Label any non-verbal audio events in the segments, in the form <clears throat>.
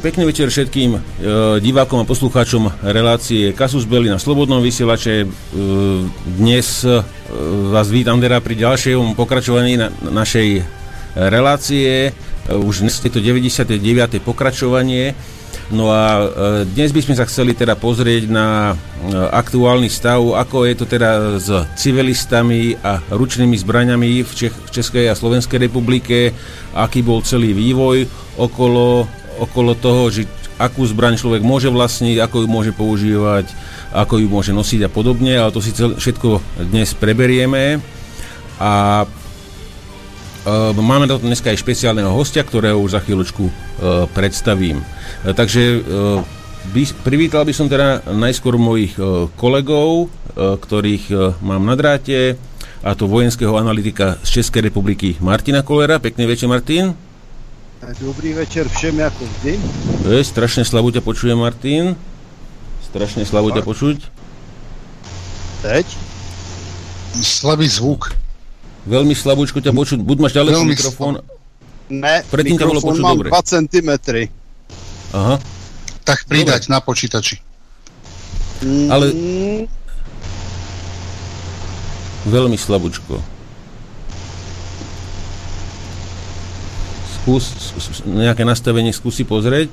Takže pekný večer všetkým e, divákom a poslucháčom relácie Kasus Belli na Slobodnom vysielače. E, dnes e, vás vítam teda pri ďalšom pokračovaní na, našej relácie. E, už dnes je to 99. pokračovanie. No a e, dnes by sme sa chceli teda pozrieť na e, aktuálny stav, ako je to teda s civilistami a ručnými zbraňami v, Čech, v Českej a Slovenskej republike, aký bol celý vývoj okolo okolo toho, že akú zbraň človek môže vlastniť, ako ju môže používať, ako ju môže nosiť a podobne, ale to si cel, všetko dnes preberieme a Uh, máme na to dneska aj špeciálneho hostia, ktorého už za chvíľočku uh, predstavím. Uh, takže by, privítal by som teda najskôr mojich kolegov, ktorých mám na dráte, a to vojenského analytika z Českej republiky Martina Kolera. Pekný večer, Martin. Dobrý večer všem jako vždy. Je, strašne slabo ťa počuje Martin. Strašne slabo ťa počuť. Teď? Slabý zvuk. Veľmi slabúčko ťa počuť. Buď máš ďaleko mikrofón. Ne, Predtým mikrofón počuť mám dobre. 2 cm. Aha. Tak pridať dobre. na počítači. Ale... Veľmi slabúčko. Skús, nejaké nastavenie skúsi pozrieť.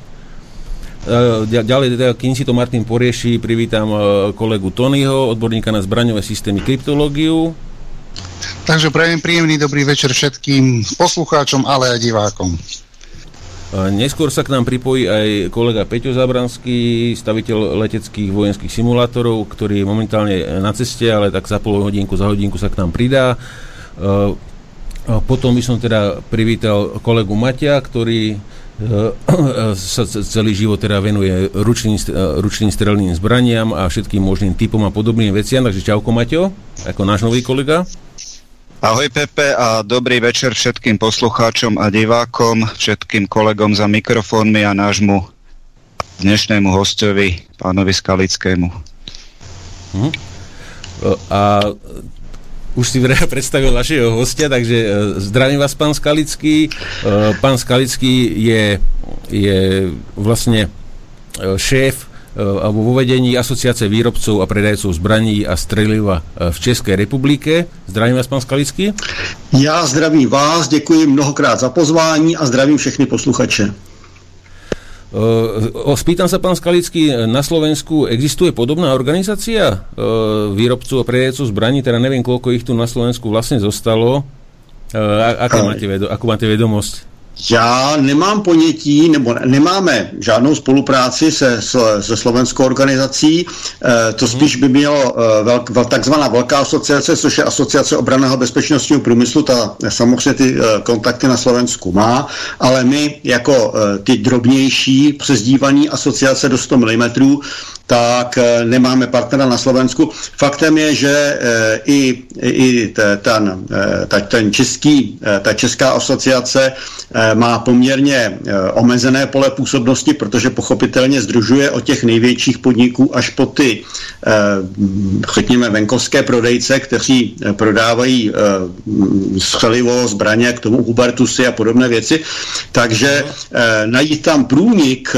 E, ďalej, teda, kým si to Martin porieši, privítam e, kolegu Tonyho, odborníka na zbraňové systémy kryptológiu. Takže prajem príjemný dobrý večer všetkým poslucháčom, ale aj divákom. E, neskôr sa k nám pripojí aj kolega Peťo Zabranský, staviteľ leteckých vojenských simulátorov, ktorý je momentálne na ceste, ale tak za pol hodinku, za hodinku sa k nám pridá. Potom by som teda privítal kolegu Matia, ktorý e, <clears throat> sa celý život teda venuje ručným, e, ručným strelným zbraniam a všetkým možným typom a podobným veciam. Takže čauko Maťo, ako náš nový kolega. Ahoj Pepe a dobrý večer všetkým poslucháčom a divákom, všetkým kolegom za mikrofónmi a nášmu dnešnému hostovi, pánovi Skalickému. Hm. A už si <laughs> predstavil našeho hostia, takže e, zdravím vás, pán Skalický. E, pán Skalický je, je vlastne e, šéf alebo vo vedení Asociace výrobcov a predajcov zbraní a streliva v České republike. Zdravím vás, pán Skalický. Já zdravím vás, děkuji mnohokrát za pozvání a zdravím všechny posluchače. Uh, spýtam sa, pán Skalický, na Slovensku existuje podobná organizácia uh, výrobcov a predajcov zbraní, teda neviem, koľko ich tu na Slovensku vlastne zostalo. Uh, aké máte, vedo- akú máte vedomosť? Já nemám ponětí, nebo nemáme žádnou spolupráci se, se slovenskou organizací. E, to mhm. spíš by mělo e, velk, vel, takzvaná velká asociace, což je asociace obraného bezpečnostního průmyslu. Ta samozřejmě ty e, kontakty na Slovensku má, ale my jako e, ty drobnější přezdívaný asociace do 100 mm tak eh, nemáme partnera na Slovensku. Faktem je, že eh, i, i ten, eh, ten český, ta česká asociace má poměrně omezené pole působnosti, protože pochopitelně združuje od těch největších podniků až po ty, řekněme, venkovské prodejce, kteří prodávají střelivo, zbraně, k tomu Hubertusy a podobné věci. Takže najít tam průnik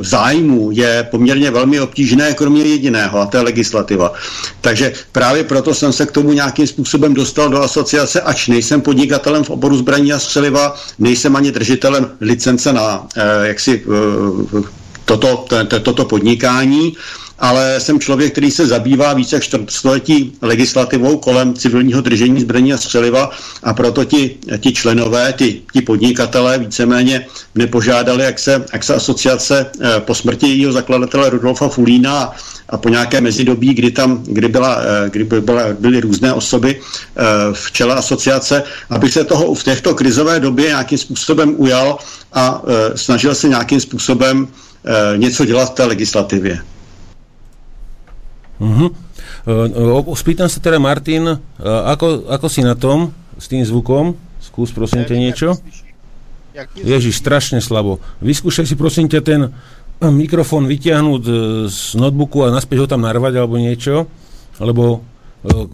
zájmu je poměrně velmi obtížné obtížné, kromě jediného, a to je legislativa. Takže právě proto jsem se k tomu nějakým způsobem dostal do asociace, ač nejsem podnikatelem v oboru zbraní a střeliva, nejsem ani držitelem licence na eh, jaksi eh, toto, to, toto podnikání, ale jsem člověk, který se zabývá více jak čtvrtstoletí legislativou kolem civilního držení zbraní a střeliva a proto ti, ti členové, ti, ti podnikatelé víceméně nepožádali, jak se, jak se asociace eh, po smrti jejího zakladatele Rudolfa Fulína a po nějaké mezidobí, kdy tam, kdy, byla, eh, kdy byla, byly různé osoby eh, v čele asociace, aby se toho v těchto krizové době nějakým způsobem ujal a snažil se nějakým způsobem něco dělat v té legislativě. Uh-huh. Uh, spýtam sa teda, Martin, uh, ako, ako si na tom s tým zvukom? Skús prosím ťa niečo. Ježiš, strašne slabo. Vyskúšaj si prosím ťa ten mikrofón vytiahnuť z notebooku a naspäť ho tam narvať alebo niečo, lebo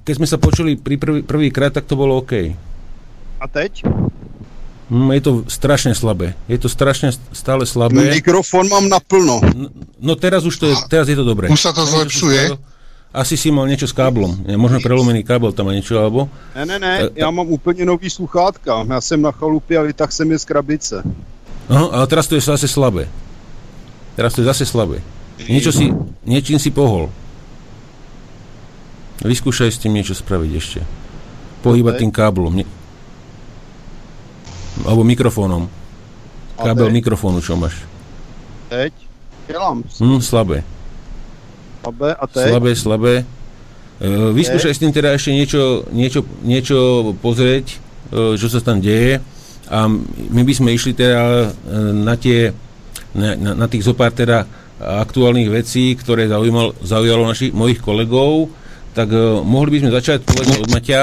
keď sme sa počuli pri prvý, prvýkrát, tak to bolo OK. A teď? Mm, je to strašne slabé. Je to strašne stále slabé. Mikrofon mám naplno. No, no teraz už to je, teraz je to dobré. Už sa to zlepšuje? Asi si mal niečo s káblom. Je možno prelomený kábel tam a niečo, alebo... Ne, ne, ne, ta, já mám úplně nový sluchátka. Já jsem na chalupě a vytah jsem je z krabice. Aha, ale teraz to je zase slabé. Teraz to je zase slabé. Niečo si, niečím si pohol. Vyskúšaj s tým niečo spraviť ešte. Pohýbať tým káblom. Ne... Alebo mikrofónom. Kábel mikrofónu, čo máš? Teď? Dělám. Hm, slabé. Slabé a teď? Slabé, slabé. Uh, vyskúšaj s tým teda ešte niečo, niečo, niečo pozrieť, uh, čo sa tam deje. A my by sme išli teda uh, na tie, na, na, na tých zopár teda aktuálnych vecí, ktoré zaujímal, zaujalo našich, mojich kolegov, tak uh, mohli by sme začať povedzme od Maťa.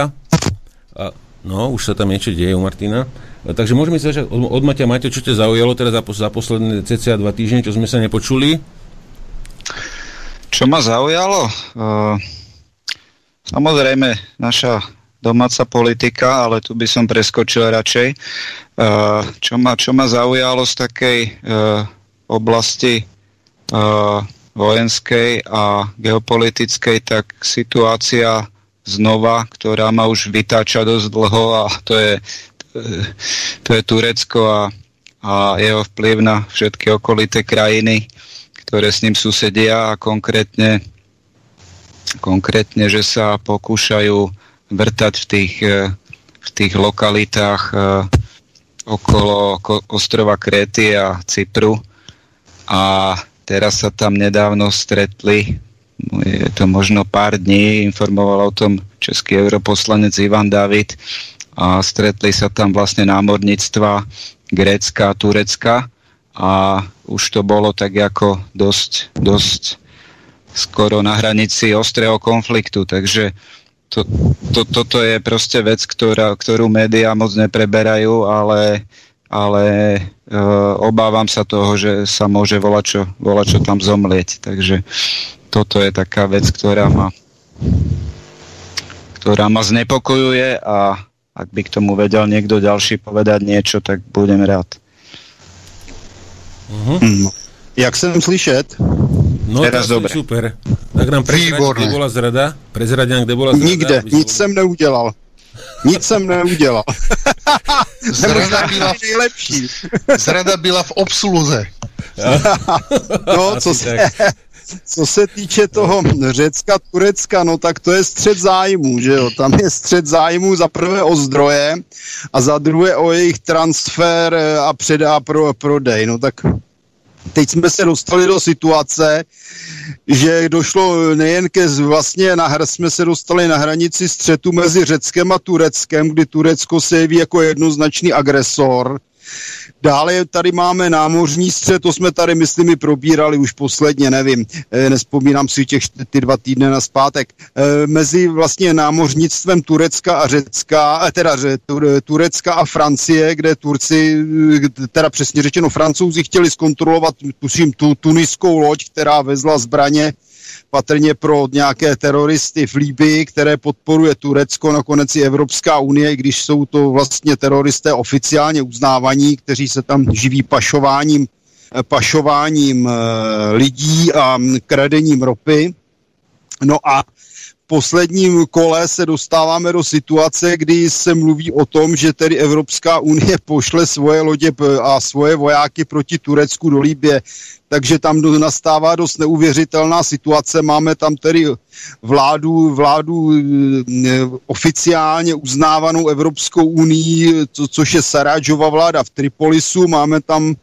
A, no, už sa tam niečo deje u Martina. Uh, takže môžeme sa začať od, od Maťa. Maťo, čo ťa zaujalo teda za, za posledné cca dva týždne, čo sme sa nepočuli? Čo ma zaujalo? Uh, samozrejme, naša domáca politika, ale tu by som preskočil radšej. Uh, čo, ma, čo ma zaujalo z takej uh, oblasti uh, vojenskej a geopolitickej, tak situácia znova, ktorá ma už vytáča dosť dlho a to je, to je Turecko a, a jeho vplyv na všetky okolité krajiny, ktoré s ním susedia a konkrétne, konkrétne že sa pokúšajú vrtať v tých, v tých lokalitách okolo ostrova Kréty a Cypru. A teraz sa tam nedávno stretli, je to možno pár dní, informoval o tom český europoslanec Ivan David a stretli sa tam vlastne námorníctva Grécka a Turecka a už to bolo tak ako dosť, dosť skoro na hranici ostrého konfliktu, takže to, to, toto je proste vec, ktorá, ktorú médiá moc nepreberajú, ale ale e, obávam sa toho, že sa môže volať čo tam zomlieť. Takže toto je taká vec, ktorá ma, ktorá ma znepokojuje a ak by k tomu vedel niekto ďalší povedať niečo, tak budem rád. Uh-huh. Jak jsem slyšet? No, Teraz dobre. super. Tak nám prezrať, kde bola zrada? Prezrať nám, kde bola zrada? Nikde, nic jsem neudělal. Nic jsem neudělal. <laughs> Zrada byla, v, nejlepší. zrada byla v obsluze. <laughs> no, co se, co se týče toho Řecka, Turecka, no tak to je střed zájmu, že jo? Tam je střed zájmu za prvé o zdroje a za druhé o jejich transfer a předá pro prodej. No tak teď jsme se dostali do situace, že došlo nejen ke vlastně na hr, jsme se dostali na hranici střetu mezi Řeckem a Tureckem, kdy Turecko se jeví jako jednoznačný agresor Dále tady máme námořní střed, to jsme tady, myslím, i probírali už posledně, nevím, eh, nespomínám si těch ty dva týdny na zpátek, eh, mezi vlastně námořnictvem Turecka a Řecka, eh, teda Turecka a Francie, kde Turci, teda přesně řečeno Francouzi chtěli zkontrolovat, tuším, tu tuniskou loď, která vezla zbraně patrně pro nějaké teroristy v Líbii, které podporuje Turecko, nakonec i Evropská unie, když jsou to vlastně teroristé oficiálně uznávaní, kteří se tam živí pašováním, pašováním e, lidí a kradením ropy. No a posledním kole se dostáváme do situace, kdy se mluví o tom, že tedy Evropská unie <laughs> pošle svoje lodě a svoje vojáky proti Turecku do Líbě takže tam nastává dost neuvěřitelná situace. Máme tam tedy vládu, vládu e, oficiálně uznávanou Evropskou unii, co, což je Sarajova vláda v Tripolisu. Máme tam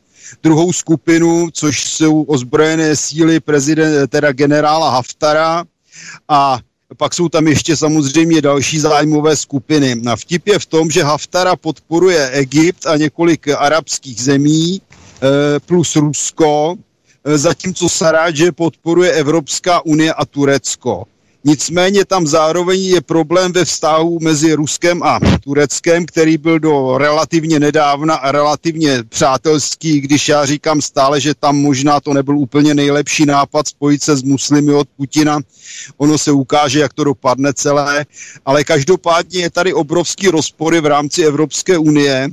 druhou skupinu, což jsou ozbrojené síly prezident, teda generála Haftara a pak jsou tam ještě samozřejmě další zájmové skupiny. A vtip je v tom, že Haftara podporuje Egypt a několik arabských zemí, e, plus Rusko, Eh, zatímco Saráže podporuje Evropská unie a Turecko. Nicméně tam zároveň je problém ve vztahu mezi Ruskem a Tureckem, který byl do relativně nedávna a relativně přátelský, když já říkám stále, že tam možná to nebyl úplně nejlepší nápad spojit se s muslimy od Putina. Ono se ukáže, jak to dopadne celé, ale každopádně je tady obrovský rozpory v rámci Evropské unie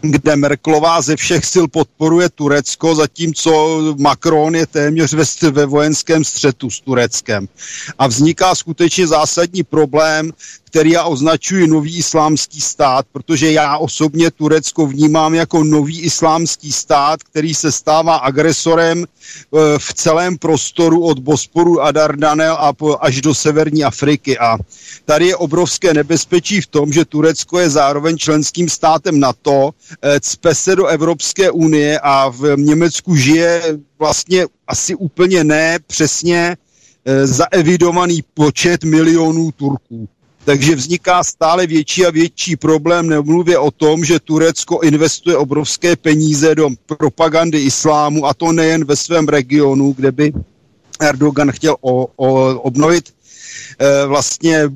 kde Merklová ze všech sil podporuje Turecko, zatímco Macron je téměř ve, ve vojenském střetu s Tureckem. A vzniká skutečně zásadní problém, který já označuji nový islámský stát, protože já osobně Turecko vnímám jako nový islámský stát, který se stává agresorem eh, v celém prostoru od Bosporu a Dardanel a po, až do severní Afriky. A tady je obrovské nebezpečí v tom, že Turecko je zároveň členským státem NATO, eh, cpe se do Evropské unie a v Německu žije vlastně asi úplně ne přesně eh, zaevidovaný počet milionů Turků. Takže vzniká stále větší a větší problém, nemluvě o tom, že Turecko investuje obrovské peníze do propagandy islámu a to nejen ve svém regionu, kde by Erdogan chtěl o, o, obnovit e, vlastně e,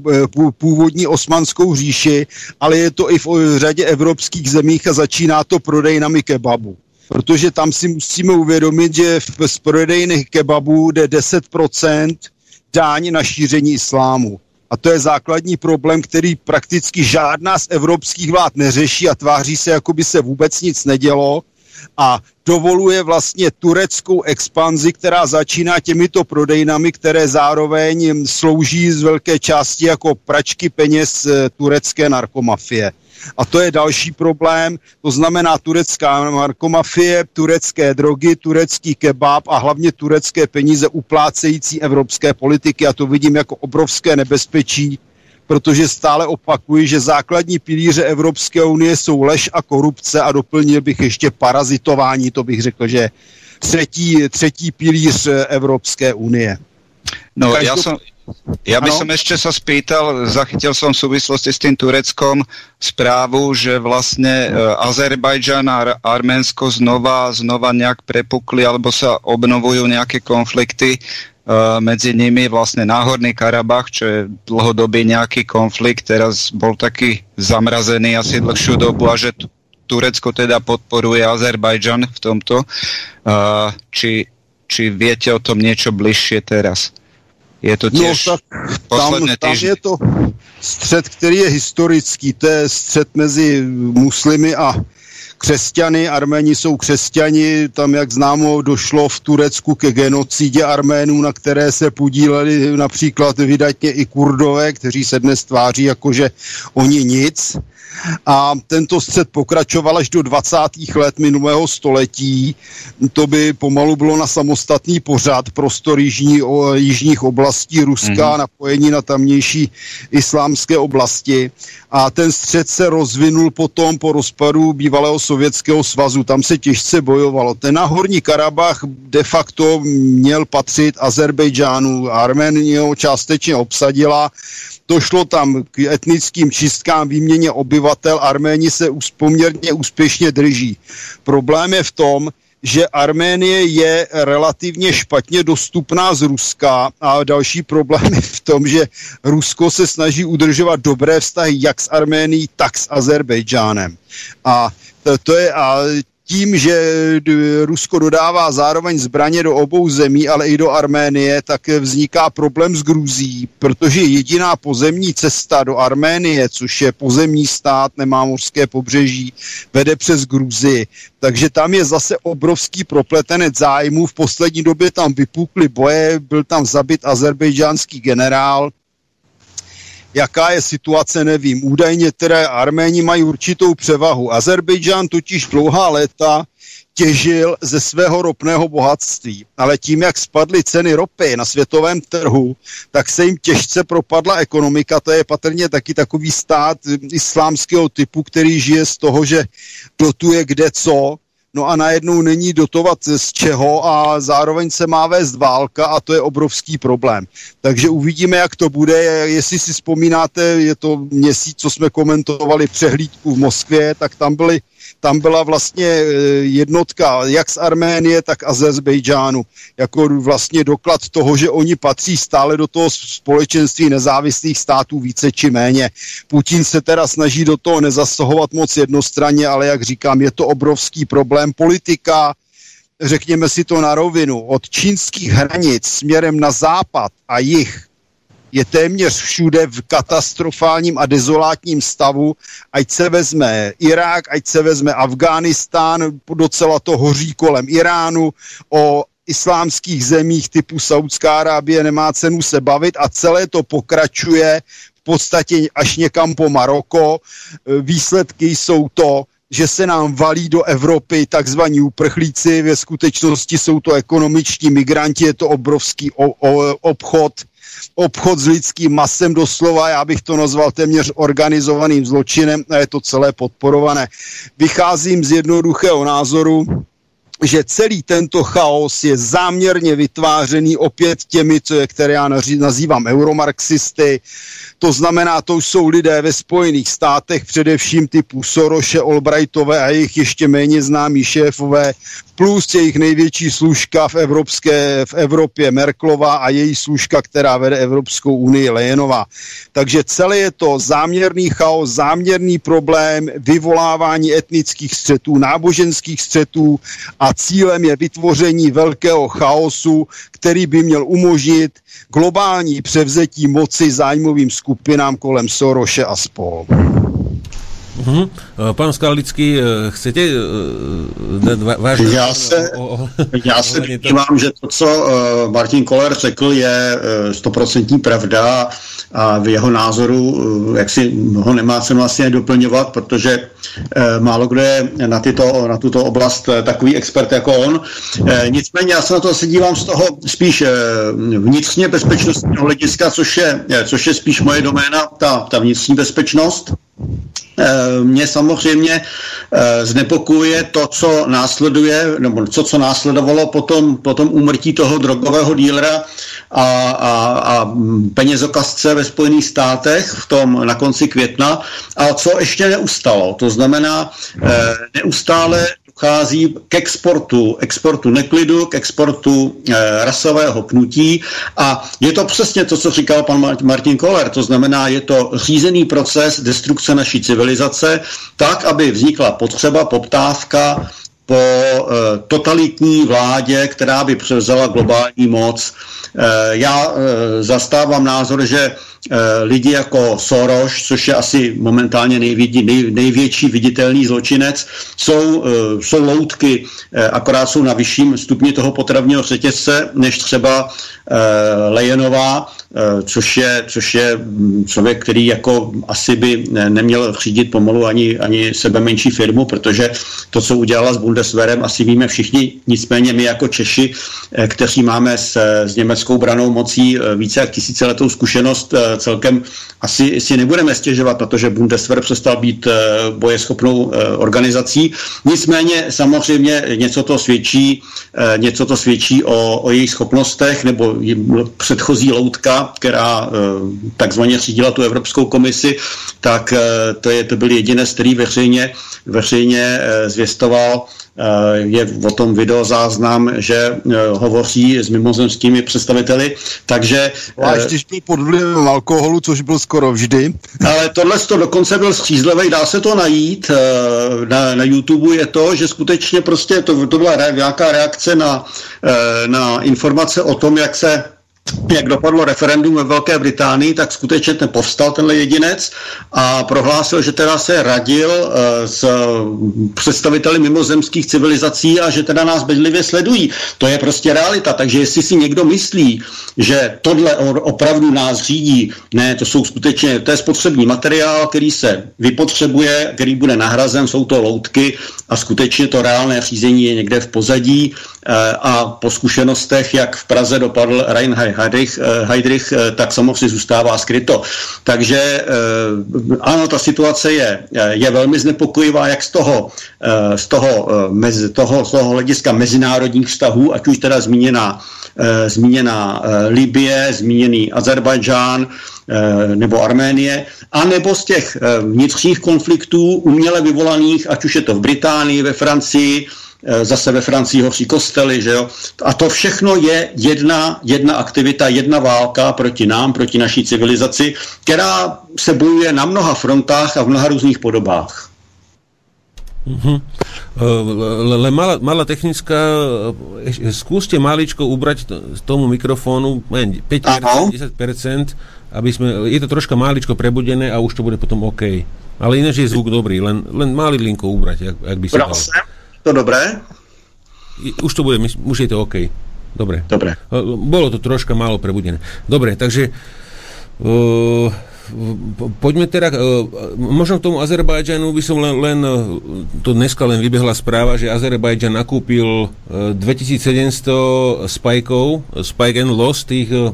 původní osmanskou říši, ale je to i v řadě evropských zemích a začíná to prodejnami kebabu. Protože tam si musíme uvědomit, že z prodejných kebabů jde 10% dáň na šíření islámu. A to je základní problém, který prakticky žádná z evropských vlád neřeší a tváří se, jako by se vůbec nic nedělo a dovoluje vlastně tureckou expanzi, která začíná těmito prodejnami, které zároveň slouží z velké části jako pračky peněz eh, turecké narkomafie. A to je další problém, to znamená turecká narkomafie, turecké drogy, turecký kebab a hlavně turecké peníze uplácející evropské politiky. A to vidím jako obrovské nebezpečí, protože stále opakuji, že základní pilíře Evropské unie jsou lež a korupce a doplnil bych ještě parazitování, to bych řekl, že třetí, třetí pilíř Evropské unie. No, Každou... já jsem, Ja by ano? som ešte sa spýtal, zachytil som v súvislosti s tým Tureckom správu, že vlastne uh, Azerbajdžan a Arménsko znova, znova nejak prepukli alebo sa obnovujú nejaké konflikty uh, medzi nimi vlastne Náhorný Karabach, čo je dlhodobý nejaký konflikt, teraz bol taký zamrazený asi dlhšiu dobu a že Turecko teda podporuje Azerbajdžan v tomto. Uh, či, či viete o tom niečo bližšie teraz? Je to těž. no, tak tam, tam je to střed, který je historický, to je střed mezi muslimy a křesťany, Arméni jsou křesťani, tam, jak známo, došlo v Turecku ke genocidě Arménů, na které se podíleli například vydatně i kurdové, kteří se dnes tváří jako, že oni nic a tento střed pokračoval až do 20. let minulého století. To by pomalu bylo na samostatný pořad prostor jižní, o, jižních oblastí Ruska, mm-hmm. napojení na tamnější islámské oblasti. A ten střed se rozvinul potom po rozpadu bývalého sovětského svazu. Tam se těžce bojovalo. Ten náhorní Karabach de facto měl patřit Azerbejdžánu. Arménie ho částečně obsadila došlo tam k etnickým čistkám, výměně obyvatel, Arméni se poměrně úspěšně drží. Problém je v tom, že Arménie je relativně špatně dostupná z Ruska a další problém je v tom, že Rusko se snaží udržovat dobré vztahy jak s Arménií, tak s Azerbejdžánem. A to, to je, a tím, že Rusko dodává zároveň zbraně do obou zemí, ale i do Arménie, tak vzniká problém s Gruzí, protože jediná pozemní cesta do Arménie, což je pozemní stát, nemá mořské pobřeží, vede přes Gruzii. Takže tam je zase obrovský propletenec zájmů. V poslední době tam vypukly boje, byl tam zabit azerbejdžánský generál, Jaká je situace, nevím. Údajně teda Arméni mají určitou převahu. Azerbejdžán totiž dlouhá léta těžil ze svého ropného bohatství. Ale tím, jak spadly ceny ropy na světovém trhu, tak se jim těžce propadla ekonomika. To je patrně taky takový stát islámského typu, který žije z toho, že dotuje kde co, no a najednou není dotovat z čeho a zároveň se má vést válka a to je obrovský problém. Takže uvidíme, jak to bude. Jestli si vzpomínáte, je to měsíc, co jsme komentovali přehlídku v Moskvě, tak tam byly tam byla vlastně e, jednotka jak z Arménie, tak Azerbejdžánu, jako vlastně doklad toho, že oni patří stále do toho společenství nezávislých států více či méně. Putin se teda snaží do toho nezasahovat moc jednostranně, ale jak říkám, je to obrovský problém. Politika, řekněme si to na rovinu, od čínských hranic směrem na západ a jich je téměř všude v katastrofálním a dezolátním stavu, ať se vezme Irák, ať se vezme Afghánistán, docela to hoří kolem Iránu, o islámských zemích typu Saudská Arábie nemá cenu se bavit a celé to pokračuje v podstatě až někam po Maroko. Výsledky jsou to, že se nám valí do Evropy takzvaní uprchlíci, ve skutečnosti jsou to ekonomičtí migranti, je to obrovský o, o, obchod, obchod s lidským masem doslova, já bych to nazval téměř organizovaným zločinem a je to celé podporované. Vycházím z jednoduchého názoru, že celý tento chaos je záměrně vytvářený opět těmi, co je, které já nazývám euromarxisty. To znamená, to jsou lidé ve Spojených státech, především typu Soroše, Albrightové a jejich ještě méně známí šéfové, plus jejich největší služka v, Evropské, v Evropě Merklova a její služka, která vede Evropskou unii Lejenová. Takže celé je to záměrný chaos, záměrný problém vyvolávání etnických střetů, náboženských střetů a cílem je vytvoření velkého chaosu, který by měl umožnit globální převzetí moci zájmovým skupinám kolem Soroše a spol. Uh-huh. Pán Skalický, eh, chcete uh, váš... Já se, o, o, já se domnívám, že to, co uh, Martin Koller řekl, je stoprocentní uh, pravda a v jeho názoru, jak si ho nemá se vlastně doplňovat, protože málo kdo je na, tyto, na tuto oblast takový expert jako on. Nicméně já se na to se dívám z toho spíš vnitřně bezpečnostního hlediska, což je, což je spíš moje doména, ta, ta vnitřní bezpečnost. Eh, mě samozřejmě eh, znepokuje to, co následuje, nebo co, co následovalo potom, potom úmrtí toho drogového dílera a, a, a penězokazce ve Spojených státech v tom na konci května a co ještě neustalo. To znamená, eh, neustále dochází k exportu, exportu neklidu, k exportu e, rasového pnutí. A je to přesně to, co říkal pan Martin Koller, to znamená, je to řízený proces destrukce naší civilizace tak, aby vznikla potřeba, poptávka po e, totalitní vládě, která by převzala globální moc. E, já e, zastávám názor, že Eh, lidi jako Soros, což je asi momentálně nejvědí, nej, největší viditelný zločinec, jsou, eh, jsou loutky, eh, akorát jsou na vyšším stupni toho potravního řetězce, než třeba Lejenová, což je, což je hm, člověk, který jako asi by neměl řídit pomalu ani, ani sebe menší firmu, protože to, co udělala s Bundeswehrem, asi víme všichni, nicméně my jako Češi, kteří máme s, s německou branou mocí více jak tisíciletou zkušenost, celkem asi si nebudeme stěžovat na to, že Bundeswehr přestal být eh, bojeschopnou eh, organizací. Nicméně samozřejmě něco to svědčí, eh, něco to svědčí o, o jejich schopnostech nebo předchozí loutka, která takzvaně řídila tu Evropskou komisi, tak to, je, to byl jediné, který veřejně, veřejně zvěstoval Eh, je o tom videozáznam, že eh, hovoří s mimozemskými představiteli, takže... A ještě byl pod vlivem alkoholu, což byl skoro vždy. <laughs> Ale tohle to dokonce byl střízlivý, dá se to najít. Eh, na, na YouTube je to, že skutečně prostě to, to byla nějaká reakce na, na informace o tom, jak se jak dopadlo referendum ve Velké Británii, tak skutečně ten povstal tenhle jedinec a prohlásil, že teda se radil uh, s představiteli mimozemských civilizací a že teda nás bedlivě sledují. To je prostě realita, takže jestli si někdo myslí, že tohle opravdu nás řídí, ne, to jsou skutečně, to je spotřební materiál, který se vypotřebuje, který bude nahrazen, jsou to loutky a skutečně to reálné řízení je někde v pozadí uh, a po zkušenostech, jak v Praze dopadl Reinhard Heydrich, eh, Heydrich eh, tak samozřejmě zůstává skryto. Takže eh, ano, ta situace je, je velmi znepokojivá, jak z toho, z toho, mezi, toho, z toho hlediska mezinárodních vztahů, ať už teda zmíněná, zmíněná Libie, zmíněný Azerbajdžán, nebo Arménie, a nebo z těch vnitřních konfliktů uměle vyvolaných, ať už je to v Británii, ve Francii, zase ve Francii hoří kostely, že jo? A to všechno je jedna, jedna aktivita, jedna válka proti nám, proti naší civilizaci, která se bojuje na mnoha frontách a v mnoha různých podobách. Uh-huh. Le, malá, malá technická, skúste maličko ubrať tomu mikrofónu 5%, 10%, aby sme, je to troška máličko prebudené a už to bude potom OK. Ale ináč je zvuk dobrý, len, len malý linko ubrať, ak, ak by sa dal. To dobré? Už to bude, už je to OK. Dobre. Dobre. Bolo to troška málo prebudené. Dobre, takže uh, poďme teda, uh, možno k tomu Azerbajdžanu by som len, len, to dneska len vybehla správa, že Azerbajdžan nakúpil uh, 2700 spajkov, spike and loss, tých uh,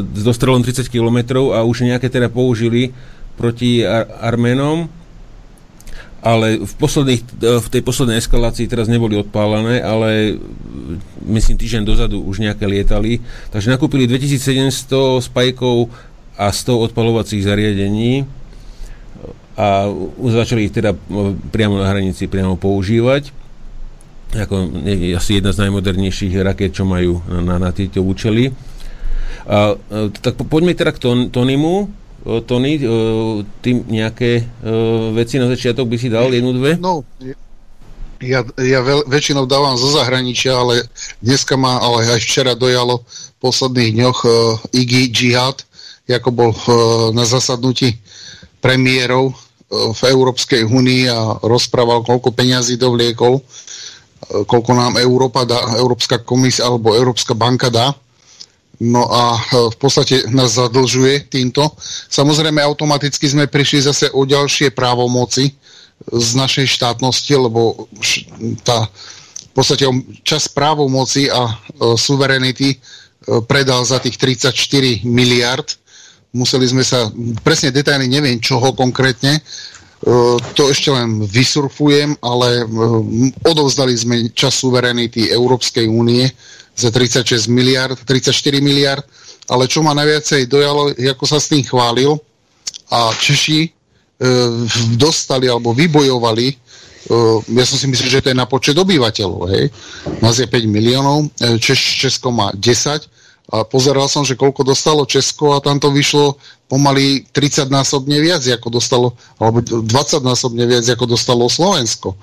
s dostrelom 30 km a už nejaké teda použili proti Ar- Arménom ale v, posledných, v tej poslednej eskalácii teraz neboli odpálené, ale myslím týždeň dozadu už nejaké lietali. Takže nakúpili 2700 spajkov a 100 odpalovacích zariadení a začali ich teda priamo na hranici priamo používať ako asi jedna z najmodernejších raket, čo majú na, na tieto účely. A, tak poďme teda k Tonimu. Tony, ty nejaké veci na začiatok by si dal, jednu, dve? No, ja, ja veľ, väčšinou dávam zo zahraničia, ale dneska ma, ale aj včera dojalo v posledných dňoch uh, Iggy Jihad, ako bol uh, na zasadnutí premiérov uh, v Európskej únii a rozprával, koľko peňazí dovliekol, uh, koľko nám Európa dá, Európska komisia alebo Európska banka dá. No a v podstate nás zadlžuje týmto. Samozrejme, automaticky sme prišli zase o ďalšie právomoci z našej štátnosti, lebo tá v podstate čas právomoci a e, suverenity e, predal za tých 34 miliard. Museli sme sa, presne detailne neviem čoho konkrétne, to ešte len vysurfujem, ale e, odovzdali sme čas suverenity Európskej únie za 36 miliard, 34 miliard, ale čo ma najviacej dojalo, ako sa s tým chválil a Češi e, dostali alebo vybojovali e, ja som si myslel, že to je na počet obyvateľov, hej. Nás je 5 miliónov, Češ, Česko má 10 a pozeral som, že koľko dostalo Česko a tam to vyšlo pomaly 30 násobne viac, ako dostalo, alebo 20 násobne viac, ako dostalo Slovensko.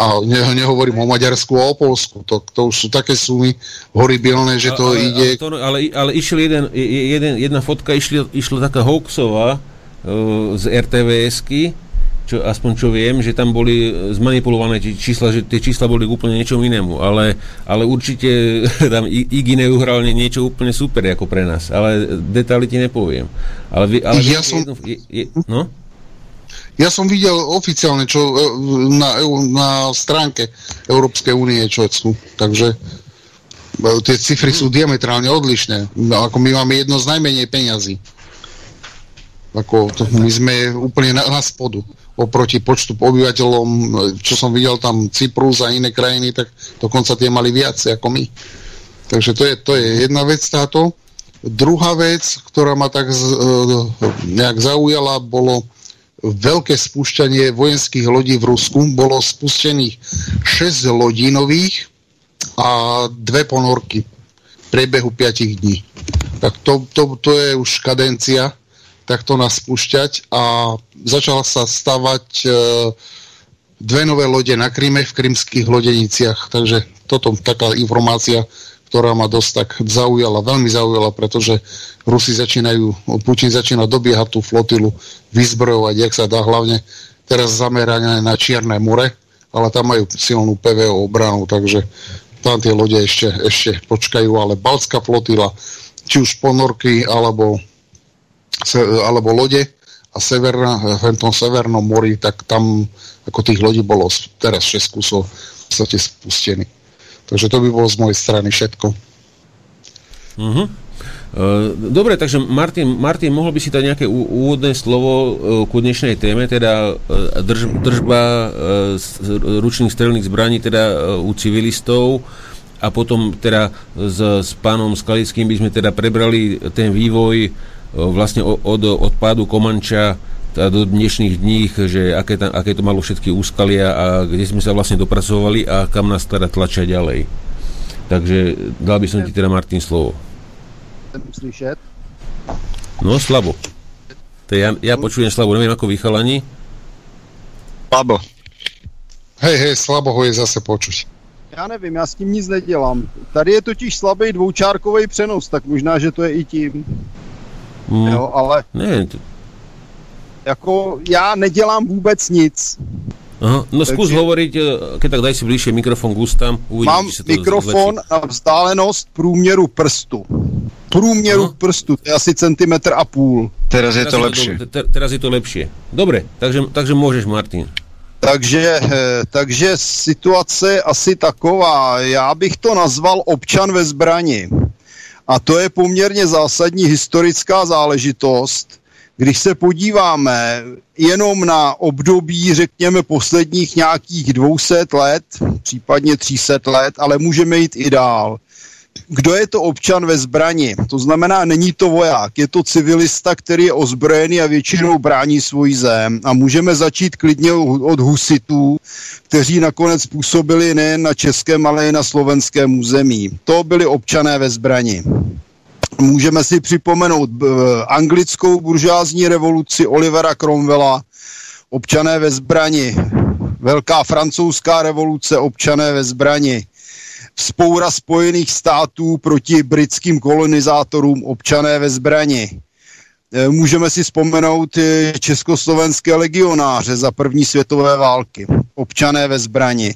A ne, nehovorím o Maďarsku a o Polsku. To, to už sú také sumy horibilné, že to ale, ide... Ale, to, ale, ale išiel jeden, jeden, jedna fotka, išla, išla taká hoaxová uh, z RTVSky, čo, aspoň čo viem, že tam boli zmanipulované čísla, že tie čísla boli úplne niečom inému, ale, ale určite <laughs> tam Igi neuhral niečo úplne super ako pre nás, ale detaily ti nepoviem. Ale, ale ja som... Jednu, je, je, no? Ja som videl oficiálne čo e, na, na stránke Európskej únie, čo sú. Takže e, tie cifry sú diametrálne odlišné. Ako my máme jedno z najmenej peňazí. Ako to, my sme úplne na, na spodu oproti počtu obyvateľom, e, čo som videl tam Cyprus a iné krajiny, tak dokonca tie mali viac ako my. Takže to je, to je jedna vec táto. Druhá vec, ktorá ma tak z, nejak zaujala, bolo veľké spúšťanie vojenských lodí v Rusku. Bolo spustených 6 lodí nových a dve ponorky v priebehu 5 dní. Tak to, to, to je už kadencia takto nás spúšťať a začala sa stavať e, dve nové lode na Kríme v krymských lodeniciach. Takže toto taká informácia, ktorá ma dosť tak zaujala, veľmi zaujala, pretože Rusi začínajú, Putin začína dobiehať tú flotilu, vyzbrojovať, jak sa dá, hlavne teraz zamerané na Čierne more, ale tam majú silnú PVO obranu, takže tam tie lode ešte, ešte počkajú, ale Balská flotila, či už ponorky, alebo, alebo lode a severna, v tom severnom mori, tak tam ako tých lodí bolo teraz 6 kusov v podstate spustených. Takže to by bolo z mojej strany všetko. Uh-huh. Dobre, takže Martin, Martin, mohol by si dať nejaké úvodné slovo e, ku dnešnej téme, teda e, drž, držba ručných strelných zbraní teda u civilistov a potom teda s, s pánom Skalickým by sme teda prebrali ten vývoj vlastne od, od pádu Komanča do dnešných dní, že aké, tam, aké to malo všetky úskalia a kde sme sa vlastne dopracovali a kam nás teda tlačia ďalej. Takže dal by som ti teda Martin slovo. Slyšet? No, slabo. To ja, ja počujem slabo, neviem ako vychalani. Slabo. Hej, hej, slabo ho je zase počuť. Já nevím, já s tím nic nedělám. Tady je totiž slabý dvoučárkový přenos, tak možná, že to je i tím. Mm. Jo, ale... Ne, to... Jako já nedělám vůbec nic. Aha, no Takže, zkus hovoriť, eh, keď tak daj si bližšie mikrofon k ústám. Uvidím, mám to mikrofon zlepší. na vzdálenost průměru prstu. Průměru Aha. prstu, to je asi centimetr a půl. Teraz je to teraz lepšie. Je to, teraz je to lepšie. Dobre, takže, takže môžeš, Martin. Takže, eh, takže situace je asi taková, já bych to nazval občan ve zbrani. A to je poměrně zásadní historická záležitost, když se podíváme jenom na období, řekněme, posledních nějakých 200 let, případně 300 let, ale můžeme jít i dál. Kdo je to občan ve zbrani? To znamená, není to voják, je to civilista, který je ozbrojený a většinou brání svůj zem. A můžeme začít klidně od husitů, kteří nakonec působili nejen na českém, ale i na slovenském území. To byli občané ve zbrani. Můžeme si připomenout anglickou buržázní revoluci Olivera Cromwella, občané ve zbrani, velká francouzská revoluce, občané ve zbrani, vzpoura Spojených států proti britským kolonizátorům, občané ve zbrani. E, můžeme si vzpomenout československé legionáře za první světové války, občané ve zbrani.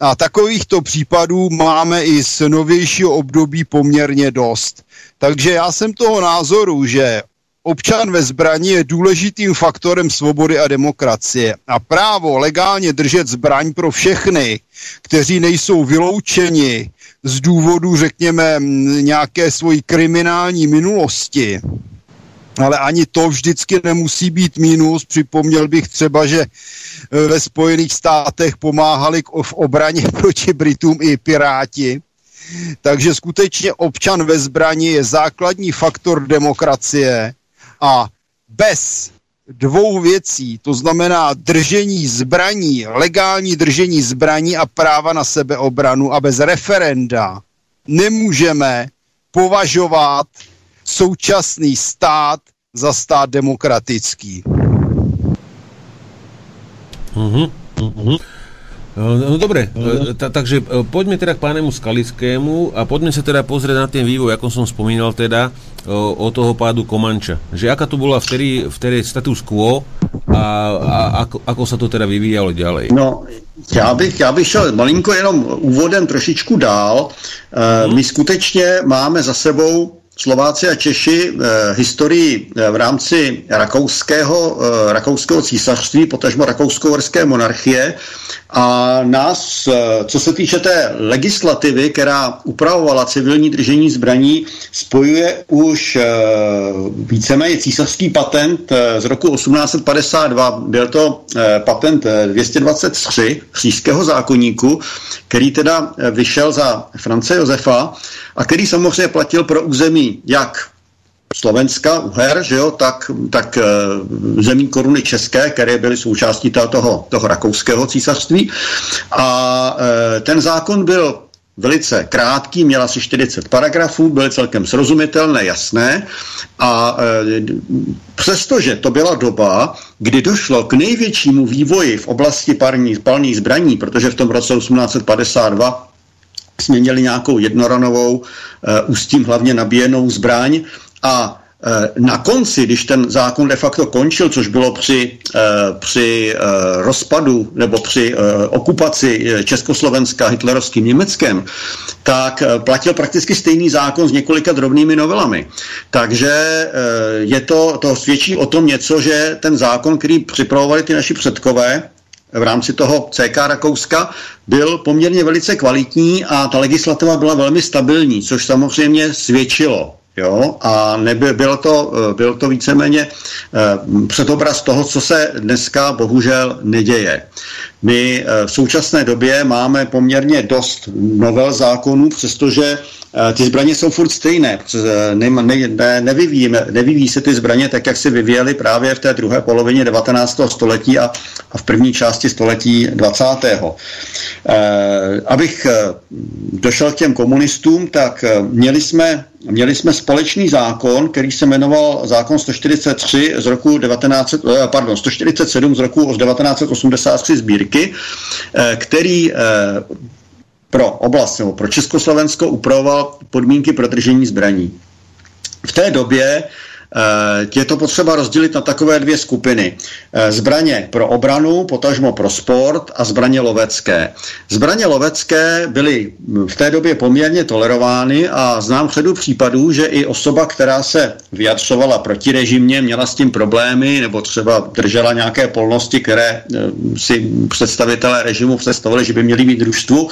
A takovýchto případů máme i z novějšího období poměrně dost. Takže já jsem toho názoru, že občan ve zbraní je důležitým faktorem svobody a demokracie. A právo legálně držet zbraň pro všechny, kteří nejsou vyloučeni z důvodu, řekněme, nějaké svojí kriminální minulosti, ale ani to vždycky nemusí být mínus. Připomněl bych třeba, že e, ve Spojených státech pomáhali v obraně <laughs> proti Britům i piráti. Takže skutečně občan ve zbraní je základní faktor demokracie a bez dvou věcí, to znamená držení zbraní, legální držení zbraní a práva na sebeobranu a bez referenda nemůžeme považovat současný stát za stát demokratický. Uh-huh, uh-huh. No dobre, ta, takže e, poďme teda k pánemu Skalickému a poďme sa teda pozrieť na ten vývoj, ako som spomínal teda, o, toho pádu Komanča. Že aká to bola vtedy, vtedy status quo a, a ako, ako sa to teda vyvíjalo ďalej? No, já bych, já bych šel malinko jenom úvodem trošičku dál. E, my skutečně máme za sebou Slováci a Češi eh, historii eh, v rámci rakouského, eh, rakouského císařství, potažmo rakousko-horské monarchie a nás, eh, co se týče té legislativy, která upravovala civilní držení zbraní, spojuje už eh, víceméně císařský patent eh, z roku 1852. Byl to patent 223 říšského zákonníku, který teda vyšel za France Josefa a který samozřejmě platil pro území jak Slovenska, Uher, že jo, tak, tak uh, zemí koruny české, které byly součástí toho, toho rakouského císařství. A uh, ten zákon byl velice krátký, měl asi 40 paragrafů, byly celkem srozumitelné, jasné a e, přestože to byla doba, kdy došlo k největšímu vývoji v oblasti palných, palných zbraní, protože v tom roce 1852 jsme měli nějakou jednoranovou, e, ústím hlavně nabíjenou zbraň, a e, na konci, když ten zákon de facto končil, což bylo při, e, při e, rozpadu nebo při okupaci Československa hitlerovským Německem, tak platil prakticky stejný zákon s několika drobnými novelami. Takže je to, to svědčí o tom něco, že ten zákon, který připravovali ty naši předkové, v rámci toho CK Rakouska byl poměrně velice kvalitní a ta legislativa byla velmi stabilní, což samozřejmě svědčilo Jo? A nebyl, byl, to, eh, byl to víceméně eh, předobraz toho, co se dneska bohužel neděje. My eh, v současné době máme poměrně dost novel zákonů, přestože ty zbraně jsou furt stejné, ne, ne, ne, nevyvíjí, nevyvíjí se ty zbraně tak, jak se vyvíjely právě v té druhé polovině 19. století a, a v první části století 20. Eh, abych eh, došel k těm komunistům, tak eh, měli jsme, měli jsme společný zákon, který se jmenoval zákon 143 z roku 19, pardon, 147 z roku 1983 sbírky, který pro oblast nebo pro Československo upravoval podmínky pro držení zbraní. V té době je to potřeba rozdělit na takové dvě skupiny. Zbraně pro obranu, potažmo pro sport a zbraně lovecké. Zbraně lovecké byly v té době poměrně tolerovány a znám řadu případů, že i osoba, která se vyjadřovala protirežimně, měla s tím problémy nebo třeba držela nějaké polnosti, které si představitelé režimu představili, že by měly mít družstvu,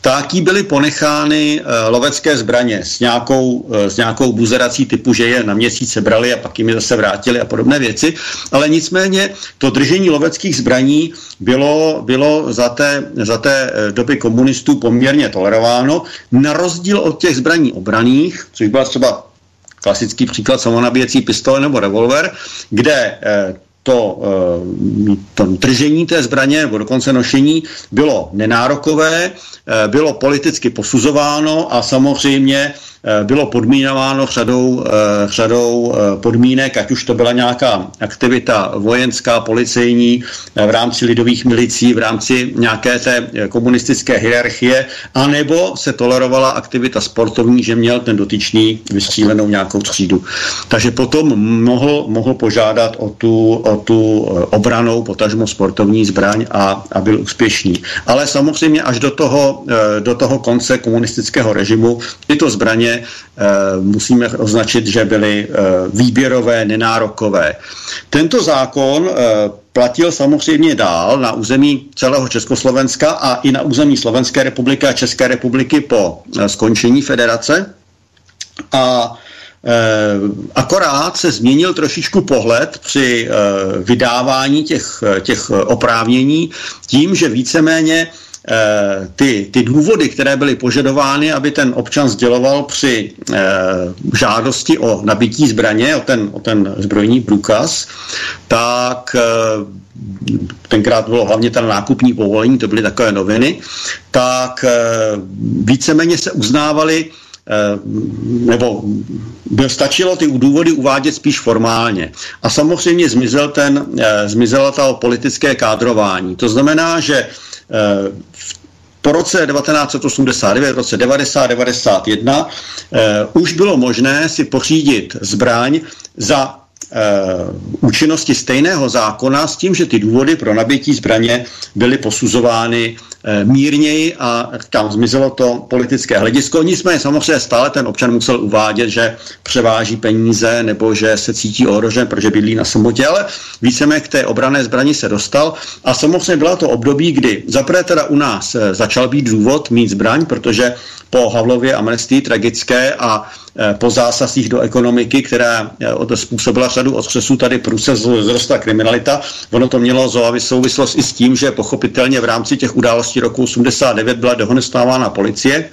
tak jí byly ponechány lovecké zbraně s nějakou, s nějakou buzerací typu, že je na měsíce brali a pak jim je zase vrátili a podobné věci. Ale nicméně to držení loveckých zbraní bylo, bylo za, té, za té eh, doby komunistů poměrně tolerováno, na rozdíl od těch zbraní obraných, což byla třeba klasický příklad samonabíjecí pistole nebo revolver, kde eh, to, eh, to držení té zbraně nebo dokonce nošení bylo nenárokové, bylo politicky posuzováno a samozřejmě bylo podmínováno řadou, eh, řadou eh, podmínek, ať už to byla nějaká aktivita vojenská, policejní, v rámci lidových milicí, v rámci nějaké té komunistické hierarchie, anebo se tolerovala aktivita sportovní, že měl ten dotyčný vystřílenou nějakou třídu. Takže potom mohl, mohl požádat o tu, o tu obranou, potažmo sportovní zbraň a, a byl úspěšný. Ale samozřejmě až do toho, do toho konce komunistického režimu tyto zbraně Eh, musíme označit, že byly eh, výběrové, nenárokové. Tento zákon eh, platil samozřejmě dál na území celého Československa a i na území Slovenské republiky a České republiky po skončení federace. A akorát se změnil trošičku pohled při vydávání těch, těch oprávnění tím, že víceméně ty, ty důvody, které byly požadovány, aby ten občan sděloval při e, žádosti o nabití zbraně, o ten, o ten zbrojní průkaz, tak e, tenkrát bylo hlavně ten nákupní povolení, to byly takové noviny, tak víceméně se uznávaly nebo stačilo ty důvody uvádět spíš formálně. A samozřejmě zmizel ten, zmizelo to politické kádrování. To znamená, že Eh, po roce 1989, v roce 90, 91 eh, už bylo možné si pořídit zbraň za uh, účinnosti stejného zákona s tím, že ty důvody pro nabití zbraně byly posuzovány Eh, mírněji a tam zmizelo to politické hledisko. Nicméně samozřejmě stále ten občan musel uvádět, že převáží peníze nebo že se cítí ohrožen, protože bydlí na samotě, ale víceméně k té obrané zbraní se dostal a samozřejmě byla to období, kdy zaprvé teda u nás eh, začal být důvod mít zbraň, protože po Havlově amnestii tragické a e, po zásazích do ekonomiky, která způsobila řadu otřesů, tady průse zrostla kriminalita. Ono to mělo souvislost i s tím, že pochopitelně v rámci těch událostí roku 89 byla dehonestávána policie,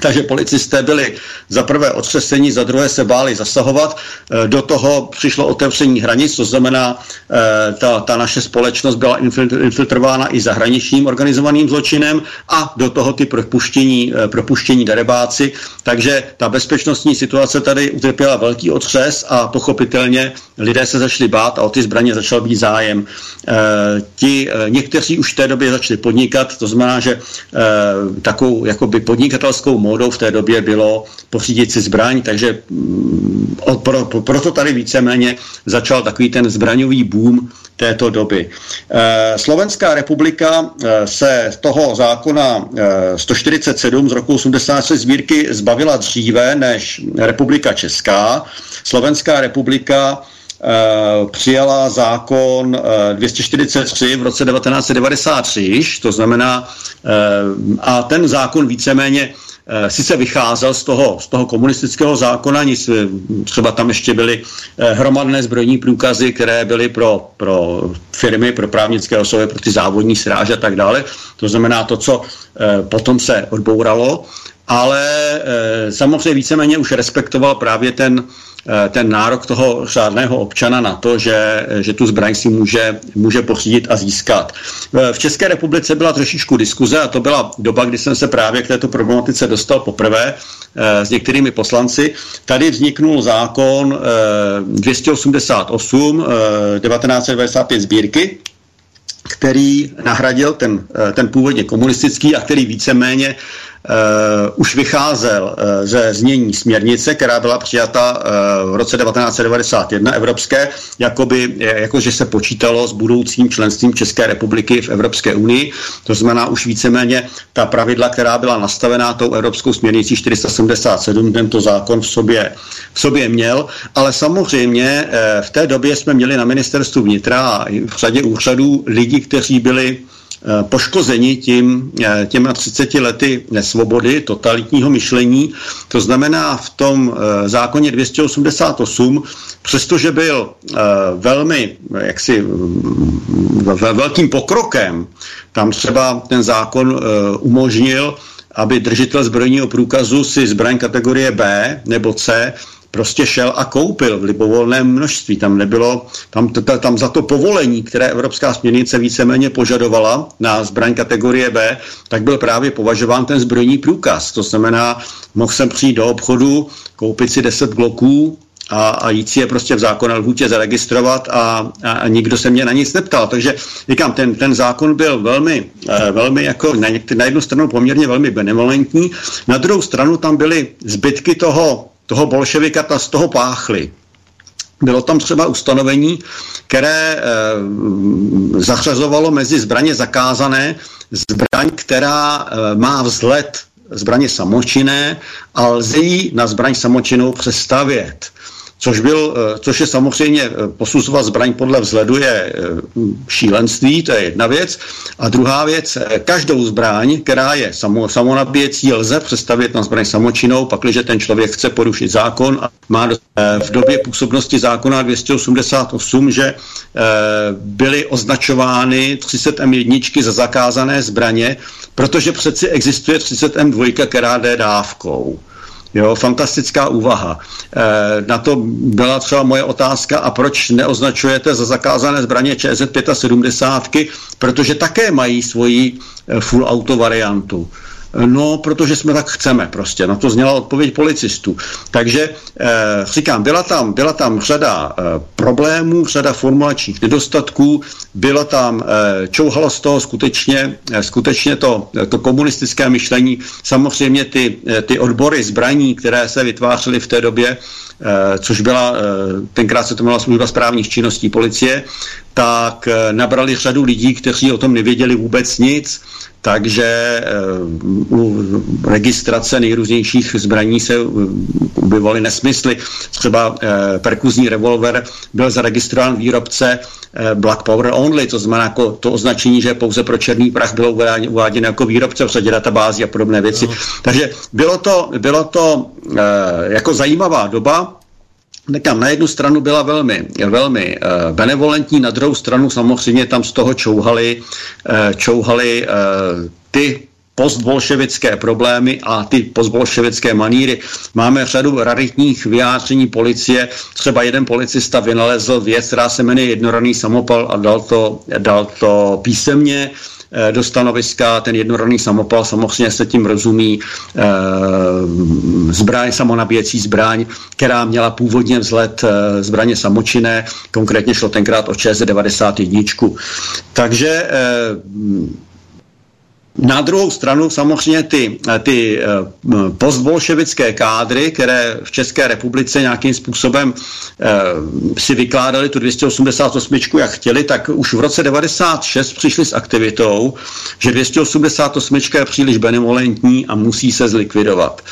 takže policisté byli za prvé otřesení, za druhé se báli zasahovat. E, do toho přišlo otevření hranic, to znamená, e, ta, ta naše společnost byla infiltrována i zahraničním organizovaným zločinem a do toho ty propuštění, e, propuštění darebáci. Takže ta bezpečnostní situace tady utrpěla velký otřes a pochopitelně lidé se začali bát a o ty zbraně začal být zájem. Ti někteří už v té době začali podnikat, to znamená, že takovou jakoby podnikatelskou módou v té době bylo pořídit si zbraň, takže mm, pro, proto tady víceméně začal takový ten zbraňový boom této doby. E, Slovenská republika e, se toho zákona e, 147 z roku 86 sbírky zbavila dříve než republika Česká. Slovenská republika přijala zákon 243 v roce 1993, to znamená, a ten zákon víceméně Eh, sice vycházel z toho, z toho komunistického zákona, nic, eh, třeba tam ještě byly eh, hromadné zbrojní průkazy, které byly pro, pro firmy, pro právnické osoby, pro ty závodní sráže a tak dále. To znamená to, co potom se odbouralo, ale samozřejmě víceméně už respektoval právě ten, Eh, ten nárok toho řádného občana na to, že, že tu zbraň si může, může pořídit a získat. Eh, v České republice byla trošičku diskuze a to byla doba, kdy jsem se právě k této problematice dostal poprvé eh, s některými poslanci. Tady vzniknul zákon 288 1995 sbírky, který nahradil ten, ten původně komunistický a který víceméně už vycházel ze znění směrnice, která byla přijata v roce 1991 evropské, jakoby, jakože se počítalo s budoucím členstvím České republiky v Evropské unii. To znamená už víceméně ta pravidla, která byla nastavená tou evropskou směrnicí 477, tento zákon v sobě, v sobě měl, ale samozřejmě v té době jsme měli na ministerstvu vnitra a v řadě úřadů lidi, kteří byli Eh, poškozeni tím, eh, těma 30 lety nesvobody, totalitního myšlení. To znamená v tom eh, zákoně 288, přestože byl velmi jaksi velkým pokrokem, tam třeba ten zákon umožnil, aby držitel zbrojního průkazu si zbraň kategorie B nebo C prostě šel a koupil v libovolném množství. Tam nebylo, tam, tam za to povolení, které Evropská směrnice víceméně požadovala na zbraň kategorie B, tak byl právě považován ten zbrojní průkaz. To znamená, mohl jsem přijít do obchodu, koupit si 10 bloků, a, a jít si je prostě v zákonné lhůtě zaregistrovat a, a, a nikdo se mě na nic neptal. Takže říkám, ten, ten zákon byl velmi, uh, velmi jako na, na jednu stranu poměrně velmi benevolentní, na druhou stranu tam byly zbytky toho toho bolševika ta z toho páchly. Bylo tam třeba ustanovení, které e, zařazovalo mezi zbraně zakázané zbraň, která e, má vzhled zbraně samočinné a lze ji na zbraň samočinnou přestavět což, byl, eh, což je samozřejmě eh, posuzovat zbraň podle vzhledu je eh, šílenství, to je jedna věc. A druhá věc, každou zbraň, která je samo, samonabíjecí, lze přestavit na zbraň samočinou, pakliže ten člověk chce porušit zákon a má v době působnosti zákona 288, že byly označovány 30 M1 za zakázané zbraně, protože přeci existuje 30 M2, která jde dávkou. Jo, fantastická úvaha. E, na to byla třeba moje otázka, a proč neoznačujete za zakázané zbraně ČZ 75, protože také mají svoji eh, full auto variantu. No, protože jsme tak chceme prostě. Na to zněla odpověď policistů. Takže eh, říkám, byla tam, byla tam řada eh, problémů, řada formulačních nedostatků, byla tam, eh, čouhalo z toho skutečně, eh, skutečně to, to komunistické myšlení. Samozřejmě ty, eh, ty odbory zbraní, které se vytvářely v té době, eh, což byla, eh, tenkrát se to jmenovala služba správních činností policie, tak eh, nabrali řadu lidí, kteří o tom nevěděli vůbec nic, takže eh, u registrace nejrůznějších zbraní se objevovaly nesmysly. Třeba eh, perkuzní revolver byl zaregistrován výrobce Black Power Only, to znamená jako to označení, že pouze pro černý prach bylo uváděno jako výrobce v řadě databází a podobné věci. No. Takže bylo to, bylo to jako zajímavá doba, Nekam na jednu stranu byla velmi, velmi uh, benevolentní, na druhou stranu samozřejmě tam z toho čouhali, uh, čouhali uh, ty postbolševické problémy a ty postbolševické maníry. Máme řadu raritních vyjádření policie. Třeba jeden policista vynalezl věc, která se jmenuje jednoraný samopal a dal to, dal to písemně. Eh, do stanoviska. Ten jednorodný samopal samozřejmě se tím rozumí eh, zbraň, samonabíjecí zbraň, která měla původně vzhled eh, zbraně samočinné, konkrétně šlo tenkrát o ČS-91. Takže na druhou stranu samozřejmě ty, ty uh, postbolševické kádry, které v České republice nějakým způsobem uh, si vykládali tu 288, jak chtěli, tak už v roce 96 přišli s aktivitou, že 288 je příliš benevolentní a musí se zlikvidovat.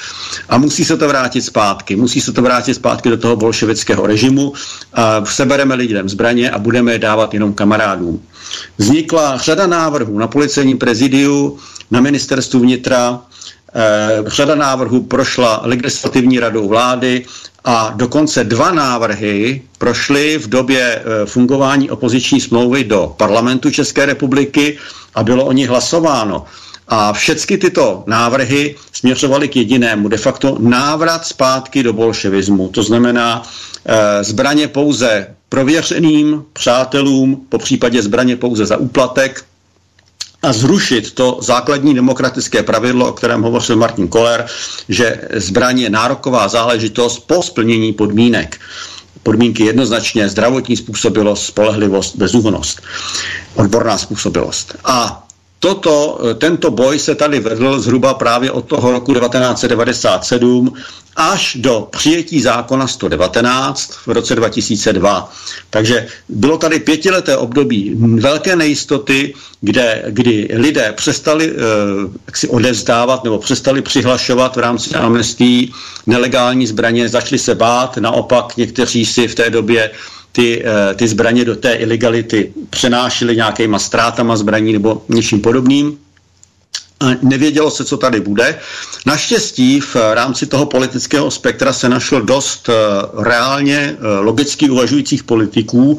A musí se to vrátit zpátky. Musí se to vrátit zpátky do toho bolševického režimu. A sebereme lidem zbraně a budeme je dávat jenom kamarádům. Vznikla řada návrhů na policejním prezidiu, na ministerstvu vnitra, eh, řada návrhů prošla legislativní radou vlády a dokonce dva návrhy prošly v době eh, fungování opoziční smlouvy do parlamentu České republiky a bylo o nich hlasováno. A všechny tyto návrhy směřovaly k jedinému, de facto návrat zpátky do bolševismu. To znamená e, zbraně pouze prověřeným přátelům, po případě zbraně pouze za úplatek a zrušit to základní demokratické pravidlo, o kterém hovořil Martin Koller, že zbraně je nároková záležitost po splnění podmínek podmínky jednoznačně zdravotní způsobilost, spolehlivost, bezúhonost, odborná způsobilost. A toto, eh, tento boj se tady vedl zhruba právě od toho roku 1997 až do přijetí zákona 119 v roce 2002. Takže bylo tady pětileté období velké nejistoty, kde, kdy lidé přestali eh, si odevzdávat nebo přestali přihlašovat v rámci amnestí nelegální zbraně, začali se bát, naopak někteří si v té době eh, ty zbraně do té ilegality přenášely nějakýma ztrátama zbraní nebo něčím podobným. Nevědělo se, co tady bude. Naštěstí v rámci toho politického spektra se našlo dost eh, reálně eh, logicky uvažujících politiků,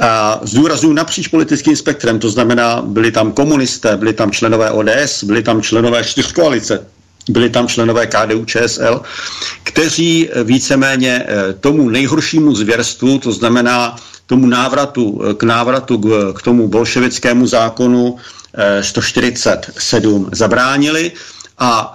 a zdůraznuju napříč politickým spektrem, to znamená, byli tam komunisté, byli tam členové ODS, byli tam členové čtyřkoalice, byli tam členové KDU ČSL, kteří víceméně eh, tomu nejhoršímu zvěrstvu, to znamená tomu návratu, k návratu k, k tomu bolševickému zákonu 147 zabránili a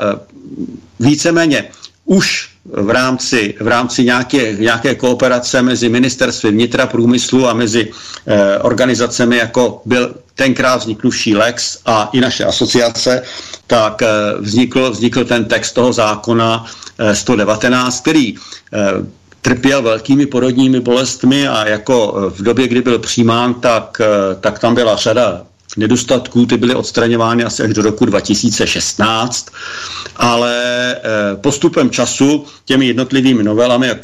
víceméně už v rámci, v rámci nějaké, nějaké kooperace mezi ministerstvy vnitra průmyslu a mezi eh, organizacemi, jako byl tenkrát vzniknuvší Lex a i naše asociace, tak eh, vznikl, vznikl ten text toho zákona eh, 119, který eh, trpěl velkými porodními bolestmi a jako eh, v době, kdy byl přijímán, tak, eh, tak tam byla řada nedostatků, ty byly odstraňovány asi až do roku 2016, ale eh, postupem času těmi jednotlivými novelami, o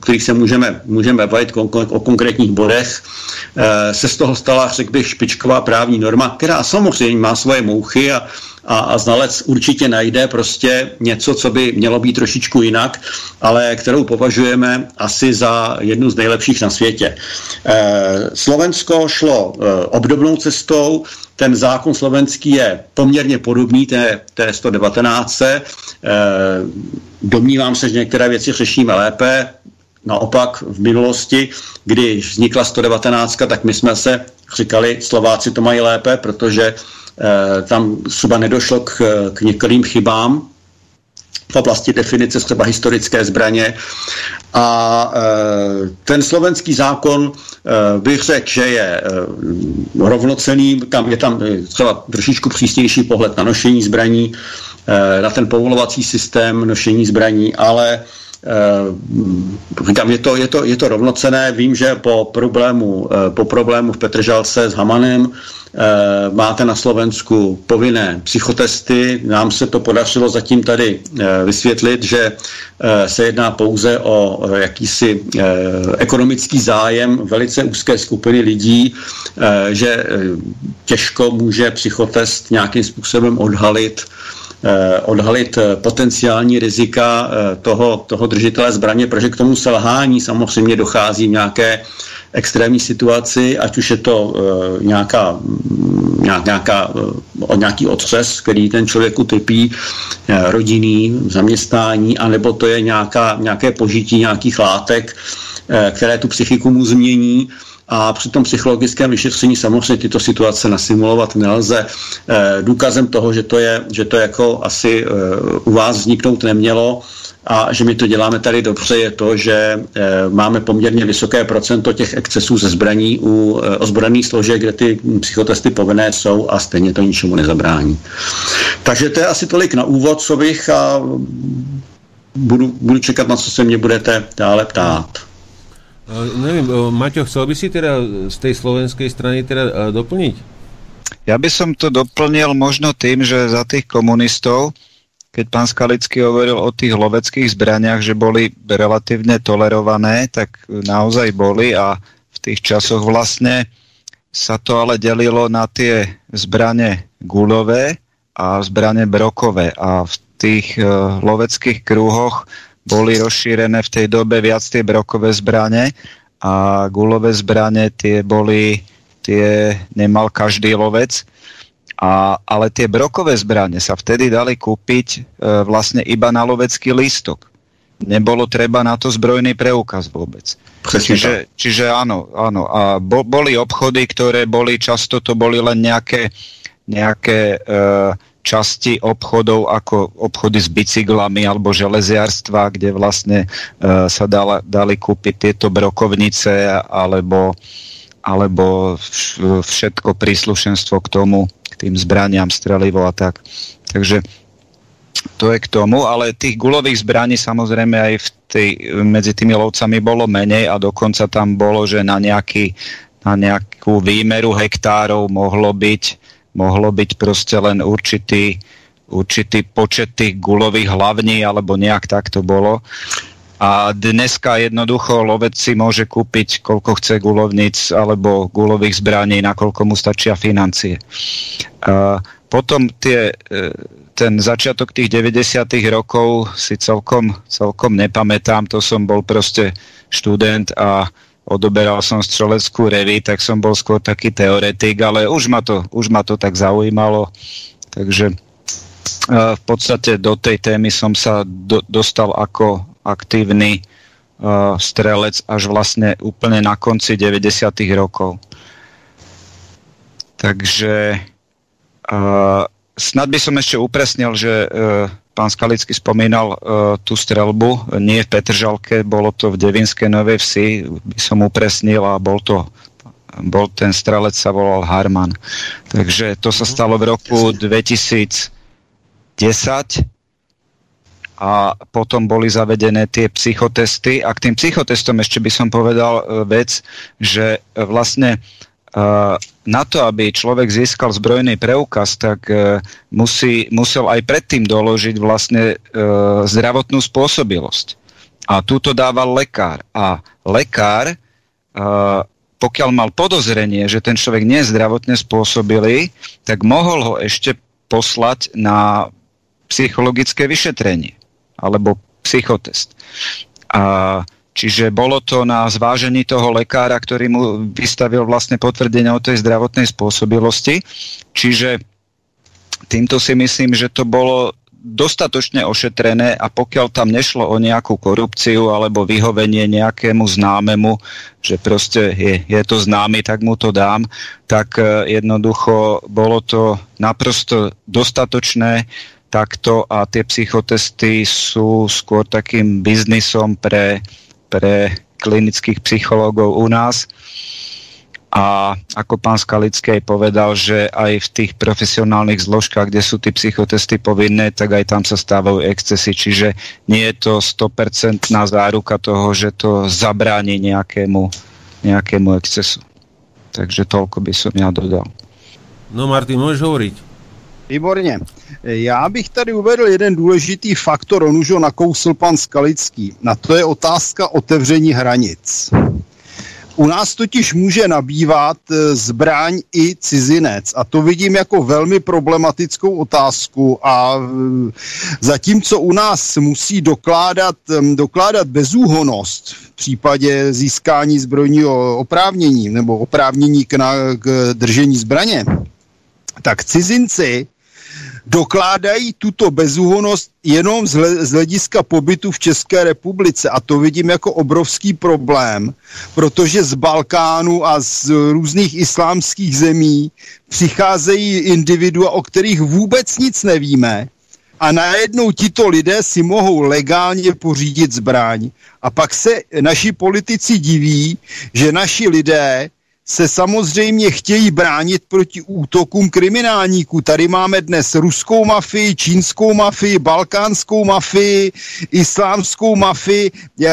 kterých se můžeme, můžeme bavit o konkrétních bodech, eh, se z toho stala, řekl bych, špičková právní norma, která samozřejmě má svoje mouchy a a, a znalec určitě najde prostě něco, co by mělo být trošičku jinak, ale kterou považujeme asi za jednu z nejlepších na světě. E, Slovensko šlo e, obdobnou cestou, ten zákon slovenský je poměrně podobný té, té 119. E, domnívám se, že některé věci řešíme lépe, Naopak v minulosti, když vznikla 119, tak my jsme se říkali, Slováci to mají lépe, protože tam třeba nedošlo k, k některým chybám v oblasti definice třeba historické zbraně. A e, ten slovenský zákon e, bych řekl, že je rovnocený, tam je tam třeba trošičku přísnější pohled na nošení zbraní, na ten povolovací systém nošení zbraní, ale říkám, je to, je, to, je to rovnocené. Vím, že po problému, uh, po problému v Petržalce s Hamanem Eh, máte na Slovensku povinné psychotesty. Nám se to podařilo zatím tady eh, vysvětlit, že eh, se jedná pouze o jakýsi ekonomický zájem velice úzké skupiny lidí, že těžko může psychotest nějakým způsobem odhalit odhalit potenciální rizika toho, toho držitele zbraně, protože k tomu selhání samozřejmě dochází v nějaké extrémní situaci, ať už je to nějaká, nějak, nějaká, nějaký otřes, který ten člověk utrpí, rodinný, zaměstnání, anebo to je nějaká, nějaké požití nějakých látek, které tu psychiku mu změní, a při tom psychologickém vyšetření samozřejmě tyto situace nasimulovat nelze. důkazem toho, že to je, že to jako asi u vás vzniknout nemělo, a že my to děláme tady dobře, je to, že e, máme poměrně vysoké procento těch excesů ze zbraní u ozbrojených složek, kde ty psychotesty povinné jsou a stejně to ničemu nezabrání. Takže to je asi tolik na úvod, co bych a budu, budu čekat, na co se mě budete dále ptát. Uh, nevím, uh, Maťo, chcel by si teda z tej slovenskej strany teda uh, doplniť? Ja by som to doplnil možno tým, že za tých komunistov keď pán Skalický hovoril o tých loveckých zbraniach, že boli relatívne tolerované, tak naozaj boli a v tých časoch vlastne sa to ale delilo na tie zbrane guľové a zbrane brokové a v tých loveckých krúhoch boli rozšírené v tej dobe viac tie brokové zbrane a gulové zbrane tie boli, tie nemal každý lovec a, ale tie brokové zbranie sa vtedy dali kúpiť e, vlastne iba na lovecký lístok. Nebolo treba na to zbrojný preukaz vôbec. čiže, čiže áno, áno. A bo, boli obchody, ktoré boli, často to boli len nejaké, nejaké e, časti obchodov ako obchody s bicyklami alebo železiarstva, kde vlastne e, sa dala, dali kúpiť tieto brokovnice alebo, alebo všetko príslušenstvo k tomu tým zbraniam, strelivo a tak. Takže to je k tomu, ale tých gulových zbraní samozrejme aj v tej, medzi tými lovcami bolo menej a dokonca tam bolo, že na, nejaký, na nejakú výmeru hektárov mohlo byť, mohlo byť proste len určitý, určitý počet tých gulových hlavní, alebo nejak tak to bolo. A dneska jednoducho lovec si môže kúpiť, koľko chce gulovníc alebo gulových zbraní, nakoľko mu stačia financie. Uh, potom tie, ten začiatok tých 90. rokov si celkom, celkom nepamätám, to som bol proste študent a odoberal som streleckú reví, tak som bol skôr taký teoretik, ale už ma to, už ma to tak zaujímalo, takže uh, v podstate do tej témy som sa do, dostal ako aktívny uh, strelec až vlastne úplne na konci 90. rokov. Takže uh, snad by som ešte upresnil, že uh, pán Skalický spomínal uh, tú strelbu, nie v Petržalke, bolo to v Devinskej Novej Vsi, by som upresnil a bol to bol ten strelec sa volal Harman. Takže to sa stalo v roku 2010 a potom boli zavedené tie psychotesty. A k tým psychotestom ešte by som povedal e, vec, že e, vlastne e, na to, aby človek získal zbrojný preukaz, tak musí, musel aj predtým doložiť vlastne zdravotnú spôsobilosť. A túto dával lekár. A lekár, pokiaľ mal podozrenie, že ten človek nie je zdravotne spôsobilý, tak mohol ho ešte poslať na psychologické vyšetrenie alebo psychotest. A Čiže bolo to na zvážení toho lekára, ktorý mu vystavil vlastne potvrdenie o tej zdravotnej spôsobilosti. Čiže týmto si myslím, že to bolo dostatočne ošetrené a pokiaľ tam nešlo o nejakú korupciu alebo vyhovenie nejakému známemu, že proste je, je to známy, tak mu to dám, tak eh, jednoducho bolo to naprosto dostatočné takto a tie psychotesty sú skôr takým biznisom pre, pre klinických psychológov u nás. A ako pán Skalický povedal, že aj v tých profesionálnych zložkách, kde sú tie psychotesty povinné, tak aj tam sa stávajú excesy. Čiže nie je to 100% záruka toho, že to zabráni nejakému, nejakému excesu. Takže toľko by som ja dodal. No Martin, môžeš hovoriť? Výborně. Já bych tady uvedl jeden důležitý faktor, on už ho nakousl pan Skalický. Na to je otázka otevření hranic. U nás totiž může nabývat e, zbraň i cizinec a to vidím jako velmi problematickou otázku a e, zatímco u nás musí dokládat, dokládat bezúhonost v případě získání zbrojního oprávnění nebo oprávnění k, na, k držení zbraně, tak cizinci dokládají tuto bezúhonost jenom z, hlediska pobytu v České republice a to vidím jako obrovský problém, protože z Balkánu a z různých islámských zemí přicházejí individua, o kterých vůbec nic nevíme a najednou tito lidé si mohou legálně pořídit zbraň. A pak se naši politici diví, že naši lidé se samozřejmě chtějí bránit proti útokům kriminálníků. Tady máme dnes ruskou mafii, čínskou mafii, balkánskou mafii, islámskou mafii,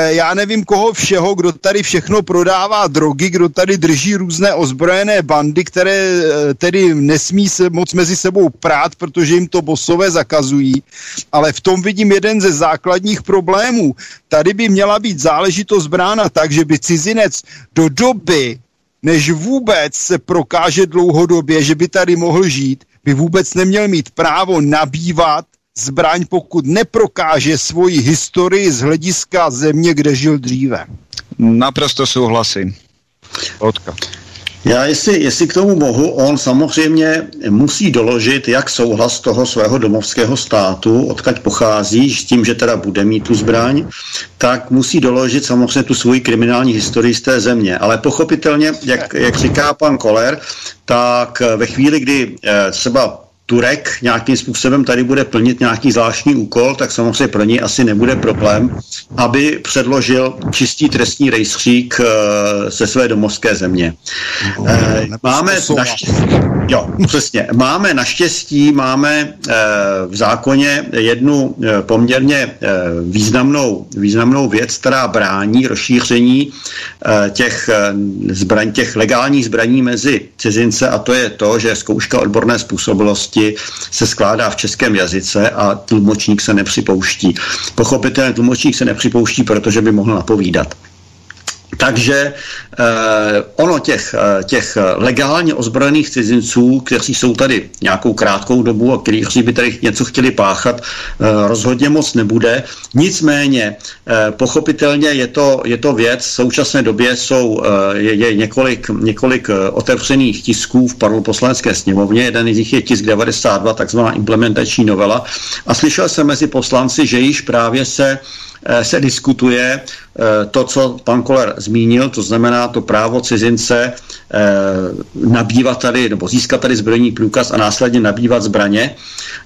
já nevím koho všeho, kdo tady všechno prodává drogy, kdo tady drží různé ozbrojené bandy, které eh, tedy nesmí se moc mezi sebou prát, protože jim to bosové zakazují. Ale v tom vidím jeden ze základních problémů. Tady by měla být záležitost brána tak, že by cizinec do doby, než vůbec se prokáže dlouhodobě, že by tady mohl žít, by vůbec neměl mít právo nabývat zbraň, pokud neprokáže svoji historii z hlediska země, kde žil dříve. Naprosto souhlasím. Odka. Já jestli, jestli k tomu mohu, on samozřejmě musí doložit jak souhlas toho svého domovského státu, odkaď pochází, s tím, že teda bude mít tu zbraň, tak musí doložit samozřejmě tu svoji kriminální historii z té země. Ale pochopitelně, jak, jak říká pan Koller, tak ve chvíli, kdy eh, třeba Turek nějakým způsobem tady bude plnit nějaký zvláštní úkol, tak samozřejmě pro něj asi nebude problém, aby předložil čistý trestní rejstřík ze své domovské země. Máme naštěstí, jo, přesně, máme naštěstí, máme v zákoně jednu poměrně významnou, významnou věc, která brání rozšíření těch zbraň, těch legálních zbraní mezi cizince a to je to, že zkouška odborné způsobilosti se skládá v českém jazyce a tlumočník se nepřipouští. Pochopitelně tlumočník se nepřipouští, protože by mohl napovídat. Takže eh, ono těch, eh, těch legálně ozbrojených cizinců, kteří jsou tady nějakou krátkou dobu a kteří by tady něco chtěli páchat, eh, rozhodně moc nebude. Nicméně, eh, pochopitelně je to, je to věc, v současné době jsou, eh, je, je několik, několik eh, otevřených tisků v poslanecké sněmovně, jeden z nich je tisk 92, takzvaná implementační novela. A slyšel jsem mezi poslanci, že již právě se Eh, se diskutuje eh, to, co pan Koller zmínil, to znamená to právo cizince eh, nabývat tady, nebo získat tady zbrojní průkaz a následně nabývat zbraně,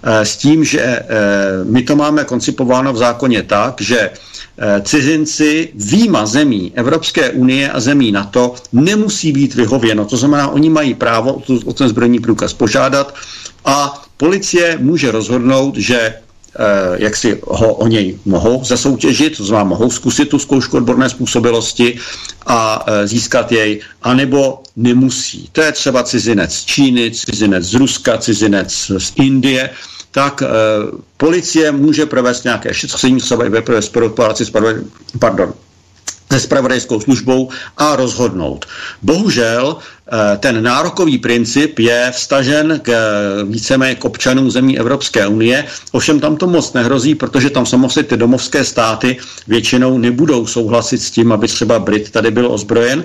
s tím, že my to máme koncipováno v zákoně tak, že cizinci výjima zemí Evropské unie a zemí NATO nemusí být vyhověno. To znamená, oni mají právo o ten zbrojní průkaz požádat a policie může rozhodnout, že Eh, jak si ho o něj mohou zasoutěžit, to znamená mohou zkusit tu zkoušku odborné způsobilosti a eh, získat jej, anebo nemusí. To je třeba cizinec z Číny, cizinec z Ruska, cizinec z Indie, tak e, policie může provést nějaké šetření, třeba i ve spolupráci s pardon, se spravodajskou službou a rozhodnout. Bohužel Eh, ten nárokový princip je vstažen k eh, víceméně k občanům zemí Evropské unie, ovšem tam to moc nehrozí, protože tam samozřejmě ty domovské státy většinou nebudou souhlasit s tím, aby třeba Brit tady byl ozbrojen,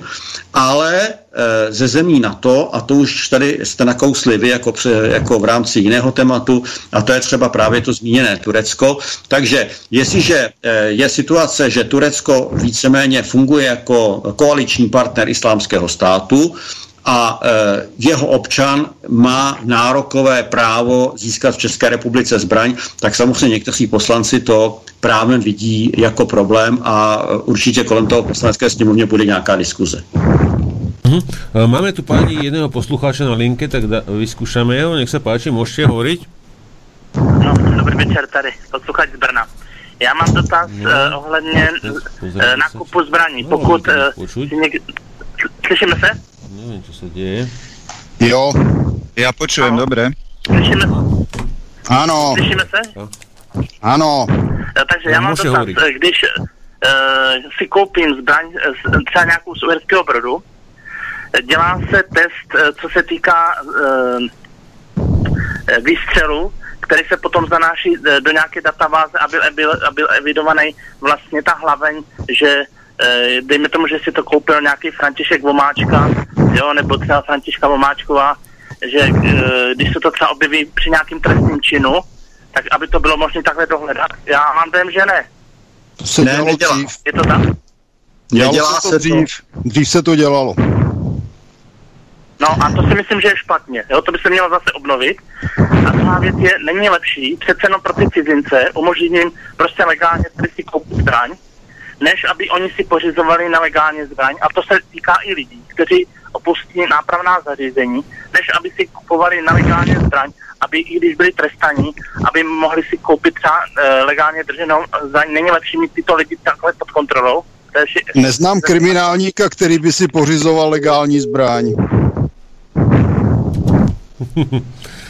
ale eh, ze zemí NATO, a to už tady jste nakousli vy jako, jako v rámci jiného tématu, a to je třeba právě to zmíněné Turecko. Takže jestliže je situace, že Turecko víceméně funguje jako koaliční partner islámského státu, a e, jeho občan má nárokové právo získat v České republice zbraň, tak samozřejmě někteří poslanci to právem vidí jako problém a e, určitě kolem toho poslanecké sněmovně bude nějaká diskuze. Mhm. E, máme tu paní jedného posluchače na linke, tak da, vyskúšame ho. Nech se páči, můžete hovoriť? No, dobrý večer tady, posluchač z Brna. Já mám dotaz no, uh, ohledně uh, nákupu zbraní. No, Pokud... Uh, něk... Slyšíme se? Neviem, čo sa deje. Jo, ja počujem, ano. dobre. Slyšíme se? Ano. Slyšíme se? Ano. Takže já mám dotaz, hovoriť. když uh, si koupím zbraň, třeba nějakou z Uherského brodu, dělá se test, co se týká uh, výstřelu, který se potom zanáší do nějaké databáze, aby byl, aby byl evidovaný vlastně ta hlaveň, že Eh, dejme tomu, že si to koupil nějaký František Vomáčka, jo, nebo třeba Františka Vomáčková, že eh, když se to třeba objeví při nějakým trestním činu, tak aby to bylo možné takhle dohledat. Já mám dojem, že ne. To se ne, dělalo nedělá. dřív. Je to tak? Dělá se to dřív. To. Dřív se to dělalo. No a to si myslím, že je špatně. Jo? To by se mělo zase obnovit. A druhá věc je, není lepší přece jenom pro ty cizince umožnit jim prostě legálně si koupit zbraň, než aby oni si pořizovali nelegálně zbraň. A to se týká i lidí, kteří opustí nápravná zařízení, než aby si kupovali nelegálně zbraň, aby i když byli trestaní, aby mohli si koupit třeba e, legálně drženou zbraň. Není lepší mít tyto lidi takhle pod kontrolou? To je vši- Neznám kriminálníka, který by si pořizoval legální zbraň.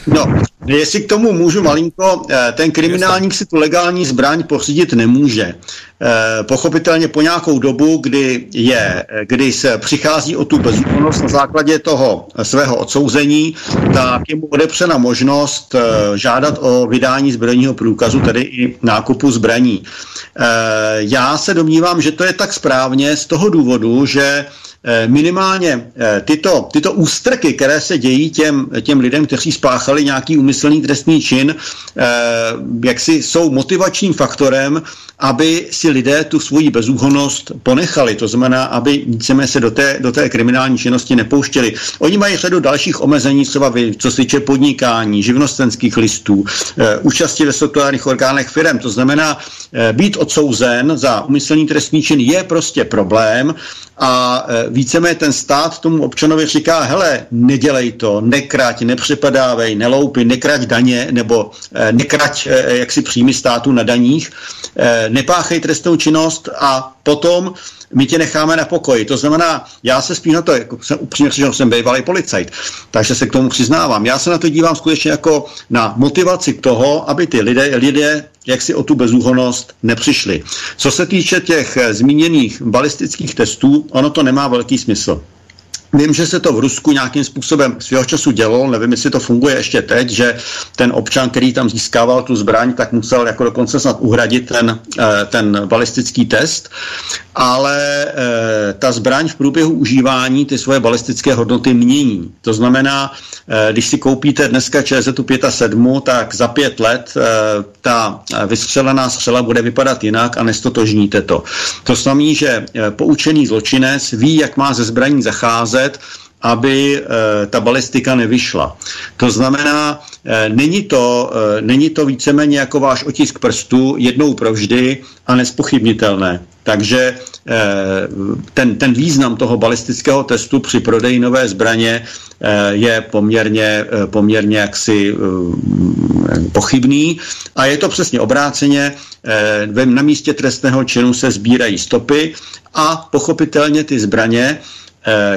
No, jestli k tomu můžu malinko, eh, ten kriminálník si tu legální zbraň pořídit nemůže. Eh, pochopitelně po nějakou dobu, kdy, je, kdy se přichází o tu bezúkonnost na základě toho svého odsouzení, tak je mu odepřena možnost eh, žádat o vydání zbrojního průkazu, tedy i nákupu zbraní. Já se domnívám, že to je tak správně z toho důvodu, že eh, minimálně eh, tyto, tyto ústrky, které se dějí těm, těm lidem, kteří spáchali nějaký úmyslný trestný čin, jak si jsou motivačním faktorem, aby si lidé tu svoji bezúhonnost ponechali. To znamená, aby víceméně se do té, do té kriminální činnosti nepouštěli. Oni mají řadu dalších omezení, třeba co se týče podnikání, živnostenských listů, účasti ve statutárních orgánech firm. To znamená, být odsouzen za umyslný trestný čin je prostě problém a e, víceméně ten stát tomu občanovi říká, hele, nedělej to, nekrať, nepřepadávej, neloupy, nekrať daně nebo e, nekrať e, jaksi příjmy státu na daních, nepáchej trestnou činnost a potom my tě necháme na pokoji. To znamená, já se spíš na to, jako jsem upřímně řečeno, jsem bývalý policajt, takže se k tomu přiznávám. Já se na to dívám skutečně jako na motivaci k toho, aby ty lidé, lidé jak si o tu bezúhonost nepřišli. Co se týče těch zmíněných balistických testů, ono to nemá velký smysl. Vím, že se to v Rusku nějakým způsobem svého času dělo, nevím, jestli to funguje ještě teď, že ten občan, který tam získával tu zbraň, tak musel jako dokonce snad uhradit ten, eh, ten balistický test, ale eh, ta zbraň v průběhu užívání ty svoje balistické hodnoty mění. To znamená, eh, když si koupíte dneska ČZ 5 a 7, tak za pět let ta vystřelená střela bude vypadat jinak a nestotožníte to. To znamená, že poučený zločinec ví, jak má ze zbraní zacházet, let, aby e, ta balistika nevyšla. To znamená, e, není, to, e, není to víceméně jako váš otisk prstu jednou provždy a nespochybnitelné. Takže ten, ten význam toho balistického testu při prodeji nové zbraně je poměrně, poměrně jaksi pochybný a je to přesně obráceně. Na místě trestného činu se sbírají stopy a pochopitelně ty zbraně Eh,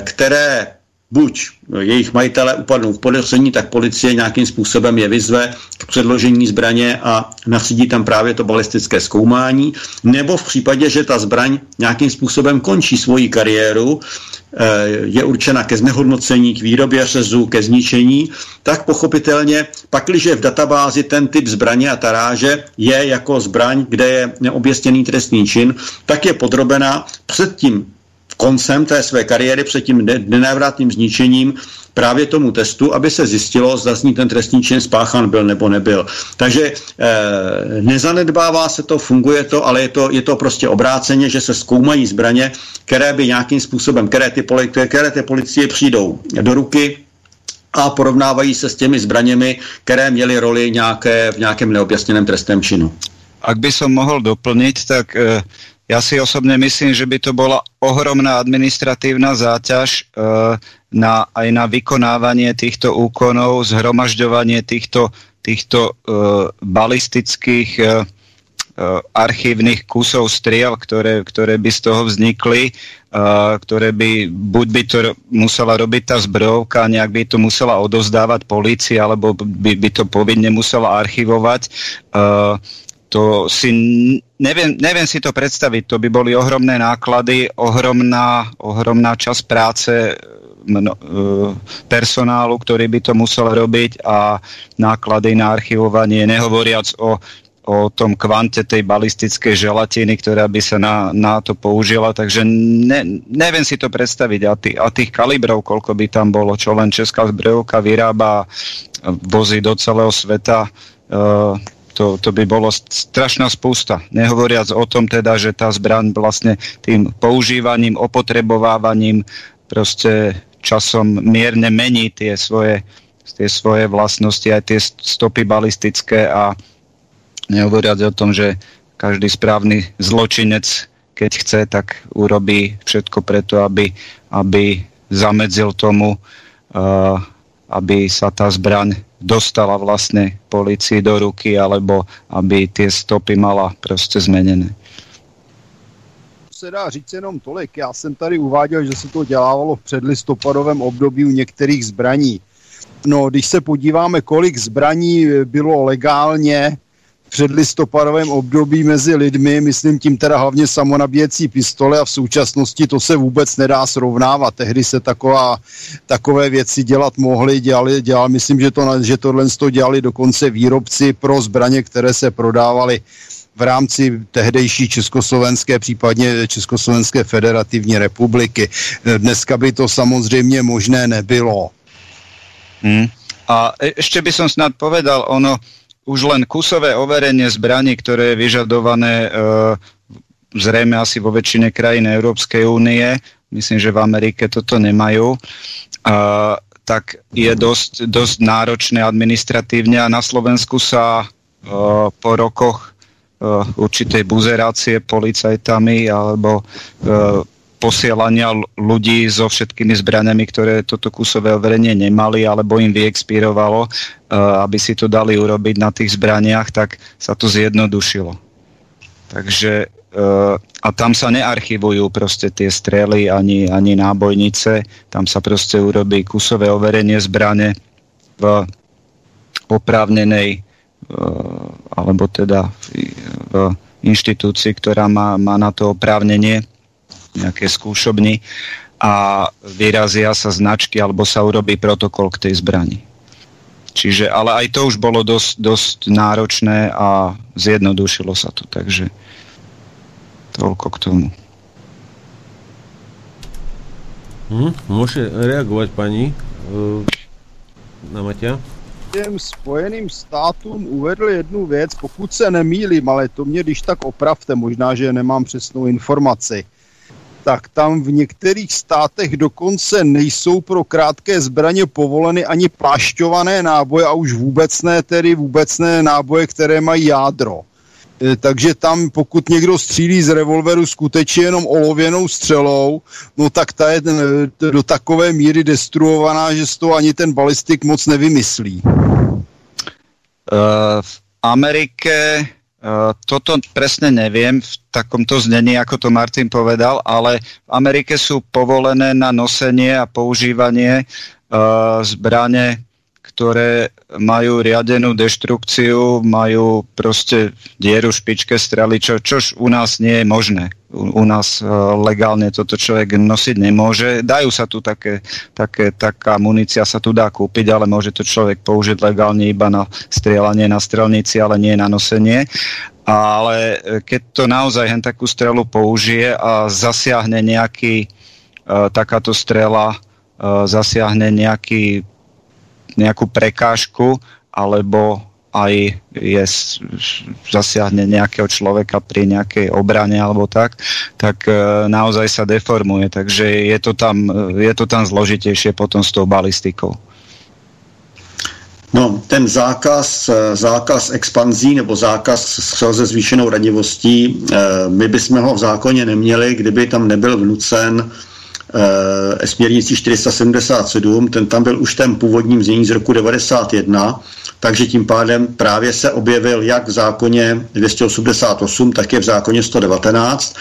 které buď jejich majitele upadnou v podezření, tak policie nějakým způsobem je vyzve k předložení zbraně a nařídí tam právě to balistické zkoumání, nebo v případě, že ta zbraň nějakým způsobem končí svoji kariéru, eh, je určena ke znehodnocení, k výrobě řezu, ke zničení, tak pochopitelně, pakliže v databázi ten typ zbraně a taráže je jako zbraň, kde je neoběstěný trestný čin, tak je podrobena před tím koncem té své kariéry před tím nenávratným zničením právě tomu testu, aby se zjistilo, zda z ní ten trestní čin spáchan byl nebo nebyl. Takže eh, nezanedbává se to, funguje to, ale je to, je to prostě obráceně, že se zkoumají zbraně, které by nějakým způsobem, které ty, poli, které ty policie přijdou do ruky, a porovnávají se s těmi zbraněmi, které měly roli nějaké, v nějakém neobjasněném trestném činu. Ak by som mohl doplnit, tak eh, ja si osobne myslím, že by to bola ohromná administratívna záťaž e, na, aj na vykonávanie týchto úkonov, zhromažďovanie týchto, týchto e, balistických e, archívnych kusov striel, ktoré, ktoré by z toho vznikli, uh, ktoré by, buď by to musela robiť tá zbrojovka, nejak by to musela odozdávať polícii, alebo by, by to povinne musela archivovať. Uh, to si neviem, neviem si to predstaviť, to by boli ohromné náklady, ohromná, ohromná časť práce mno, e, personálu, ktorý by to musel robiť a náklady na archivovanie, nehovoriac o, o tom kvante tej balistickej želatiny, ktorá by sa na, na to použila, takže ne, neviem si to predstaviť a, tý, a tých kalibrov, koľko by tam bolo, čo len Česká zbrojovka vyrába vozy do celého sveta, uh, to, to by bolo strašná spousta. Nehovoriac o tom teda, že tá zbraň vlastne tým používaním, opotrebovávaním proste časom mierne mení tie svoje, tie svoje vlastnosti, aj tie stopy balistické a nehovoriac o tom, že každý správny zločinec, keď chce, tak urobí všetko preto, aby, aby zamedzil tomu, uh, aby sa tá zbraň dostala vlastně policii do ruky, alebo aby ty stopy mala prostě zmeněné. Se dá říct jenom tolik. Já jsem tady uváděl, že se to dělávalo v předlistopadovém období u některých zbraní. No, když se podíváme, kolik zbraní bylo legálně předlistopadovém období mezi lidmi, myslím tím teda hlavně samonabíjecí pistole a v současnosti to se vůbec nedá srovnávat. Tehdy se taková, takové věci dělat mohly, dělali, dělali, myslím, že, to, že tohle to dělali dokonce výrobci pro zbraně, které se prodávaly v rámci tehdejší Československé, případně Československé federativní republiky. Dneska by to samozřejmě možné nebylo. Hmm. A e, ešte by som snad povedal, ono, už len kusové overenie zbraní, ktoré je vyžadované e, zrejme asi vo väčšine krajín Európskej únie, myslím, že v Amerike toto nemajú, e, tak je dosť, dosť náročné administratívne a na Slovensku sa e, po rokoch e, určitej buzerácie policajtami alebo e, posielania ľudí so všetkými zbraniami, ktoré toto kusové overenie nemali, alebo im vyexpirovalo, uh, aby si to dali urobiť na tých zbraniach, tak sa to zjednodušilo. Takže uh, a tam sa nearchivujú proste tie strely ani, ani nábojnice, tam sa proste urobí kusové overenie zbrane v oprávnenej uh, alebo teda v inštitúcii, ktorá má, má na to oprávnenie nejaké skúšobni a vyrazia sa značky alebo sa urobí protokol k tej zbrani. Čiže, ale aj to už bolo dosť, dosť náročné a zjednodušilo sa to, takže toľko k tomu. Hm, môže reagovať pani uh, na Maťa? těm spojeným státům uvedl jednu věc, pokud se nemýlím, ale to mě když tak opravte, možná, že nemám přesnou informaci tak tam v některých státech dokonce nejsou pro krátké zbraně povoleny ani plášťované náboje a už vůbec ne tedy vůbec ne náboje, které mají jádro. E, takže tam, pokud někdo střílí z revolveru skutečně jenom olověnou střelou, no tak ta je e, do takové míry destruovaná, že z toho ani ten balistik moc nevymyslí. Uh, v Amerike toto presne neviem v takomto znení, ako to Martin povedal, ale v Amerike sú povolené na nosenie a používanie uh, zbrane ktoré majú riadenú deštrukciu, majú proste dieru špičke strely, čo, čož u nás nie je možné. U, u nás uh, legálne toto človek nosiť nemôže. Dajú sa tu také, také, taká munícia sa tu dá kúpiť, ale môže to človek použiť legálne iba na strieľanie na strelnici, ale nie na nosenie. Ale e, keď to naozaj hen takú strelu použije a zasiahne nejaký, uh, takáto strela zasiahne nejaký nejakú prekážku, alebo aj je, zasiahne nejakého človeka pri nejakej obrane alebo tak, tak e, naozaj sa deformuje. Takže je to tam, je to tam zložitejšie potom s tou balistikou. No, ten zákaz, e, zákaz expanzí nebo zákaz se zvýšenou radivostí, e, my bychom ho v zákoně neměli, kdyby tam nebyl vnucen e, směrnicí 477, ten tam byl už ten původním znění z roku 91, takže tím pádem právě se objevil jak v zákoně 288, tak je v zákoně 119.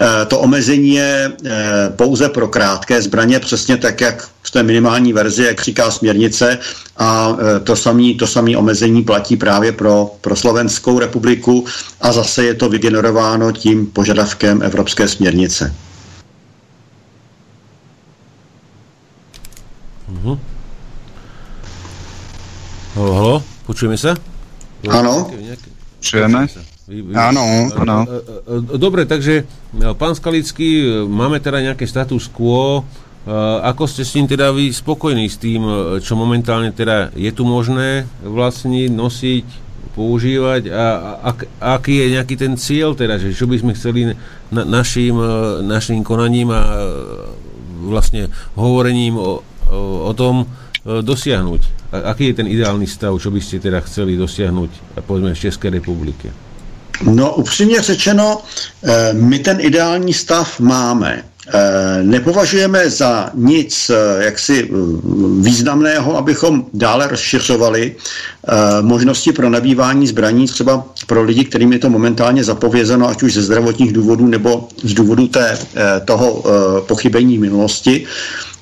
E, to omezení je e, pouze pro krátké zbraně, přesně tak, jak v té minimální verzi, jak říká směrnice, a e, to samé to samý omezení platí právě pro, pro Slovenskou republiku a zase je to vygenerováno tím požadavkem Evropské směrnice. Uh-huh. Halo, halo, počujeme sa? Áno. Počujeme. Áno. Áno. E, e, dobre, takže pán Skalický, máme teda nejaké status quo. Ako ste s ním teda vy spokojní s tým, čo momentálne teda je tu možné vlastniť, nosiť, používať a, a, a aký je nejaký ten cieľ teda, že čo by sme chceli na, našim, našim konaním a vlastne hovorením o, o tom e, dosiahnuť? Aký je ten ideálny stav, čo by ste teda chceli dosiahnuť, povedzme, v České republike? No, upřímně řečeno, e, my ten ideální stav máme. E, nepovažujeme za nic jaksi významného, abychom dále rozšiřovali možnosti pro nabývání zbraní třeba pro lidi, kterým je to momentálně zapovězeno, ať už ze zdravotních důvodů nebo z důvodu té, toho pochybení minulosti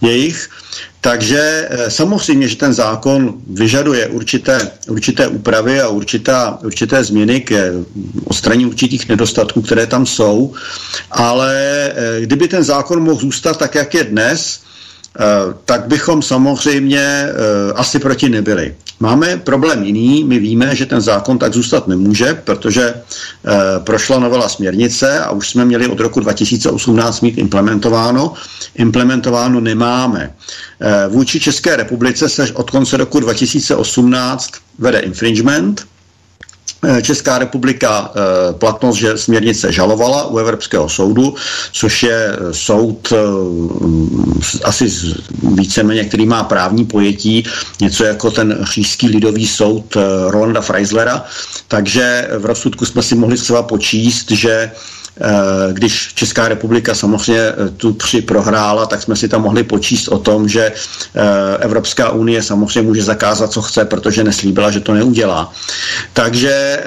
jejich. Takže eh, samozřejmě, že ten zákon vyžaduje určité, určité úpravy a určitá, určité změny k odstranění určitých nedostatků, které tam jsou, ale eh, kdyby ten zákon mohl zůstat tak, jak je dnes, tak bychom samozřejmě asi proti nebyli. Máme problém jiný, my víme, že ten zákon tak zůstat nemůže, protože prošla novela směrnice a už jsme měli od roku 2018 mít implementováno. Implementováno nemáme. Vůči České republice se od konce roku 2018 vede infringement, Eh, Česká republika eh, platnost že směrnice žalovala u Evropského soudu, což je eh, soud asi víceméně, který má právní pojetí, něco jako ten říšský lidový soud Rolanda Freislera. Takže v rozsudku jsme si mohli třeba počíst, že Eh, když Česká republika samozřejmě eh, tu tři prohrála, tak jsme si tam mohli počíst o tom, že eh, Evropská unie samozřejmě může zakázat, co chce, protože neslíbila, že to neudělá. Takže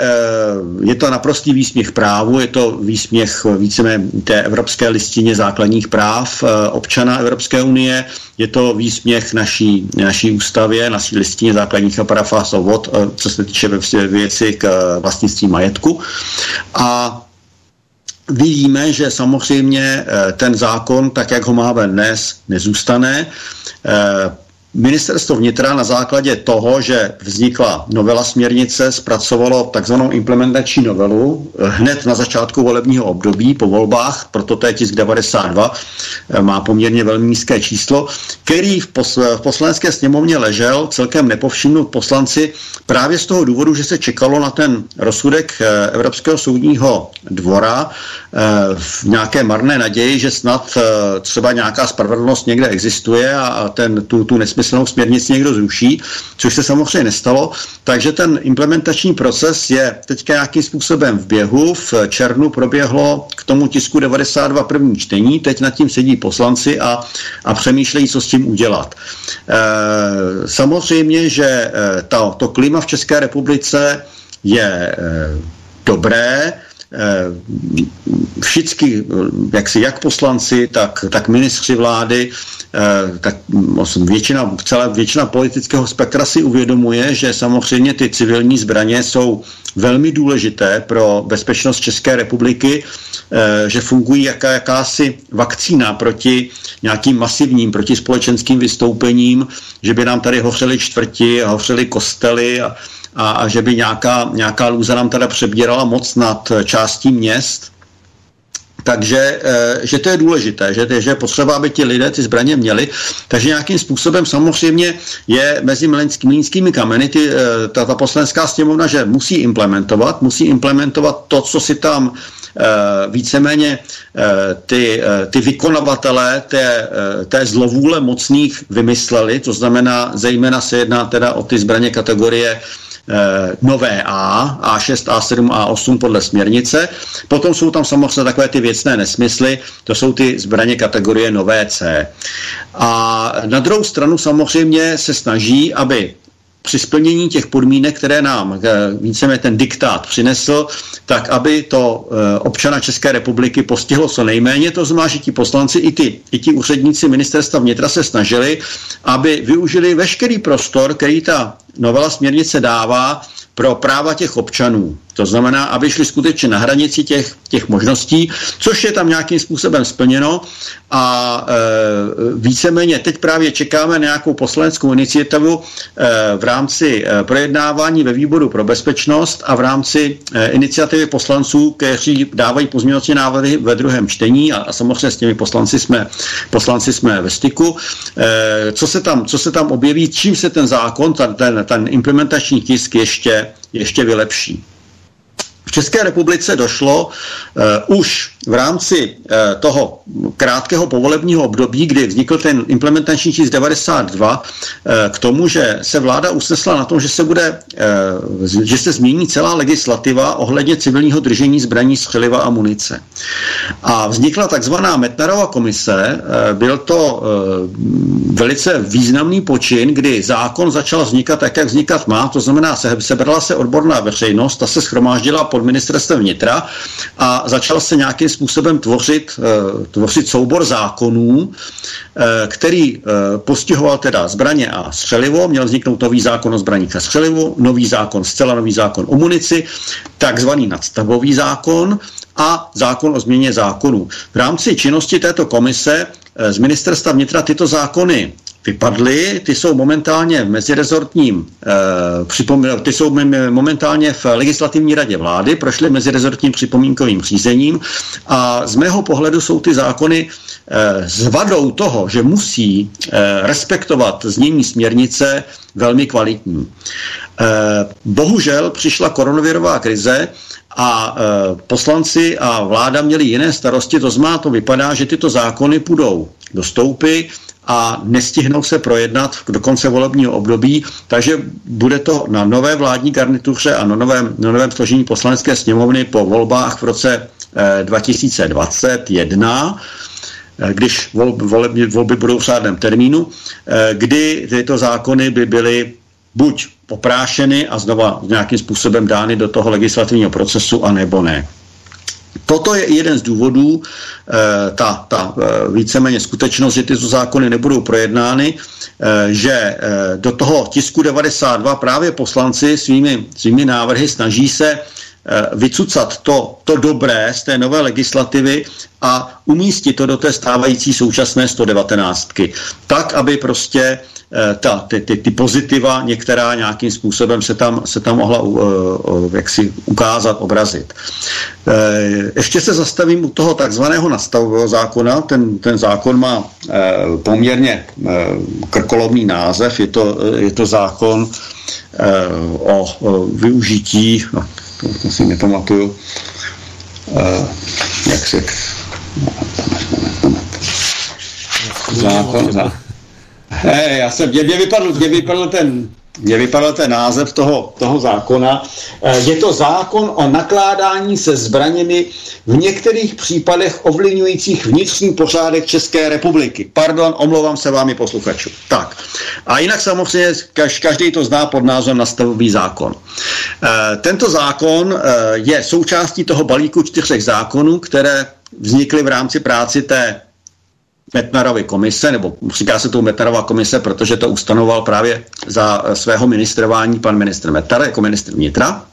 je to naprostý výsměch právu, je to výsměch víceméně té Evropské listině základních práv občana Evropské unie, je to výsměch naší, naší ústavě, naší listině základních práv a svobod, co se týče věci k vlastnictví majetku. A Vidíme, že samozřejmě eh, ten zákon, tak jak ho máme dnes, nezůstane. Eh, Ministerstvo vnitra na základě toho, že vznikla novela směrnice, zpracovalo takzvanou implementační novelu hned na začátku volebního období po volbách, proto to je tisk 92, má poměrně velmi nízké číslo, který v, pos- v poslanecké sněmovně ležel celkem nepovšimnut poslanci právě z toho důvodu, že se čekalo na ten rozsudek eh, Evropského soudního dvora eh, v nějaké marné naději, že snad eh, třeba nějaká spravedlnost někde existuje a ten, tu, tu nesmysl nesmyslnou směrnici někdo zruší, což se samozřejmě nestalo. Takže ten implementační proces je teď nějakým způsobem v běhu. V červnu proběhlo k tomu tisku 92 první čtení, teď nad tím sedí poslanci a, a přemýšlejí, co s tím udělat. E, samozřejmě, že e, to, to klima v České republice je e, dobré, Eh, všichni, jak si jak poslanci, tak, tak ministři vlády, tak většina, celá většina politického spektra si uvědomuje, že samozřejmě ty civilní zbraně jsou velmi důležité pro bezpečnost České republiky, eh, že fungují jaká, jakási vakcína proti nějakým masivním protispolečenským vystoupením, že by nám tady hořely čtvrti hořely kostely a, a, a že by nějaká, nějaká lůza nám teda přebírala moc nad částí měst, takže eh, že to je důležité, že, že je potřeba, aby ti lidé ty zbraně měli. Takže nějakým způsobem samozřejmě je mezi mlínskými kameny ty, eh, ta, ta poslanská sněmovna, že musí implementovat, musí implementovat to, co si tam eh, víceméně ty, ty vykonavatelé té, té zlovůle mocných vymysleli, to znamená, zejména se jedná teda o ty zbraně kategorie nové A, A6, A7, A8 podle směrnice. Potom jsou tam samozřejmě takové ty věcné nesmysly, to jsou ty zbraně kategorie nové C. A na druhou stranu samozřejmě se snaží, aby při splnění těch podmínek, které nám eh, víceméně ten diktát přinesl, tak aby to eh, občana České republiky postihlo co nejméně. To znamená, že ti poslanci i ti, i ti úředníci ministerstva vnitra se snažili, aby využili veškerý prostor, který ta novela směrnice dává pro práva těch občanů. To znamená, aby šli skutečně na hranici těch, těch možností, což je tam nějakým způsobem splněno a e, víceméně teď právě čekáme na nějakou poslaneckou iniciativu e, v rámci e, projednávání ve výboru pro bezpečnost a v rámci e, iniciativy poslanců, kteří dávají pozměňovací návrhy ve druhém čtení a, a samozřejmě s těmi poslanci jsme, poslanci jsme ve styku. E, co, se tam, co se tam objeví, čím se ten zákon, ten, ten implementační tisk ještě, ještě vylepší. České republice došlo uh, už v rámci uh, toho krátkého povolebního období, kdy vznikl ten implementační tisk 92, uh, k tomu, že se vláda usnesla na tom, že se bude, uh, že se změní celá legislativa ohledně civilního držení zbraní, střeliva a munice. A vznikla takzvaná Metnarova komise, uh, byl to uh, velice významný počin, kdy zákon začal vznikat tak, jak vznikat má, to znamená, se, sebrala se odborná veřejnost, ta se schromáždila pod pod ministerstvem vnitra a začal se nějakým způsobem tvořit, tvořit soubor zákonů, který postihoval teda zbraně a střelivo, měl vzniknout nový zákon o zbraních a střelivu, nový zákon, zcela nový zákon o munici, takzvaný nadstavový zákon a zákon o změně zákonů. V rámci činnosti této komise z ministerstva vnitra tyto zákony vypadly, ty jsou momentálně v mezirezortním, eh, ty jsou momentálně v legislativní radě vlády, prošly mezirezortním připomínkovým řízením a z mého pohledu jsou ty zákony eh, s vadou toho, že musí eh, respektovat znění směrnice velmi kvalitní. Eh, bohužel přišla koronavirová krize a e, poslanci a vláda měli jiné starosti, to znamená, to vypadá, že tyto zákony půjdou do stoupy a nestihnou se projednat do konce volebního období, takže bude to na nové vládní garnituře a na novém, na novém složení poslanecké sněmovny po volbách v roce e, 2021 když volby, volby budou v řádném termínu, e, kdy tyto zákony by byly buď oprášeny a znova nějakým způsobem dány do toho legislativního procesu, anebo ne. Toto je jeden z důvodů, e, ta, ta e, víceméně skutečnost, že tyto zákony nebudou projednány, e, že do toho tisku 92 právě poslanci svými, svými návrhy snaží se vycucat to, to dobré z té nové legislativy a umístit to do té stávající současné 119. Tak, aby prostě Eh, ta, ty, ty, ty pozitiva některá nějakým způsobem se tam, se tam mohla uh, uh, jaksi ukázat, obrazit. Uh, ještě se zastavím u toho takzvaného nastavového zákona. Ten, ten zákon má poměrně krkolomný název. Je to, je to zákon o, o využití, no, to, si nepamatuju, uh, jak se... Zákon, zákon, Hey, já jsem, mě, mě, vypadl, mě vypadl ten mě vypadal ten název toho, toho zákona. Eh, je to zákon o nakládání se zbraněmi v některých případech ovlivňujících vnitřní pořádek České republiky. Pardon, omlouvám se vámi posluchačů. Tak. A jinak samozřejmě každý to zná pod názvem nastavový zákon. Eh, tento zákon eh, je součástí toho balíku čtyřech zákonů, které vznikly v rámci práci té Metnarovy komise, nebo říká se to Metnarová komise, protože to ustanoval právě za svého ministrování pan ministr Metnar jako ministr vnitra.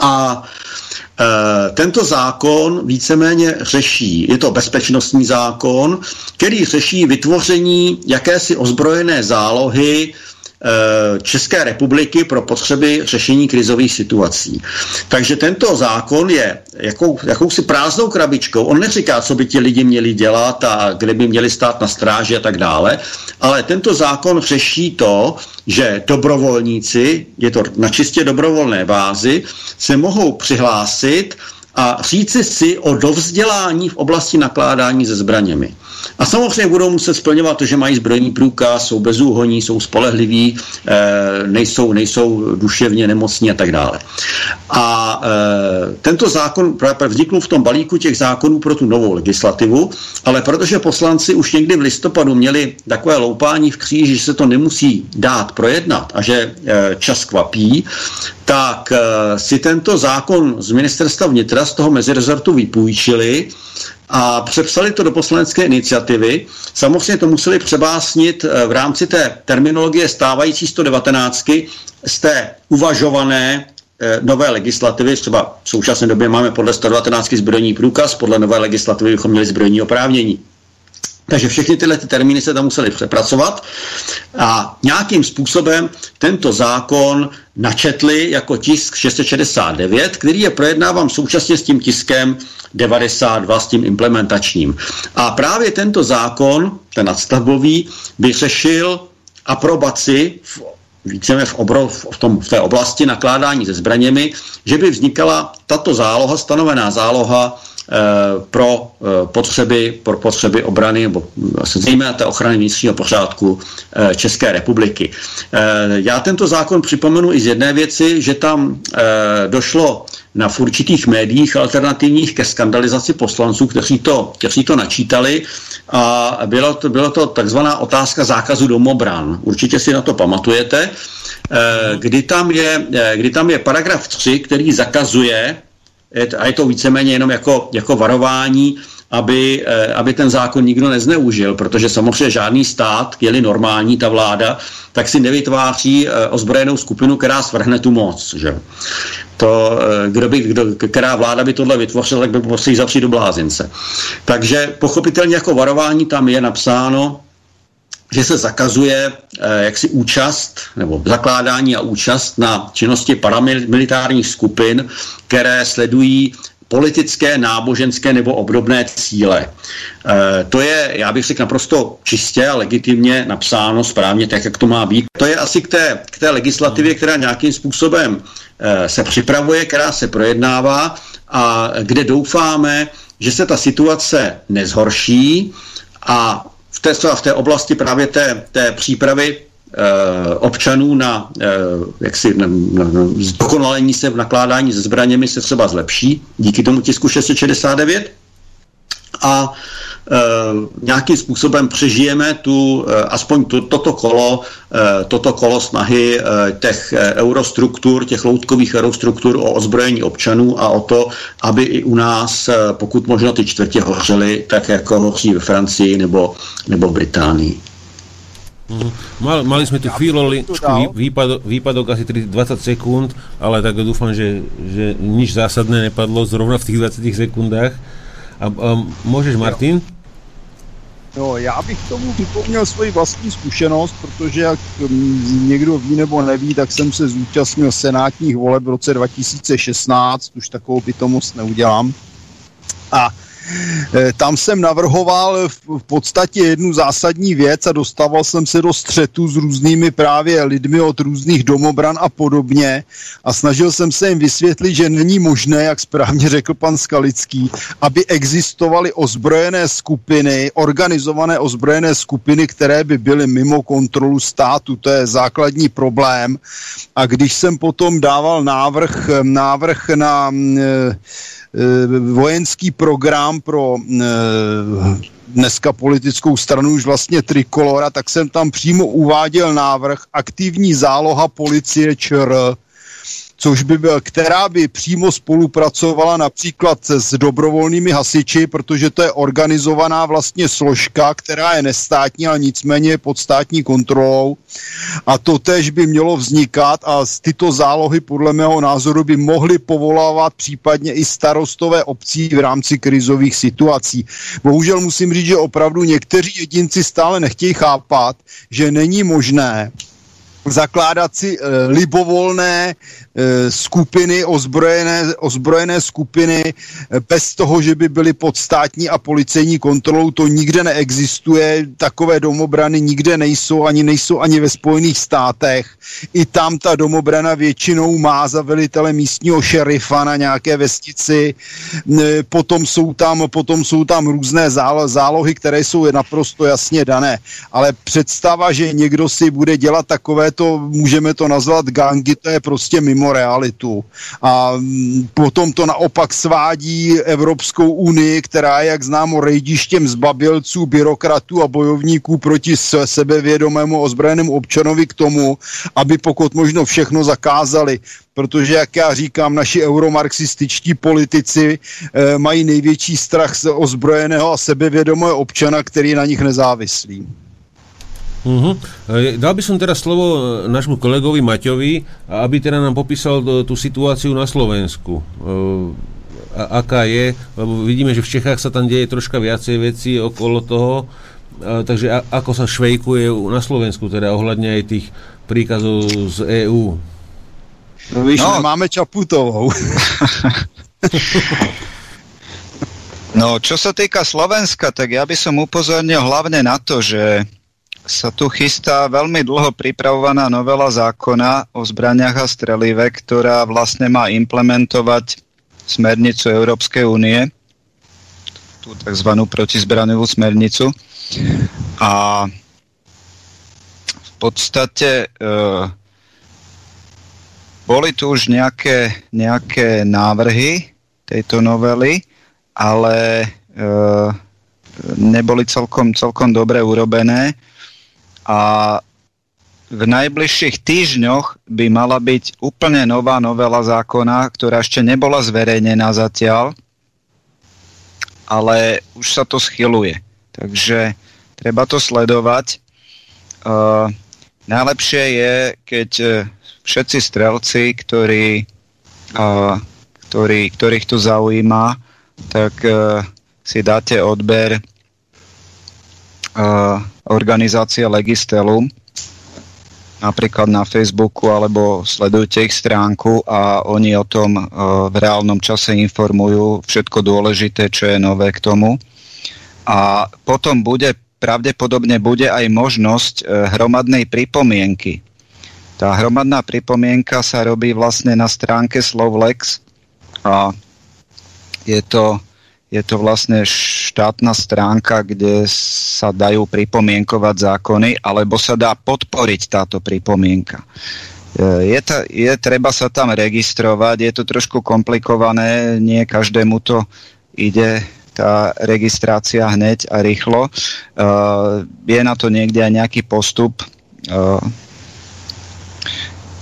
A e, tento zákon víceméně řeší, je to bezpečnostní zákon, který řeší vytvoření jakési ozbrojené zálohy Eh, České republiky pro potřeby řešení krizových situací. Takže tento zákon je jakou, jakousi prázdnou krabičkou. On neříká, co by ti lidi měli dělat a kde by měli stát na stráži a tak dále, ale tento zákon řeší to, že dobrovolníci, je to na čistě dobrovolné bázi, se mohou přihlásit a říci si o dovzdělání v oblasti nakládání se zbraněmi. A samozřejmě budou muset splňovat to, že mají zbrojní průkaz, jsou bezúhoní, jsou spolehliví, e, nejsou, nejsou duševně nemocní a tak dále. A e, tento zákon vznikl v tom balíku těch zákonů pro tu novou legislativu, ale protože poslanci už někdy v listopadu měli takové loupání v kříži, že se to nemusí dát projednat a že e, čas kvapí, tak si tento zákon z ministerstva vnitra z toho mezirezortu vypůjčili a přepsali to do poslanecké iniciativy. Samozřejmě to museli přebásnit eh, v rámci té terminologie stávající 119 z té uvažované eh, nové legislativy, třeba v současné době máme podle 119 zbrojní průkaz, podle nové legislativy bychom měli zbrojní oprávnění. Takže všechny tyhle ty termíny se tam museli přepracovat a nějakým způsobem tento zákon načetli jako tisk 669, který je projednávám současně s tím tiskem 92, s tím implementačním. A právě tento zákon, ten nadstavbový, by řešil aprobaci v víceméně v, obrov, v, tom, v té oblasti nakládání se zbraněmi, že by vznikala tato záloha, stanovená záloha pro eh, potřeby, pro potřeby obrany, nebo zejména té ochrany vnitřního pořádku eh, České republiky. Já tento zákon připomenu i z jedné věci, že tam došlo na v určitých médiích alternativních ke skandalizaci poslanců, kteří to, kteří to načítali a bylo to, bylo to takzvaná otázka zákazu domobran. Určitě si na to pamatujete, kdy tam je, kdy tam je paragraf 3, který zakazuje a je to víceméně jenom jako, jako varování, aby, eh, aby ten zákon nikdo nezneužil, protože samozřejmě žádný stát, je-li normální ta vláda, tak si nevytváří eh, ozbrojenou skupinu, která svrhne tu moc. Že? To, eh, kdo by, kdo, která vláda by tohle vytvořila, tak by museli zavřít do blázince. Takže pochopitelně jako varování tam je napsáno, že se zakazuje eh, jaksi účast nebo zakládání a účast na činnosti paramilitárních skupin, které sledují politické, náboženské nebo obdobné cíle. E, to je, já bych řekl, naprosto čistě a legitimně napsáno správně, tak jak to má být. To je asi k té, k té legislativě, která nějakým způsobem e, se připravuje, která se projednává a kde doufáme, že se ta situace nezhorší a v té, v té oblasti právě té, té přípravy Eh, občanů na, eh, jaksi, na, na, na zdokonalení se v nakládání se zbraněmi se třeba zlepší díky tomu tisku 669 a nějakým způsobem přežijeme tu, e, aspoň tu, toto kolo, e, toto kolo snahy e, těch eurostruktur, těch loutkových eurostruktur o ozbrojení občanů a o to, aby i u nás, e, pokud možno ty čtvrtě hořely, tak jako hoří ve Francii nebo, nebo v Británii. Mhm. Mal, mali sme tu chvíľočku výpadok, výpadok asi 30, 20 sekúnd, ale tak dúfam, že, že nič zásadné nepadlo zrovna v tých 20 sekundách. A, a môžeš, Martin? No, já bych tomu vypomněl svoji vlastní zkušenost, protože jak mm, někdo ví nebo neví, tak jsem se zúčastnil senátních voleb v roce 2016, už takovou bytomost neudělám. A tam jsem navrhoval v podstatě jednu zásadní věc a dostával jsem se do střetu s různými právě lidmi od různých domobran a podobně a snažil jsem se jim vysvětlit, že není možné, jak správně řekl pan Skalický, aby existovaly ozbrojené skupiny, organizované ozbrojené skupiny, které by byly mimo kontrolu státu. To je základní problém. A když jsem potom dával návrh, návrh na e, Eh, vojenský program pro eh, dneska politickou stranu už vlastně Trikolora, tak jsem tam přímo uváděl návrh aktivní záloha policie ČR, což by byl, která by přímo spolupracovala například s dobrovolnými hasiči, protože to je organizovaná vlastně složka, která je nestátní, ale nicméně je pod státní kontrolou. A to tež by mělo vznikat a z tyto zálohy podle mého názoru by mohly povolávat případně i starostové obcí v rámci krizových situací. Bohužel musím říct, že opravdu někteří jedinci stále nechtějí chápat, že není možné zakládat si e, libovolné e, skupiny, ozbrojené, ozbrojené skupiny e, bez toho, že by byly pod státní a policejní kontrolou. To nikde neexistuje, takové domobrany nikde nejsou, ani nejsou ani ve Spojených státech. I tam ta domobrana většinou má za velitele místního šerifa na nějaké vestici. E, potom jsou tam, potom jsou tam různé zálohy, které jsou naprosto jasně dané. Ale představa, že někdo si bude dělat takové to, můžeme to nazvat gangy, to je prostě mimo realitu. A mm, potom to naopak svádí Evropskou unii, která je, jak známo, rejdištěm zbabilců, byrokratů a bojovníků proti sebevědomému ozbrojenému občanovi k tomu, aby pokud možno všechno zakázali protože, jak já říkám, naši euromarxističtí politici e, mají největší strach z ozbrojeného a sebevědomého občana, který je na nich nezávislý. Uh-huh. Dal by som teraz slovo e, našmu kolegovi Maťovi, aby teda nám popísal tú situáciu na Slovensku. A, aká je, lebo vidíme, že v Čechách sa tam deje troška viacej veci okolo toho, takže a, ako sa švejkuje na Slovensku, teda ohľadne aj tých príkazov z EÚ. No víš, no. máme Čaputovou. <laughs> no, čo sa týka Slovenska, tak ja by som upozornil hlavne na to, že sa tu chystá veľmi dlho pripravovaná novela zákona o zbraniach a strelive, ktorá vlastne má implementovať smernicu Európskej únie, tú tzv. protizbraňovú smernicu. A v podstate e, boli tu už nejaké, nejaké návrhy tejto novely, ale e, neboli celkom, celkom dobre urobené a v najbližších týždňoch by mala byť úplne nová novela zákona, ktorá ešte nebola zverejnená zatiaľ, ale už sa to schyluje. Takže treba to sledovať. Uh, najlepšie je, keď uh, všetci strelci, ktorí, uh, ktorí, ktorých to zaujíma, tak uh, si dáte odber uh, organizácie Legistelum, napríklad na Facebooku alebo sledujte ich stránku a oni o tom uh, v reálnom čase informujú všetko dôležité, čo je nové k tomu. A potom bude, pravdepodobne bude aj možnosť uh, hromadnej pripomienky. Tá hromadná pripomienka sa robí vlastne na stránke Slovlex a je to je to vlastne štátna stránka, kde sa dajú pripomienkovať zákony, alebo sa dá podporiť táto pripomienka. E, je, ta, je treba sa tam registrovať, je to trošku komplikované, nie každému to ide tá registrácia hneď a rýchlo. Uh, je na to niekde aj nejaký postup. Uh,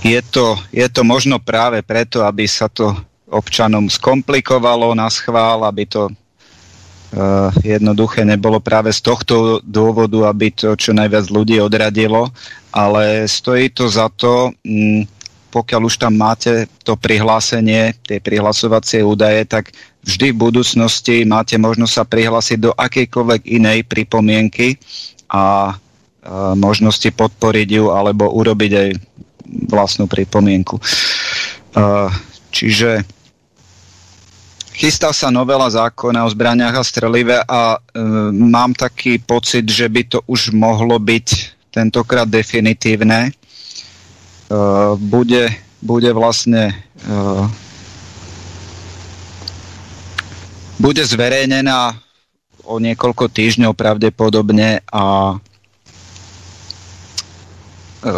je, to, je to možno práve preto, aby sa to občanom skomplikovalo na schvál, aby to Uh, jednoduché nebolo práve z tohto dôvodu, aby to čo najviac ľudí odradilo, ale stojí to za to, m, mm, pokiaľ už tam máte to prihlásenie, tie prihlasovacie údaje, tak vždy v budúcnosti máte možnosť sa prihlásiť do akejkoľvek inej pripomienky a, a možnosti podporiť ju alebo urobiť aj vlastnú pripomienku. Uh, čiže Chystá sa novela zákona o zbraniach a strelive a e, mám taký pocit, že by to už mohlo byť tentokrát definitívne. E, bude, bude vlastne e, bude zverejnená o niekoľko týždňov pravdepodobne a e,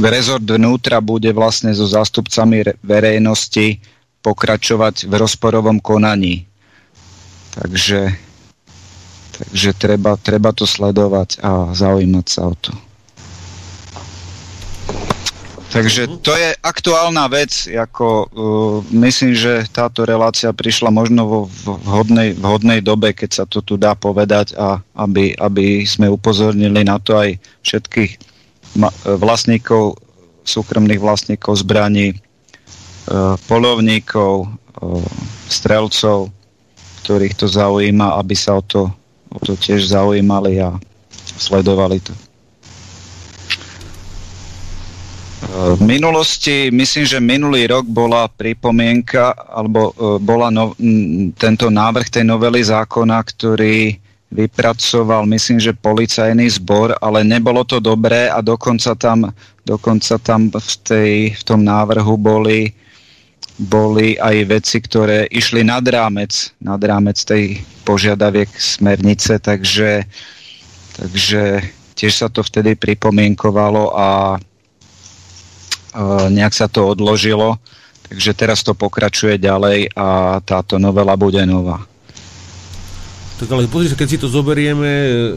rezort vnútra bude vlastne so zástupcami verejnosti pokračovať v rozporovom konaní. Takže, takže treba, treba to sledovať a zaujímať sa o to. Takže to je aktuálna vec, ako uh, myslím, že táto relácia prišla možno vo vhodnej, vhodnej dobe, keď sa to tu dá povedať a aby, aby sme upozornili na to aj všetkých ma, vlastníkov, súkromných vlastníkov zbraní, Eh, polovníkov, eh, strelcov, ktorých to zaujíma, aby sa o to, o to tiež zaujímali a sledovali to. Eh, v minulosti, myslím, že minulý rok bola pripomienka, alebo bola no, tento návrh tej novely zákona, ktorý vypracoval, myslím, že policajný zbor, ale nebolo to dobré a dokonca tam, dokonca tam v, tej, v tom návrhu boli boli aj veci, ktoré išli nad rámec, nad rámec tej požiadaviek smernice, takže, takže tiež sa to vtedy pripomienkovalo a, a nejak sa to odložilo. Takže teraz to pokračuje ďalej a táto novela bude nová. Tak ale pozri sa, keď si to zoberieme,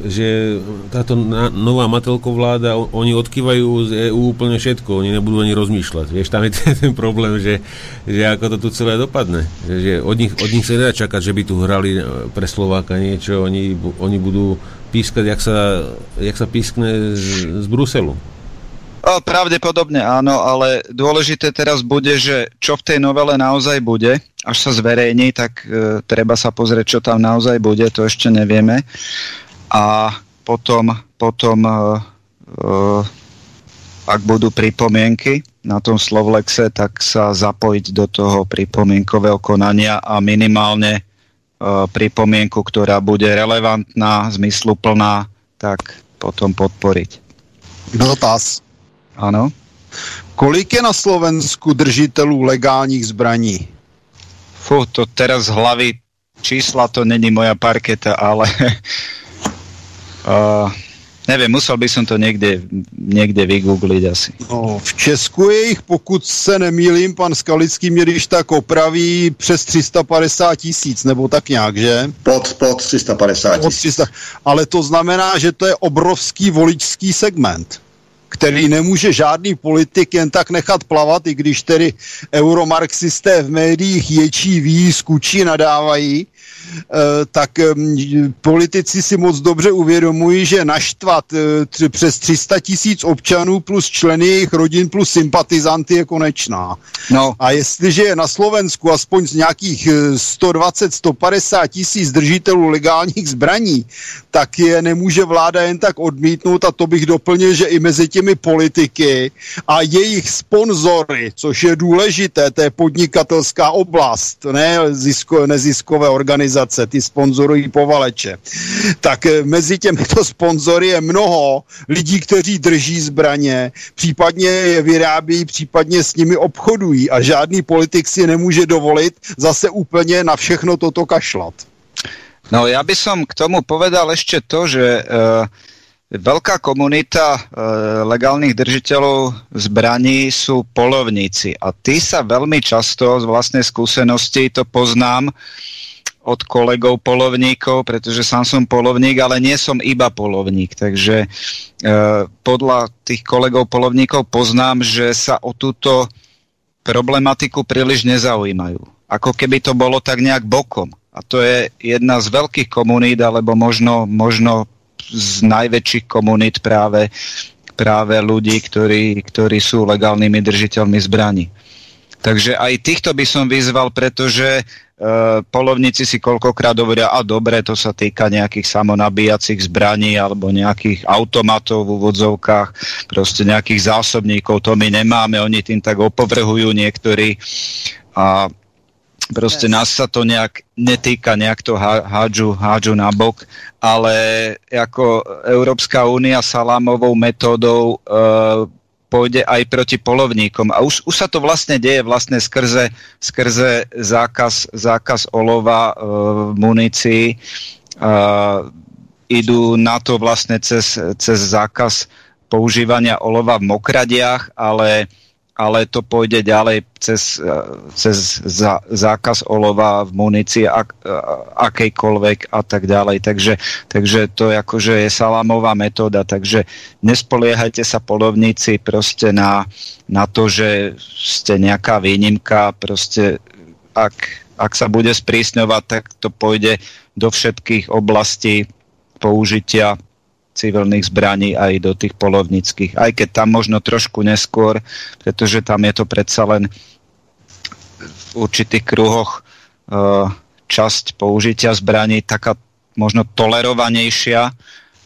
že táto nová Matelko vláda, oni odkývajú z EÚ úplne všetko, oni nebudú ani rozmýšľať. Vieš, tam je <laughs> ten, ten problém, že, že ako to tu celé dopadne. Že od nich, od nich sa nedá čakať, že by tu hrali pre Slováka niečo, oni, oni budú pískať, jak sa, jak sa pískne z, z Bruselu. Pravdepodobne áno, ale dôležité teraz bude, že čo v tej novele naozaj bude, až sa zverejní, tak e, treba sa pozrieť, čo tam naozaj bude, to ešte nevieme. A potom, potom e, e, ak budú pripomienky na tom Slovlexe, tak sa zapojiť do toho pripomienkového konania a minimálne e, pripomienku, ktorá bude relevantná, zmysluplná, tak potom podporiť. Dotaz. Ano. Kolik je na Slovensku držitelů legálních zbraní? Fú, to teraz z hlavy čísla to není moja parketa, ale <laughs> uh, nevím, musel by som to někde, někde vygoogliť asi. No, v Česku je jich, pokud se nemýlím, pan Skalický mě když tak opraví přes 350 tisíc, nebo tak nějak, že? Pod, pod 350 tisíc. Ale to znamená, že to je obrovský voličský segment. Který nemůže žádný politik jen tak nechat plavat, i když tedy euromarxisté v médiích ječí, ví, skučí, nadávají, tak politici si moc dobře uvědomují, že naštvat eh, přes 300 tisíc občanů plus členy jejich rodin plus sympatizanty je konečná. No. A jestliže je na Slovensku aspoň z nějakých 120-150 eh, tisíc držitelů legálních zbraní, tak je nemůže vláda jen tak odmítnout a to bych doplnil, že i mezi těmi politiky a jejich sponzory, což je důležité, to je podnikatelská oblast, ne zisko, neziskové organizace, organizace, ty sponzorují povaleče. Tak eh, mezi těmito sponzory je mnoho lidí, kteří drží zbraně, případně je vyrábí, případně s nimi obchodují a žádný politik si nemůže dovolit zase úplně na všechno toto kašlat. No ja by som k tomu povedal ešte to, že uh, veľká komunita uh, legálnych držiteľov zbraní sú polovníci a tí sa veľmi často z vlastnej skúsenosti to poznám, od kolegov polovníkov, pretože sám som polovník, ale nie som iba polovník. Takže e, podľa tých kolegov polovníkov poznám, že sa o túto problematiku príliš nezaujímajú. Ako keby to bolo tak nejak bokom. A to je jedna z veľkých komunít, alebo možno, možno z najväčších komunít práve, práve ľudí, ktorí, ktorí sú legálnymi držiteľmi zbraní. Takže aj týchto by som vyzval, pretože Uh, polovníci si koľkokrát hovoria, a dobre, to sa týka nejakých samonabíjacích zbraní alebo nejakých automatov v úvodzovkách, proste nejakých zásobníkov, to my nemáme, oni tým tak opovrhujú niektorí. A proste nás sa to nejak netýka, nejak to hádžu, hádžu na bok, ale ako Európska únia salámovou metódou uh, pôjde aj proti polovníkom. A už, už sa to vlastne deje vlastne skrze, skrze zákaz, zákaz olova e, v munícii. E, idú na to vlastne cez, cez zákaz používania olova v mokradiach, ale ale to pôjde ďalej cez, cez za, zákaz olova v munícii ak, akejkoľvek a tak ďalej. Takže, takže to je akože je salámová metóda, takže nespoliehajte sa polovníci proste na, na to, že ste nejaká výnimka, proste ak, ak sa bude sprísňovať, tak to pôjde do všetkých oblastí použitia civilných zbraní aj do tých polovnických. Aj keď tam možno trošku neskôr, pretože tam je to predsa len v určitých kruhoch uh, časť použitia zbraní taká možno tolerovanejšia,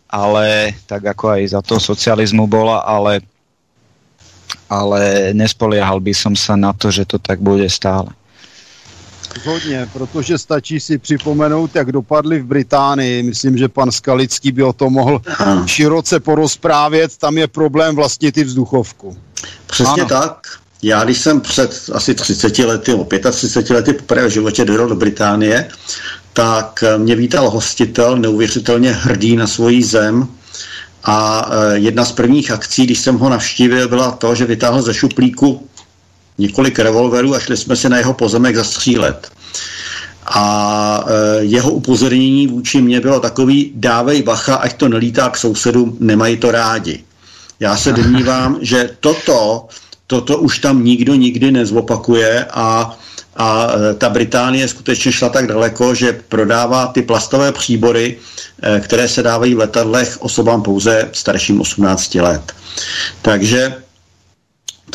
ale tak ako aj za to socializmu bola, ale, ale nespoliehal by som sa na to, že to tak bude stále. Rozhodně, protože stačí si připomenout, jak dopadly v Británii. Myslím, že pan Skalický by o tom mohl široce porozprávět. Tam je problém vlastně ty vzduchovku. Přesně ano. tak. Já, když jsem před asi 30 lety, nebo 35 lety poprvé v životě dojel do Británie, tak mě vítal hostitel, neuvěřitelně hrdý na svoji zem, a e, jedna z prvních akcí, když jsem ho navštívil, byla to, že vytáhl ze šuplíku několik revolverů a šli jsme se na jeho pozemek zastřílet. A e, jeho upozornění vůči mě bylo takový, dávej bacha, ať to nelítá k sousedům, nemají to rádi. Já se <laughs> domnívám, že toto, toto už tam nikdo nikdy nezopakuje a a e, ta Británie skutečně šla tak daleko, že prodává ty plastové příbory, e, které se dávají v letadlech osobám pouze starším 18 let. Takže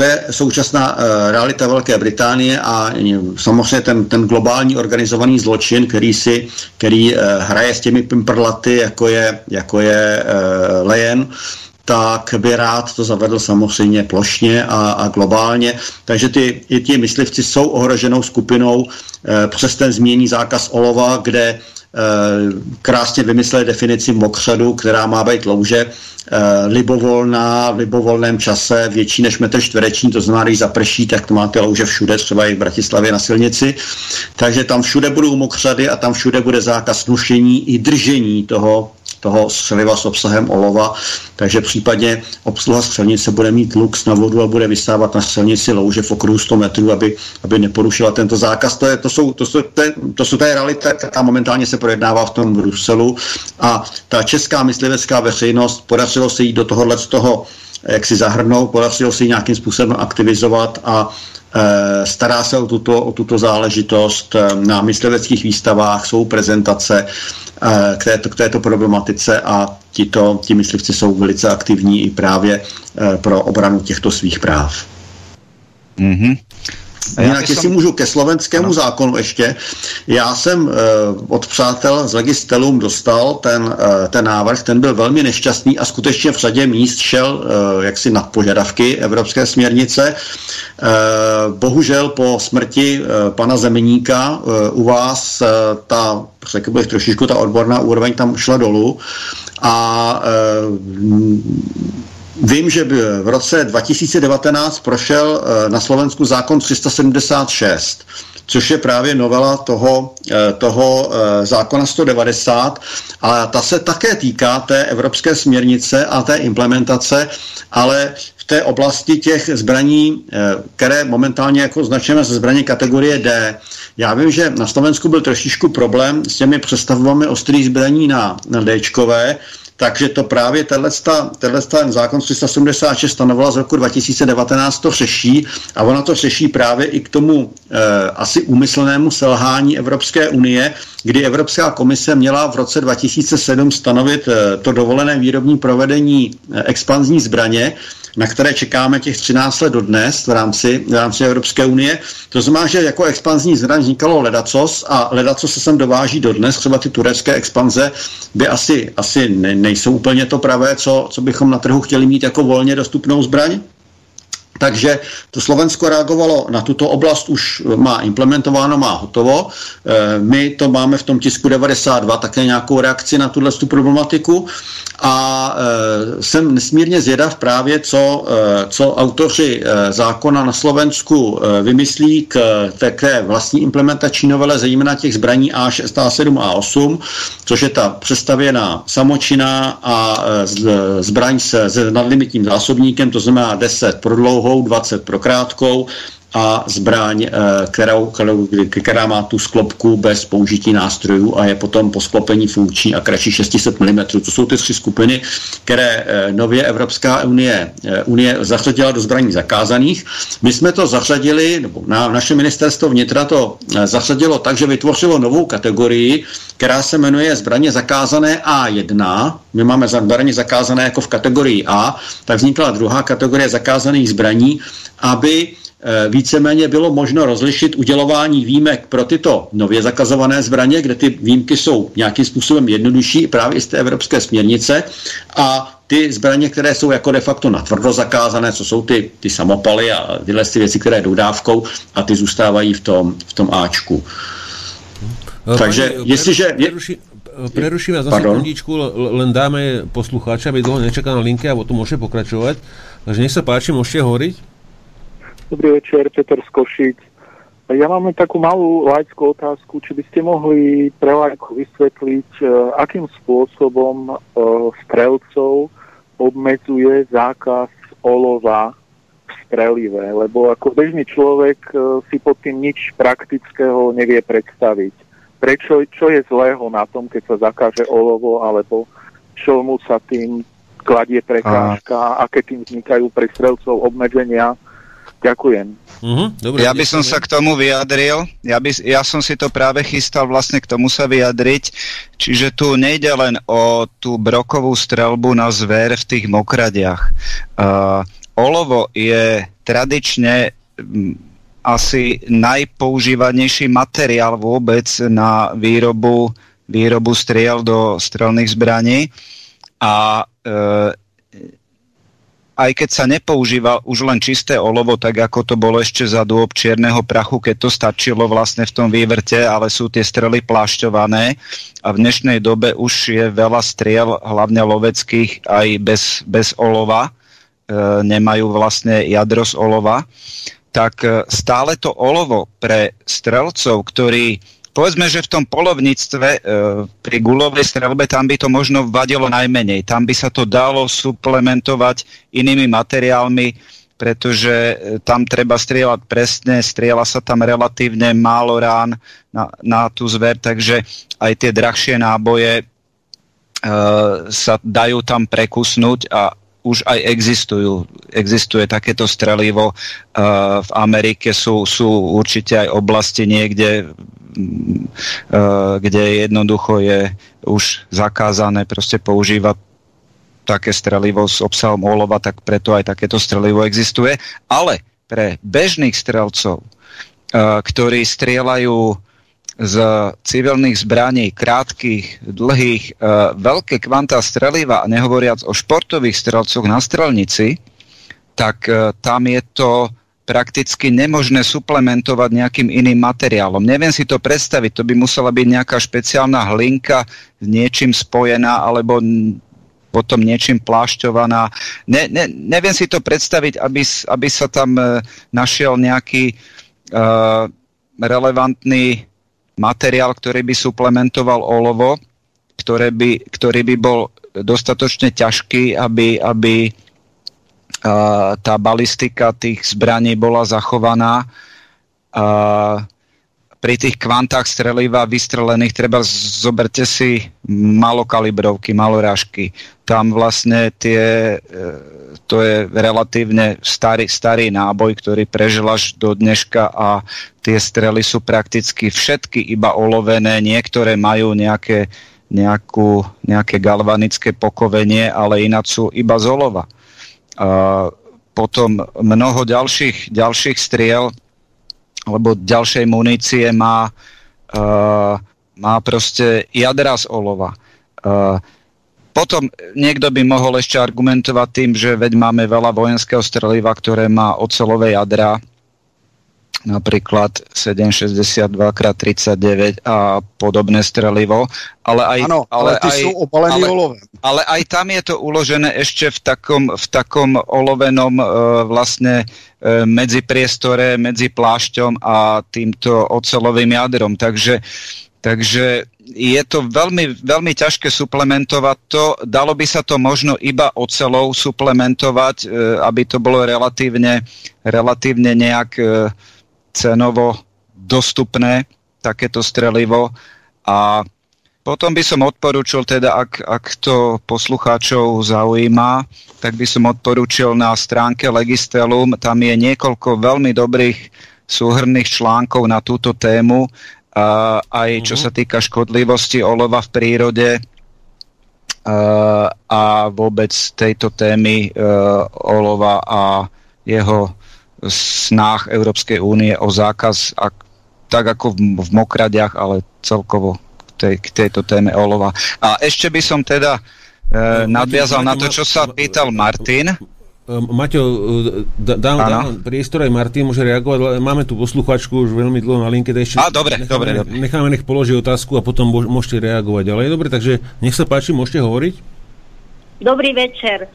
to je současná uh, realita Velké Británie a samozřejmě ten, ten globální organizovaný zločin, který si, který uh, hraje s těmi pimprlaty, jako je, jako je Lejen, tak by rád to zavedl samozřejmě plošně a, a globálně. Takže ty, i ti myslivci jsou ohroženou skupinou e, přes ten změní zákaz olova, kde krásně vymysleli definici mokřadu, která má být louže, Eh, libovolná, v libovolném čase, větší než metr čtvereční, to znamená, když zaprší, tak to máte louže všude, třeba i v Bratislavě na silnici. Takže tam všude budou mokřady a tam všude bude zákaz nošení i držení toho toho střeliva s obsahem olova, takže případně obsluha střelnice bude mít lux na vodu a bude vysávat na střelnici louže v okruhu 100 metrů, aby, aby neporušila tento zákaz. To, je, to, jsou, to, jsou, to, to jsou té realita, která momentálně se projednává v tom Bruselu a ta česká myslivecká veřejnost podařilo se jít do tohohle z toho jak si zahrnout, podařilo se ji nějakým způsobem aktivizovat a e, stará se o tuto, o tuto záležitost. E, na mysliveckých výstavách jsou prezentace k, této, k této problematice a tito, ti myslivci jsou velice aktivní i právě e, pro obranu těchto svých práv. Mm-hmm. A Jinak, jestli som... můžu ke slovenskému no. zákonu ještě, já jsem uh, od přátel z Legistelum dostal ten, uh, ten návrh, ten byl velmi nešťastný a skutečně v řadě míst šel uh, jaksi nad požadavky Evropské směrnice. Uh, bohužel po smrti uh, pana Zemeníka uh, u vás uh, ta, řekl bych, trošičku ta odborná úroveň tam šla dolů a uh, Vím, že v roce 2019 prošel eh, na Slovensku zákon 376, což je právě novela toho, eh, toho eh, zákona 190, a ta se také týká té evropské směrnice a té implementace, ale v té oblasti těch zbraní, které momentálně jako označujeme ze zbraní kategorie D. Já vím, že na Slovensku byl trošičku problém s těmi přestavbami ostrých zbraní na, na Dčkové, takže to právě tenhle ten zákon 376 stanovala z roku 2019 to řeší. A ona to řeší právě i k tomu e, asi úmyslnému selhání Evropské unie, kdy Evropská komise měla v roce 2007 stanovit e, to dovolené výrobní provedení e, expanzní zbraně, na které čekáme těch 13 let dodnes v rámci, v rámci Evropské unie. To znamená, že jako expanzní zbraň vznikalo ledacos a ledacos se sem dováží dodnes, třeba ty turecké expanze by asi, asi ne, nejsou úplně to pravé, co, co bychom na trhu chtěli mít jako volně dostupnou zbraň. Takže to Slovensko reagovalo na tuto oblast, už má implementováno, má hotovo. E, my to máme v tom tisku 92 také nějakou reakci na tuhle problematiku a e, jsem nesmírně zvědav právě, co, e, co autoři zákona na Slovensku vymyslí k té vlastní implementační novele, zejména těch zbraní A6, A7, A8, což je ta přestavěná samočina a zbraň se, s nadlimitním zásobníkem, to znamená 10 pro dlouho dlouhou, 20 pro krátkou a zbraň, eh, kterou, která má tu sklopku bez použití nástrojů a je potom po sklopení funkční a kratší 600 mm. To jsou ty tři skupiny, které eh, nově Evropská unie, eh, unie zařadila do zbraní zakázaných. My jsme to zařadili, nebo na, naše ministerstvo vnitra to zařadilo tak, že vytvořilo novou kategorii, která se jmenuje zbraně zakázané A1. My máme zbraně zakázané jako v kategorii A, tak vznikla druhá kategorie zakázaných zbraní, aby víceméně bylo možno rozlišit udělování výjimek pro tyto nově zakazované zbraně, kde ty výjimky jsou nějakým způsobem jednodušší právě z té evropské směrnice a ty zbraně, které jsou jako de facto natvrdo zakázané, co jsou ty, ty samopaly a tyhle ty věci, které jdou dávkou a ty zůstávají v tom, v tom Ačku. Eh, Takže jestliže... Preruši, preruším za sekundičku, len dáme poslucháča, aby dlho nečaká na linke a potom môže pokračovať. Takže nech sa páči, môžete hovoriť. Dobrý večer, Peter z Košic. Ja mám takú malú laickú otázku, či by ste mohli pre lajku vysvetliť, e, akým spôsobom e, strelcov obmedzuje zákaz olova v strelive, lebo ako bežný človek e, si pod tým nič praktického nevie predstaviť. Prečo, čo je zlého na tom, keď sa zakáže olovo, alebo čo mu sa tým kladie prekážka, aké tým vznikajú pre strelcov obmedzenia, Ďakujem. Uh-huh, dobre, ja by som sa k tomu vyjadril, ja, by, ja som si to práve chystal vlastne k tomu sa vyjadriť, čiže tu nejde len o tú brokovú strelbu na zver v tých mokradiach. Uh, olovo je tradične asi najpoužívanejší materiál vôbec na výrobu, výrobu striel do strelných zbraní a uh, aj keď sa nepoužíva už len čisté olovo, tak ako to bolo ešte za dôb čierneho prachu, keď to stačilo vlastne v tom vývrte, ale sú tie strely plášťované. A v dnešnej dobe už je veľa striel, hlavne loveckých, aj bez, bez olova, e, nemajú vlastne jadro z olova, tak e, stále to olovo pre strelcov, ktorí povedzme, že v tom polovníctve e, pri gulovej strelbe tam by to možno vadilo najmenej. Tam by sa to dalo suplementovať inými materiálmi, pretože e, tam treba strieľať presne, strieľa sa tam relatívne málo rán na, na tú zver, takže aj tie drahšie náboje e, sa dajú tam prekusnúť a už aj existujú. Existuje takéto strelivo. Uh, v Amerike sú, sú určite aj oblasti niekde, kde jednoducho je už zakázané proste používať také strelivo s obsahom olova, tak preto aj takéto strelivo existuje. Ale pre bežných strelcov, uh, ktorí strieľajú z civilných zbraní, krátkých, dlhých, e, veľké kvantá streliva, nehovoriac o športových strelcoch na strelnici, tak tam je to prakticky nemožné suplementovať nejakým iným materiálom. Neviem si to predstaviť, to by musela byť nejaká špeciálna hlinka s niečím spojená, alebo potom niečím plášťovaná. Ne, ne, neviem si to predstaviť, aby, aby sa tam e, našiel nejaký uh, relevantný materiál, ktorý by suplementoval olovo, ktoré by, ktorý by bol dostatočne ťažký, aby, aby tá balistika tých zbraní bola zachovaná. Uh, pri tých kvantách streliva vystrelených treba zoberte si malokalibrovky, malorážky. Tam vlastne tie, to je relatívne starý, starý náboj, ktorý prežil až do dneška a tie strely sú prakticky všetky iba olovené, niektoré majú nejaké, nejakú, nejaké galvanické pokovenie, ale ináč sú iba z olova. Potom mnoho ďalších, ďalších striel lebo ďalšej munície má, uh, má proste jadra z olova. Uh, potom niekto by mohol ešte argumentovať tým, že veď máme veľa vojenského streliva, ktoré má ocelové jadra, napríklad 762x39 a podobné strelivo, ale aj, ano, ale, ale, aj, ale, ale aj tam je to uložené ešte v takom, v takom olovenom uh, vlastne uh, medzi priestore, medzi plášťom a týmto ocelovým jadrom. Takže, takže je to veľmi, veľmi ťažké suplementovať to. Dalo by sa to možno iba ocelou suplementovať, uh, aby to bolo relatívne, relatívne nejak cenovo dostupné takéto strelivo. A potom by som odporúčil, teda ak, ak to poslucháčov zaujíma, tak by som odporúčil na stránke Legistelum, tam je niekoľko veľmi dobrých súhrných článkov na túto tému, a aj čo mhm. sa týka škodlivosti olova v prírode a, a vôbec tejto témy uh, olova a jeho snách Európskej únie o zákaz, ak, tak ako v, v mokradiach, ale celkovo k, tej, k tejto téme olova. A ešte by som teda e, nadviazal na to, čo sa pýtal Martin. Maťo, dám, dám priestor aj Martin môže reagovať, máme tu posluchačku už veľmi dlho na linke. Ešte a, dobre, necháme, dobre, dobre. Necháme, nech položí otázku a potom môžete reagovať. Ale je dobre, takže nech sa páči, môžete hovoriť. Dobrý večer.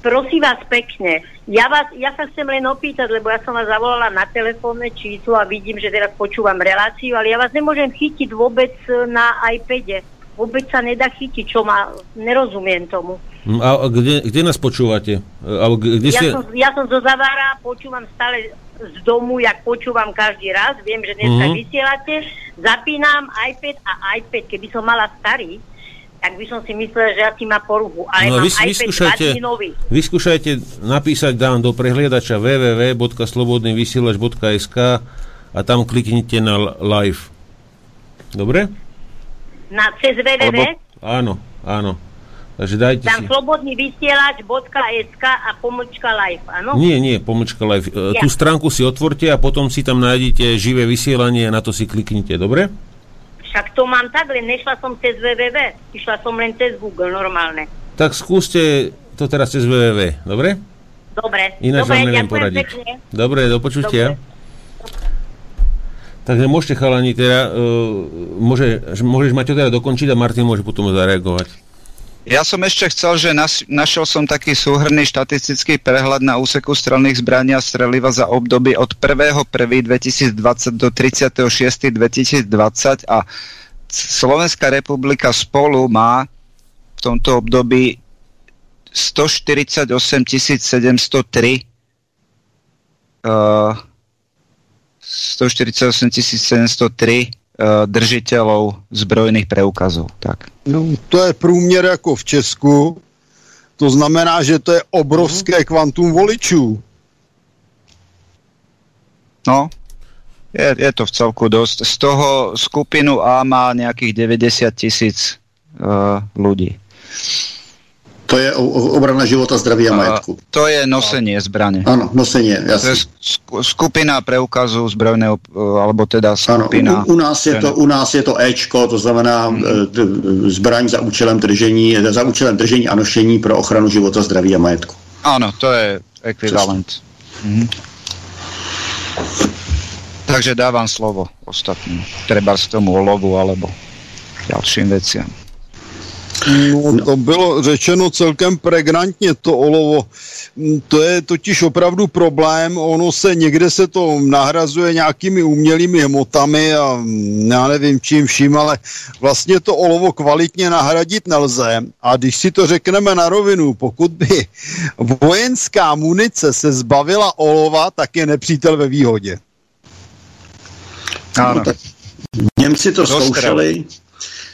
Prosím vás pekne, ja, vás, ja sa chcem len opýtať, lebo ja som vás zavolala na telefónne číslo a vidím, že teraz počúvam reláciu, ale ja vás nemôžem chytiť vôbec na iPade. Vôbec sa nedá chytiť, čo má, nerozumiem tomu. Hm, a kde, kde nás počúvate? Alebo kde ja, ste... som, ja som zo Zavára, počúvam stále z domu, jak počúvam každý raz, viem, že dneska mm-hmm. vysielate, zapínam iPad a iPad, keby som mala starý, tak by som si myslel, že asi má poruchu. Ale no, vy, vyskúšajte, vyskúšajte napísať dám do prehliadača www.slobodnyvysielač.sk a tam kliknite na live. Dobre? Na cez www? Áno, áno. Takže dajte tam si... slobodný vysielač.sk a pomlčka live, áno? Nie, nie, pomlčka live. E, ja. Tú stránku si otvorte a potom si tam nájdete živé vysielanie a na to si kliknite, dobre? Však to mám tak, len nešla som cez www. Išla som len cez Google, normálne. Tak skúste to teraz cez www, dobre? Dobre. Ináč dobre, vám neviem poradiť. Pekne. Dobre, do počutia. Dobre. Takže môžete chalani teda, uh, môže, môžeš Maťo teda dokončiť a Martin môže potom zareagovať. Ja som ešte chcel, že nas, našiel som taký súhrný štatistický prehľad na úseku strelných zbraní a streliva za obdobie od 1.1.2020 do 36.2020 a Slovenská republika spolu má v tomto období 148 703 uh, 148 703 uh, držiteľov zbrojných preukazov. Tak. No, to je průměr jako v Česku. To znamená, že to je obrovské kvantum voličů. No, je, je to v celku dosť. Z toho skupinu A má nejakých 90 tisíc uh, ľudí. To je obrana života, zdraví a majetku. To je nosenie zbrane. Ano, nosenie, jasně. To je skupina preukazu zbrojného, alebo teda skupina... Ano, u, u, nás je to, u nás je to Ečko, to znamená hmm. zbraň za účelem držení, za účelem držení a nošení pro ochranu života, zdraví a majetku. Ano, to je ekvivalent. Mhm. Takže dávam slovo ostatným. Treba z tomu olovu alebo ďalším veciam. No, to bylo řečeno celkem pregnantně, to olovo. To je totiž opravdu problém, ono se někde se to nahrazuje nějakými umělými hmotami a já nevím čím vším, ale vlastně to olovo kvalitně nahradit nelze. A když si to řekneme na rovinu, pokud by vojenská munice se zbavila olova, tak je nepřítel ve výhodě. Ano. No, tak Němci to zkoušeli,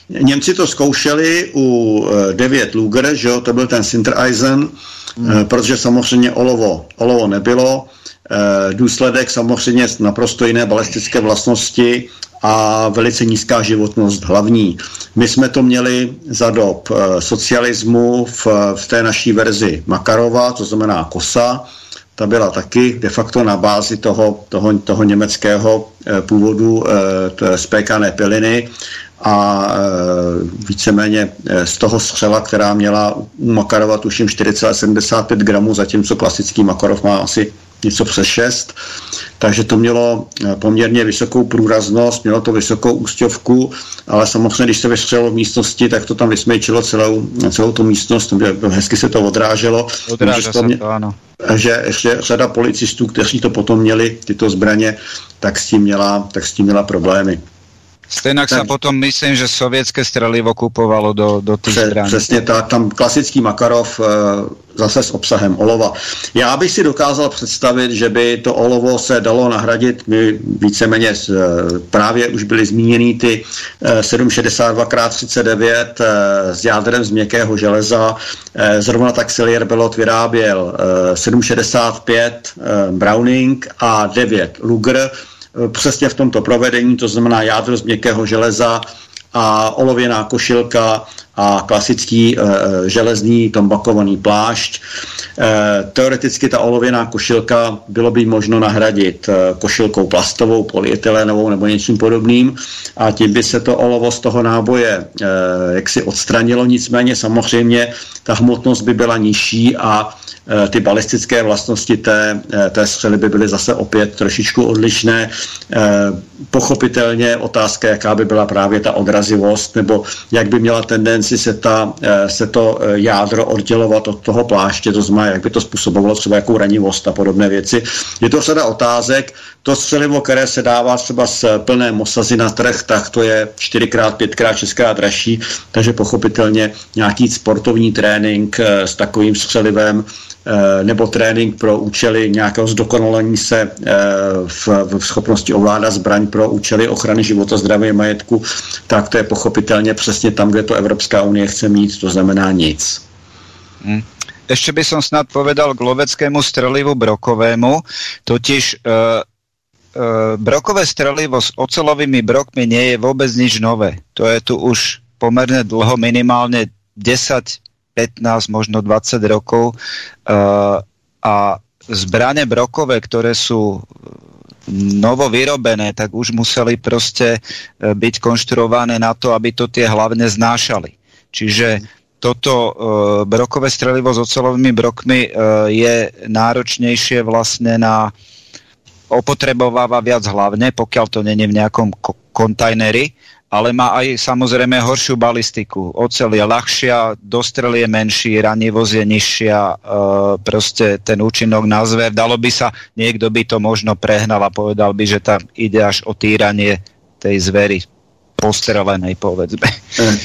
Němci to zkoušeli u 9 eh, Luger, že jo, to byl ten Sintereisen, hmm. protože samozřejmě olovo, olovo nebylo. Eh, důsledek samozřejmě naprosto jiné balistické vlastnosti a velice nízká životnost hlavní. My jsme to měli za dob socialismu v, v té naší verzi Makarova, to znamená kosa, ta byla taky de facto na bázi toho, toho, toho německého původu e, spékané piliny a e, víceméně e, z toho střela, která měla Makarova tuším 4,75 gramů, zatímco klasický Makarov má asi něco přes 6, takže to mělo e, poměrně vysokou průraznost, mělo to vysokou ústěvku, ale samozřejmě, když se vystřelilo v místnosti, tak to tam vysmejčilo celou, celou tu místnost, hezky se to odráželo. Odráža to, mě, to, ano. Že ještě řada policistů, kteří to potom měli, tyto zbraně, tak s tím měla, tak s tím měla problémy. Stejnak sa potom myslím, že sovětské strelivo kupovalo do, do těch zbraní. Přesně tak, tam klasický Makarov e, zase s obsahem olova. Já bych si dokázal představit, že by to olovo se dalo nahradit, my víceméně e, právě už byly zmíněny ty e, 762x39 e, s jádrem z měkkého železa, zrovna tak Silier Belot vyráběl e, 765 e, Browning a 9 Luger, přesně v tomto provedení, to znamená jádro z měkkého železa a olověná košilka a klasický e, železný tombakovaný plášť. E, teoreticky ta olověná košilka bylo by možno nahradit e, košilkou plastovou, polyetylénovou nebo něčím podobným a tím by se to olovo z toho náboje e, jaksi odstranilo, nicméně samozřejmě ta hmotnost by byla nižší a e, ty balistické vlastnosti té, e, té střely by byly zase opět trošičku odlišné. E, pochopitelně otázka, jaká by byla právě ta odrazivost, nebo jak by měla tendenci se, ta, se to jádro oddělovat od toho pláště, to znamená, jak by to způsobovalo třeba jakou ranivost a podobné věci. Je to řada otázek, to střelivo, které se dává třeba z plné mosazy na trh, tak to je 4x, 5x, 6x dražší, takže pochopitelně nějaký sportovní trénink eh, s takovým střelivem eh, nebo trénink pro účely nějakého zdokonalení se eh, v, v schopnosti ovládat zbraň pro účely ochrany života, zdraví a majetku, tak to je pochopitelně přesně tam, kde to Evropská unie chce mít, to znamená nic. Hmm. Ešte by som snad povedal k loveckému strelivu brokovému, totiž uh, E, brokové strelivo s ocelovými brokmi nie je vôbec nič nové. To je tu už pomerne dlho, minimálne 10, 15, možno 20 rokov. Uh, a zbrane brokové, ktoré sú novo vyrobené, tak už museli proste e, byť konštruované na to, aby to tie hlavne znášali. Čiže toto uh, brokové strelivo s ocelovými brokmi uh, je náročnejšie vlastne na opotrebováva viac hlavne, pokiaľ to není v nejakom kontajneri, ale má aj samozrejme horšiu balistiku. Ocel je ľahšia, dostrel je menší, ranivosť je nižšia, e, proste ten účinok na zver. Dalo by sa, niekto by to možno prehnal a povedal by, že tam ide až o týranie tej zvery postrelenej, povedzme.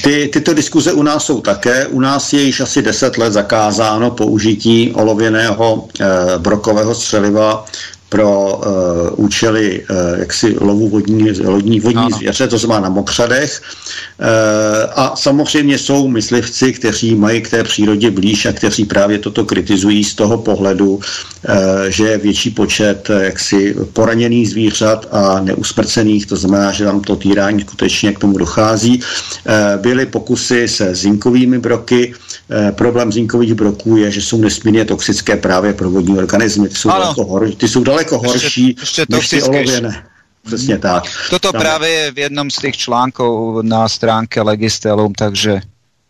Ty, tyto diskuze u nás jsou také. U nás je již asi 10 let zakázáno použití olověného e, brokového střeliva pro uh, účely uh, jaksi lovu vodní, lodní vodní ano. zvěře, to znamená na mokřadech. Uh, a samozřejmě jsou myslivci, kteří mají k té přírodě blíž a kteří právě toto kritizují z toho pohledu, uh, že je větší počet uh, jaksi poraněných zvířat a neusmrcených, to znamená, že tam to týrání skutečně k tomu dochází. Uh, byly pokusy se zinkovými broky. Uh, problém zinkových broků je, že jsou nesmírně toxické právě pro vodní organismy. Ty jsou, daleko, ty jsou daleko daleko horší ešte, ešte než ty olověné. Přesně tak. Toto Tam... právě je v jednom z těch článků na stránke Legistelum, takže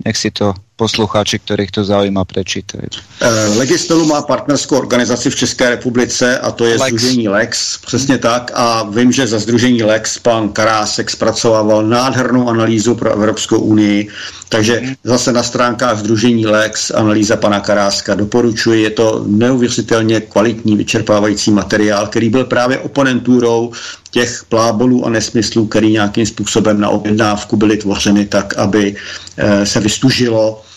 nech si to posluchači, kterých to zaujíma, prečítají. Uh, Legistelum má partnerskou organizaci v České republice a to je Lex. Združení Lex, přesně tak. A vím, že za Združení Lex pan Karásek zpracovával nádhernou analýzu pro Evropskou unii, takže zase na stránkách Združení Lex analýza pana Karáska doporučuji. Je to neuvěřitelně kvalitní, vyčerpávající materiál, který byl právě oponentůrou těch plábolů a nesmyslů, který nějakým způsobem na objednávku byly tvořeny tak, aby eh, se vystužilo Eh,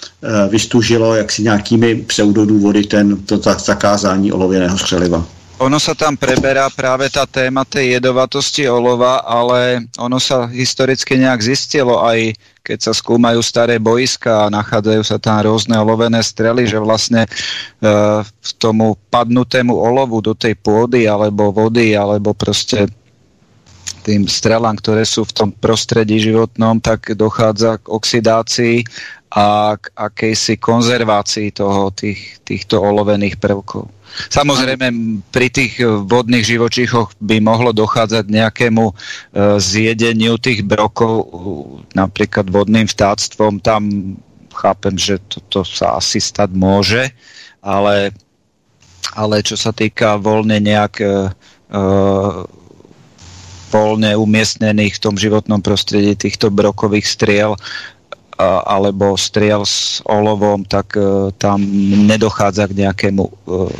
vystužilo jaksi nějakými pseudodůvody ten, to zakázání olověného střeliva. Ono sa tam preberá práve tá téma tej jedovatosti olova, ale ono sa historicky nejak zistilo aj keď sa skúmajú staré boiska a nachádzajú sa tam rôzne olovené strely, že vlastne e, v tomu padnutému olovu do tej pôdy alebo vody alebo proste tým strelám, ktoré sú v tom prostredí životnom, tak dochádza k oxidácii a k akejsi konzervácii toho, tých, týchto olovených prvkov. Samozrejme, pri tých vodných živočíchoch by mohlo dochádzať nejakému e, zjedeniu tých brokov, napríklad vodným vtáctvom. Tam chápem, že toto sa asi stať môže, ale, ale čo sa týka voľne nejak e, e, voľne umiestnených v tom životnom prostredí týchto brokových striel, alebo striel s olovom, tak uh, tam nedochádza k nejakému, uh,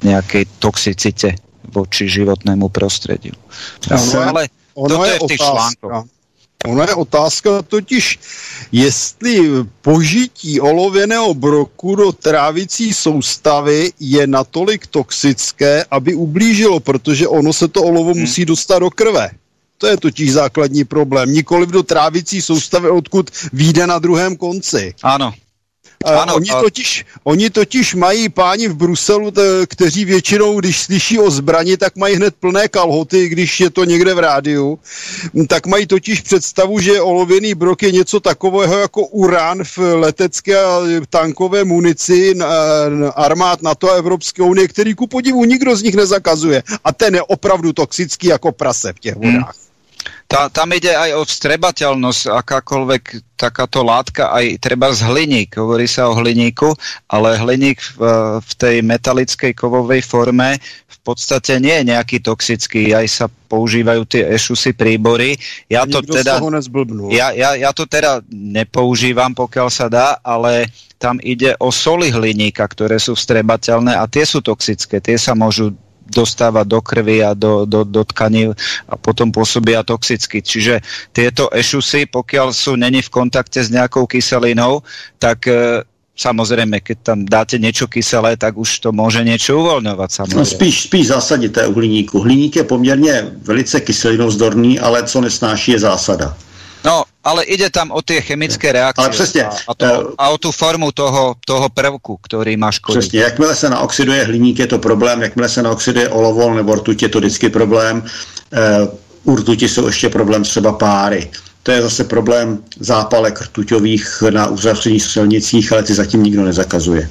nejakej toxicite voči životnému prostrediu. Ono, ale ono toto je, je v těch článkoch. Ona je otázka totiž, jestli požití olověného broku do trávicí soustavy je natolik toxické, aby ublížilo, protože ono se to olovo hmm. musí dostat do krve. To je totiž základní problém. Nikoliv do trávicí soustavy, odkud výjde na druhém konci. Ano. Ano, oni, a... totiž, oni totiž mají páni v Bruselu, t- kteří většinou, když slyší o zbrani, tak mají hned plné kalhoty, když je to někde v rádiu. Tak mají totiž představu, že olověný brok je něco takového jako urán v letecké a tankové munici na, na armád NATO a Evropské unie, který ku podivu nikdo z nich nezakazuje. A ten je opravdu toxický jako prase v těch vodách. Hmm. Tá, tam ide aj o vstrebateľnosť, akákoľvek takáto látka, aj treba z hliník. Hovorí sa o hliníku, ale hliník v, v tej metalickej kovovej forme v podstate nie je nejaký toxický, aj sa používajú tie ešusy príbory. Ja to, teda, ja, ja, ja to teda nepoužívam, pokiaľ sa dá, ale tam ide o soli hliníka, ktoré sú vstrebateľné a tie sú toxické, tie sa môžu dostáva do krvi a do, do, do tkaní a potom pôsobia toxicky. Čiže tieto ešusy, pokiaľ sú není v kontakte s nejakou kyselinou, tak e, Samozřejmě, keď tam dáte něco kyselé, tak už to může něco uvolňovat. Samozřejmě. No spíš, spíš zásadité u hliníku. Hliník je poměrně velice kyselinozdorný, ale co nesnáší je zásada. No, ale ide tam o tie chemické reakcie ale přesně, a, a, to, uh, a o tu formu toho, toho prvku, který má škodit. Přesně, jakmile se naoxiduje hliník, je to problém, jakmile se naoxiduje olovo nebo rtuť, je to vždycky problém. Uh, u rtuti jsou ještě problém třeba páry. To je zase problém zápalek rtuťových na uzavřených střelnicích, ale ty zatím nikdo nezakazuje.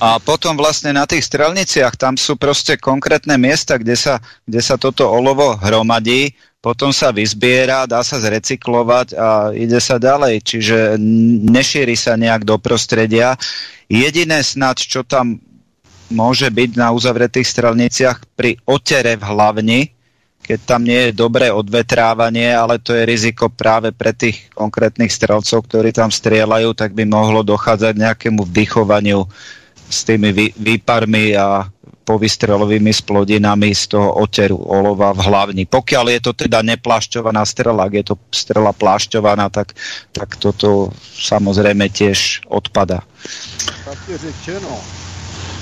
A potom vlastne na tých strelniciach, tam sú proste konkrétne miesta, kde sa, kde sa toto olovo hromadí potom sa vyzbiera, dá sa zrecyklovať a ide sa ďalej, čiže nešíri sa nejak do prostredia. Jediné snad, čo tam môže byť na uzavretých strelniciach pri otere v hlavni, keď tam nie je dobré odvetrávanie, ale to je riziko práve pre tých konkrétnych strelcov, ktorí tam strieľajú, tak by mohlo dochádzať nejakému vdychovaniu s tými vý, výparmi a povystrelovými splodinami z toho oteru olova v hlavni. Pokiaľ je to teda neplášťovaná strela, ak je to strela plášťovaná, tak, tak toto samozrejme tiež odpada. Tak je řečeno.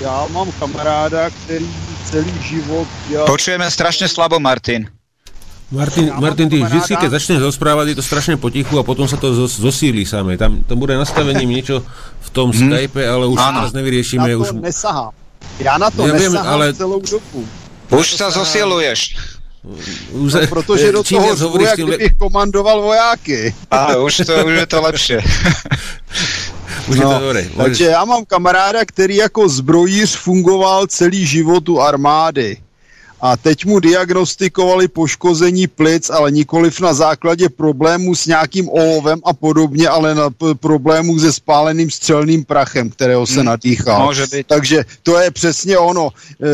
Já mám kamaráda, který celý život dělal... Počujeme strašne slabo, Martin. Martin, Martin, ty vždy, keď začneš rozprávať, je to strašne potichu a potom sa to zos, zosíli samé. Tam to bude nastavením <laughs> niečo v tom hmm. Skype, ale už teraz nevyriešime. Už... nesahám. Já na to viem, nesahám ale- celou dobu. Už sa zosiluješ. Už, No, protože do toho zvu, jak le- kdybych komandoval vojáky. Ale už, to, už je to lepšie. <laughs> už je to No, dobré. Takže já mám kamaráda, který jako zbrojíř fungoval celý život u armády. A teď mu diagnostikovali poškození plic, ale nikoliv na základě problémů s nějakým olovem a podobně, ale na p- problémů se spáleným střelným prachem, kterého se nadýchal. Může být. Takže to je přesně ono. E,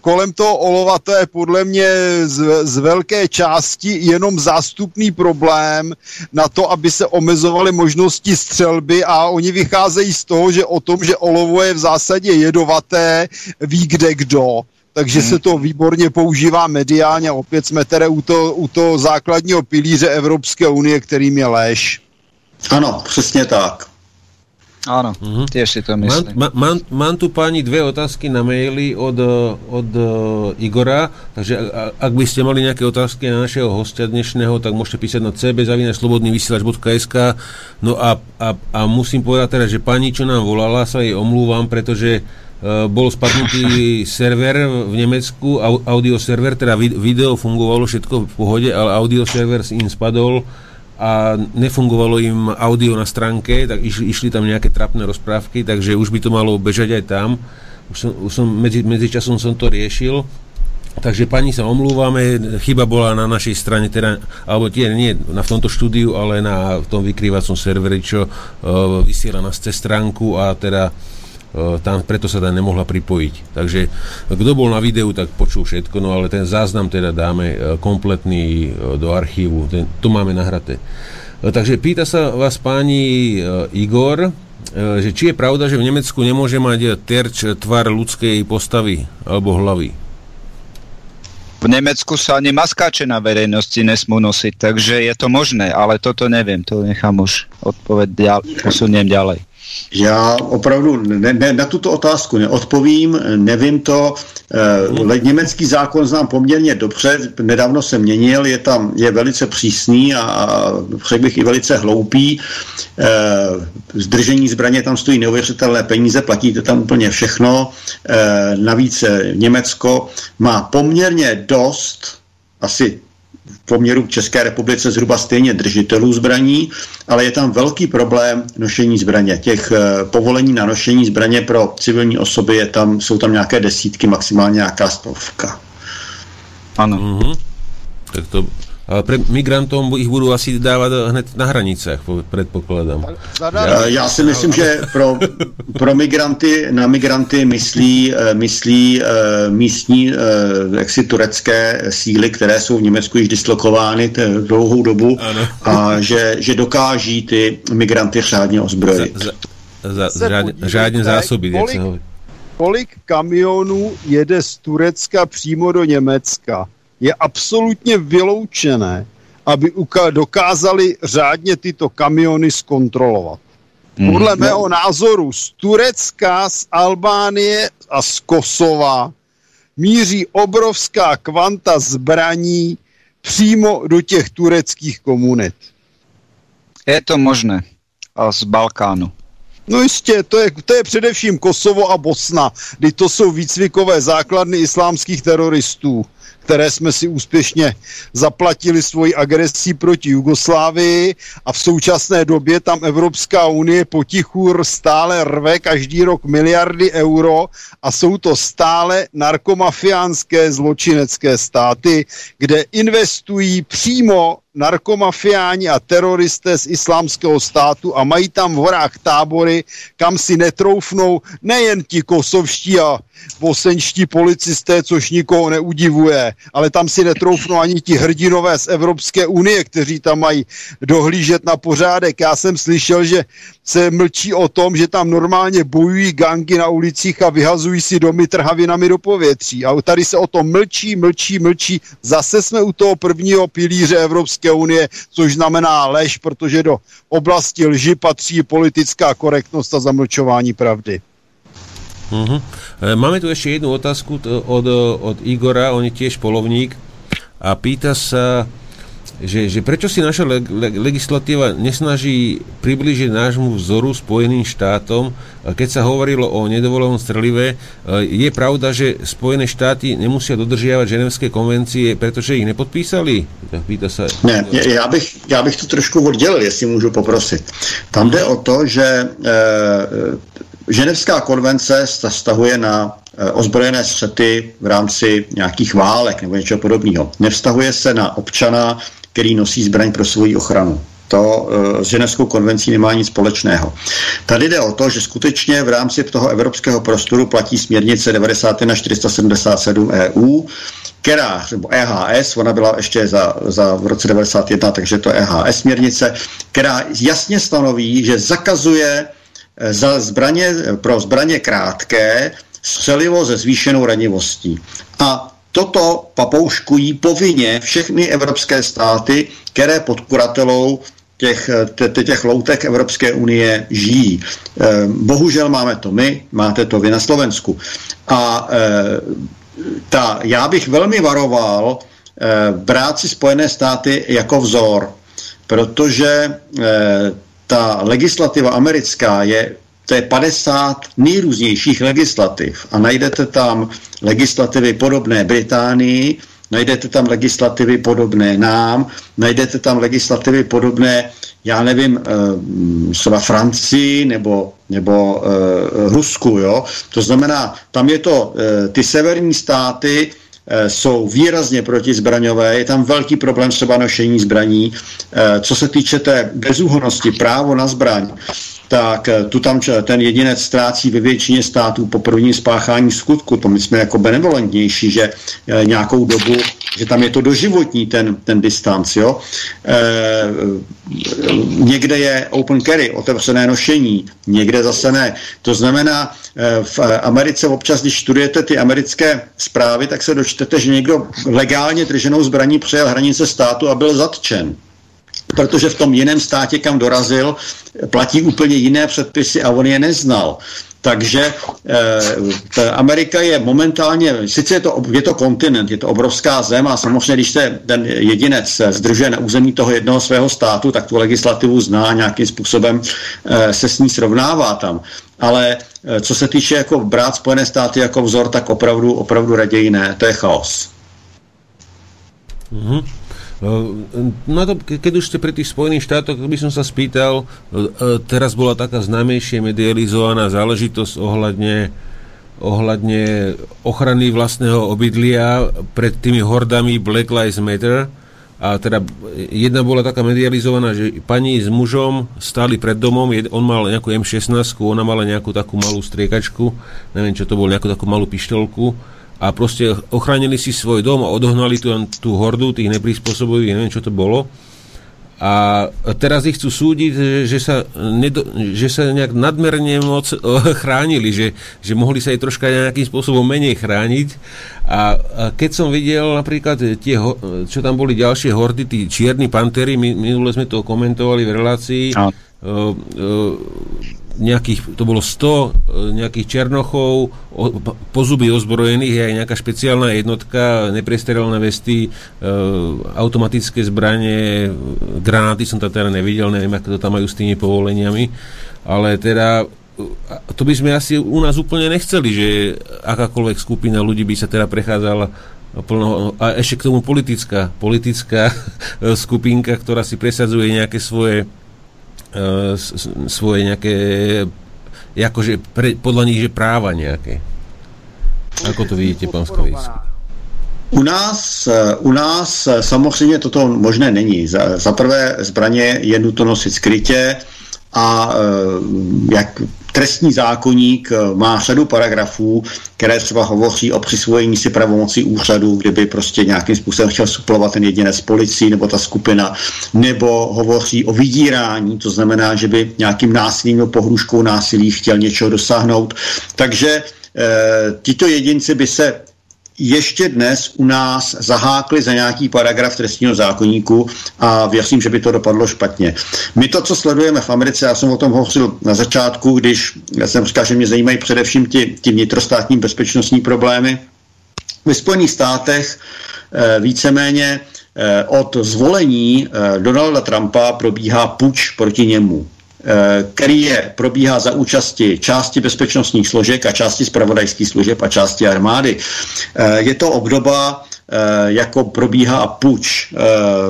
kolem toho olova to je podle mě z, z velké části jenom zástupný problém na to, aby se omezovaly možnosti střelby a oni vycházejí z toho, že o tom, že olovo je v zásadě jedovaté, ví kde kdo. Takže hmm. se to výborně používá mediálně. Opět jsme tedy u toho, u toho základního pilíře Evropské unie, kterým je lež. Ano, přesně tak. Áno, Mhm. tiež si to Mám, myslím. ma, mám, mám tu páni dve otázky na maili od, eh, od uh, Igora, takže a, a- ak by ste mali nejaké otázky na našeho hostia dnešného, tak môžete písať na cb.slobodnyvysielač.sk No a, a, a musím povedať teda, že pani, čo nám volala, sa jej omlúvam, pretože uh, bol spadnutý server v Nemecku, au, audio server, teda vid, video fungovalo všetko v pohode, ale audio server im spadol a nefungovalo im audio na stránke, tak išli, išli tam nejaké trapné rozprávky, takže už by to malo bežať aj tam. Už som, už som medzi, medzi časom som to riešil. Takže pani sa omlúvame, chyba bola na našej strane, teda, alebo tie nie na, v tomto štúdiu, ale na v tom vykrývacom serveri, čo uh, vysiela nás cez stránku a teda uh, tam preto sa tam nemohla pripojiť. Takže kto bol na videu, tak počul všetko, no ale ten záznam teda dáme uh, kompletný uh, do archívu, ten, to máme nahraté. Takže pýta sa vás páni Igor, že či je pravda, že v Nemecku nemôže mať terč tvar ľudskej postavy alebo hlavy. V Nemecku sa ani maskáče na verejnosti nesmú nosiť, takže je to možné, ale toto neviem, to nechám už odpoveď ďal, posuniem ďalej. Já opravdu ne, ne, na tuto otázku neodpovím, nevím to. E, německý zákon znám poměrně dobře, nedávno se měnil, je tam je velice přísný a, a řekl bych i velice hloupý. E, zdržení zbraně tam stojí neuvěřitelné peníze, platíte tam úplně všechno. E, navíc Německo má poměrně dost, asi v poměru k České republice zhruba stejně držitelů zbraní, ale je tam velký problém nošení zbraně. Těch eh, povolení na nošení zbraně pro civilní osoby je tam, jsou tam nějaké desítky, maximálně nějaká stovka. Áno. Mhm. Tak to, pre migrantom ich budú asi dávať hned na hranicách, po- predpokladám. Eh, Já si myslím, že pro, pro migranty, na migranty myslí, eh, myslí eh, místní eh, jaksi turecké síly, které jsou v Německu již dislokovány t- dlouhou dobu Ano. a že, že dokáží ty migranty řádně Za, ozbrojit. za, za, Se řádne zásobiť, jak kolik- sa hovorí. Kolik kamionů jede z Turecka přímo do Německa? Je absolutně vyloučené, aby dokázali řádně tyto kamiony zkontrolovat. Podle mého názoru z Turecka, z Albánie a z Kosova míří obrovská kvanta zbraní přímo do těch tureckých komunit. Je to možné. A z Balkánu. No jistě, to je, to je především Kosovo a Bosna, kdy to jsou výcvikové základny islámských teroristů, které jsme si úspěšně zaplatili svoji agresí proti Jugoslávii a v současné době tam Evropská unie potichu stále rve každý rok miliardy euro a jsou to stále narkomafiánské zločinecké státy, kde investují přímo narkomafiáni a teroristé z islámského státu a mají tam v horách tábory, kam si netroufnou nejen ti kosovští a bosenští policisté, což nikoho neudivuje, ale, tam si netroufnou ani ti hrdinové z Evropské unie, kteří tam mají dohlížet na pořádek. Já jsem slyšel, že se mlčí o tom, že tam normálně bojují gangy na ulicích a vyhazují si domy trhavinami do povětří. A tady se o tom mlčí, mlčí, mlčí. Zase jsme u toho prvního pilíře Evropské unie, což znamená lež, protože do oblasti lži patří politická korektnost a zamlčování pravdy. Uh-huh. Máme tu ešte jednu otázku od, od Igora, on je tiež polovník a pýta sa, že, že prečo si naša leg, leg, legislatíva nesnaží približiť nášmu vzoru Spojeným štátom, keď sa hovorilo o nedovolenom strelive, je pravda, že Spojené štáty nemusia dodržiavať ženevské konvencie, pretože ich nepodpísali? Pýta sa. Ne, já bych, já bych to trošku oddělil, jestli můžu poprosit. Tam jde o to, že e, Ženevská konvence stahuje na eh, ozbrojené střety v rámci nějakých válek nebo něčeho podobného. Nevztahuje se na občana, který nosí zbraň pro svoji ochranu. To uh, s Ženevskou konvencí nemá nic společného. Tady jde o to, že skutečně v rámci toho evropského prostoru platí směrnice 91 477 EU, která, nebo EHS, ona byla ještě za, za v roce 91, takže to EHS směrnice, která jasně stanoví, že zakazuje za zbraně, pro zbraně krátké střelivo se zvýšenou ranivostí. A toto papouškují povinně všechny evropské státy, které pod kuratelou těch, těch loutek Evropské unie žijí. Eh, bohužel máme to my, máte to vy na Slovensku. A eh, ta, já bych velmi varoval eh, brát si Spojené státy jako vzor, protože ta legislativa americká je to je 50 nejrůznějších legislativ a najdete tam legislativy podobné Británii, najdete tam legislativy podobné nám, najdete tam legislativy podobné, já nevím, eh, třeba Francii nebo, nebo uh, Rusku, jo. To znamená, tam je to, uh, ty severní státy jsou výrazně protizbraňové, je tam velký problém třeba nošení zbraní. Co se týče té bezúhonosti, právo na zbraň, tak eh, tu tam ten jedinec ztrácí ve většině států po prvním spáchání skutku. To my jsme jako benevolentnější, že e, nějakou dobu, že tam je to doživotní ten, ten distanc. Jo? E, někde je open carry, otevřené nošení, někde zase ne. To znamená, v Americe občas, když studujete ty americké zprávy, tak se dočtete, že někdo legálně drženou zbraní přejel hranice státu a byl zatčen protože v tom jiném státě, kam dorazil, platí úplně jiné předpisy a on je neznal. Takže e, Amerika je momentálně, sice je to, je to kontinent, je to obrovská zem a samozřejmě, když se ten jedinec zdržuje na území toho jednoho svého státu, tak tu legislativu zná, nějakým způsobem e, se s ní srovnává tam. Ale e, co se týče jako brát Spojené státy jako vzor, tak opravdu, opravdu raději ne, to je chaos. Mm-hmm. No to, keď už ste pri tých Spojených štátoch, by som sa spýtal, teraz bola taká známejšie medializovaná záležitosť ohľadne ohľadne ochrany vlastného obydlia pred tými hordami Black Lives Matter. A teda jedna bola taká medializovaná, že pani s mužom stáli pred domom, on mal nejakú M16, ona mala nejakú takú malú striekačku, neviem čo to bolo, nejakú takú malú pištolku a proste ochránili si svoj dom a odohnali tú, tú hordu tých neprispôsobových, neviem čo to bolo. A teraz ich chcú súdiť, že, že, sa, nedo, že sa nejak nadmerne moc chránili, že, že mohli sa aj troška nejakým spôsobom menej chrániť. A, a keď som videl napríklad tie, čo tam boli ďalšie hordy, tí čierni pantery, my, minule sme to komentovali v relácii, a. Uh, uh, nejakých, to bolo 100 e, nejakých černochov, o, pozuby ozbrojených, je aj nejaká špeciálna jednotka, neprestrelné vesty, e, automatické zbranie, granáty tam teda nevidel, neviem, ako to tam majú s tými povoleniami, ale teda e, to by sme asi u nás úplne nechceli, že akákoľvek skupina ľudí by sa teda prechádzala plno, a ešte k tomu politická, politická <laughs> skupinka, ktorá si presadzuje nejaké svoje svoje nejaké akože pre, podľa nich, že práva nejaké. Ako to vidíte, pán Skavísky? U nás, eh, u nás eh, samozřejmě toto možné není. Za, za prvé zbraně je nutno nosit skrytě a jak trestní zákonník má řadu paragrafů, které třeba hovoří o přisvojení si pravomocí úřadu, kdyby prostě nějakým způsobem chtěl suplovat ten jedinec policii nebo ta skupina, nebo hovoří o vydírání, to znamená, že by nějakým násilím nebo pohruškou násilí chtěl něčeho dosáhnout. Takže e, tito jedinci by se ještě dnes u nás zahákli za nějaký paragraf trestního zákonníku a věřím, že by to dopadlo špatně. My to, co sledujeme v Americe, já jsem o tom hovořil na začátku, když já jsem říkal, že mě zajímají především ty, ty vnitrostátní bezpečnostní problémy. Ve Spojených státech e, víceméně e, od zvolení e, Donalda Trumpa probíhá puč proti němu. Eh, který je, probíhá za účasti části bezpečnostních složek a části spravodajských služeb a části armády. Eh, je to obdoba, eh, jako probíhá puč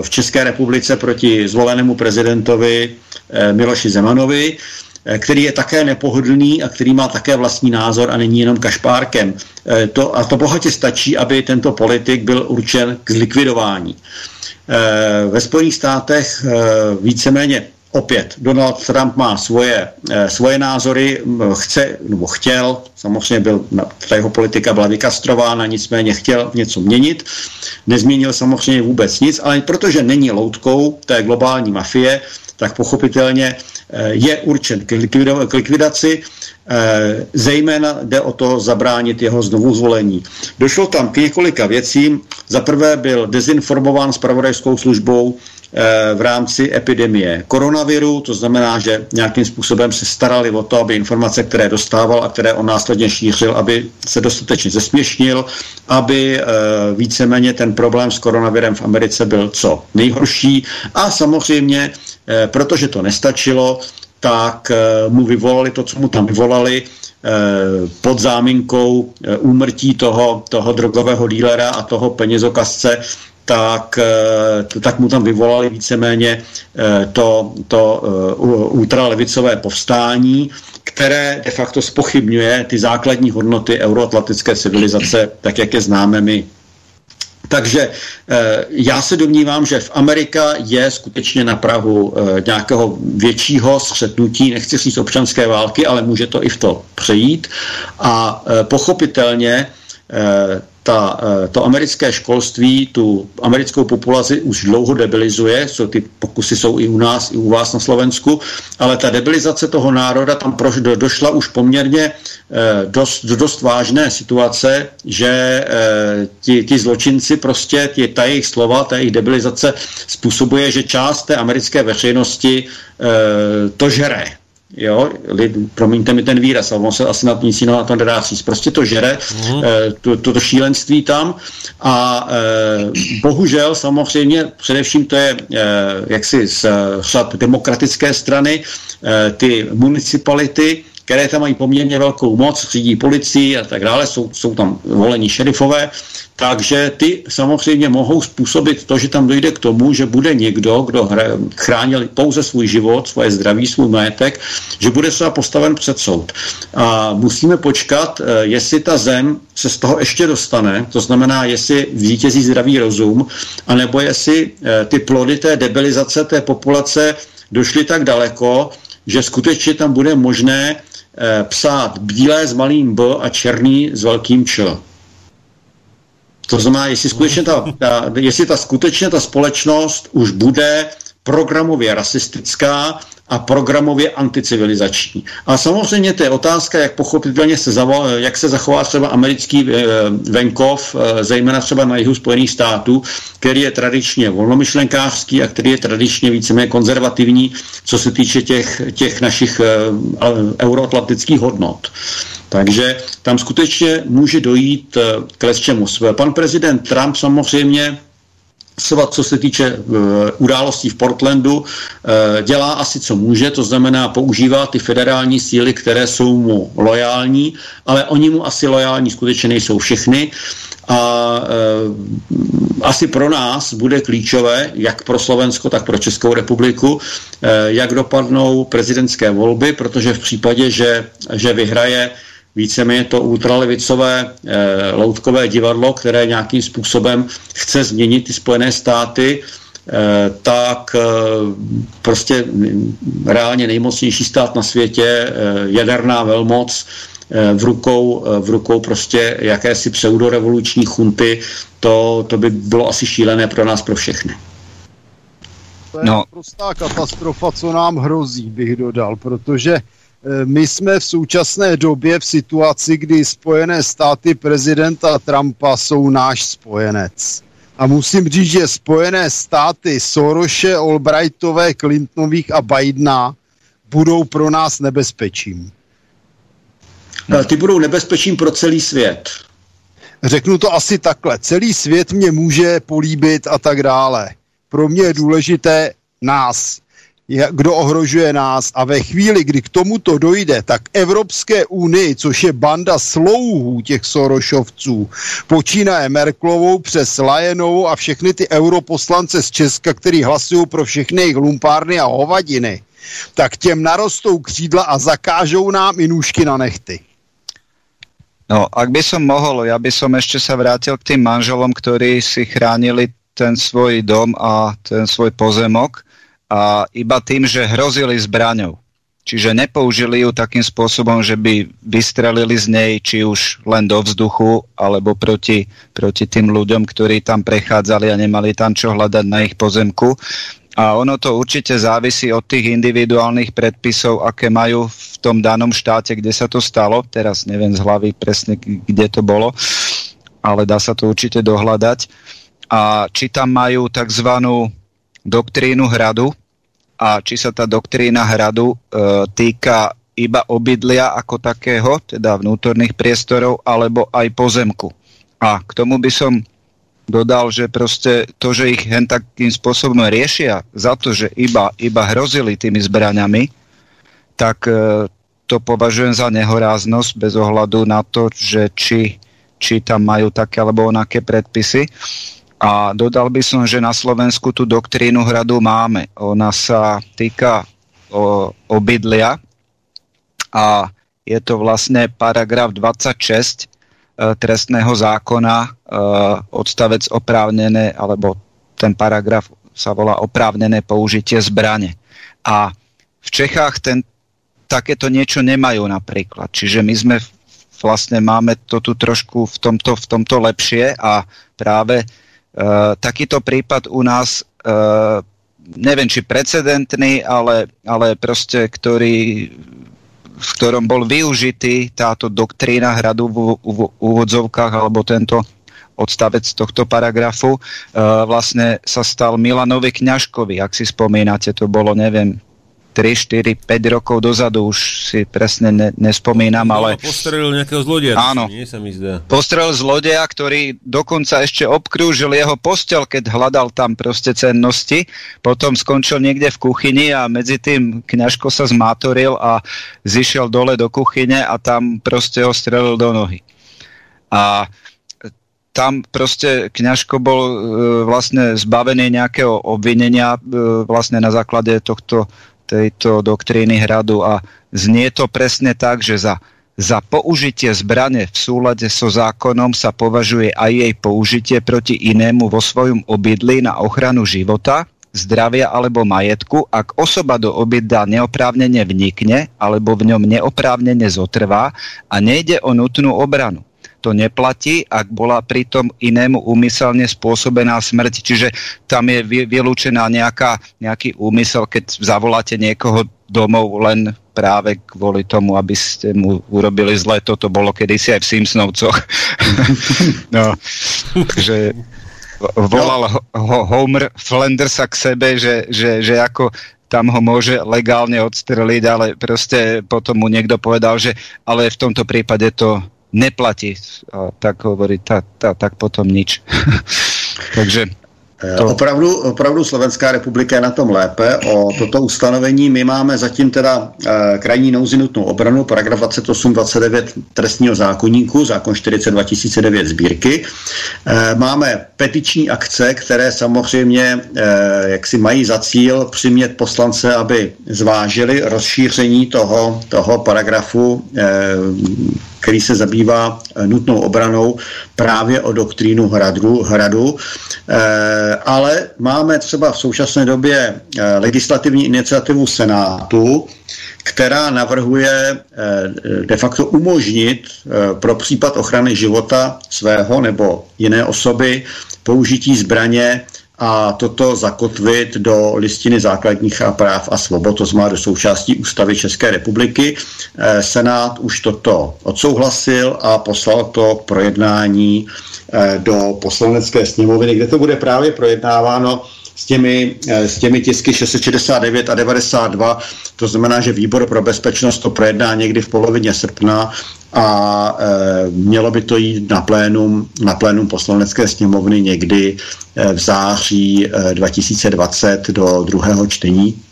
v České republice proti zvolenému prezidentovi Miloši Zemanovi, který je také nepohodlný a který má také vlastní názor a není jenom kašpárkem. To, a to bohatě stačí, aby tento politik byl určen k zlikvidování. Ve Spojených státech víceméně Opět, Donald Trump má svoje, eh, svoje názory, chce, nebo chtěl, samozřejmě byl, ta jeho politika byla vykastrována, nicméně chtěl něco měnit. Nezměnil samozřejmě vůbec nic, ale protože není loutkou té globální mafie, tak pochopitelně eh, je určen k likvidaci, eh, zejména jde o to zabránit jeho znovu zvolení. Došlo tam k několika věcím. Za prvé byl dezinformován spravodajskou službou, v rámci epidemie koronaviru, to znamená, že nějakým způsobem se starali o to, aby informace, které dostával a které on následně šířil, aby se dostatečně zesměšnil, aby e, víceméně ten problém s koronavirem v Americe byl co nejhorší. A samozřejmě, e, protože to nestačilo, tak mu vyvolali to, co mu tam vyvolali, pod záminkou úmrtí toho, toho drogového dílera a toho penězokazce, tak, eh, tak mu tam vyvolali víceméně eh, to, to eh, ultralevicové povstání, které de facto spochybňuje ty základní hodnoty euroatlantické civilizace, tak jak je známe my. Takže já se domnívám, že v Amerika je skutečně na Prahu nějakého většího střetnutí, nechci říct občanské války, ale může to i v to přejít. A pochopitelně ta, eh, to americké školství tu americkou populaci už dlouho debilizuje, co ty pokusy jsou i u nás, i u vás na Slovensku, ale ta debilizace toho národa tam proš, do, došla už poměrně eh, dost, dost vážné situace, že eh, ti, ti zločinci prostě, ti, ta jejich slova, ta jejich debilizace způsobuje, že část té americké veřejnosti to žere jo, lid, promiňte mi ten výraz, ale on se asi na nic jiného na to nedá říct. Prostě to žere, mm. e, to, to, to šílenství tam a e, bohužel samozřejmě především to je e, jaksi z řad demokratické strany, e, ty municipality, které tam mají poměrně velkou moc, řídí policii a tak dále, jsou, jsou tam volení šerifové, takže ty samozřejmě mohou způsobit to, že tam dojde k tomu, že bude někdo, kdo chránil pouze svůj život, svoje zdraví, svůj majetek, že bude třeba postaven před soud. A musíme počkat, eh, jestli ta zem se z toho ještě dostane, to znamená, jestli vítězí zdravý rozum, anebo jestli eh, ty plody té debilizace té populace došly tak daleko, že skutečně tam bude možné psát bílé s malým B a černý s velkým Č. To znamená, jestli, skutečně ta, ta, jestli ta skutečně ta společnost už bude programově rasistická a programově anticivilizační. A samozřejmě to je otázka, jak pochopitelně se, zavo, jak se zachová třeba americký eh, venkov, eh, zejména třeba na jihu Spojených států, který je tradičně volnomyšlenkářský a který je tradičně víceméně konzervativní, co se týče těch, těch našich eh, euroatlantických hodnot. Takže tam skutečně může dojít k čemu. Pan prezident Trump samozřejmě třeba co se týče uh, událostí v Portlandu, uh, dělá asi co může, to znamená používá ty federální síly, které jsou mu lojální, ale oni mu asi lojální skutečně nejsou všechny. A uh, asi pro nás bude klíčové, jak pro Slovensko, tak pro Českou republiku, uh, jak dopadnou prezidentské volby, protože v případě, že, že vyhraje víceméně to ultralevicové e, loutkové divadlo, které nějakým způsobem chce změnit ty Spojené státy tak prostě reálně nejmocnější stát na světě, jaderná velmoc, v rukou, v rukou prostě jakési pseudorevoluční chunty, to, to by bylo asi šílené pro nás, pro všechny. To je no. prostá katastrofa, co nám hrozí, bych dodal, protože eh, my jsme v současné době v situaci, kdy Spojené státy prezidenta Trumpa jsou náš spojenec. A musím říct, že Spojené státy Soroše, Albrightové, Clintonových a Bidena budou pro nás nebezpečím. No, ty budou nebezpečím pro celý svět. Řeknu to asi takhle. Celý svět mě může políbit a tak dále pro mě je důležité nás, kdo ohrožuje nás a ve chvíli, kdy k tomuto dojde, tak Evropské unii, což je banda slouhů těch Sorošovců, počínaje Merklovou přes Lajenovou a všechny ty europoslance z Česka, který hlasují pro všechny jejich lumpárny a hovadiny, tak těm narostou křídla a zakážou nám i nůžky na nechty. No, ak by som mohol, ja by som ešte sa vrátil k tým manželom, ktorí si chránili ten svoj dom a ten svoj pozemok a iba tým, že hrozili zbraňou. Čiže nepoužili ju takým spôsobom, že by vystrelili z nej či už len do vzduchu, alebo proti, proti tým ľuďom, ktorí tam prechádzali a nemali tam čo hľadať na ich pozemku. A ono to určite závisí od tých individuálnych predpisov, aké majú v tom danom štáte, kde sa to stalo. Teraz neviem z hlavy presne, kde to bolo, ale dá sa to určite dohľadať a či tam majú tzv. doktrínu hradu a či sa tá doktrína hradu e, týka iba obydlia ako takého, teda vnútorných priestorov, alebo aj pozemku. A k tomu by som dodal, že proste to, že ich hen takým spôsobom riešia za to, že iba, iba hrozili tými zbraňami, tak e, to považujem za nehoráznosť bez ohľadu na to, že či, či tam majú také alebo onaké predpisy. A dodal by som, že na Slovensku tú doktrínu hradu máme. Ona sa týka o, obydlia a je to vlastne paragraf 26 e, trestného zákona e, odstavec oprávnené, alebo ten paragraf sa volá oprávnené použitie zbrane. A v Čechách ten, takéto niečo nemajú napríklad. Čiže my sme vlastne máme to tu trošku v tomto, v tomto lepšie a práve Eh, takýto prípad u nás, uh, neviem či precedentný, ale, ale proste, ktorý, v ktorom bol využitý táto doktrína hradu v, úvodzovkách, alebo tento odstavec tohto paragrafu, uh, vlastne sa stal Milanovi Kňažkovi, ak si spomínate, to bolo, neviem, 3, 4, 5 rokov dozadu, už si presne ne, nespomínam, no, ale... Postrelil nejakého zlodeja, áno, nie sa mi zdá. Postrelil zlodeja, ktorý dokonca ešte obkrúžil jeho postel, keď hľadal tam proste cennosti, potom skončil niekde v kuchyni a medzi tým kňažko sa zmátoril a zišiel dole do kuchyne a tam proste ho strelil do nohy. A tam proste kňažko bol e, vlastne zbavený nejakého obvinenia e, vlastne na základe tohto tejto doktríny hradu a znie to presne tak, že za, za použitie zbrane v súlade so zákonom sa považuje aj jej použitie proti inému vo svojom obydli na ochranu života, zdravia alebo majetku, ak osoba do obydla neoprávnene vnikne alebo v ňom neoprávnene zotrvá a nejde o nutnú obranu to neplatí, ak bola pritom inému úmyselne spôsobená smrť. Čiže tam je vylúčená nejaká, nejaký úmysel, keď zavoláte niekoho domov len práve kvôli tomu, aby ste mu urobili zle. Toto bolo kedysi aj v Simpsonovcoch. <laughs> no, že volal ho, Homer Flandersa k sebe, že, že, že ako tam ho môže legálne odstreliť, ale proste potom mu niekto povedal, že ale v tomto prípade to neplatí, tak hovorí, tak potom nič. <laughs> Takže to... Opravdu, opravdu Slovenská republika je na tom lépe. O toto ustanovení my máme zatím teda e, krajní nouzi nutnou obranu, paragraf 28-29 trestního zákonníku, zákon 42 2009 sbírky. E, máme petiční akce, které samozřejmě e, jak si mají za cíl přimět poslance, aby zvážili rozšíření toho, toho paragrafu e, který se zabývá nutnou obranou právě o doktrínu hradu, hradu. Ale máme třeba v současné době legislativní iniciativu Senátu, která navrhuje de facto umožnit pro případ ochrany života svého nebo jiné osoby použití zbraně a toto zakotvit do listiny základních práv a svobod, to znamená do součástí ústavy České republiky. Eh, Senát už toto odsouhlasil a poslal to k projednání eh, do poslanecké sněmovny, kde to bude právě projednáváno s těmi, eh, s těmi tisky 669 a 92. To znamená, že výbor pro bezpečnost to projedná někdy v polovině srpna a e, mělo by to jít na plénum, na plénum poslanecké sněmovny někdy e, v září e, 2020 do druhého čtení.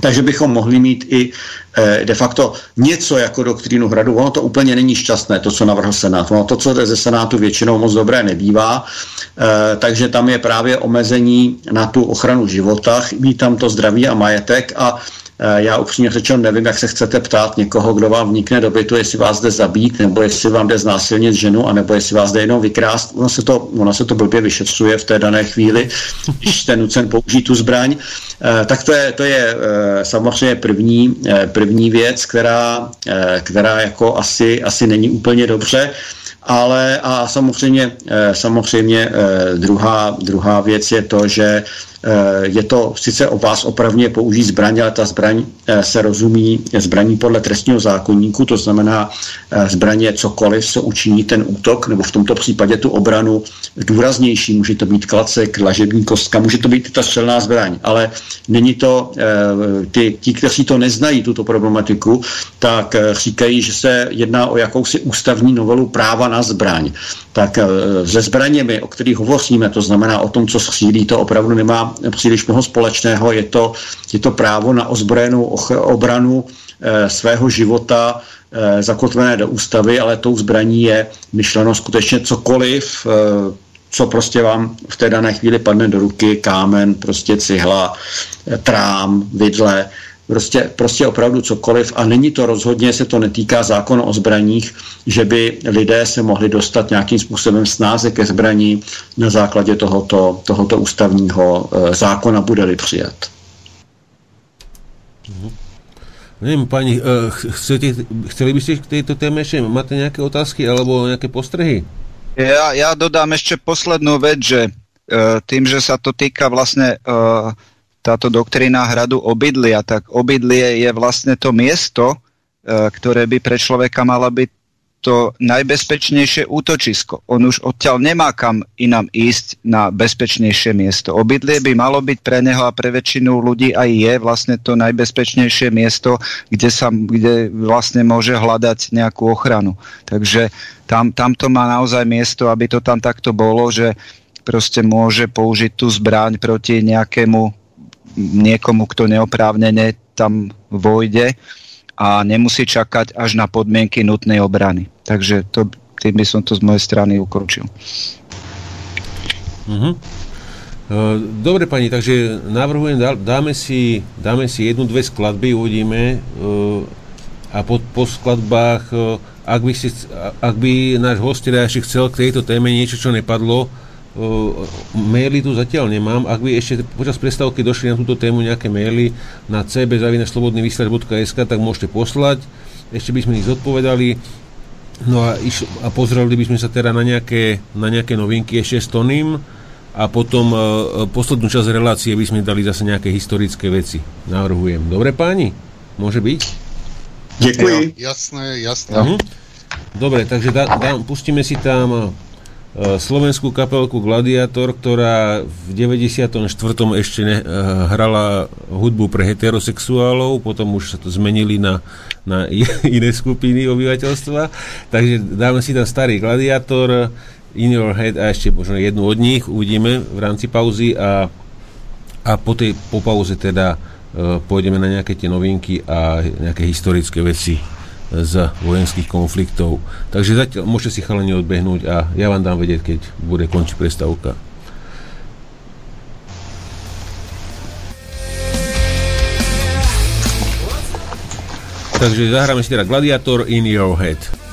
Takže bychom mohli mít i e, de facto něco jako doktrínu hradu. Ono to úplně není šťastné, to, co navrhl Senát. Ono to, co jde ze Senátu, většinou moc dobré nebývá. E, takže tam je právě omezení na tu ochranu života, chybí tam to zdraví a majetek a já upřímně řečeno nevím, jak se chcete ptát někoho, kdo vám vnikne do bytu, jestli vás jde zabít, nebo jestli vám jde znásilnit ženu, anebo jestli vás jde jenom vykrást. Ono se to, ono se to blbě vyšetřuje v té dané chvíli, když jste nucen použít tu zbraň. Eh, tak to je, to je eh, samozřejmě první, první věc, která, která jako asi, asi není úplně dobře ale a samozřejmě, samozřejmě druhá, druhá věc je to, že Eh, je to sice o vás opravně použít zbraň, ale ta zbraň eh, se rozumí zbraní podle trestního zákonníku, to znamená eh, zbraně cokoliv, co učiní ten útok, nebo v tomto případě tu obranu důraznější. Může to být klacek, lažební kostka, může to být ta střelná zbraň, ale není to, ty, ti, kteří to neznají, tuto problematiku, tak říkají, že se jedná o jakousi ústavní novelu práva na zbraň. Tak se zbraněmi, o kterých hovoříme, to znamená o tom, co střílí, to opravdu nemá příliš mnoho společného. Je to, je to právo na ozbrojenou obranu e, svého života e, zakotvené do ústavy, ale tou zbraní je myšleno skutečně cokoliv, e, co prostě vám v té dané chvíli padne do ruky, kámen, prostě cihla, trám, vidle, prostě, prostě opravdu cokoliv a není to rozhodně, se to netýká zákona o zbraních, že by lidé se mohli dostat nějakým způsobem snáze ke zbraní na základě tohoto, tohoto ústavního e, zákona, bude-li přijat. Mhm. Nevím, paní, uh, chcete, chceli byste k této téme ještě, máte nějaké otázky alebo nějaké postrehy? Já, já dodám ještě poslednou věc, že uh, tým, že se to týká vlastně uh, táto doktrína hradu obydlia, tak obydlie je vlastne to miesto, e, ktoré by pre človeka mala byť to najbezpečnejšie útočisko. On už odtiaľ nemá kam inám ísť na bezpečnejšie miesto. Obydlie by malo byť pre neho a pre väčšinu ľudí aj je vlastne to najbezpečnejšie miesto, kde, sa, kde vlastne môže hľadať nejakú ochranu. Takže tam, tam to má naozaj miesto, aby to tam takto bolo, že proste môže použiť tú zbraň proti nejakému niekomu, kto neoprávnene tam vojde a nemusí čakať až na podmienky nutnej obrany. Takže to, tým by som to z mojej strany ukončil. Uh-huh. Dobre pani, takže navrhujem, dáme si, dáme si jednu, dve skladby, uvidíme a po, po skladbách, ak by, si, ak by náš host chcel k tejto téme niečo, čo nepadlo, maily tu zatiaľ nemám. Ak by ešte počas prestávky došli na túto tému nejaké maily na cb.slobodnyvysielač.sk, tak môžete poslať. Ešte by sme ich zodpovedali. No a, iš, a pozreli by sme sa teda na nejaké, na nejaké novinky ešte s Tonym a potom uh, poslednú časť relácie by sme dali zase nejaké historické veci. Navrhujem. Dobre páni? Môže byť? Děkuji. Jasné, jasné. Uh-huh. Dobre, takže da, da, pustíme si tam slovenskú kapelku Gladiator, ktorá v 94. ešte ne, eh, hrala hudbu pre heterosexuálov, potom už sa to zmenili na, na <laughs> iné skupiny obyvateľstva. Takže dáme si tam starý Gladiator, In Your Head a ešte možno jednu od nich uvidíme v rámci pauzy a, a po tej po pauze teda uh, pôjdeme na nejaké tie novinky a nejaké historické veci z vojenských konfliktov. Takže zatiaľ môžete si chalani odbehnúť a ja vám dám vedieť, keď bude končiť prestávka. Takže zahráme si teda Gladiator in your head.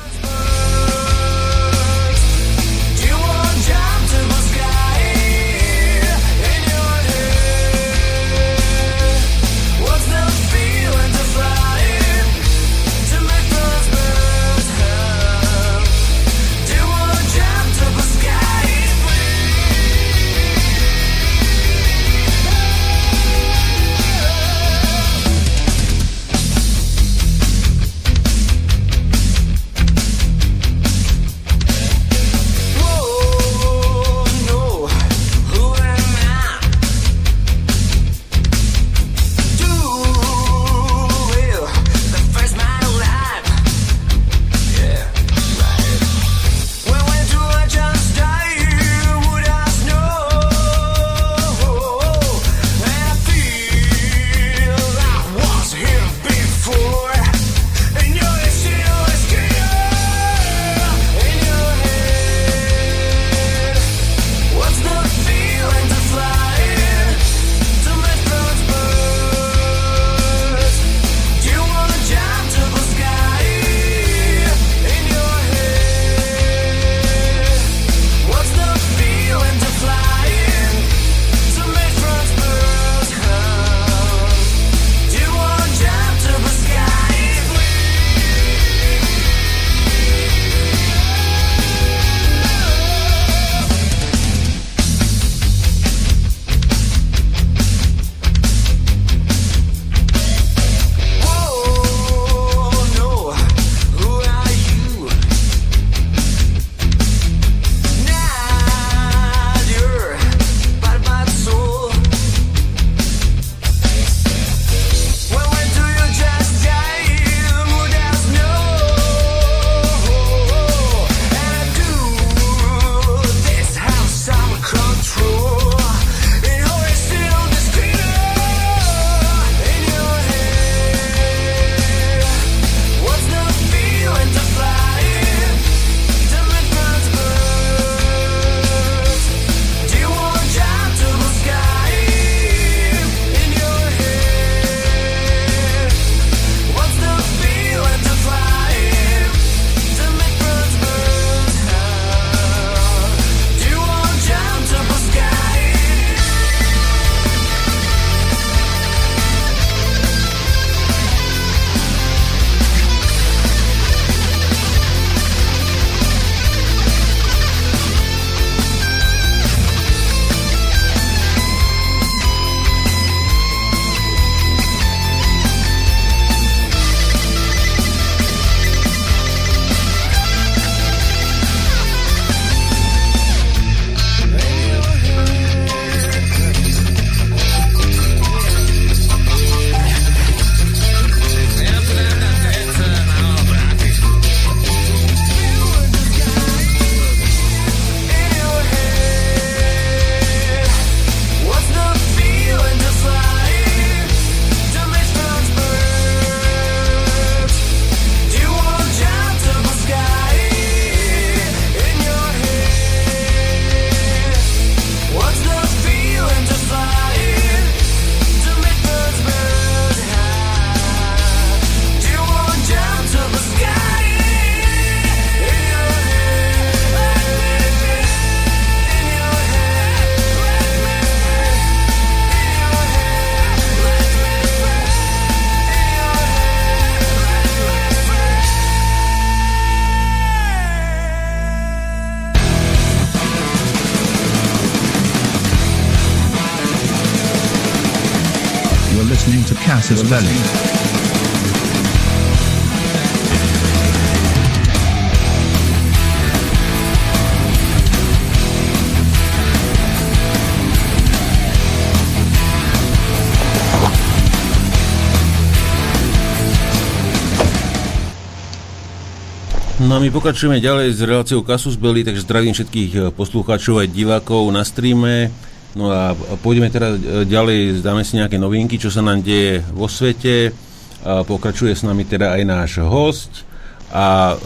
My pokračujeme ďalej s reláciou Kasus Belli, takže zdravím všetkých eh, poslucháčov aj divákov na streame. No a pôjdeme teda eh, ďalej, zdáme si nejaké novinky, čo sa nám deje vo svete. A pokračuje s nami teda aj náš host a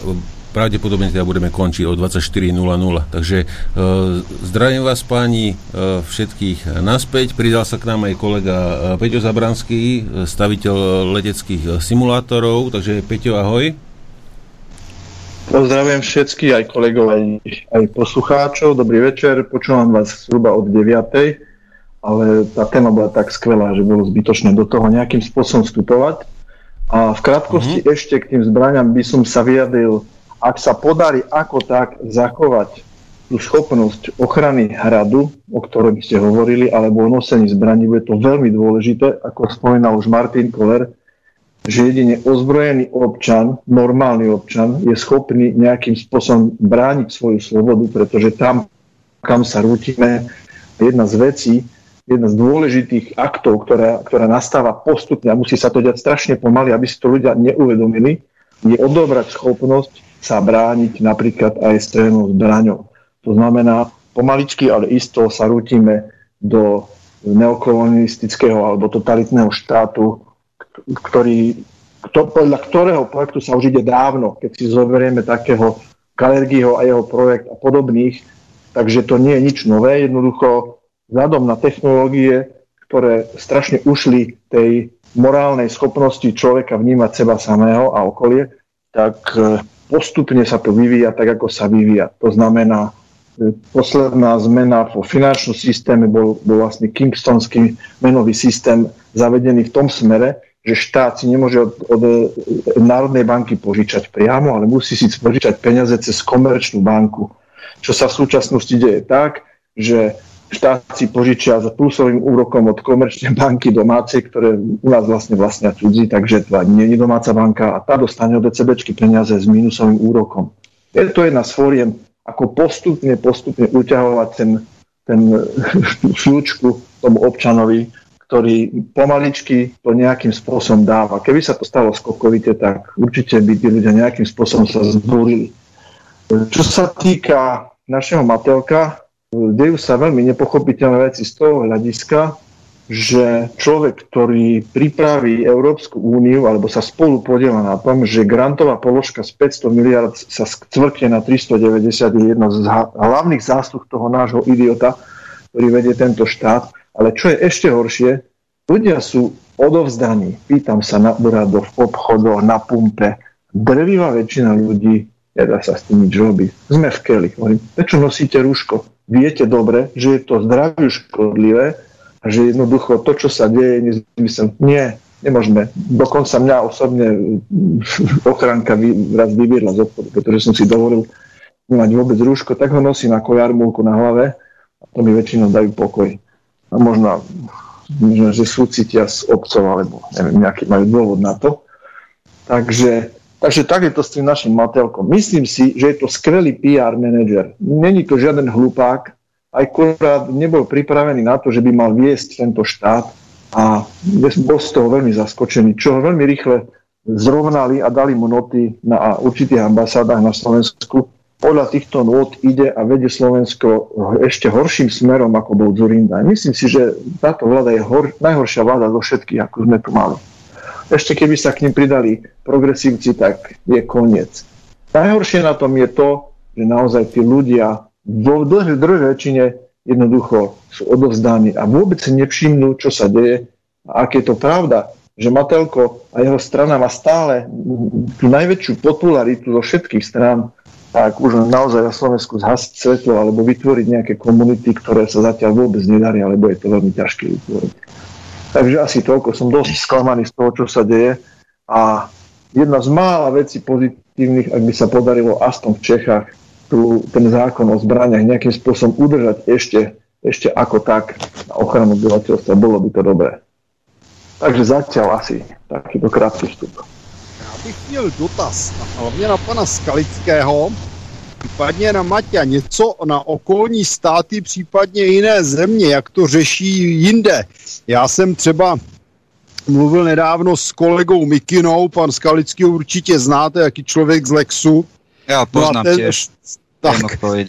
pravdepodobne teda budeme končiť o 24.00. Takže e, zdravím vás páni e, všetkých naspäť. Pridal sa k nám aj kolega Peťo Zabranský, staviteľ leteckých simulátorov. Takže Peťo, ahoj. Pozdravujem všetky, aj kolegov, aj, aj poslucháčov. Dobrý večer, počúvam vás zhruba od 9. Ale tá téma bola tak skvelá, že bolo zbytočné do toho nejakým spôsobom vstupovať. A v krátkosti mm-hmm. ešte k tým zbraniam by som sa vyjadril, ak sa podarí ako tak zachovať tú schopnosť ochrany hradu, o ktorom ste hovorili, alebo o nosení zbraní, bude to veľmi dôležité, ako spomínal už Martin Koller, že jedine ozbrojený občan, normálny občan, je schopný nejakým spôsobom brániť svoju slobodu, pretože tam, kam sa rútime, jedna z vecí, jedna z dôležitých aktov, ktorá, ktorá nastáva postupne a musí sa to diať strašne pomaly, aby si to ľudia neuvedomili, je odobrať schopnosť sa brániť napríklad aj strelnou zbraňou. To znamená, pomaličky, ale isto sa rútime do neokolonistického alebo totalitného štátu, ktorý, kto, podľa ktorého projektu sa už ide dávno, keď si zoberieme takého Kalergyho a jeho projekt a podobných, takže to nie je nič nové, jednoducho vzhľadom na technológie, ktoré strašne ušli tej morálnej schopnosti človeka vnímať seba samého a okolie, tak e, postupne sa to vyvíja tak, ako sa vyvíja. To znamená, e, posledná zmena vo finančnom systéme bol, bol vlastne Kingstonský menový systém zavedený v tom smere, že štát si nemôže od, od Národnej banky požičať priamo, ale musí si požičať peniaze cez komerčnú banku. Čo sa v súčasnosti deje tak, že štát si požičia za plusovým úrokom od komerčnej banky domácej, ktoré u nás vlastne vlastnia cudzí, takže to nie je domáca banka a tá dostane od ECBčky peniaze s minusovým úrokom. Je to jedna z fóriem, ako postupne, postupne uťahovať ten, ten <laughs> fľúčku tomu občanovi, ktorý pomaličky to nejakým spôsobom dáva. Keby sa to stalo skokovite, tak určite by tí ľudia nejakým spôsobom sa zbúrili. Čo sa týka našeho Matelka, dejú sa veľmi nepochopiteľné veci z toho hľadiska, že človek, ktorý pripraví Európsku úniu alebo sa spolu podiela na tom, že grantová položka z 500 miliard sa skvrkne na 390 je jedna z hlavných zásluh toho nášho idiota, ktorý vedie tento štát, ale čo je ešte horšie, ľudia sú odovzdaní. Pýtam sa na úradoch, v obchodoch, na pumpe. Drvivá väčšina ľudí nedá sa s tým nič robiť. Sme v keli. Hovorím, prečo nosíte rúško? Viete dobre, že je to zdraviu škodlivé a že jednoducho to, čo sa deje, je nezmysel. Nie, nemôžeme. Dokonca mňa osobne <laughs> ochranka raz vyviedla z obchodu, pretože som si dovolil nemať vôbec rúško, tak ho nosím ako jarmulku na hlave a to mi väčšinou dajú pokoj možno, možno že súcitia s obcov, alebo neviem, nejaký majú dôvod na to. Takže, takže tak je to s tým našim Matelkom. Myslím si, že je to skvelý PR manažer. Není to žiaden hlupák, aj kurát nebol pripravený na to, že by mal viesť tento štát a bol z toho veľmi zaskočený, čo ho veľmi rýchle zrovnali a dali mu noty na určitých ambasádach na Slovensku, podľa týchto nôd ide a vedie Slovensko ešte horším smerom, ako bol Zurinda. Myslím si, že táto vláda je hor, najhoršia vláda zo všetkých, ako sme tu mali. Ešte keby sa k ním pridali progresívci, tak je koniec. Najhoršie na tom je to, že naozaj tí ľudia vo druhej väčšine jednoducho sú odovzdáni a vôbec si nevšimnú, čo sa deje a ak je to pravda, že Matelko a jeho strana má stále tú najväčšiu popularitu zo všetkých strán, tak už naozaj na Slovensku zhasiť svetlo alebo vytvoriť nejaké komunity, ktoré sa zatiaľ vôbec nedaria, alebo je to veľmi ťažké vytvoriť. Takže asi toľko. Som dosť sklamaný z toho, čo sa deje. A jedna z mála vecí pozitívnych, ak by sa podarilo aspoň v Čechách tu, ten zákon o zbraniach nejakým spôsobom udržať ešte, ešte ako tak na ochranu obyvateľstva, bolo by to dobré. Takže zatiaľ asi takýto krátky vstup. Bych měl dotaz, a hlavně na pana Skalického, případně na Maťa, něco na okolní státy, případně jiné země, jak to řeší jinde. Já jsem třeba mluvil nedávno s kolegou Mikinou, pan Skalický určitě znáte, jaký člověk z Lexu. Já poznám no těž. Tak,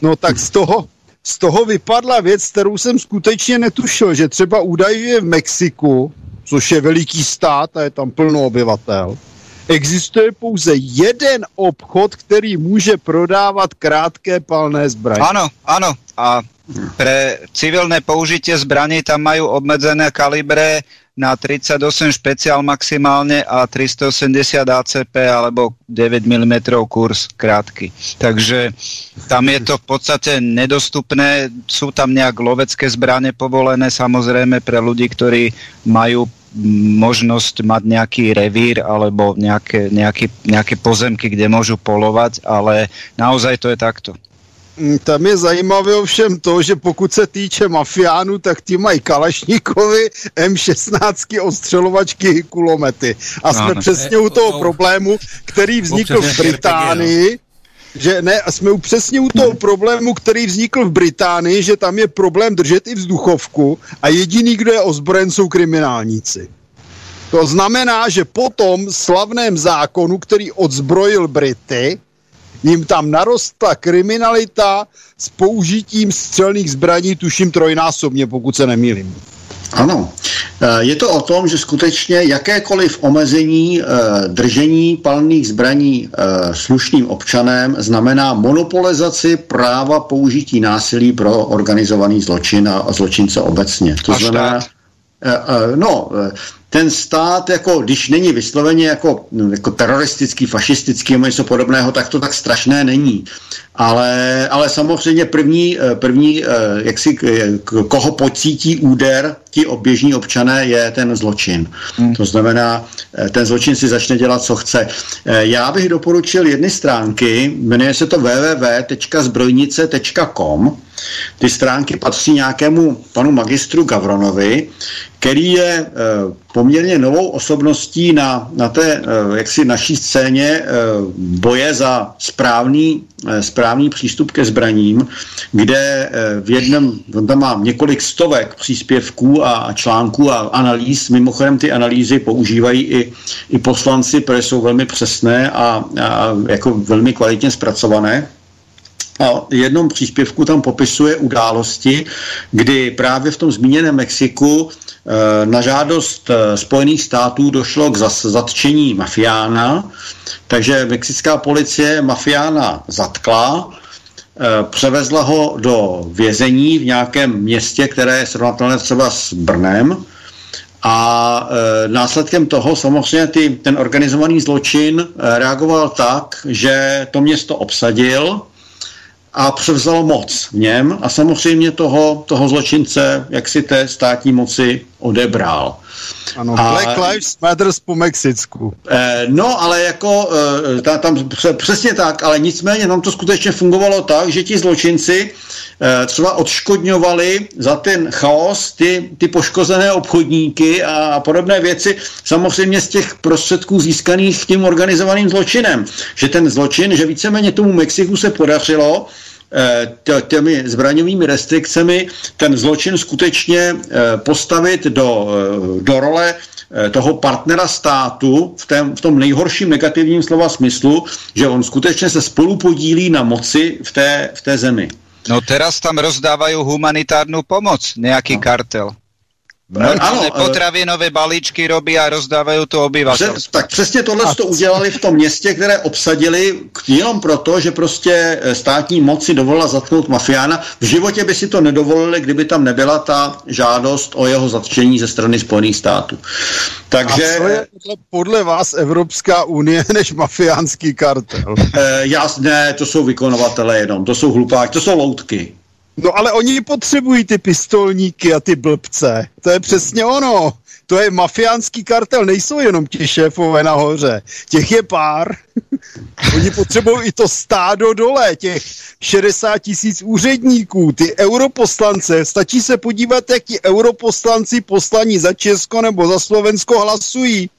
no tak z toho, z toho vypadla věc, kterou jsem skutečně netušil, že třeba údajně v Mexiku, což je veliký stát a je tam plno obyvatel, existuje pouze jeden obchod, který může prodávat krátké palné zbraně. Ano, ano. A pre civilné použitie zbraní tam majú obmedzené kalibre na 38 špeciál maximálne a 380 ACP alebo 9 mm kurz krátky. Takže tam je to v podstate nedostupné, sú tam nejak lovecké zbranie povolené samozrejme pre ľudí, ktorí majú možnosť mať nejaký revír alebo nejaké, nejaký, nejaké pozemky, kde môžu polovať, ale naozaj to je takto. Mm, tam je zajímavé ovšem to, že pokud se týče mafiánů, tak ti mají Kalašníkovi, M16 ostřelovačky, kulomety. A jsme no, přesně u toho problému, který vznikl v Británii, že ne, a jsme přesně u toho problému, který vznikl v Británii, že tam je problém držet i vzduchovku a jediný, kdo je ozbrojen, jsou kriminálníci. To znamená, že po tom slavném zákonu, který odzbrojil Brity, jim tam narostla kriminalita s použitím střelných zbraní, tuším trojnásobně, pokud se nemýlím. Ano. Eh, je to o tom, že skutečně jakékoliv omezení eh, držení palných zbraní eh, slušným občanem znamená monopolizaci práva použití násilí pro organizovaný zločin a zločince obecně. To znamená, no, ten stát, jako, když není vysloveně jako, jako teroristický, fašistický nebo něco podobného, tak to tak strašné není. Ale, ale samozřejmě první, eh, první eh, jak si, koho pocítí úder ti běžní občané, je ten zločin. Hmm. To znamená, eh, ten zločin si začne dělat, co chce. Já bych doporučil jedny stránky, jmenuje se to www.zbrojnice.com. Ty stránky patří nějakému panu magistru Gavronovi, který je poměrně novou osobností na, na té jaksi naší scéně boje za správný, správný přístup ke zbraním, kde v jednom, on tam má několik stovek příspěvků a článků a analýz, mimochodem ty analýzy používají i, i poslanci, protože jsou velmi přesné a, a jako velmi kvalitně zpracované. A jednom příspěvku tam popisuje události, kdy právě v tom zmíněném Mexiku Eh, na žádost eh, Spojených států došlo k zatčení mafiána, takže mexická policie mafiána zatkla, eh, převezla ho do vězení v nějakém městě, které je srovnatelné třeba s Brnem. A následkem toho samozřejmě ty, ten organizovaný zločin reagoval tak, že to město obsadil, a převzal moc v něm a samozřejmě toho, toho zločince, jak si té státní moci odebral. Ano, a, Black Lives Matters po Mexicku. Eh, no, ale jako eh, ta, tam přesně tak, ale nicméně tam to skutečně fungovalo tak, že ti zločinci eh, třeba odškodňovali za ten chaos ty, ty poškozené obchodníky a, a podobné věci, samozřejmě z těch prostředků získaných tím organizovaným zločinem. Že ten zločin, že víceméně tomu Mexiku se podařilo Eh, těmi zbraňovými restrikcemi ten zločin skutečně eh, postavit do, eh, do role toho partnera státu v, tém, v tom nejhorším negativním slova smyslu, že on skutečně se spolu podílí na moci v té, v té zemi. No teraz tam rozdávají humanitárnu pomoc, nějaký no. kartel. No, ano, potravinové balíčky robí a rozdávají to obyvatelstvu. Tak přesně tohle to udělali v tom městě, které obsadili jenom proto, že prostě eh, státní moci dovolila zatknout mafiána. V životě by si to nedovolili, kdyby tam nebyla ta žádost o jeho zatčení ze strany Spojených států. Takže... A co je podle, podle vás Evropská unie <laughs> než mafiánský kartel? E, já, ne, to jsou vykonovatelé jenom, to jsou hlupáky, to jsou loutky. No ale oni potřebují ty pistolníky a ty blbce. To je přesně ono. To je mafiánský kartel, nejsou jenom ti šéfové nahoře. Těch je pár. <laughs> Oni potřebují i to stádo dole, těch 60 tisíc úředníků, ty europoslance. Stačí se podívat, jak ti europoslanci poslaní za Česko nebo za Slovensko hlasují.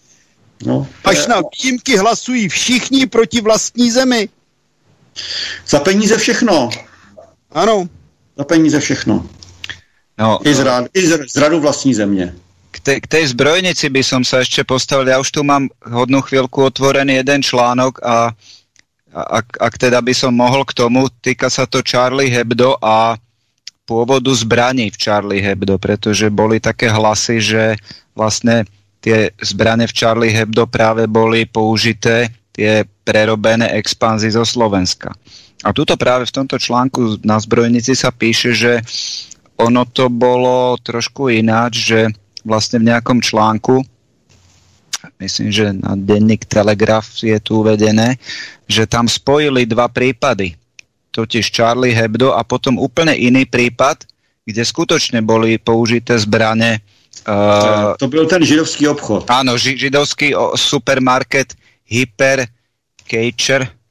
No, Až na výjimky hlasují všichni proti vlastní zemi. Za peníze všechno. Ano. Za peníze všechno. No, I, z rád, I z radu vlastní země. K, te, k tej zbrojnici by som sa ešte postavil. Ja už tu mám hodnú chvíľku otvorený jeden článok a ak, ak teda by som mohol k tomu, týka sa to Charlie Hebdo a pôvodu zbraní v Charlie Hebdo, pretože boli také hlasy, že vlastne tie zbranie v Charlie Hebdo práve boli použité, tie prerobené expanzy zo Slovenska. A tuto práve v tomto článku na zbrojnici sa píše, že ono to bolo trošku ináč, že vlastne v nejakom článku, myslím, že na denník Telegraf je tu uvedené, že tam spojili dva prípady, totiž Charlie Hebdo a potom úplne iný prípad, kde skutočne boli použité zbrane. Uh, to byl ten židovský obchod. Áno, ži, židovský supermarket Hyper Uh,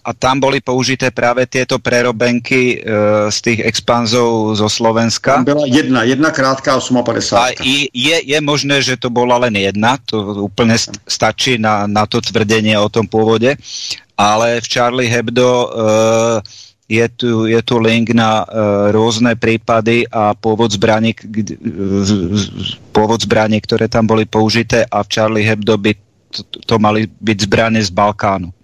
a tam boli použité práve tieto prerobenky uh, z tých expanzov zo Slovenska. Tam byla jedna, jedna krátká 58. A je, je možné, že to bola len jedna, to úplne st- stačí na, na to tvrdenie o tom pôvode, ale v Charlie Hebdo uh, je tu, je tu link na uh, rôzne prípady a pôvod zbraní, pôvod zbraní, ktoré tam boli použité a v Charlie Hebdo by to, to mali byť zbranie z Balkánu.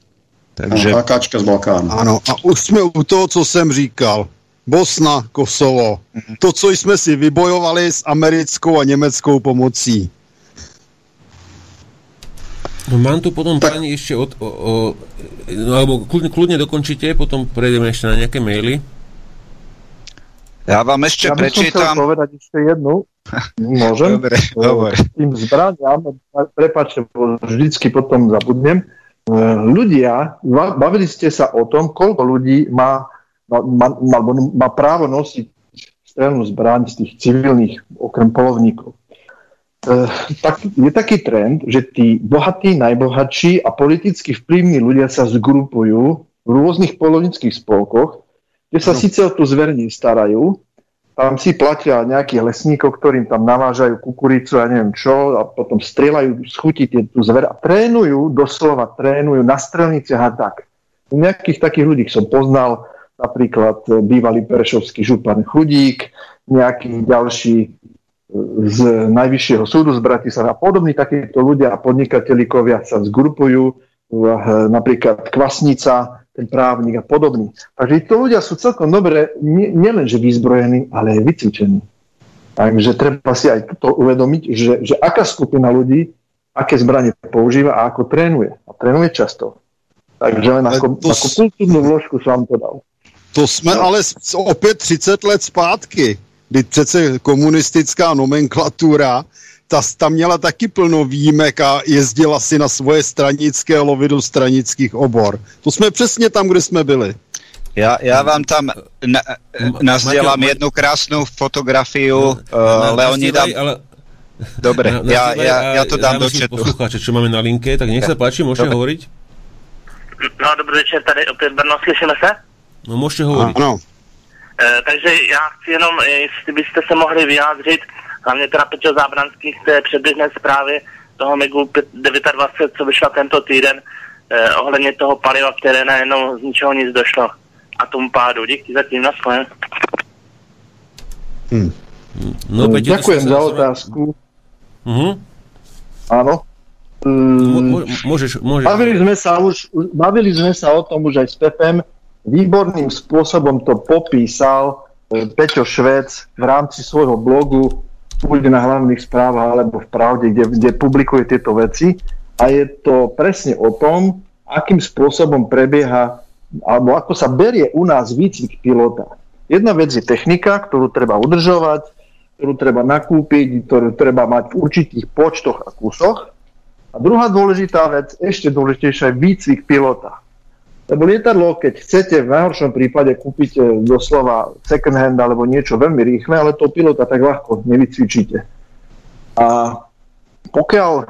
Takže... AKčka z Balkánu. Ano, a už jsme u toho, co jsem říkal. Bosna, Kosovo. To, co jsme si vybojovali s americkou a německou pomocí. No, mám tu potom tak... pani ešte od, o, o, no, alebo kľudne, kľudne dokončite, potom prejdeme ešte na nejaké maily. Ja vám ešte ja prečítam... Ja povedať ešte jednu. Môžem? <laughs> Dobre, hovor. Tým zbraniam, prepáčte, vždycky potom zabudnem, ľudia, bavili ste sa o tom, koľko ľudí má, má, má, má právo nosiť strelnú zbraň z tých civilných, okrem polovníkov. E, tak, je taký trend, že tí bohatí, najbohatší a politicky vplyvní ľudia sa zgrupujú v rôznych polovnických spolkoch, kde sa no. síce o tú zver starajú, tam si platia nejakých lesníkov, ktorým tam navážajú kukuricu a neviem čo a potom strieľajú z chuti tú zver a trénujú, doslova trénujú na strelniciach a tak. Nejakých takých ľudí som poznal, napríklad bývalý perešovský župan Chudík, nejaký ďalší e, z Najvyššieho súdu z Bratislava a podobní takíto ľudia a podnikatelíkovia sa zgrupujú, e, napríklad Kvasnica, ten právnik a podobný. Takže to ľudia sú celkom dobre, nielen že vyzbrojení, ale aj vycvičení. Takže treba si aj to uvedomiť, že, že aká skupina ľudí, aké zbranie používa a ako trénuje. A trénuje často. Takže len ako, to ako kultúrnu vložku som vám to dal. To jsme no. ale opět 30 let zpátky, kdy přece komunistická nomenklatura ta, ta měla taky plno výjimek a jezdila si na svoje stranické lovy do stranických obor. To jsme přesně tam, kde jsme byli. Já, já vám tam na, nazdělám jednu krásnou fotografii uh, Leonida. Ale... Dobre, na, ja, ja, ja to dám do četu. Poslucháče, čo máme na linke, tak nech sa páči, môžete Dobre. hovoriť? No, dobrý večer, tady opět Brno, slyšíme se? No, můžete hovoriť. Ano. E, takže já chci jenom, jestli byste se mohli vyjádřit, hlavně teda Petr Zábranský k té předběžné zprávě toho MIGu 29, co vyšla tento týden, eh, ohledně toho paliva, které najednou z ničeho nic došlo a tomu pádu. Díky zatím, na sklen. Hmm. No, Petě, Ďakujem za otázku. Uh-huh. Áno. Mm, môžeš, môžeš. Bavili sme, sa už, bavili sme sa o tom už aj s Pepem. Výborným spôsobom to popísal e, Peťo Švec v rámci svojho blogu bude na hlavných správach alebo v pravde, kde, kde publikuje tieto veci a je to presne o tom, akým spôsobom prebieha alebo ako sa berie u nás výcvik pilota. Jedna vec je technika, ktorú treba udržovať, ktorú treba nakúpiť, ktorú treba mať v určitých počtoch a kusoch. A druhá dôležitá vec, ešte dôležitejšia je výcvik pilota. Lebo lietadlo, keď chcete, v najhoršom prípade kúpite doslova second hand alebo niečo veľmi rýchle, ale to pilota tak ľahko nevycvičíte. A pokiaľ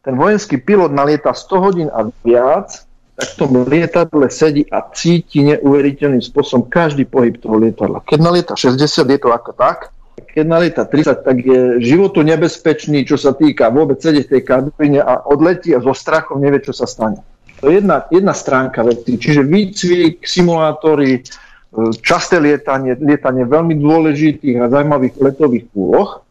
ten vojenský pilot nalieta 100 hodín a viac, tak v tom lietadle sedí a cíti neuveriteľným spôsobom každý pohyb toho lietadla. Keď nalieta 60, je to ako tak, keď nalieta 30, tak je životu nebezpečný, čo sa týka vôbec sedieť v tej kabine a odletí a zo strachom nevie, čo sa stane. To je jedna, jedna stránka veci. Čiže výcvik, simulátory, e, časté lietanie, lietanie veľmi dôležitých a zaujímavých letových úloh.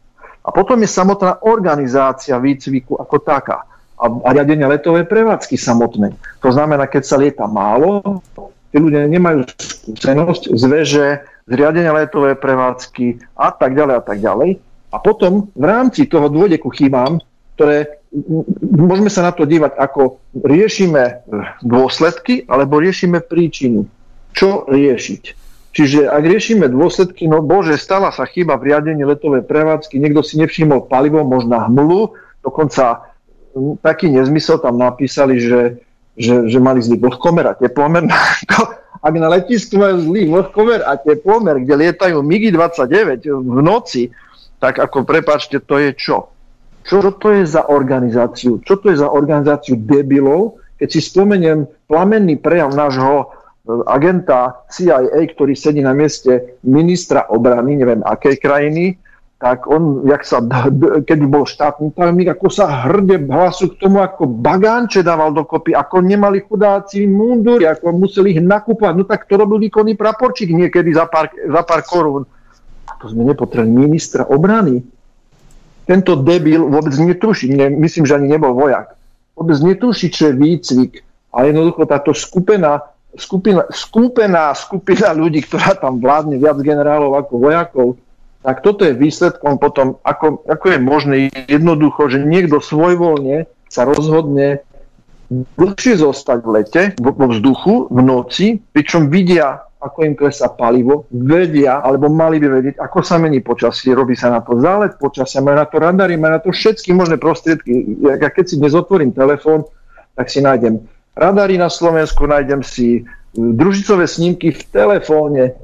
A potom je samotná organizácia výcviku ako taká a, a riadenia letovej prevádzky samotnej. To znamená, keď sa lieta málo, tí ľudia nemajú skúsenosť z veže, z riadenia letovej prevádzky a tak ďalej a tak ďalej. A potom v rámci toho dôjde ku chybám, ktoré môžeme sa na to dívať ako riešime eh, dôsledky alebo riešime príčinu. Čo riešiť? Čiže ak riešime dôsledky, no bože, stala sa chyba v riadení letovej prevádzky, niekto si nevšimol palivo, možná hmlu, dokonca hm, taký nezmysel tam napísali, že, že, že mali zlý vlhkomer a teplomer. <laughs> ak na letisku majú zlý vlhkomer a teplomer, kde lietajú MIGI-29 v noci, tak ako prepáčte, to je čo? Čo to je za organizáciu? Čo to je za organizáciu debilov? Keď si spomeniem plamenný prejav nášho e, agenta CIA, ktorý sedí na mieste ministra obrany, neviem akej krajiny, tak on, jak sa, <laughs> keď bol štátny tajomník, ako sa hrde hlasu k tomu, ako bagánče dával dokopy, ako nemali chudáci mundúry, ako museli ich nakúpať. No tak to robil výkonný praporčík niekedy za pár, za pár korún. To sme nepotrebovali ministra obrany tento debil vôbec netuší, ne, myslím, že ani nebol vojak, vôbec netuší, čo je výcvik. A jednoducho táto skupina, skupina, skupina, skupina ľudí, ktorá tam vládne viac generálov ako vojakov, tak toto je výsledkom potom, ako, ako je možné jednoducho, že niekto svojvoľne sa rozhodne dlhšie zostať v lete, vo, vo vzduchu, v noci, pričom vidia ako im klesá palivo, vedia, alebo mali by vedieť, ako sa mení počasie, robí sa na to zálet počasia, majú na to radary, majú na to všetky možné prostriedky. Ja keď si dnes otvorím telefón, tak si nájdem radary na Slovensku, nájdem si družicové snímky v telefóne.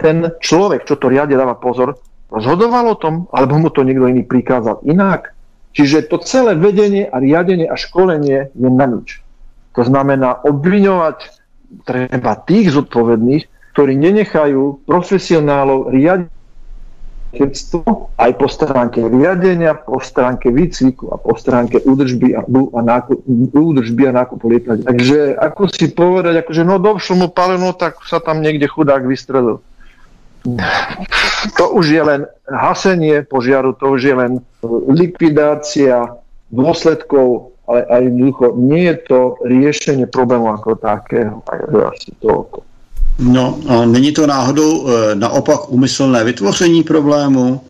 Ten človek, čo to riade, dáva pozor, rozhodoval o tom, alebo mu to niekto iný prikázal inak. Čiže to celé vedenie a riadenie a školenie je na nič. To znamená obviňovať treba tých zodpovedných, ktorí nenechajú profesionálov riadiť aj po stránke riadenia, po stránke výcviku a po stránke údržby a, a nákup, údržby a nákupu lietadiel. Takže ako si povedať, akože no došlo mu paleno, tak sa tam niekde chudák vystrelil. To už je len hasenie požiaru, to už je len likvidácia dôsledkov ale aj jednoducho nie je to riešenie problému ako takého. Asi toľko. No a není to náhodou e, naopak umyslné vytvoření problému?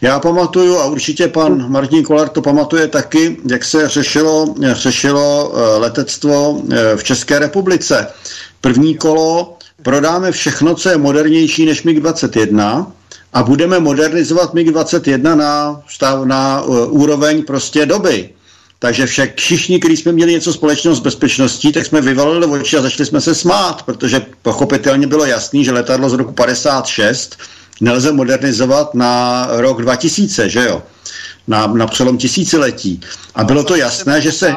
Já pamatuju, a určitě pan Martin Kolar to pamatuje taky, jak se řešilo, řešilo e, letectvo e, v České republice. První kolo prodáme všechno, co je modernější než MiG-21 a budeme modernizovat MiG-21 na, stav, na úroveň prostě doby. Takže však všichni, kteří jsme měli něco společného s bezpečností, tak jsme vyvalili oči a začali jsme se smát, protože pochopitelně bylo jasný, že letadlo z roku 56 nelze modernizovat na rok 2000, že jo? Na, na přelom tisíciletí. A bylo to jasné, že se...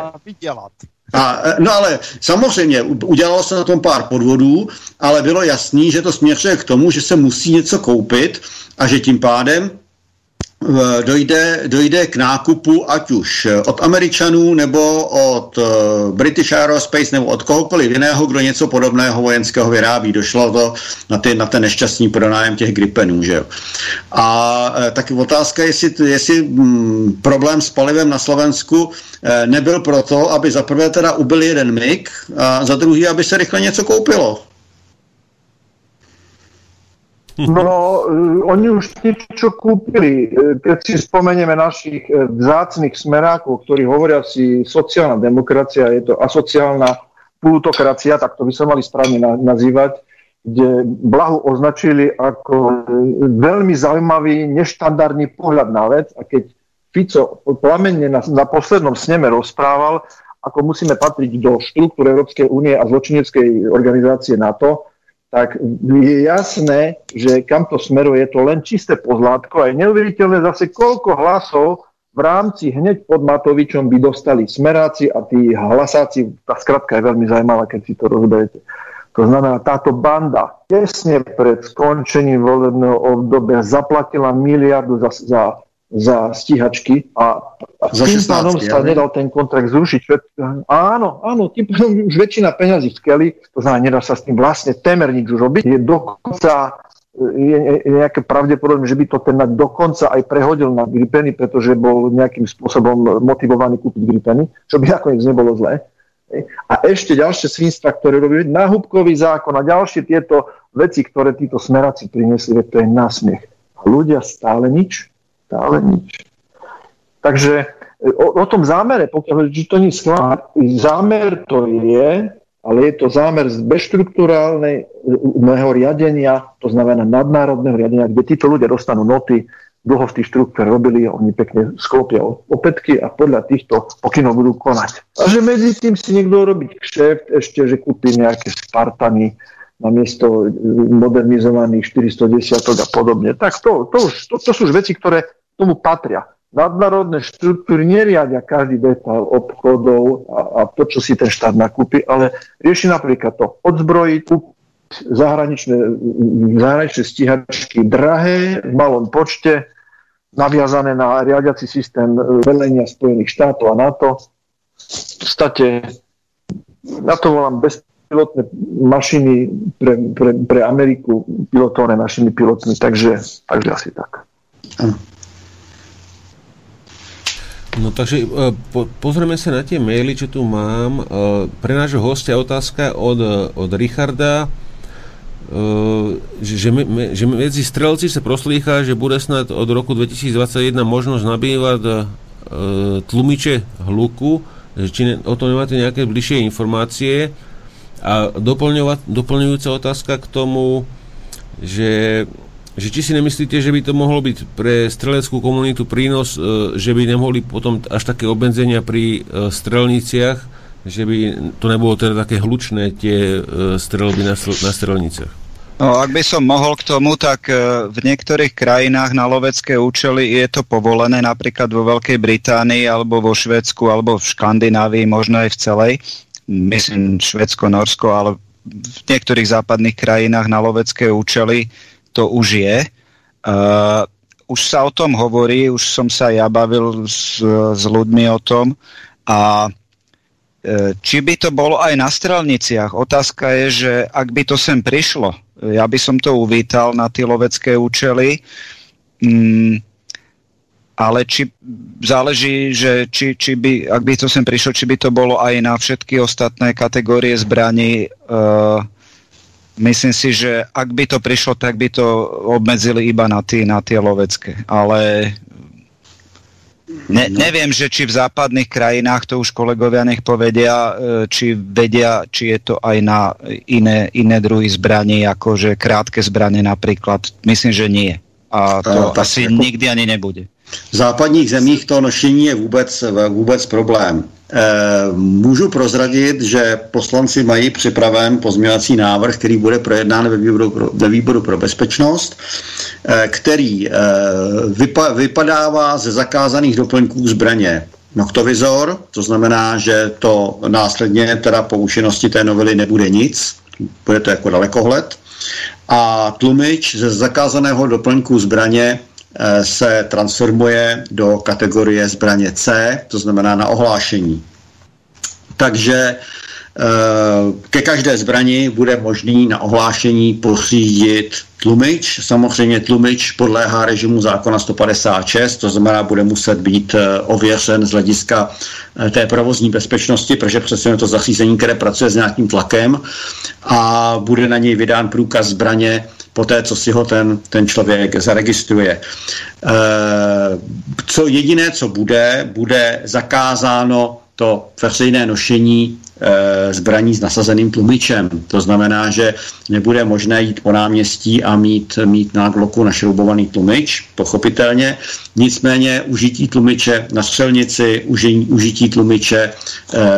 A, no ale samozřejmě udělalo se na tom pár podvodů, ale bylo jasný, že to směřuje k tomu, že se musí něco koupit a že tím pádem dojde, dojde k nákupu ať už od Američanů nebo od uh, British Aerospace nebo od kohokoliv jiného, kdo něco podobného vojenského vyrábí. Došlo to na, ty, na ten nešťastný pronájem těch Gripenů. Že jo? A taky otázka, jestli, jestli mm, problém s palivem na Slovensku nebyl proto, aby za prvé teda ubil jeden MIG a za druhý, aby se rychle něco koupilo. No, e, oni už niečo kúpili. Keď si spomenieme našich e, vzácných smerákov, ktorí hovoria si sociálna demokracia, je to asociálna plutokracia, tak to by sa mali správne nazývať, kde Blahu označili ako veľmi zaujímavý, neštandardný pohľad na vec a keď Fico plamenne na, na poslednom sneme rozprával ako musíme patriť do štruktúry Európskej únie a zločineckej organizácie NATO, tak je jasné, že kam to smeruje, je to len čisté pozlátko a je neuveriteľné zase, koľko hlasov v rámci hneď pod Matovičom by dostali smeráci a tí hlasáci, tá skratka je veľmi zaujímavá, keď si to rozberete. To znamená, táto banda tesne pred skončením volebného obdobia zaplatila miliardu za, za za stíhačky a, a za tým pánom sa nedal ten kontrakt zrušiť. Áno, áno, tým pádom <laughs> už väčšina peňazí v skeli, to znamená, nedá sa s tým vlastne témer nič robiť. Je dokonca je, nejaké pravdepodobné, že by to ten dokonca aj prehodil na Gripeny, pretože bol nejakým spôsobom motivovaný kúpiť Gripeny, čo by nakoniec nebolo zlé. A ešte ďalšie svinstva, ktoré robili náhubkový zákon a ďalšie tieto veci, ktoré títo smeraci priniesli, to je násmiech. A ľudia stále nič stále nič. Takže e, o, o tom zámere, pokiaľ to nie je zámer to je, ale je to zámer z bezštruktúrálneho riadenia, to znamená nadnárodného riadenia, kde títo ľudia dostanú noty, dlho v tých štruktúre robili, oni pekne sklopia opätky a podľa týchto pokynov budú konať. A že medzi tým si niekto robiť kšeft, ešte, že kúpi nejaké Spartany, namiesto modernizovaných 410 a podobne. Tak to, to, už, to, to sú už veci, ktoré tomu patria. Nadnárodné štruktúry neriadia každý detail obchodov a, a to, čo si ten štát nakúpi, ale rieši napríklad to odzbrojiť, zahraničné, zahraničné stíhačky drahé, v malom počte, naviazané na riadiaci systém velenia Spojených štátov a NATO. V podstate na to volám bezpilotné mašiny pre, pre, pre Ameriku, pilotované našimi pilotmi, takže, takže asi tak. No takže e, po, pozrieme sa na tie maily, čo tu mám. E, pre nášho hostia otázka od, od Richarda, e, že, me, že medzi strelci sa proslýcha, že bude snad od roku 2021 možnosť nabývať tlumiče hluku, či ne, o tom nemáte nejaké bližšie informácie. A doplňujúca otázka k tomu, že že či si nemyslíte, že by to mohlo byť pre streleckú komunitu prínos, e, že by nemohli potom až také obmedzenia pri e, strelniciach, že by to nebolo teda také hlučné tie e, strelby na, na? No, ak by som mohol k tomu, tak v niektorých krajinách na lovecké účely je to povolené, napríklad vo Veľkej Británii, alebo vo Švedsku, alebo v Škandinávii, možno aj v celej. Myslím Švedsko, Norsko, ale v niektorých západných krajinách na lovecké účely to už je. Uh, už sa o tom hovorí, už som sa ja bavil s, s ľuďmi o tom a uh, či by to bolo aj na strelniciach. Otázka je, že ak by to sem prišlo, ja by som to uvítal na tie lovecké účely, mm, ale či záleží, že či, či by, ak by to sem prišlo, či by to bolo aj na všetky ostatné kategórie zbraní, uh, Myslím si, že ak by to prišlo, tak by to obmedzili iba na tie, na tie lovecké. Ale ne, no. neviem, že či v západných krajinách, to už kolegovia nech povedia, e, či vedia, či je to aj na iné, iné druhy zbraní, akože krátke zbranie napríklad. Myslím, že nie. A to a, asi jako... nikdy ani nebude. V západních zemích to nošení je vůbec, vůbec problém. E, můžu prozradit, že poslanci mají připraven pozměňovací návrh, který bude projednán ve výboru pro, ve výboru pro bezpečnost, e, který e, vypa, vypadává ze zakázaných doplňků zbraně noktovizor, to znamená, že to následně teda po účinnosti té novely nebude nic, bude to jako dalekohled, a tlumič ze zakázaného doplňku zbraně Eh, se transformuje do kategorie zbraně C, to znamená na ohlášení. Takže eh, ke každé zbrani bude možný na ohlášení pořídit tlumič. Samozřejmě tlumič podléhá režimu zákona 156, to znamená, bude muset být eh, ověřen z hlediska té provozní bezpečnosti, protože přesně to zařízení, které pracuje s nějakým tlakem a bude na něj vydán průkaz zbraně po té, co si ho ten, ten člověk zaregistruje. E, co jediné, co bude, bude zakázáno to veřejné nošení e, zbraní s nasazeným tlumičem. To znamená, že nebude možné jít po náměstí a mít, mít na gloku našroubovaný tlumič, pochopitelně. Nicméně užití tlumiče na střelnici, uži, užití tlumiče e,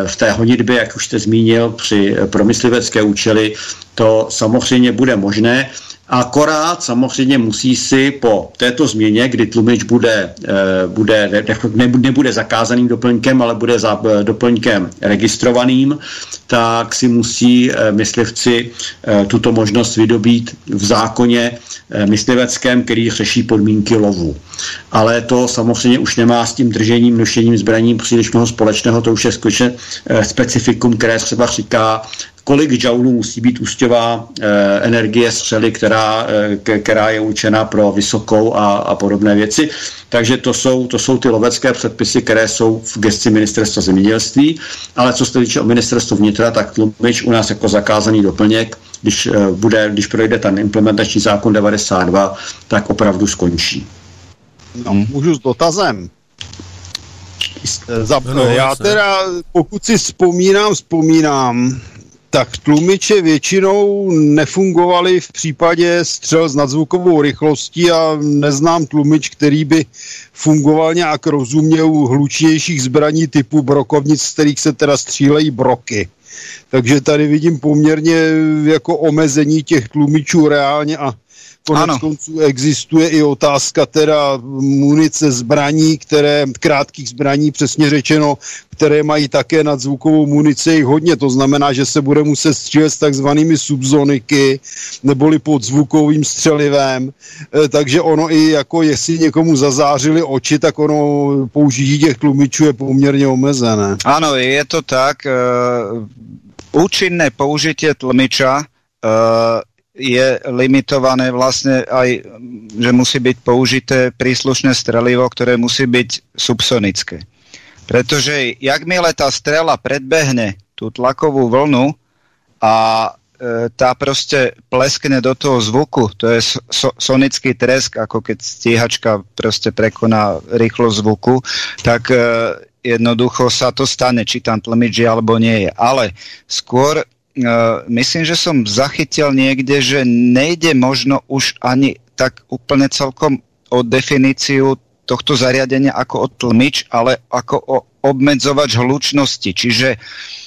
v té honitbě, jak už jste zmínil, při promyslivecké účely, to samozřejmě bude možné. Akorát samozřejmě musí si po této změně, kdy tlumič bude, eh, bude ne, nebude zakázaným doplňkem, ale bude za, eh, doplňkem registrovaným, tak si musí eh, myslivci tuto možnost vydobít v zákoně mysliveckém, který řeší podmínky lovu. Ale to samozřejmě už nemá s tím držením, nošením zbraní příliš mnoho společného, to už je skutečně specifikum, které třeba říká kolik joulů musí být ústěvá e, energie střely, která, e, která je určena pro vysokou a, a podobné věci. Takže to jsou, to jsou ty lovecké předpisy, které jsou v gesci ministerstva zemědělství, ale co se týče o ministerstvo vnitra, tak tlumič u nás jako zakázaný doplněk, když, e, bude, když projde ten implementační zákon 92, tak opravdu skončí. No, můžu s dotazem. Za, no, já teda, pokud si vzpomínám, vzpomínám, tak tlumiče většinou nefungovaly v případě střel s nadzvukovou rychlostí a neznám tlumič, který by fungoval nějak rozumně u hlučnějších zbraní typu brokovnic, z kterých se teda střílejí broky. Takže tady vidím poměrně jako omezení těch tlumičů reálně a Konec ano. konců existuje i otázka teda munice zbraní, které, krátkých zbraní přesně řečeno, které mají také nadzvukovou munici jich hodně. To znamená, že se bude muset střílet s takzvanými subzoniky neboli pod zvukovým střelivem. E, takže ono i jako jestli někomu zazářili oči, tak ono použití těch tlumičů je poměrně omezené. Ano, je to tak. Uh, účinné použitie tlmiča uh, je limitované vlastne aj, že musí byť použité príslušné strelivo, ktoré musí byť subsonické. Pretože jakmile tá strela predbehne tú tlakovú vlnu a e, tá proste pleskne do toho zvuku, to je so, sonický tresk, ako keď stíhačka proste prekoná rýchlosť zvuku, tak e, jednoducho sa to stane, či tam tlmič alebo nie je. Ale skôr myslím, že som zachytil niekde, že nejde možno už ani tak úplne celkom o definíciu tohto zariadenia ako o tlmič, ale ako o obmedzovač hlučnosti. Čiže uh,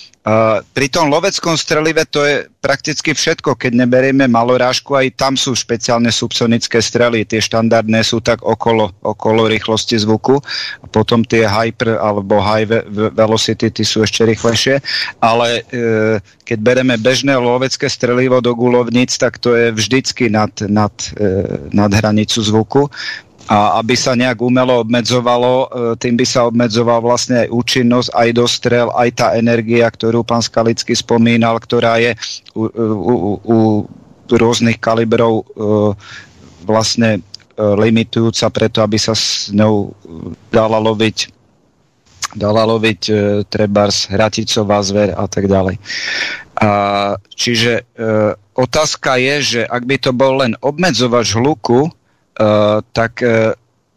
Pri tom loveckom strelive to je prakticky všetko, keď neberieme malorážku, aj tam sú špeciálne subsonické strely, tie štandardné sú tak okolo, okolo rýchlosti zvuku, a potom tie hyper alebo high velocity, tie sú ešte rýchlejšie, ale uh, keď bereme bežné lovecké strelivo do gulovnic, tak to je vždycky nad, nad, uh, nad hranicu zvuku a aby sa nejak umelo obmedzovalo, e, tým by sa obmedzoval vlastne aj účinnosť, aj dostrel, aj tá energia, ktorú pán Skalický spomínal, ktorá je u, u, u rôznych kalibrov e, vlastne e, limitujúca preto, aby sa s ňou dala loviť dala loviť e, trebárs hraticová zver a tak ďalej. A, čiže e, otázka je, že ak by to bol len obmedzovač hluku, tak uh,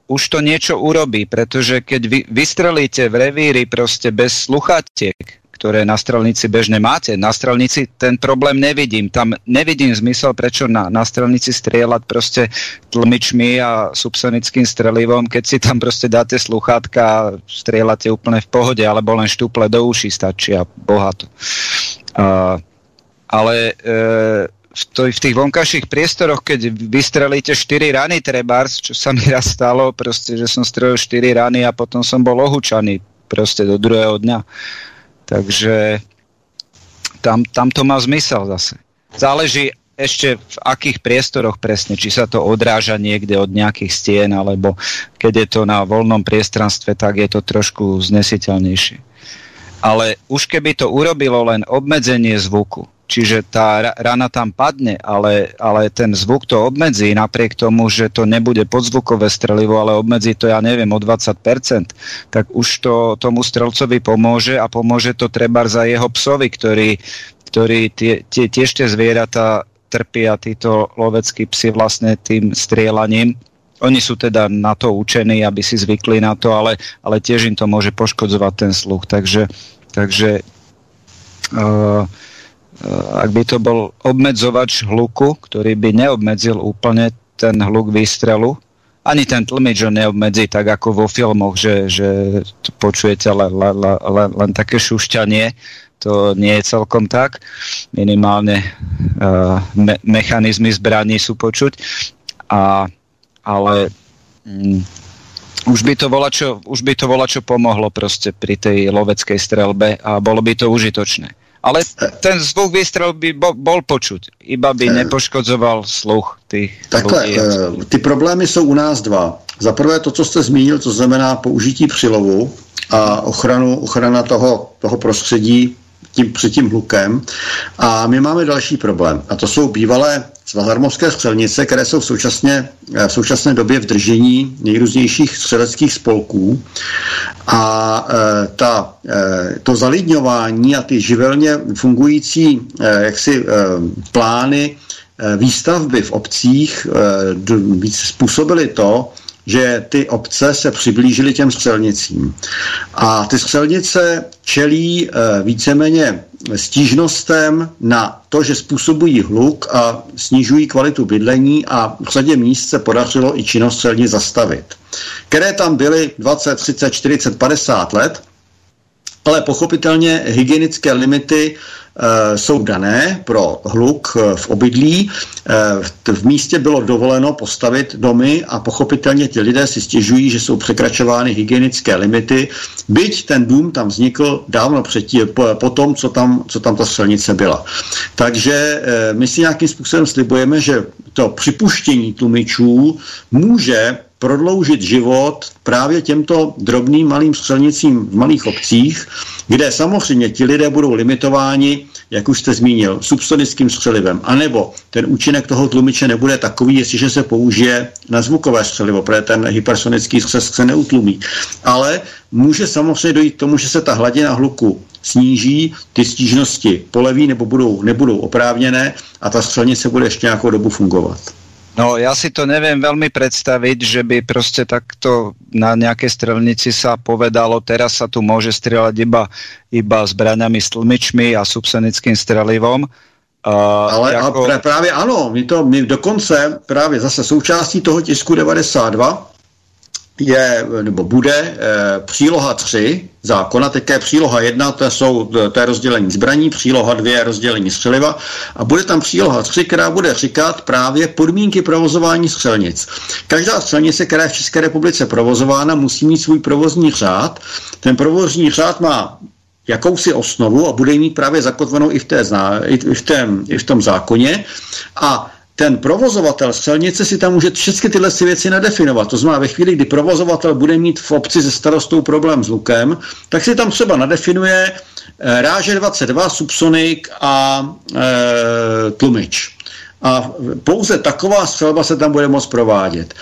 už to niečo urobí, pretože keď vy vystrelíte v revíri proste bez sluchatiek, ktoré na strelnici bežne máte. Na strelnici ten problém nevidím. Tam nevidím zmysel, prečo na, na strelnici strieľať proste tlmičmi a subsonickým strelivom, keď si tam proste dáte sluchátka a strieľate úplne v pohode, alebo len štuple do uší stačí a bohato. Uh, ale uh, v, to, v tých vonkajších priestoroch, keď vystrelíte 4 rany trebárs, čo sa mi raz stalo, proste, že som strelil 4 rany a potom som bol ohúčaný proste do druhého dňa. Takže tam, tam to má zmysel zase. Záleží ešte v akých priestoroch presne, či sa to odráža niekde od nejakých stien, alebo keď je to na voľnom priestranstve, tak je to trošku znesiteľnejšie. Ale už keby to urobilo len obmedzenie zvuku, Čiže tá rana tam padne, ale, ale ten zvuk to obmedzí, napriek tomu, že to nebude podzvukové strelivo, ale obmedzí to, ja neviem, o 20%, tak už to tomu strelcovi pomôže a pomôže to treba za jeho psovi, ktorý, ktorý tie, tie, tiež tie zvieratá trpia, títo loveckí psi vlastne tým strielaním oni sú teda na to učení, aby si zvykli na to, ale, ale tiež im to môže poškodzovať ten sluch. Takže, takže uh, ak by to bol obmedzovač hluku, ktorý by neobmedzil úplne ten hluk výstrelu, ani ten tlmič ho neobmedzí tak ako vo filmoch, že, že počujete len, len, len, len také šušťanie, to nie je celkom tak. Minimálne uh, me, mechanizmy zbraní sú počuť. A ale mm, už by to volačo, už by to volačo pomohlo proste pri tej loveckej strelbe a bolo by to užitočné. Ale ten zvuk výstrel by bo, bol počuť, iba by eh. nepoškodzoval sluch tých Takhle, ľudí. Eh, ty problémy jsou u nás dva. Za prvé to, co jste zmínil, to znamená použití přilovu a ochranu, ochrana toho, toho prostředí tím, před tím hlukem. A my máme další problém. A to jsou bývalé svazarmovské střelnice, které jsou v, současně, v současné době v držení nejrůznějších střeleckých spolků. A e, ta, e, to zalidňování a ty živelně fungující e, jaksi e, plány e, výstavby v obcích e, víc způsobily to, že ty obce se přiblížily těm střelnicím. A ty střelnice čelí e, víceméně stížnostem na to, že způsobují hluk a snižují kvalitu bydlení a v řadě míst se podařilo i činnost střelnic zastavit. Které tam byly 20, 30, 40, 50 let, ale pochopitelně hygienické limity jsou dané pro hluk eh, v obydlí. E, v místě bylo dovoleno postavit domy a pochopitelně ti lidé si stěžují, že jsou překračovány hygienické limity, byť ten dům tam vznikl dávno předtím, po, tom, co tam, co tam ta střelnice byla. Takže my si nějakým způsobem slibujeme, že to připuštění tlumičů může prodloužit život právě těmto drobným malým střelnicím v malých obcích, kde samozřejmě ti lidé budou limitováni, jak už jste zmínil, subsonickým střelivem. A nebo ten účinek toho tlumiče nebude takový, jestliže se použije na zvukové střelivo, protože ten hypersonický střes se neutlumí. Ale může samozřejmě dojít k tomu, že se ta hladina hluku sníží, ty stížnosti poleví nebo budou, nebudou oprávněné a ta střelnice bude ještě nějakou dobu fungovat. No ja si to neviem veľmi predstaviť, že by proste takto na nejakej strelnici sa povedalo, teraz sa tu môže strieľať iba, iba zbraňami s tlmičmi a subsonickým strelivom. Uh, Ale jako... a právě ano, my to my dokonce právě zase součástí toho tisku 92 je, nebo bude e, příloha 3 zákona, teď je příloha 1, to, jsou, to je rozdělení zbraní, příloha 2 je rozdělení střeliva a bude tam příloha 3, která bude říkat právě podmínky provozování střelnic. Každá střelnice, která je v České republice provozována, musí mít svůj provozní řád. Ten provozní řád má jakousi osnovu a bude mít právě zakotvenou i v, té, i v, tém, i v tom zákoně. A ten provozovatel střelnice si tam může všechny tyhle si věci nadefinovat. To znamená, ve chvíli, kdy provozovatel bude mít v obci se starostou problém s lukem, tak si tam třeba nadefinuje e, ráže 22, subsonik a e, tlumič. A pouze taková střelba se tam bude moct provádět.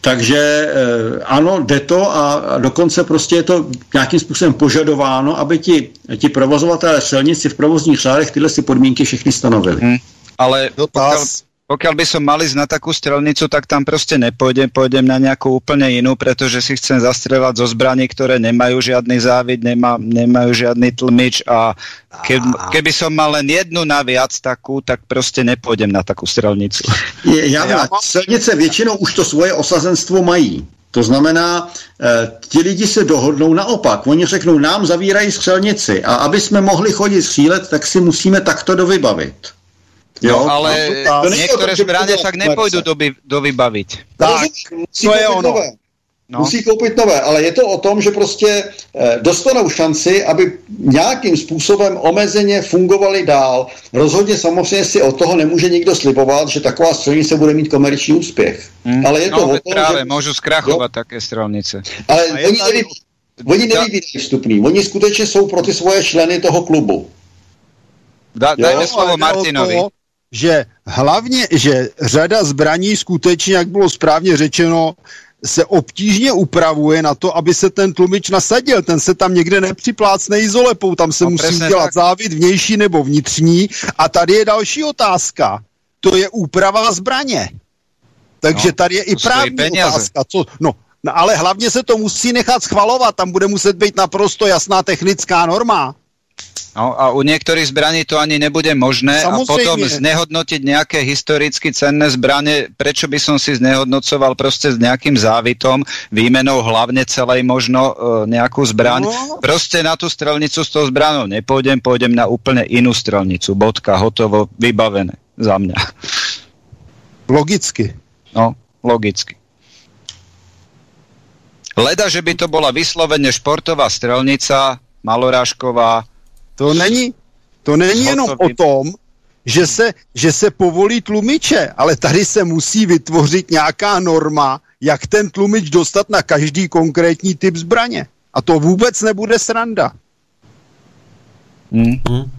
Takže e, ano, jde to a dokonce prostě je to nějakým způsobem požadováno, aby ti, ti provozovatelé silnici v provozních řádech tyhle si podmínky všechny stanovili. Hmm. Ale pokud, pokiaľ by som mal ísť na takú strelnicu, tak tam proste nepôjdem, pôjdem na nejakú úplne inú, pretože si chcem zastrelať zo zbraní, ktoré nemajú žiadny závid, nemá, nemajú žiadny tlmič a ke, keby som mal len jednu naviac takú, tak prostě nepôjdem na takú strelnicu. Je, já, já Střelnice většinou už to svoje osazenstvo mají. To znamená, e, ti lidi se dohodnou naopak. Oni řeknou, nám zavírají střelnici a aby jsme mohli chodit střílet, tak si musíme takto dovybavit. Jo, no, ale no, to niektoré zbraně však nepůjdu do, do vybaviť. Tak, to je ono. Nové. No. Musí koupit nové, ale je to o tom, že prostě eh, dostanou šanci, aby nějakým způsobem omezeně fungovali dál. Rozhodně samozřejmě si od toho nemůže nikdo slibovat, že taková střelnice bude mít komerční úspěch. Hmm. Ale je to no, o tom, právě, že... můžu zkrachovat jo? také střelnice. Ale oni, tady... neví, oni neví vstupný. Oni skutečně jsou pro ty svoje členy toho klubu. Da, dajme slovo Martinovi. Toho, že hlavně, že řada zbraní skutečně, jak bylo správně řečeno, se obtížně upravuje na to, aby se ten tlumič nasadil. Ten se tam někde nepřiplácne izolepou, tam se no, musí dělat tak. závit vnější nebo vnitřní. A tady je další otázka. To je úprava zbraně. Takže No, tady je i právní otázka. Co, no, no, ale hlavně se to musí nechat schvalovat, tam bude muset být naprosto jasná technická norma. No a u niektorých zbraní to ani nebude možné a Samozrejme. potom znehodnotiť nejaké historicky cenné zbranie, prečo by som si znehodnocoval proste s nejakým závitom, výmenou hlavne celej možno e, nejakú zbraň. No. Proste na tú strelnicu s tou zbranou nepôjdem, pôjdem na úplne inú strelnicu. Bodka, hotovo, vybavené za mňa. Logicky. No, logicky. Leda, že by to bola vyslovene športová strelnica, malorážková, To není, to není jenom o tom, že se, že se povolí tlumiče, ale tady se musí vytvořit nějaká norma, jak ten tlumič dostat na každý konkrétní typ zbraně. A to vůbec nebude sranda. hm, Hm.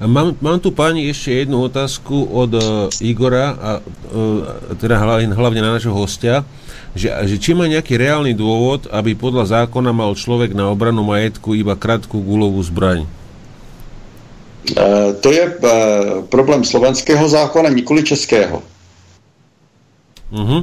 A Mám, mám tu páni ešte jednu otázku od uh, Igora, a, uh, teda hlavne na našho hostia, že, že či má nejaký reálny dôvod, aby podľa zákona mal človek na obranu majetku iba krátku gulovú zbraň. Eh, To je eh, problém slovenského zákona, nikoli českého. Uh-huh.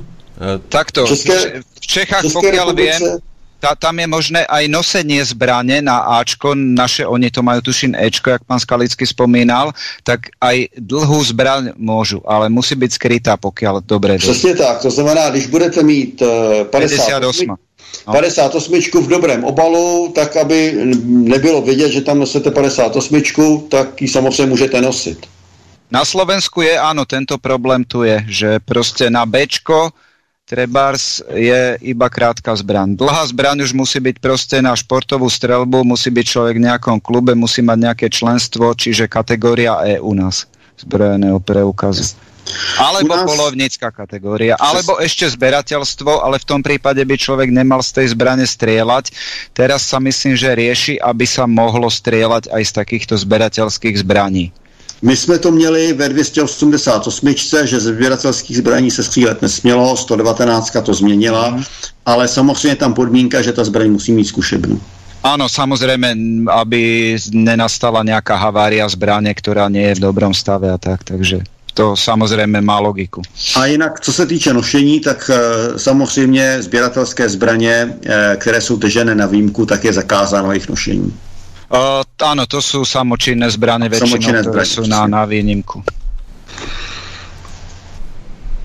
Takto, České- v Čechách, České pokiaľ viem, republice- tá, tam je možné aj nosenie zbrane na Ačko, naše oni to majú tuším Ečko, jak pán Skalický spomínal, tak aj dlhú zbraň môžu, ale musí byť skrytá, pokiaľ dobre viem. Přesně tak, to znamená, když budete mít eh, 58. 58, No. 58 v dobrém obalu, tak aby nebylo vidět, že tam nosíte 58, tak ji samozřejmě můžete nosit. Na Slovensku je, áno, tento problém tu je, že proste na Bčko Trebars je iba krátka zbraň. Dlhá zbraň už musí byť proste na športovú strelbu, musí byť človek v nejakom klube, musí mať nejaké členstvo, čiže kategória E u nás zbrojeného preukazu. Alebo nás- polovnícka kategória, alebo ešte zberateľstvo, ale v tom prípade by človek nemal z tej zbrane strieľať. Teraz sa myslím, že rieši, aby sa mohlo strieľať aj z takýchto zberateľských zbraní. My jsme to měli ve 288, že ze sběratelských zbraní se střílet nesmělo, 119 to změnila, ale samozřejmě tam podmínka, že ta zbraň musí mít zkušebnu. Áno, samozrejme, n- aby nenastala nejaká havária zbrane, ktorá nie je v dobrom stave a tak, takže to samozrejme má logiku. A jinak, co se týče nošení, tak e, samozřejmě sběratelské zbraně, e, které jsou držené na výjimku, tak je zakázáno jejich nošení. Uh, áno, to sú samočinné zbrane väčšinou, Samočinné zbrane, sú na, na výnimku.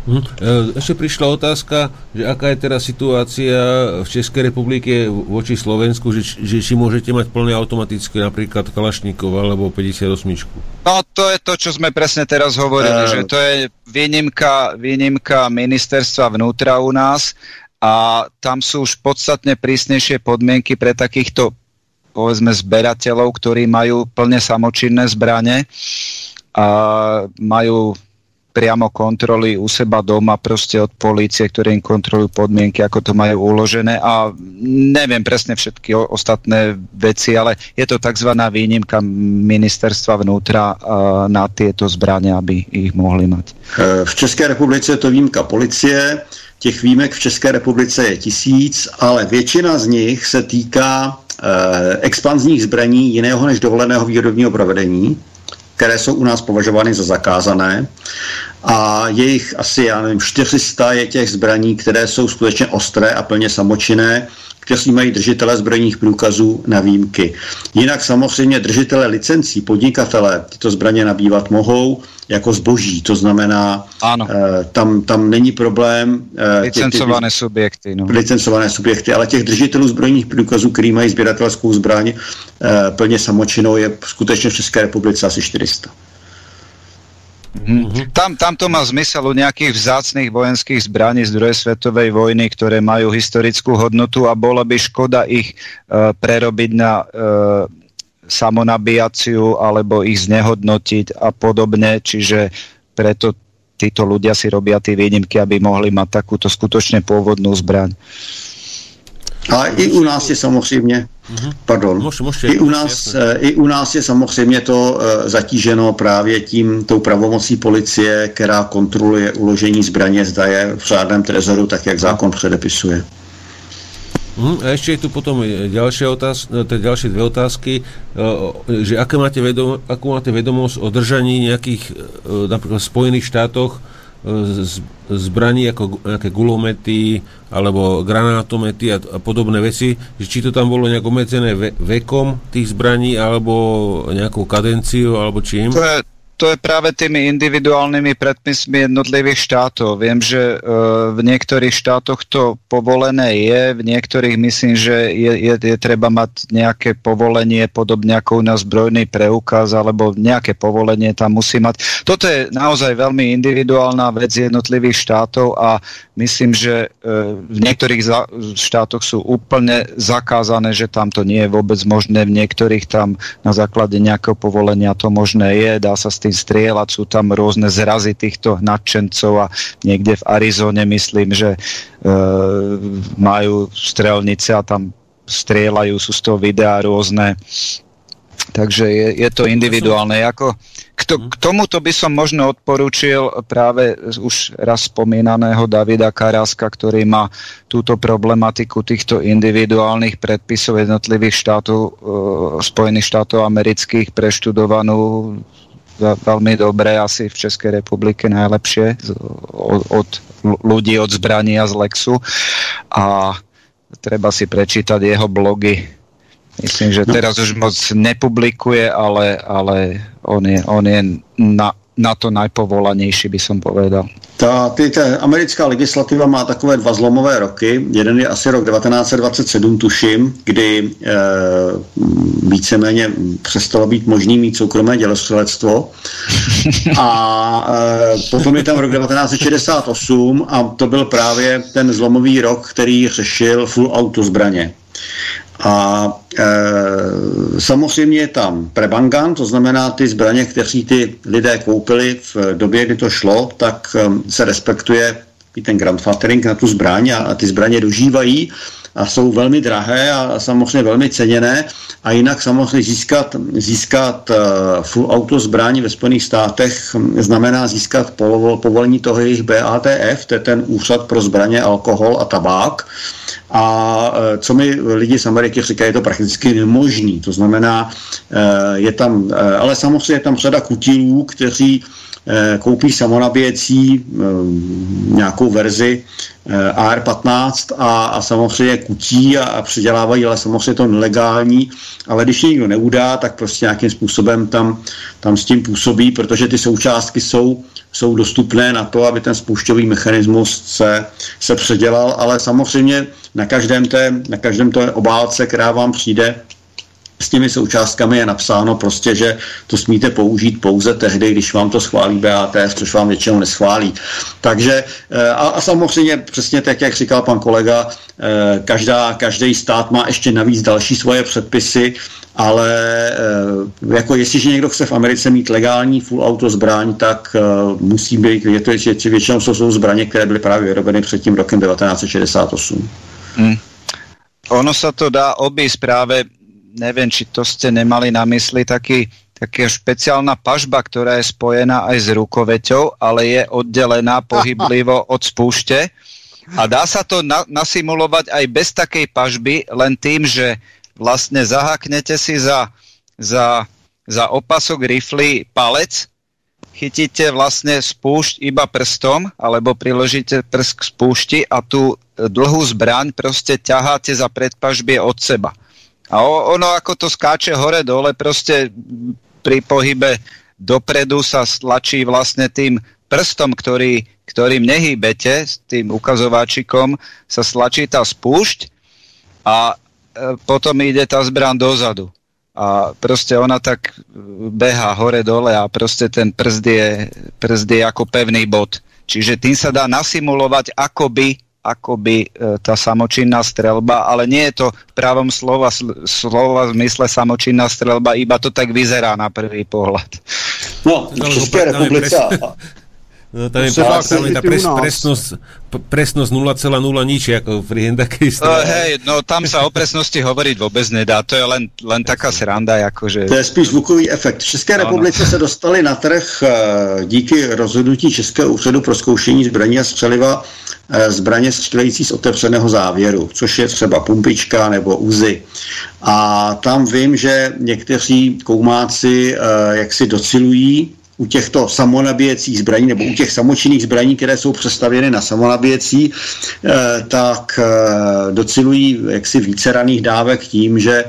Hm. E, Ešte prišla otázka, že aká je teraz situácia v Českej republike voči Slovensku, že, že či môžete mať plne automatické napríklad Kalašníkov alebo 58. No to je to, čo sme presne teraz hovorili, Eh. že to je výnimka, výnimka ministerstva vnútra u nás a tam sú už podstatne prísnejšie podmienky pre takýchto povedzme zberateľov, ktorí majú plne samočinné zbrane a majú priamo kontroly u seba doma proste od polície, ktoré im kontrolujú podmienky, ako to majú uložené a neviem presne všetky ostatné veci, ale je to tzv. výnimka ministerstva vnútra na tieto zbranie, aby ich mohli mať. E, V České republice je to výjimka policie, těch výjimek v České republice je tisíc, ale většina z nich se týká e, expanzních zbraní jiného než dovoleného výrobního provedení, které jsou u nás považovány za zakázané. A jejich asi, já nevím, 400 je těch zbraní, které jsou skutečně ostré a plně samočinné, kteří mají držitele zbrojních průkazů na výjimky. Jinak samozřejmě držitele licencí, podnikatele tyto zbraně nabývat mohou jako zboží, to znamená, Áno, eh, tam, tam není problém. eh, ty- ty- licencované subjekty. No. licencované subjekty, ale těch držitelů zbrojních průkazů, který mají sběratelskou zbraň e, plně samočinou, je skutečně v České republice asi 400. Mhm. Tam, tam to má zmysel u nejakých vzácných vojenských zbraní z druhej svetovej vojny, ktoré majú historickú hodnotu a bola by škoda ich uh, prerobiť na uh, samonabíjaciu alebo ich znehodnotiť a podobne, čiže preto títo ľudia si robia tie výnimky, aby mohli mať takúto skutočne pôvodnú zbraň. A i u nás je samozřejmě, pardon, Můžete, můžete, i u, nás, jasné. eh, i u nás je samozřejmě to eh, zatíženo právě tím, tou pravomocí policie, která kontroluje uložení zbraně, zda je v řádném trezoru, tak jak zákon předepisuje. Hm, a ešte je tu potom e, ďalšia otázka, teda ďalšie dve otázky, že aké máte vedom, akú máte vedomosť o držaní nejakých, e, napríklad v Spojených štátoch, zbraní ako nejaké gulomety alebo granátomety a, a podobné veci, že či to tam bolo nejak obmedzené ve, vekom tých zbraní alebo nejakou kadenciou alebo čím? To je, to je práve tými individuálnymi predpismi jednotlivých štátov. Viem, že uh, v niektorých štátoch to povolené je, v niektorých myslím, že je, je, je treba mať nejaké povolenie, podobne ako na zbrojný preukaz, alebo nejaké povolenie tam musí mať. Toto je naozaj veľmi individuálna vec jednotlivých štátov a myslím, že uh, v niektorých štátoch sú úplne zakázané, že tam to nie je vôbec možné, v niektorých tam na základe nejakého povolenia to možné je, dá sa s tým strieľať, sú tam rôzne zrazy týchto nadšencov a niekde v Arizone myslím, že e, majú strelnice a tam strieľajú, sú z toho videá rôzne. Takže je, je to individuálne. Ako, k, to, k tomuto by som možno odporúčil práve už raz spomínaného Davida Karáska, ktorý má túto problematiku týchto individuálnych predpisov jednotlivých štátov, e, Spojených štátov amerických preštudovanú veľmi dobré, asi v Českej republike najlepšie od, od ľudí od zbrania z Lexu a treba si prečítať jeho blogy. Myslím, že no. teraz už moc nepublikuje, ale, ale on je, on je na, na to najpovolanejší, by som povedal. Ta, ty, ta americká legislativa má takové dva zlomové roky. Jeden je asi rok 1927, tuším, kdy e, víceméně přestalo být možný mít soukromé dělostřelectvo. A e, potom je tam rok 1968 a to byl právě ten zlomový rok, který řešil full auto zbraně. A e, samozřejmě je tam prebangan, to znamená ty zbraně, které ty lidé koupili v době, kdy to šlo, tak e, se respektuje i ten grandfathering na tu zbraň a, a ty zbraně dožívají a jsou velmi drahé a samozřejmě velmi ceněné a jinak samozřejmě získat, získat uh, full auto zbraní ve Spojených státech znamená získat povolení toho jejich BATF, to je ten úřad pro zbraně, alkohol a tabák. A uh, co mi lidi z Ameriky říkají, je to prakticky nemožný. To znamená, uh, je tam, ale samozřejmě je tam řada kutilů, kteří koupí samonabíjecí nějakou verzi eh, AR-15 a, a samozřejmě kutí a, a předělávají, ale samozřejmě to nelegální, ale když někdo neudá, tak prostě nějakým způsobem tam, tam s tím působí, protože ty součástky jsou, jsou dostupné na to, aby ten spoušťový mechanismus se, se předělal, ale samozřejmě na každém té, na každém té obálce, která vám přijde, s těmi součástkami je napsáno prostě, že to smíte použít pouze tehdy, když vám to schválí BATF, což vám většinou neschválí. Takže eh, a, a samozřejmě přesně tak, jak říkal pan kolega, eh, každá, každý stát má ještě navíc další svoje předpisy, ale eh, jako jestliže někdo chce v Americe mít legální full auto zbraň, tak musí být, je to je, většinou jsou zbraně, které byly právě vyrobeny před tím rokem 1968. Hmm. Ono sa to dá obísť práve neviem, či to ste nemali na mysli, taký, taká špeciálna pažba, ktorá je spojená aj s rukoveťou, ale je oddelená <laughs> pohyblivo od spúšte. A dá sa to na, nasimulovať aj bez takej pažby, len tým, že vlastne zahaknete si za, za, za opasok rifly palec, chytíte vlastne spúšť iba prstom, alebo priložíte prst k spúšti a tú dlhú zbraň proste ťaháte za predpažbie od seba. A ono ako to skáče hore-dole, proste pri pohybe dopredu sa stlačí vlastne tým prstom, ktorý, ktorým nehýbete, s tým ukazováčikom, sa stlačí tá spúšť a potom ide tá zbran dozadu. A proste ona tak beha hore-dole a proste ten prst je, prst je ako pevný bod. Čiže tým sa dá nasimulovať, ako by akoby e, tá samočinná strelba, ale nie je to v právom slova, slova v zmysle samočinná strelba, iba to tak vyzerá na prvý pohľad. No, v České republice No, tam je, fakt, tam je tá pres, presnosť, presnosť 0,0 nič, ako pri takej no, hej, no tam sa o presnosti hovoriť vôbec nedá, to je len, len taká sranda, akože... To je spíš zvukový efekt. V České republice se dostali na trh uh, díky rozhodnutí Českého úřadu pro zkoušení zbraní a střeliva uh, zbraně střelející z otevřeného závěru, což je třeba pumpička nebo úzy. A tam vím, že někteří koumáci uh, jak si docilují u těchto samonabíjecích zbraní nebo u těch samočinných zbraní, které jsou přestavěny na samonabíjecí, eh, tak eh, docilují jaksi více raných dávek tím, že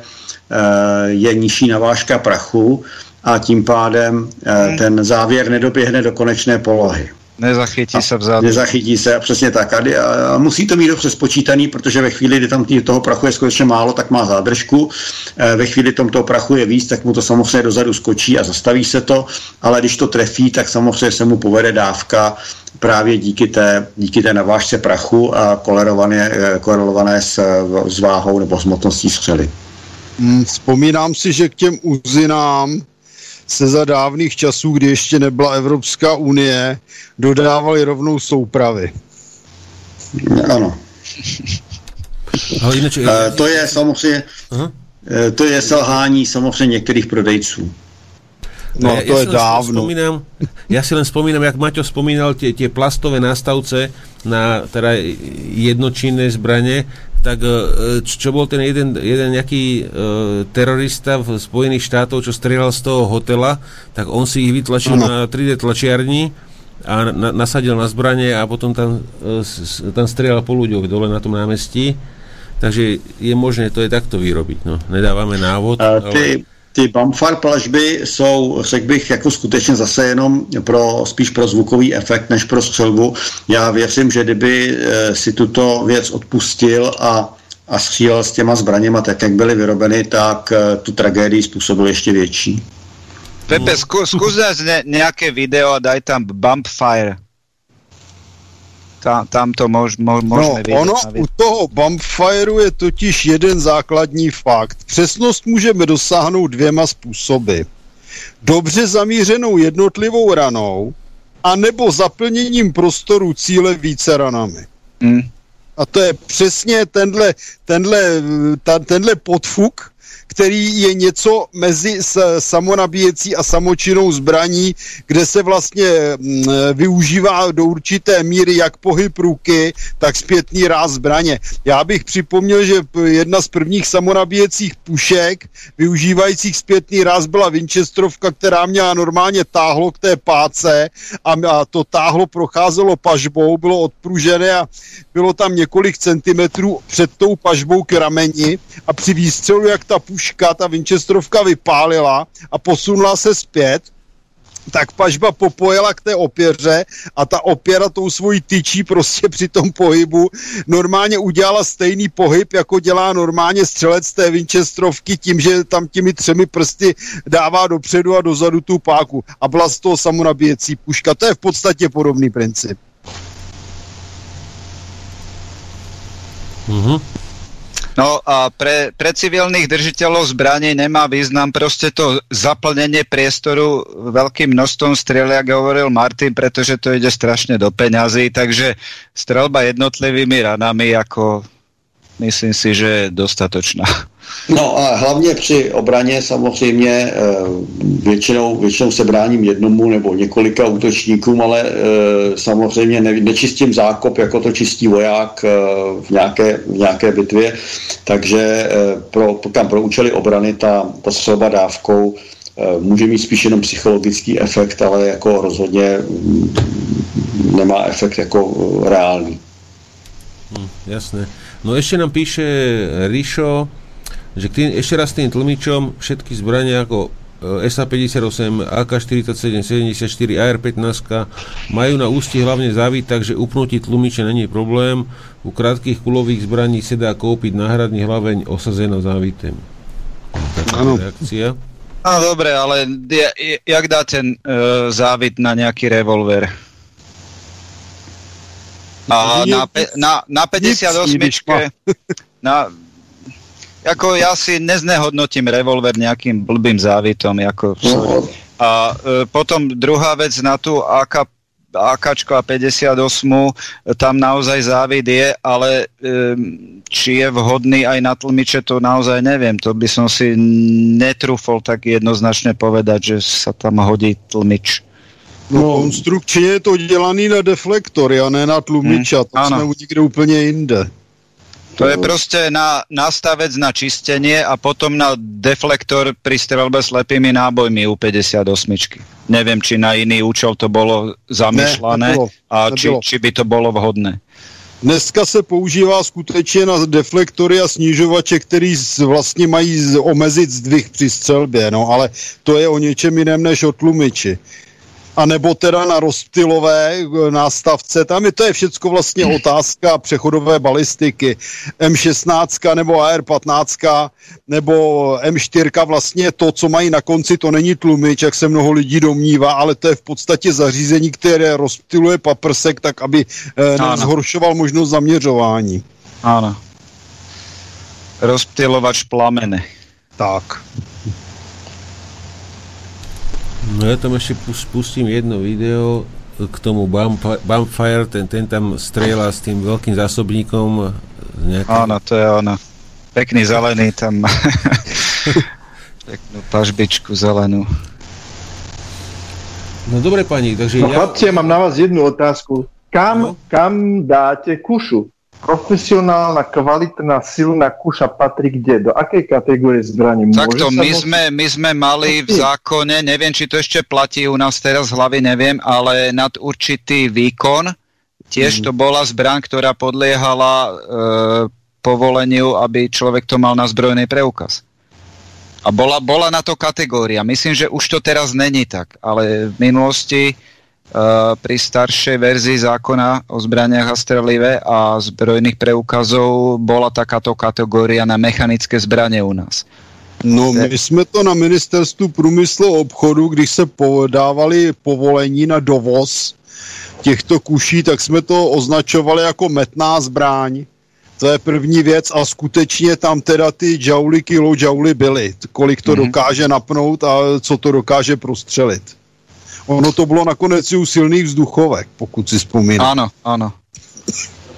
je nižší navážka prachu a tím pádem hmm. ten závěr nedoběhne do konečné polohy. Nezachytí se vzadu. Nezachytí se, přesně tak. A, a musí to mít dobře spočítaný, protože ve chvíli, kdy tam tý, toho prachu je skutečně málo, tak má zádržku. E, ve chvíli, kdy toho prachu je víc, tak mu to samozřejmě dozadu skočí a zastaví se to, ale když to trefí, tak samozřejmě se mu povede dávka právě díky té, díky té navážce prachu a kolerované, e, korelované s, s váhou nebo s motností střely. Hmm, vzpomínám si, že k těm uzinám se za dávných časů, kdy ještě nebyla Evropská unie, dodávali rovnou soupravy. Ano. Ale jinak, uh, to je samozřejmě, uh-huh. to je selhání samozřejmě některých prodejců. No, ja, to ja je dávno. Spomínam, ja si len spomínam, jak Maťo spomínal tie, tie plastové nástavce na teda jednočinné zbranie, tak e, čo bol ten jeden, jeden nejaký uh, terorista v Spojených štátov, čo strieľal z toho hotela, tak on si ich vytlačil ano. na 3D tlačiarni a na, nasadil na zbranie a potom tam, uh, tam strieľal po ľuďoch dole na tom námestí. Takže je možné to je takto vyrobiť. No. Nedávame návod. A ty, ale ty bumfar plažby jsou, řekl bych, jako skutečně zase jenom pro, spíš pro zvukový efekt, než pro střelbu. Já věřím, že kdyby e, si tuto věc odpustil a, a střílel s těma zbraněma tak, jak byly vyrobeny, tak e, tu tragédii způsobil ještě větší. Pepe, zkus, zkus nějaké video a daj tam bump fire. Tam, tam to mož, mož, možné no, ono u toho bumpfireu je totiž jeden základní fakt. Přesnost můžeme dosáhnout dvěma způsoby. Dobře zamířenou jednotlivou ranou, anebo zaplněním prostoru cíle více ranami. Hmm. A to je přesně tenhle, tenhle, ta, tenhle podfuk, který je něco mezi samonabíjecí a samočinnou zbraní, kde se vlastně mm, využívá do určité míry jak pohyb ruky, tak zpětný ráz zbraně. Já bych připomněl, že jedna z prvních samonabíjecích pušek využívajících zpětný ráz byla Winchesterovka, která měla normálně táhlo k té páce a, a to táhlo procházelo pažbou, bylo odpružené a bylo tam několik centimetrů před tou pažbou k rameni a při výstřelu, jak ta puška puška, ta Winchesterovka vypálila a posunula se zpět, tak pažba popojela k té opěře a ta opěra tou svojí tyčí prostě při tom pohybu normálně udělala stejný pohyb, jako dělá normálně střelec té Winchesterovky tím, že tam těmi třemi prsty dává dopředu a dozadu tu páku a byla z toho samonabíjecí puška. To je v podstatě podobný princip. Mm-hmm. No a pre, pre civilných držiteľov zbraní nemá význam proste to zaplnenie priestoru veľkým množstvom striel, ako hovoril Martin, pretože to ide strašne do peňazí, takže strelba jednotlivými ranami ako myslím si, že je dostatočná. No a hlavně při obraně samozřejmě eh, většinou, většinou se bráním jednomu nebo několika útočníkům, ale eh, samozřejmě ne, nečistím zákop, jako to čistí voják eh, v nějaké, v nějaké bitvě, takže pro, tam pro účely obrany ta, ta střelba dávkou může mít spíš jenom psychologický efekt, ale jako rozhodně mm, nemá efekt jako reálný. Hmm, jasné. No ešte nám píše Rišo, že k tým, ešte raz tým tlmičom všetky zbrania ako e, SA-58, AK-47, 74, AR-15 majú na ústi hlavne závit, takže upnutí tlumiče není problém. U krátkých kulových zbraní sa dá kúpiť náhradný hlaveň osazená závitem. Áno. reakcia. No dobre, ale jak dá ten uh, závit na nejaký revolver? A na, pe, na, na 58 <laughs> na, ako ja si neznehodnotím revolver nejakým blbým závitom. Ako, no. A e, potom druhá vec na tú AK AKčko a 58, tam naozaj závid je, ale e, či je vhodný aj na tlmiče, to naozaj neviem. To by som si netrúfol tak jednoznačne povedať, že sa tam hodí tlmič. No, no konstrukčně je to dělaný na deflektory a ne na tlumič, hmm, tam ano. jsme někde úplně jinde. To je proste na, nastavec na čistenie a potom na deflektor pri strelbe slepými nábojmi u 58. Neviem, či na iný účel to bolo zamýšľané ne, a či, či by to bolo vhodné. Dneska se používá skutečně na deflektory a snižovače, který vlastně mají omezit zdvih při střelbě, no ale to je o něčem jiném než o tlumiči a nebo teda na rozptylové eh, nástavce. Tam je to je všecko vlastně <clears throat> otázka přechodové balistiky. M16 nebo AR15 nebo M4 vlastně to, co mají na konci, to není tlumič, jak se mnoho lidí domnívá, ale to je v podstatě zařízení, které rozptyluje paprsek tak, aby eh, zhoršoval možnost zaměřování. Ano. Rozptylovač plamene. Tak. No ja tam ešte pustím jedno video k tomu Bumpfire, ten, ten tam strieľa s tým veľkým zásobníkom. Nejakým... Áno, to je ono. Pekný zelený tam. <laughs> Peknú pažbičku zelenú. No dobre pani, takže no, ja... Chlapci, ja mám na vás jednu otázku. Kam, no? kam dáte kušu? Profesionálna, kvalitná, silná kuša patrí kde? Do akej kategórie zbraní? Takto, my, môže... sme, my sme mali v zákone, neviem, či to ešte platí u nás teraz z hlavy, neviem, ale nad určitý výkon, tiež hmm. to bola zbraň, ktorá podliehala e, povoleniu, aby človek to mal na zbrojný preukaz. A bola, bola na to kategória. Myslím, že už to teraz není tak, ale v minulosti pri staršej verzii zákona o zbraniach a strelive a zbrojných preukazov bola takáto kategória na mechanické zbraně u nás. No, my jsme to na ministerstvu průmyslu a obchodu, když se podávali povolení na dovoz těchto kuší, tak jsme to označovali jako metná zbraň. To je první věc a skutečně tam teda ty džauly, kilo džauly byly. Kolik to mm-hmm. dokáže napnout a co to dokáže prostřelit. Ono to bylo nakonec i u silných vzduchovek, pokud si vzpomínám. Ano, ano.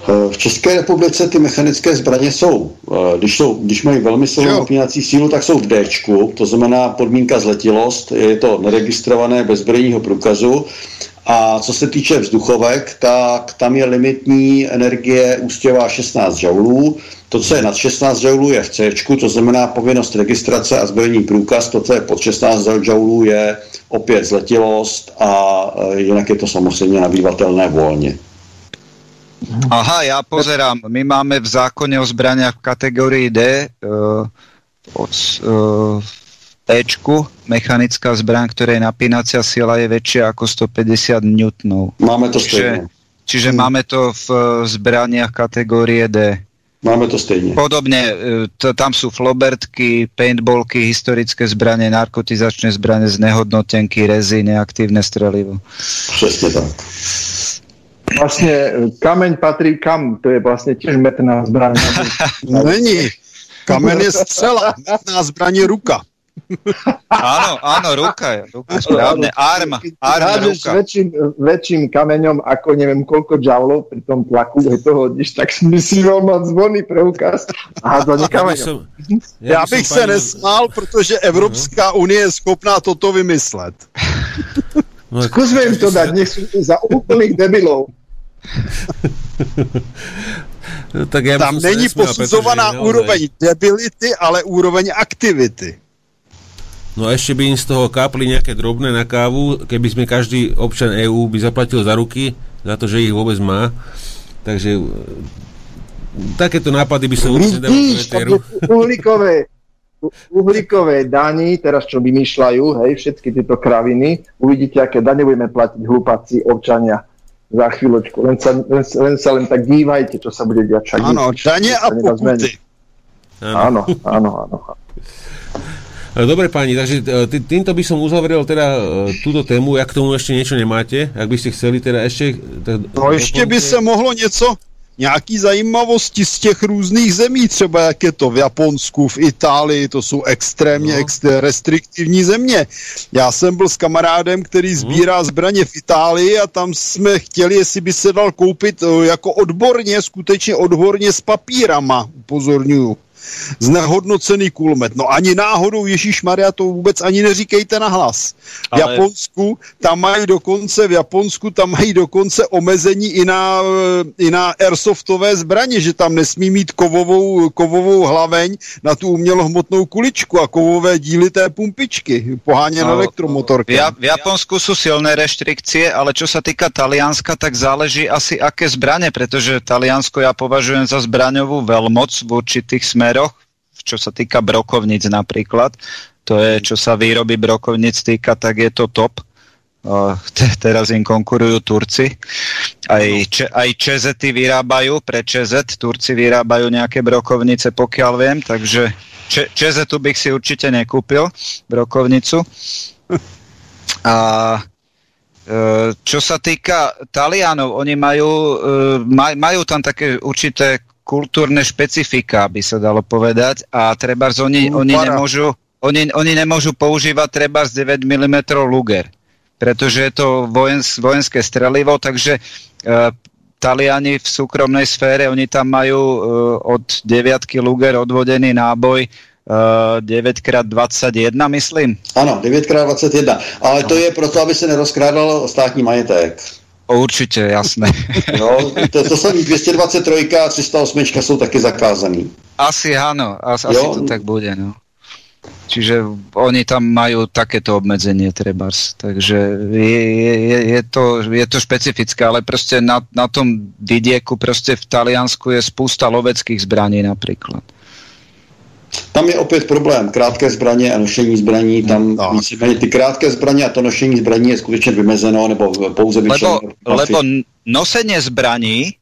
Eh, v České republice ty mechanické zbraně jsou, eh, když, jsou, když mají velmi silnou napínací sílu, tak jsou v D, to znamená podmínka zletilost, je to neregistrované bez zbrojního průkazu. A co se týče vzduchovek, tak tam je limitní energie ústěvá 16 joulů, to, co je nad 16 joulů, je v C, to znamená povinnost registrace a zbrojní průkaz. To, co je pod 16 joulů, je opět zletilost a e, jinak je to samozřejmě nabývatelné volně. Aha, já pozerám. My máme v zákoně o zbraniach v kategorii D uh, od, uh, Ečku, mechanická zbraň, ktorej napínacia sila je väčšia ako 150 N. Máme to čiže, čiže hmm. máme to v zbraniach kategórie D. Máme to stejně. Podobně, e, to, tam jsou flobertky, paintballky, historické zbraně, narkotizačné zbraně, znehodnotenky, rezy, neaktívne strelivo. Přesně tak. Vlastně e, kameň patří kam? To je vlastně těž metná zbraň. <laughs> Není. Kamen je střela, metná zbraň je ruka. Áno, áno, ruka je, ruka, správne, arm, arm, ruka. Väčším, väčším kameňom ako neviem koľko džavlov pri tom tlaku, keď to hodíš, tak si si mal mať zvonný preukaz a házanie kameňom. Ja, ja bych se nesmál, protože Evropská unie je schopná toto vymyslet. No, Skúsme im to dať, nech sú za úplných debilov. No, tak ja Tam není posuzovaná úroveň debility, ale úroveň aktivity. No a ešte by im z toho kápli nejaké drobné na kávu, keby sme každý občan EÚ by zaplatil za ruky, za to, že ich vôbec má. Takže takéto nápady by som určite dal do uhlíkové, uhlíkové daní, teraz čo vymýšľajú, hej, všetky tieto kraviny, uvidíte, aké dane budeme platiť hlupáci občania za chvíľočku. Len sa, len, len sa len tak dívajte, čo sa bude diať. Áno, dane a pokuty. Áno, áno, áno. E, dobre pani, takže e, týmto by som uzavrel teda e, túto tému, jak k tomu ešte niečo nemáte, ak by ste chceli teda ešte... Tak, no ještě by se mohlo něco, nějaký zajímavosti z těch různých zemí, třeba jak je to v Japonsku, v Itálii, to jsou extrémně no. extré, restriktivní země. Já jsem byl s kamarádem, který mhm. sbírá zbraně v Itálii a tam jsme chtěli, jestli by se dal koupit jako odborně, skutečně odborně s papírama, upozorňuju Znehodnocený kulmet. No ani náhodou, Ježíš Maria, to vůbec ani neříkejte na hlas. V Ale... Japonsku tam mají dokonce, v Japonsku tam mají dokonce omezení i na, i na airsoftové zbraně, že tam nesmí mít kovovou, kovovou hlaveň na tu umělohmotnou kuličku a kovové díly té pumpičky, poháněné no, elektromotorky. V, Japonsku jsou silné reštrikcie, ale čo sa týka Talianska, tak záleží asi aké zbraně, protože Taliansko ja považujem za zbraňovú veľmoc v určitých smeroch, čo sa týka brokovnic napríklad. To je, čo sa výroby brokovnic týka, tak je to top. Uh, te, teraz im konkurujú Turci. Aj, če, aj Čezety vyrábajú, pre Čezet Turci vyrábajú nejaké brokovnice, pokiaľ viem, takže če, Čezetu bych si určite nekúpil, brokovnicu. A e, čo sa týka Talianov, oni majú, e, maj, majú tam také určité kultúrne špecifika, by sa dalo povedať, a treba oni, oni, nemôžu, oni, oni nemôžu používať treba z 9 mm Luger, pretože je to vojens, vojenské strelivo, takže uh, Taliani v súkromnej sfére, oni tam majú uh, od 9 Luger odvodený náboj uh, 9x21, myslím. Ano, 9x21, ale no. to je proto, aby se nerozkrádal státní majetek. Určitě, jasné. <laughs> no, to, to samý 223 a 308 jsou taky zakázaný. Asi ano, asi, asi to tak bude, no. Čiže oni tam majú takéto obmedzenie trebárs. Takže je, je, je, to, je to špecifické, ale prostě na, na tom vidieku prostě v Taliansku je spousta loveckých zbraní například. Tam je opět problém. Krátké zbraně a nošení zbraní, tam no. víceméně ty krátké zbraně a to nošení zbraní je skutečně vymezeno nebo pouze vyčleno. Lebo, lebo nosenie zbraní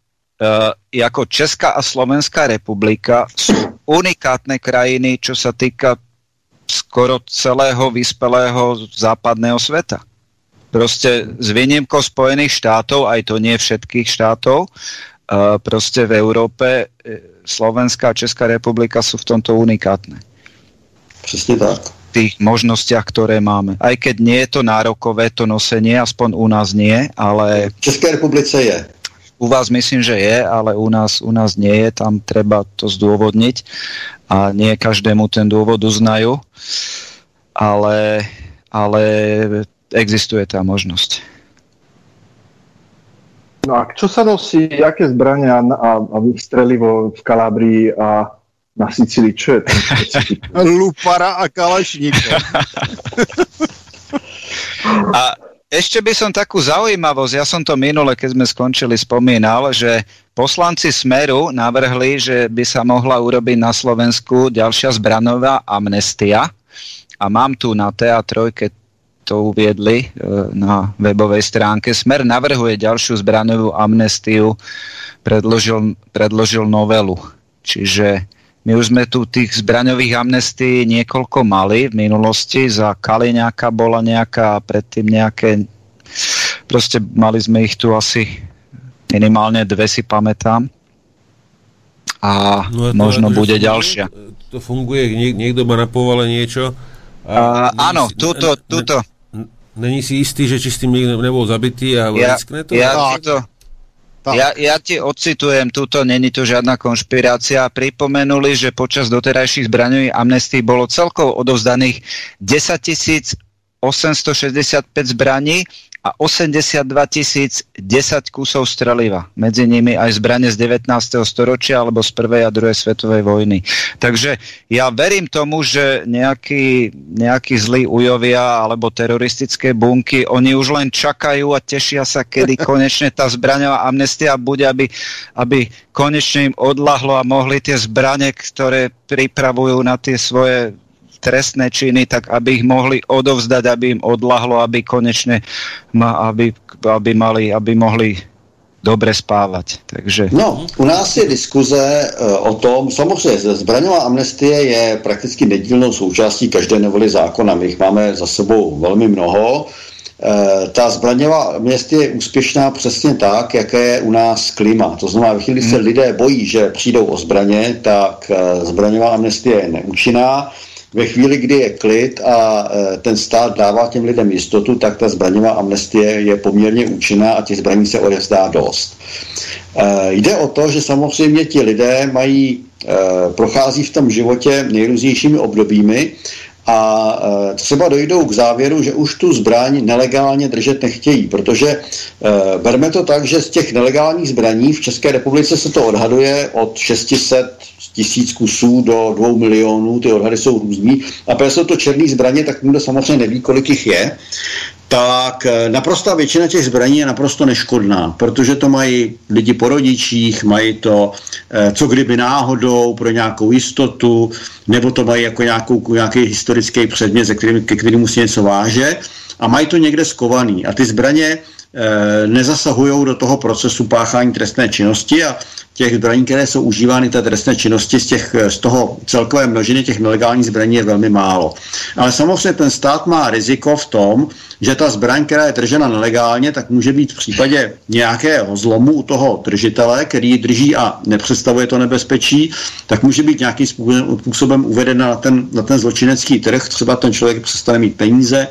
uh, jako Česká a Slovenská republika jsou unikátné krajiny, čo sa týka skoro celého vyspelého západného sveta. Prostě s výnimkou Spojených štátov, aj to nie všetkých štátov, prostě v Európe Slovenská a Česká republika jsou v tomto unikátne. Přesně tak. V tých možnostiach, ktoré máme. Aj keď nie je to nárokové to nosenie, aspoň u nás nie, ale... V České republice je. U vás myslím, že je, ale u nás, u nás nie je, tam treba to zdôvodniť a nie každému ten dôvod uznajú, ale, ale existuje tá možnosť. No a čo sa nosí, aké zbrania a, a strelivo v Kalábrii a na Sicílii, čo je ten <laughs> Lupara a kalašníka. <laughs> a ešte by som takú zaujímavosť, ja som to minule, keď sme skončili, spomínal, že poslanci Smeru navrhli, že by sa mohla urobiť na Slovensku ďalšia zbranová amnestia. A mám tu na TA3 to uviedli e, na webovej stránke. Smer navrhuje ďalšiu zbraňovú amnestiu, predložil, predložil novelu. Čiže my už sme tu tých zbraňových amnestí niekoľko mali v minulosti. Za Kaliňáka bola nejaká, predtým nejaké... Proste mali sme ich tu asi minimálne dve si pamätám. A no to, možno to, bude ďalšia. To funguje, niekto má na povale niečo. A, uh, áno, túto, túto, Není si istý, že či s tým niekto nebol zabitý a ja, to? Ja, to, ja, ja ti ocitujem, tuto není to žiadna konšpirácia. Pripomenuli, že počas doterajších zbraňových amnestí bolo celkovo odovzdaných 10 865 zbraní a 82 tisíc 10 kusov streliva. Medzi nimi aj zbranie z 19. storočia alebo z prvej a druhej svetovej vojny. Takže ja verím tomu, že nejakí, nejakí zlí ujovia alebo teroristické bunky, oni už len čakajú a tešia sa, kedy <laughs> konečne tá zbraňová amnestia bude, aby, aby konečne im odlahlo a mohli tie zbranie, ktoré pripravujú na tie svoje trestné činy, tak aby ich mohli odovzdať, aby im odlahlo, aby konečne ma, aby, aby, mali, aby mohli dobře spávat. Takže... No, u nás je diskuze uh, o tom, samozřejmě zbraňová amnestie je prakticky nedílnou součástí každé novely zákona. My jich máme za sebou velmi mnoho. Uh, ta zbraňová amnestie je úspěšná přesně tak, jaké je u nás klima. To znamená, v chvíli se hmm. lidé bojí, že přijdou o zbraně, tak uh, zbraňová amnestie je neúčinná ve chvíli, kdy je klid a e, ten stát dává těm lidem jistotu, tak ta zbraňová amnestie je poměrně účinná a těch zbraní se odevzdá dost. E, jde o to, že samozřejmě ti lidé mají prochází v tom životě nejrůznějšími obdobími a e, třeba dojdou k závěru, že už tu zbraň nelegálně držet nechtějí, protože e, berme to tak, že z těch nelegálních zbraní v České republice se to odhaduje od 600 tisíc kusů do 2 milionů, ty odhady jsou různý. A protože jsou to černé zbraně, tak nikdo samozřejmě neví, kolik jich je tak naprostá většina těch zbraní je naprosto neškodná, protože to mají lidi po rodičích, mají to eh, co kdyby náhodou pro nějakou jistotu, nebo to mají jako nějakou, nějaký historický předmět, ze kterým, ke kterému něco váže a mají to někde skovaný. A ty zbraně nezasahují do toho procesu páchání trestné činnosti a těch zbraní, které jsou užívány té trestné činnosti, z, těch, z toho celkové množiny těch nelegálních zbraní je velmi málo. Ale samozřejmě ten stát má riziko v tom, že ta zbraň, která je držena nelegálně, tak může být v případě nějakého zlomu u toho držitele, který ji drží a nepředstavuje to nebezpečí, tak může být nějakým způsobem uvedena na ten, na ten zločinecký trh. Třeba ten člověk přestane mít peníze,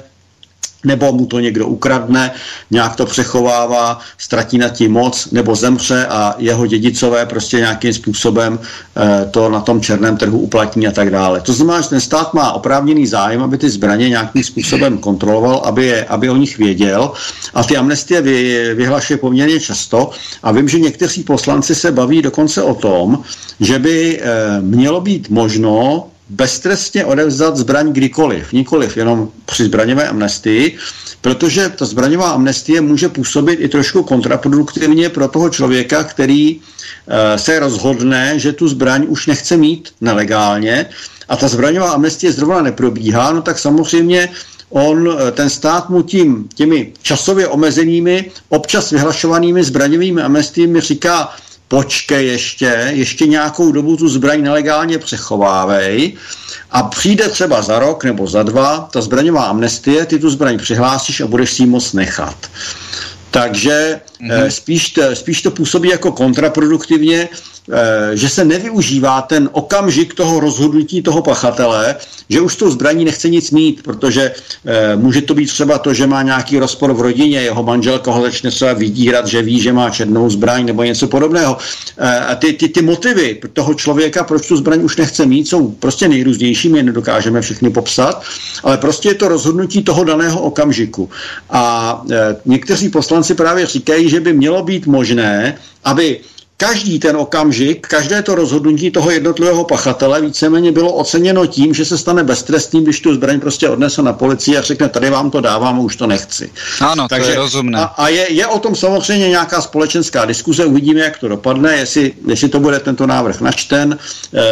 nebo mu to někdo ukradne, nějak to přechovává, ztratí na tím moc, nebo zemře a jeho dědicové prostě nějakým způsobem e, to na tom černém trhu uplatní a tak dále. To znamená, že ten stát má oprávněný zájem, aby ty zbraně nějakým způsobem kontroloval, aby, je, aby o nich věděl a ty amnestie vy, vyhlašuje poměrně často a vím, že někteří poslanci se baví dokonce o tom, že by e, mělo být možno beztrestně odevzdat zbraň kdykoliv, nikoliv jenom při zbraňové amnestii, protože ta zbraňová amnestie může působit i trošku kontraproduktivně pro toho člověka, který e, se rozhodne, že tu zbraň už nechce mít nelegálně. A ta zbraňová amnestie zrovna neprobíhá, no tak samozřejmě on, eh, ten stát mu tím, těmi časově omezenými, občas vyhlašovanými zbraňovými amnestiemi říká, počkej ještě, ještě nějakou dobu tu zbraň nelegálně přechovávej a přijde třeba za rok nebo za dva ta zbraňová amnestie, ty tu zbraň přihlásíš a budeš si ji moc nechat. Takže mm-hmm. spíš, spíš to působí jako kontraproduktivně, Eh, že se nevyužívá ten okamžik toho rozhodnutí toho pachatele, že už tou zbraní nechce nic mít, protože e, může to být třeba to, že má nějaký rozpor v rodině, jeho manželka ho začne třeba vydírat, že ví, že má černou zbraň nebo něco podobného. A ty, ty, ty motivy toho člověka, proč tu zbraň už nechce mít, jsou prostě nejrůznější, my je nedokážeme všechny popsat, ale prostě je to rozhodnutí toho daného okamžiku. A někteří poslanci právě říkají, že by mělo být možné, aby každý ten okamžik, každé to rozhodnutí toho jednotlivého pachatele víceméně bylo oceněno tím, že se stane beztrestným, když tu zbraň prostě odnese na policii a řekne, tady vám to dávám, už to nechci. Ano, Takže, to je rozumné. A, a je, je o tom samozřejmě nějaká společenská diskuze, uvidíme, jak to dopadne, jestli, jestli to bude tento návrh načten. E,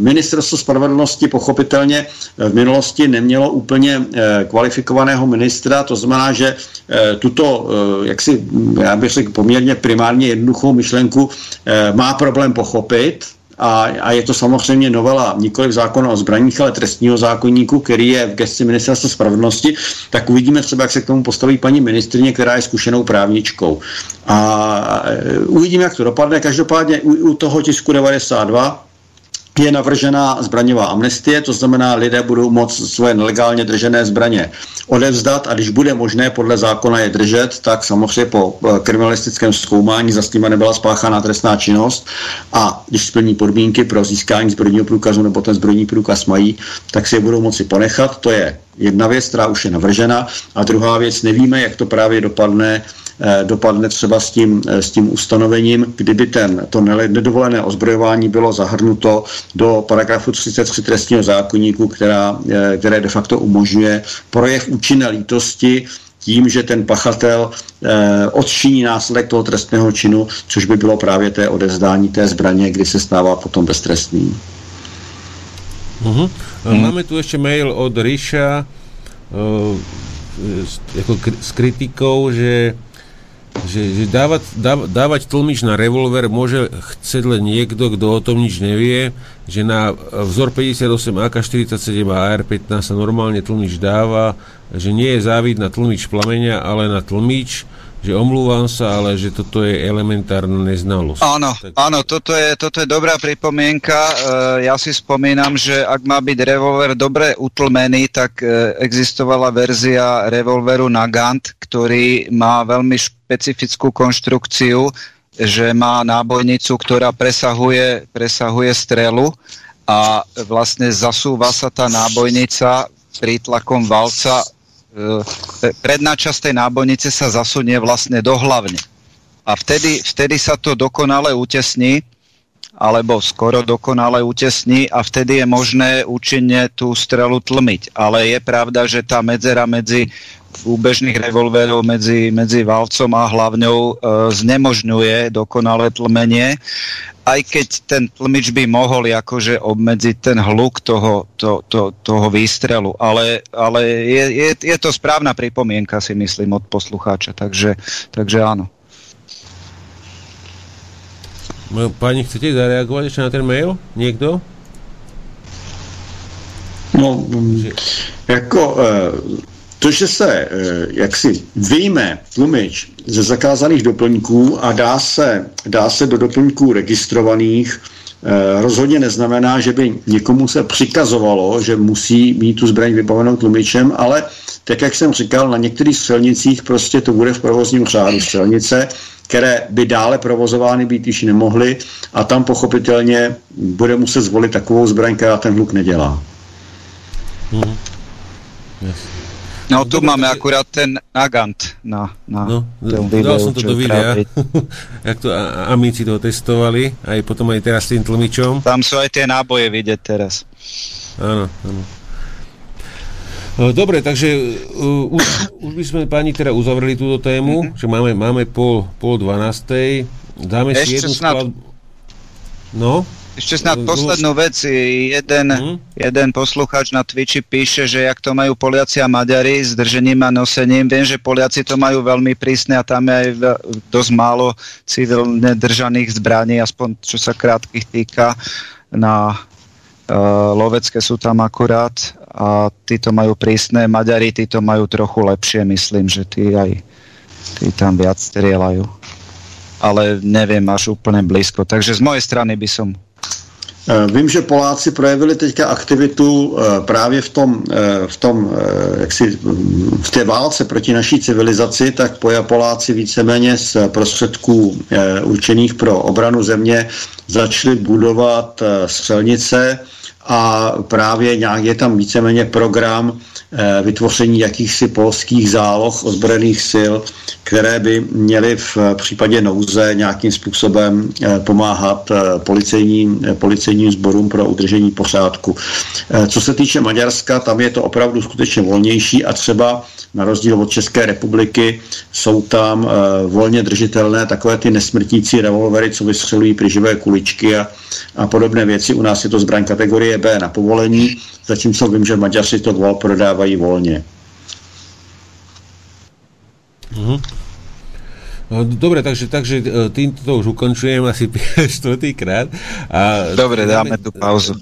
ministerstvo spravedlnosti pochopitelně v minulosti nemělo úplně e, kvalifikovaného ministra, to znamená, že e, tuto, e, jaksi, já bych řekl, poměrně primárně jednoduchou myšlenku Eh, má problém pochopit, a, a je to samozřejmě novela nikoli v zákona o zbraních, ale trestního zákonníku, který je v gesti ministerstva spravedlnosti, tak uvidíme třeba, jak se k tomu postaví paní ministrině, která je zkušenou právničkou. A eh, uvidíme, jak to dopadne. Každopádně u, u toho tisku 92 je navržena zbraňová amnestie, to znamená, lidé budou moct svoje nelegálně držené zbraně odevzdat a když bude možné podle zákona je držet, tak samozřejmě po eh, kriminalistickém zkoumání za tím nebyla spáchána trestná činnost a když splní podmínky pro získání zbrojního průkazu nebo ten zbrojní průkaz mají, tak si je budou moci ponechat. To je jedna věc, která už je navržena a druhá věc, nevíme, jak to právě dopadne Eh, dopadne třeba s tím, eh, s tím ustanovením, kdyby ten, to nedovolené ozbrojování bylo zahrnuto do paragrafu 33 trestního zákonníku, která, eh, které de facto umožňuje projev účinné lítosti tím, že ten pachatel eh, odčiní následek toho trestného činu, což by bylo právě té odezdání té zbraně, kdy se stává potom beztrestný. Uh-huh. Máme tu ještě mail od Ríša uh, jako s kritikou, že že, že dávať, dáv, dávať tlmič na revolver môže chceť len niekto, kto o tom nič nevie, že na vzor 58 AK-47 a AR-15 sa normálne tlmič dáva, že nie je závidná tlmič plameňa, ale na tlmič, že omlúvam sa, ale že toto je elementárna neznalosť. Áno, tak... áno, toto je, toto je dobrá pripomienka. E, ja si spomínam, že ak má byť revolver dobre utlmený, tak e, existovala verzia revolveru Nagant, ktorý má veľmi špecifickú konštrukciu, že má nábojnicu, ktorá presahuje, presahuje strelu a vlastne zasúva sa tá nábojnica prítlakom valca. E, predná časť tej nábojnice sa zasunie vlastne do hlavne. A vtedy, vtedy sa to dokonale utesní, alebo skoro dokonale utesní a vtedy je možné účinne tú strelu tlmiť. Ale je pravda, že tá medzera medzi úbežných revolverov medzi, medzi valcom a hlavňou e, znemožňuje dokonalé tlmenie, aj keď ten tlmič by mohol akože obmedziť ten hluk toho, to, to, toho výstrelu. Ale, ale je, je, je to správna pripomienka, si myslím, od poslucháča, takže, takže áno. Pani, chcete zareagovať ešte na ten mail? Niekto? No, jako e, to, že se eh, jaksi vyjme tlumič ze zakázaných doplňků a dá se, dá se do doplňků registrovaných, eh, rozhodně neznamená, že by někomu se přikazovalo, že musí mít tu zbraň vybavenou tlumičem, ale tak, jak jsem říkal, na některých střelnicích prostě to bude v provozním řádu střelnice, které by dále provozovány být již nemohly a tam pochopitelně bude muset zvolit takovou zbraň, která ten hluk nedělá. Hmm. Yes. No tu Dobre, máme takže... akurát ten Nagant na, na no, tom videu. Dal som to do videa, <laughs> jak to amici to testovali, aj potom aj teraz s tým tlmičom. Tam sú aj tie náboje vidieť teraz. Áno, áno. Dobre, takže uh, už, už by sme pani teda uzavreli túto tému, mm-hmm. že máme, máme pol, pol dvanástej. Dáme Ešte si jednu snad... skladbu. No? Ešte snad poslednú vec. Jeden, mm. jeden posluchač na Twitchi píše, že jak to majú Poliaci a Maďari s držením a nosením. Viem, že Poliaci to majú veľmi prísne a tam je aj dosť málo civilne držaných zbraní, aspoň čo sa krátkých týka. Na uh, lovecké sú tam akurát a títo majú prísne. Maďari títo majú trochu lepšie, myslím, že tí aj tí tam viac strieľajú ale neviem až úplne blízko. Takže z mojej strany by som vím, že Poláci projevili teďka aktivitu eh, právě v tom, eh, v tom jaksi, v té válce proti naší civilizaci, tak Poláci víceméně z prostředků určených pro obranu země začali budovat střelnice a právě nějak je tam víceméně program Eh, vytvoření jakýchsi polských záloh ozbrojených sil, které by měly v případě nouze nějakým způsobem eh, pomáhat eh, policejním, policejním sborům pro udržení pořádku. Co se týče Maďarska, tam je to opravdu skutečně volnější a třeba na rozdíl od České republiky jsou tam volně držitelné takové ty nesmrtící revolvery, co vystřelují živé kuličky a, a podobné věci. U nás je to zbraň kategorie B na povolení, zatímco vím, že Maďaři to vol prodávají volně. Mm-hmm. Dobre, takže, takže e, týmto to už ukončujem asi <laughs> štvrtýkrát. Dobre, dáme, dáme tu pauzu.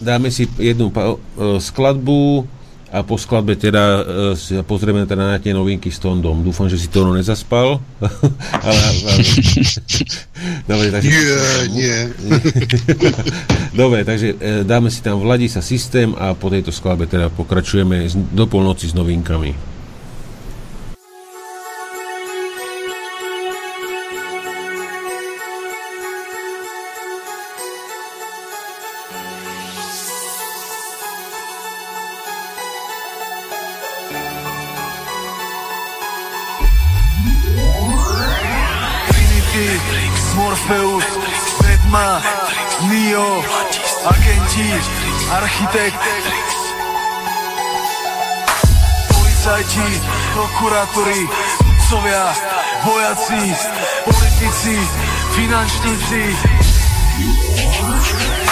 Dáme si jednu pa- e, skladbu a po skladbe teda uh, si pozrieme teda na tie novinky s Tondom. Dúfam, že si to nezaspal. <laughs> ale, ale... <laughs> Dobre, takže... Nie, nie. <laughs> Dobre, takže uh, dáme si tam Vladisa systém a po tejto skladbe teda pokračujeme do polnoci s novinkami. Prokurátori, sudcovia, vojaci, politici, finančníci,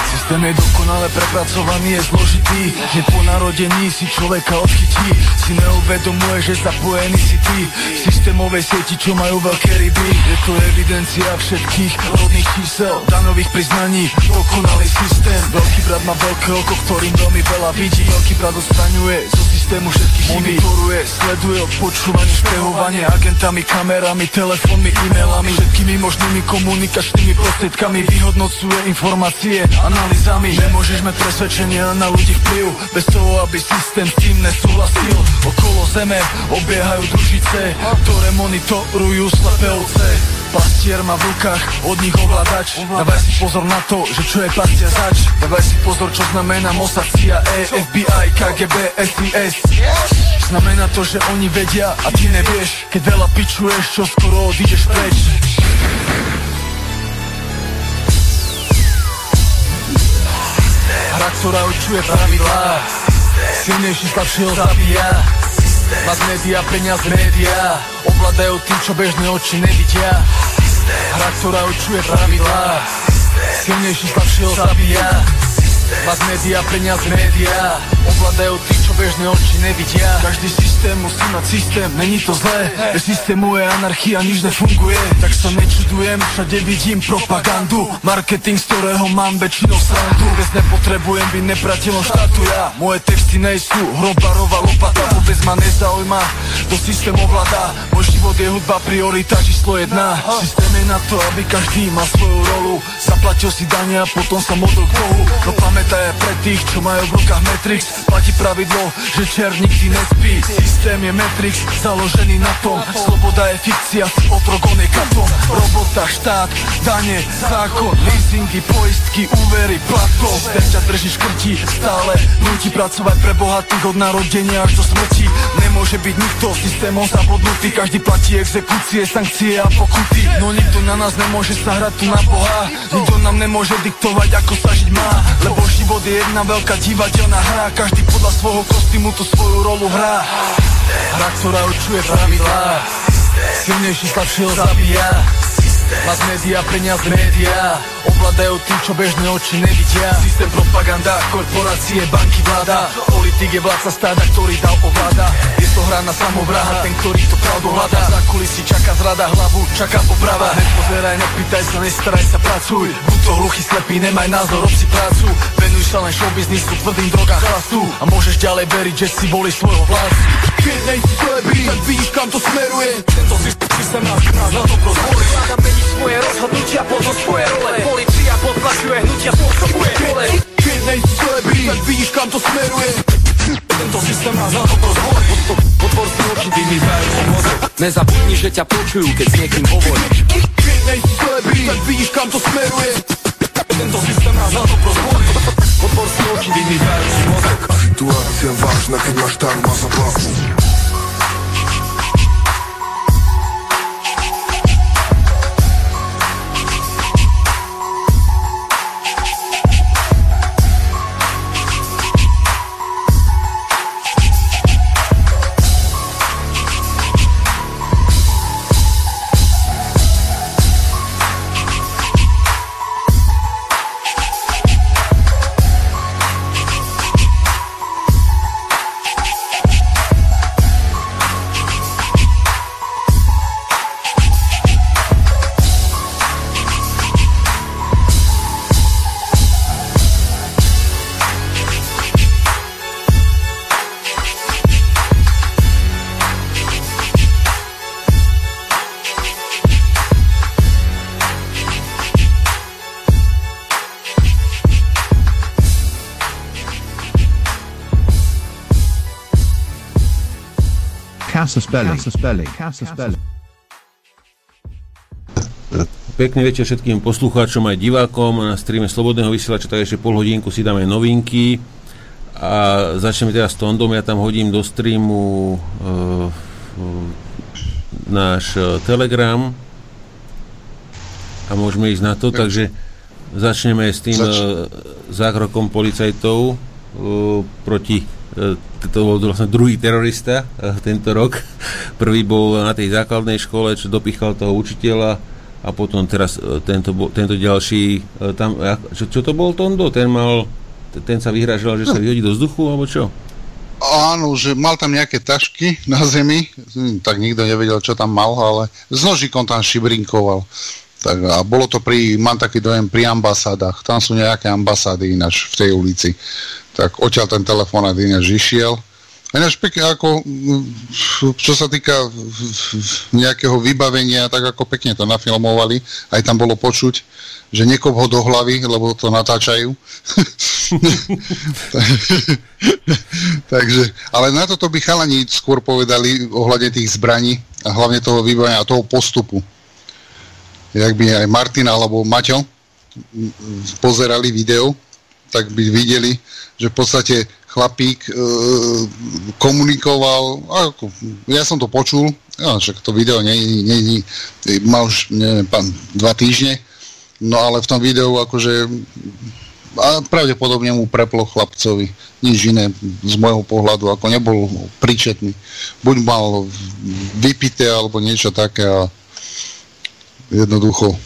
Systém je dokonale prepracovaný, je zložitý. Hneď po narodení si človeka odchytí. Si neuvedomuje, že zapojený si ty. V systémovej sieti, čo majú veľké ryby. Je to evidencia všetkých rodných čísel Danových priznaní, dokonalý systém. Veľký brat má veľké oko, ktorým veľmi veľa vidí. Veľký brat odstraňuje zo systému všetky chyby. Monitoruje, sleduje odpočúvanie, špehovanie Agentami, kamerami, telefónmi, e-mailami. Všetkými možnými komunikačnými prostriedkami Vyhodnocuje informácie, analýzami. Nemôžeš mať presvedčenie na ľudí vplyv. Bez toho, aby systém s tým nesúhlasil Okolo zeme obiehajú družice Ktoré monitorujú slepé ovce. Pastier má v rukách, od nich ovládač Dávaj si pozor na to, že čo je pastier zač. Dávaj si pozor, čo znamená Mossad, CIA, FBI, KGB, SIS Znamená to, že oni vedia a ty nevieš. Keď veľa pičuješ, čo skoro odídeš preč Hra, ktorá určuje pravidlá Silnejší slabšieho zabíja Mas média, peniaz, média. Ovládajú tí, čo bežné oči nevidia Hra, ktorá určuje pravidlá Silnejší slabšieho zabíja Mas média, peniaz, média Ovládajú tí, čo bežné oči nevidia Každý systém musí mať systém, není to zlé. Bez systému je anarchia, nič nefunguje. Tak sa nečudujem, všade vidím propagandu. Marketing, z ktorého mám väčšinou srandu. Vôbec nepotrebujem byť neprateľom štátu ja Moje texty nejsú hrobarová lopata. Vôbec ma nezaujíma, to systém ovláda Môj život je hudba, priorita číslo jedna. Systém je na to, aby každý mal svoju rolu. Zaplatil si dania potom sa modlil k Bohu. No pamätaj pre tých, čo majú v rukách Matrix. Platí pravidlo, že čer nikdy nespí. Systém je Matrix, založený na tom. Sloboda je fikcia, otrok, on je katom Robota, štát, dane, zákon. Leasingy, poistky, úvery, platov Ten ťa drží škrtí, stále nutí pracovať pre bohatých od narodenia až do smrti. Nemôže byť nikto systémom zabudnutý. Každý platí exekúcie, sankcie a pokuty. No nikto na nás nemôže sa hrať tu na Boha. Nikto nám nemôže diktovať, ako sa žiť má. Lebo život je jedna veľká divadelná hra Každý podľa svojho kostýmu tú svoju rolu hrá. Hra, ktorá určuje pravidlá. Silnejší slabšieho zabíja Mas média, peniaz, média Ovládajú tí, čo bežné oči nevidia. Systém propaganda, korporácie, banky, vláda. Politik je vládca stáda, ktorý dal ovláda. Je to hra na samovraha, ten, ktorý to pravdu hľadá Za kulisy čaká zrada, hlavu čaká poprava. Nepozeraj, nepýtaj sa, nestaraj sa, pracuj. Buď to hluchý, slepý, nemaj názor, rob si prácu. Venuj sa len showbiznisu, tvrdým drogám, chlastu. A môžeš ďalej veriť, že si volí svojho hlasu Keď nejsi slepý, tak vidíš, kam to smeruje. Tento systém nás, nás na to prozvore mení svoje rozhodnutia, potom svoje role. Polícia potlačuje hnutia, spôsobuje kole Keď nejsi slepý, tak vidíš, kam to smeruje. Tento systém nás na to prozvore Otvor si oči, vymývajú mozek. Nezabudni, že ťa počujú, keď s niekým hovoríš. Keď nejsi slepý, tak vidíš, kam to smeruje Tento systém nás na to prozvore Otvor si oči, vymývajú mozek Sytuacja ważna, keď masz tak Casus Belli. Casus Belli. Casus Belli. Pekný večer všetkým poslucháčom aj divákom na streame Slobodného vysielača, tak ešte pol hodinku si dáme novinky a začneme teraz s Tondom, ja tam hodím do streamu uh, náš uh, Telegram a môžeme ísť na to, takže začneme s tým Zač- uh, zákrokom policajtov uh, proti to bol vlastne druhý terorista uh, tento rok. <laughs> Prvý bol na tej základnej škole, čo dopichal toho učiteľa a potom teraz uh, tento, tento ďalší tam, čo, čo to bol Tondo? Ten mal, ten sa vyhražal, že sa vyhodí do vzduchu, alebo čo? Áno, že mal tam nejaké tašky na zemi, tak nikto nevedel, čo tam mal, ale s nožikom tam šibrinkoval. Tak a bolo to pri, mám taký dojem, pri ambasádach. Tam sú nejaké ambasády ináč v tej ulici tak odtiaľ ten telefonát ináč išiel. A ináč pekne ako, čo sa týka nejakého vybavenia, tak ako pekne to nafilmovali, aj tam bolo počuť, že niekop ho do hlavy, lebo to natáčajú. <laughs> Takže, ale na toto by chalani skôr povedali ohľadne tých zbraní a hlavne toho vybavenia a toho postupu. Jak by aj Martin alebo Maťo pozerali video, tak by videli, že v podstate chlapík e, komunikoval, ako, ja som to počul, ja, však to video nie, nie, nie, mal už neviem, pán, dva týždne, no ale v tom videu akože a pravdepodobne mu preplo chlapcovi. Nič iné z môjho pohľadu, ako nebol príčetný. Buď mal vypité alebo niečo také a jednoducho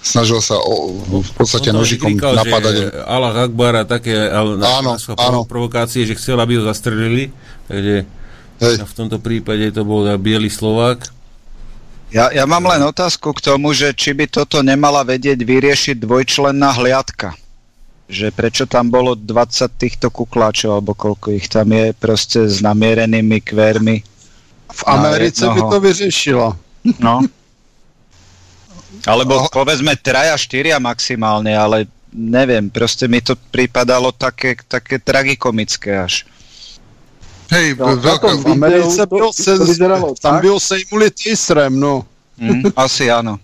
snažil sa o, v podstate nožikom říkal, napadať. Allah Akbar a také ale áno, áno. provokácie, že chcel, aby ho zastrelili. Takže Hej. v tomto prípade to bol biely Slovák. Ja, ja mám len otázku k tomu, že či by toto nemala vedieť vyriešiť dvojčlenná hliadka. Že prečo tam bolo 20 týchto kukláčov, alebo koľko ich tam je, proste s namierenými kvérmi. V Americe by to vyřešilo. No. <laughs> Alebo povedzme traja, štyria maximálne, ale neviem, proste mi to pripadalo také, také tragikomické až. Hej, no, veľká, v Americe byl se, tam byl Sejmuli Tisrem, no. Mm, <laughs> asi áno.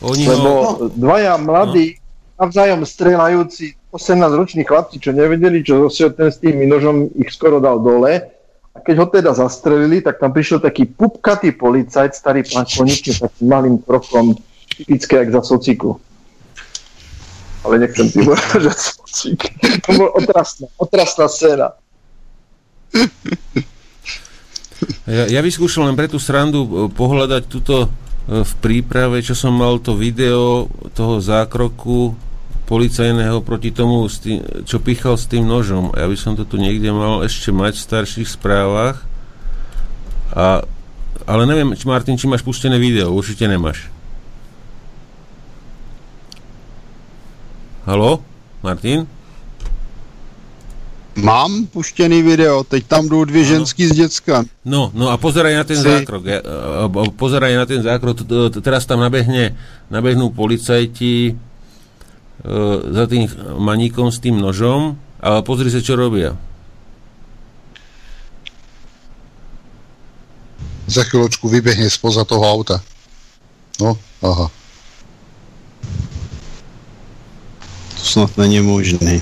Oni Lebo ho... dvaja mladí, no. navzájom strelajúci 18-roční chlapci, čo nevedeli, čo ten s tým nožom ich skoro dal dole, a keď ho teda zastrelili, tak tam prišiel taký pupkatý policajt, starý pán Koničný, takým malým krokom, typické jak za sociku. Ale nechcem ti <laughs> že socik. To bol otrasná, otrasná scéna. Ja, ja vyskúšal len pre tú srandu eh, pohľadať túto eh, v príprave, čo som mal to video toho zákroku policajného proti tomu, tým, čo pichal s tým nožom. Ja by som to tu niekde mal ešte mať v starších správach. A, ale neviem, či Martin, či máš pustené video. Určite nemáš. Halo? Martin? Mám puštěný video, teď tam jdou dvě ženský z děcka. No, no a pozeraj na ten si. zákrok. Ja, pozeraj na ten zákrok. Teraz tam nabehne, nabehnú policajti za tým maníkom s tým nožom, ale pozri sa, čo robia. Za chvíľočku vybehne spoza toho auta. No, aha. To snad není možné.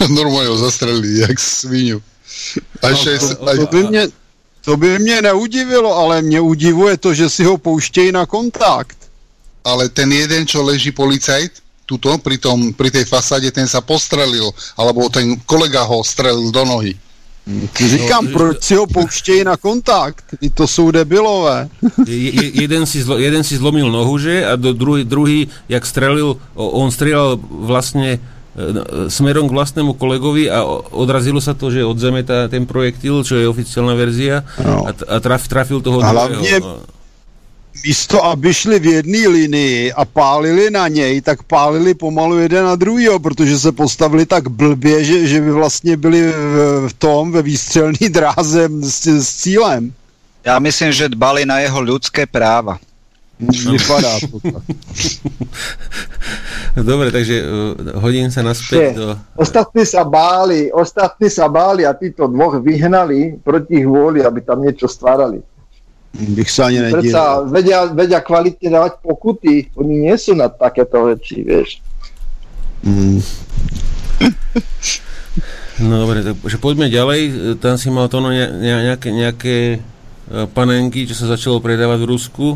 <laughs> Normálně ho zastrelili, jak svíňu. A no, to, to, to, by mě, to by mě neudivilo, ale mě udivuje to, že si ho pouštějí na kontakt. Ale ten jeden, čo leží policajt, tuto, pri, tom, pri tej fasáde, ten sa postrelil, alebo ten kolega ho strelil do nohy. Říkám, no, proč si ho pouštějí na kontakt? I to jsou debilové. Je, jeden, si zlo, jeden si zlomil nohu, že? A do druhý, druhý, jak strelil, on strelal vlastně e, smerom k vlastnému kolegovi a odrazilo sa to, že od zeme tá, ten projektil, čo je oficiálna verzia no. a, a traf, trafil toho a hlavně, místo, aby šli v jedné linii a pálili na něj, tak pálili pomalu jeden na druhýho, protože se postavili tak blbě, že, že by vlastně byli v, v tom, ve výstřelný dráze s, s cílem. Já myslím, že dbali na jeho ľudské práva. Vypadá to tak. <laughs> Dobre, takže uh, hodím sa naspäť do... Ostatní sa báli, ostatní sa báli a títo dvoch vyhnali proti ich vôli, aby tam niečo stvárali. Bych sa ani nedíval. Predsa vedia, vedia kvalitne dávať pokuty. Oni nie sú na takéto veci, vieš. Mm. No dobre, takže poďme ďalej. Tam si mal to no nejaké, nejaké e, panenky, čo sa začalo predávať v Rusku.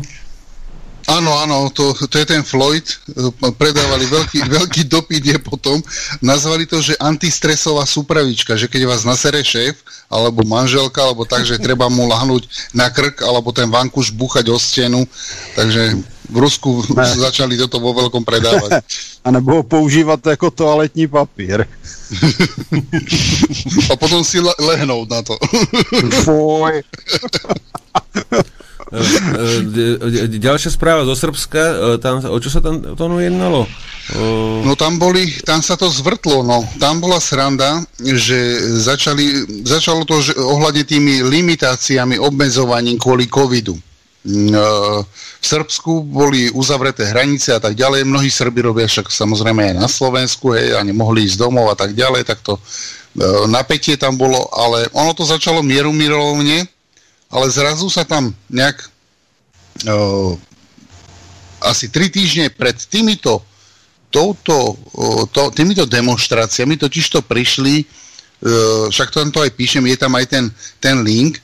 Áno, áno, to, to je ten Floyd, predávali veľký, <laughs> veľký dopyt je potom, nazvali to, že antistresová súpravička, že keď vás nasere šéf, alebo manželka, alebo tak, že treba mu lahnúť na krk, alebo ten vankuš búchať o stenu, takže v Rusku ne. <laughs> začali toto vo veľkom predávať. <laughs> A nebo ho používať ako toaletní papír. A potom si le- lehnúť na to. Foj. E, e, ďalšia správa zo Srbska, e, tam, o čo sa tam tomu jednalo? No tam boli, tam sa to zvrtlo, no. Tam bola sranda, že začali, začalo to že ohľadne tými limitáciami, obmedzovaním kvôli covidu. V Srbsku boli uzavreté hranice a tak ďalej. Mnohí Srby robia však samozrejme aj na Slovensku, hej, a nemohli ísť domov a tak ďalej, tak to napätie tam bolo, ale ono to začalo mierumilovne, ale zrazu sa tam nejak uh, asi tri týždne pred týmito, touto, to, týmito demonstráciami totiž to prišli, však to tam to aj píšem, je tam aj ten, ten link,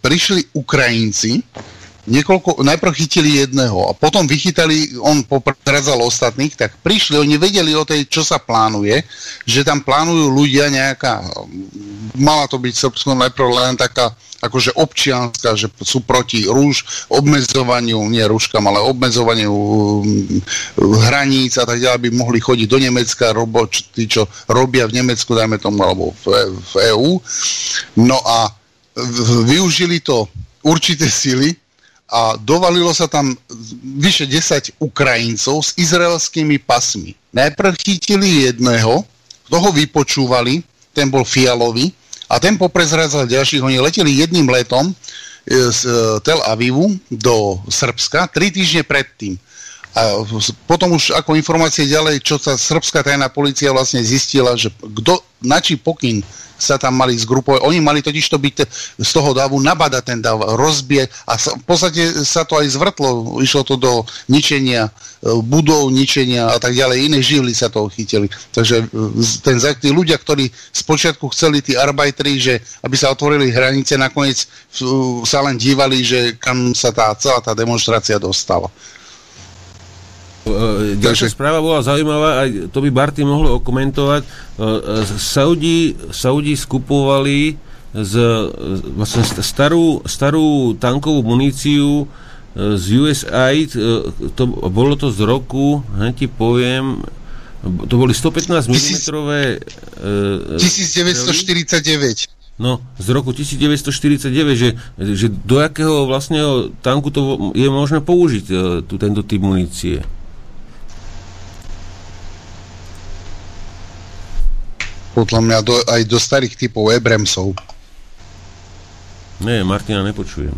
prišli Ukrajinci, niekoľko, najprv chytili jedného a potom vychytali, on popredzal ostatných, tak prišli, oni vedeli o tej, čo sa plánuje, že tam plánujú ľudia nejaká, mala to byť Srbsko najprv len taká akože občianská, že sú proti rúž, obmedzovaniu, nie rúškam, ale obmedzovaniu um, hraníc a tak ďalej, aby mohli chodiť do Nemecka, robo, tí, čo robia v Nemecku, dajme tomu, alebo v, v EU. No a využili to určité sily, a dovalilo sa tam vyše 10 Ukrajincov s izraelskými pasmi. Najprv chytili jedného, toho vypočúvali, ten bol fialový, a ten poprezradzal ďalších. Oni leteli jedným letom e, z e, Tel Avivu do Srbska tri týždne predtým. A potom už ako informácie ďalej, čo sa srbská tajná policia vlastne zistila, že kto, na čí pokyn sa tam mali zgrupovať. Oni mali totiž to byť z toho davu nabadať ten dav, rozbie a v podstate sa to aj zvrtlo. Išlo to do ničenia e, budov, ničenia a tak ďalej. Iné živly sa toho chytili. Takže e, ten, tí ľudia, ktorí spočiatku chceli, tí arbajtri, že aby sa otvorili hranice, nakoniec sa len dívali, že kam sa tá celá tá demonstrácia dostala. E, ďalšia Takže... správa bola zaujímavá, aj to by Barty mohol okomentovať. E, Saudi, Saudi skupovali z, vlastne starú, starú tankovú muníciu z USAID, to, bolo to z roku, hneď ti poviem, to boli 115 mm. 1949. No, z roku 1949, že, že do jakého vlastného tanku to je možné použiť, tu, tento typ munície? Podľa mňa do, aj do starých typov Abramsov. Nie, Martina nepočujem.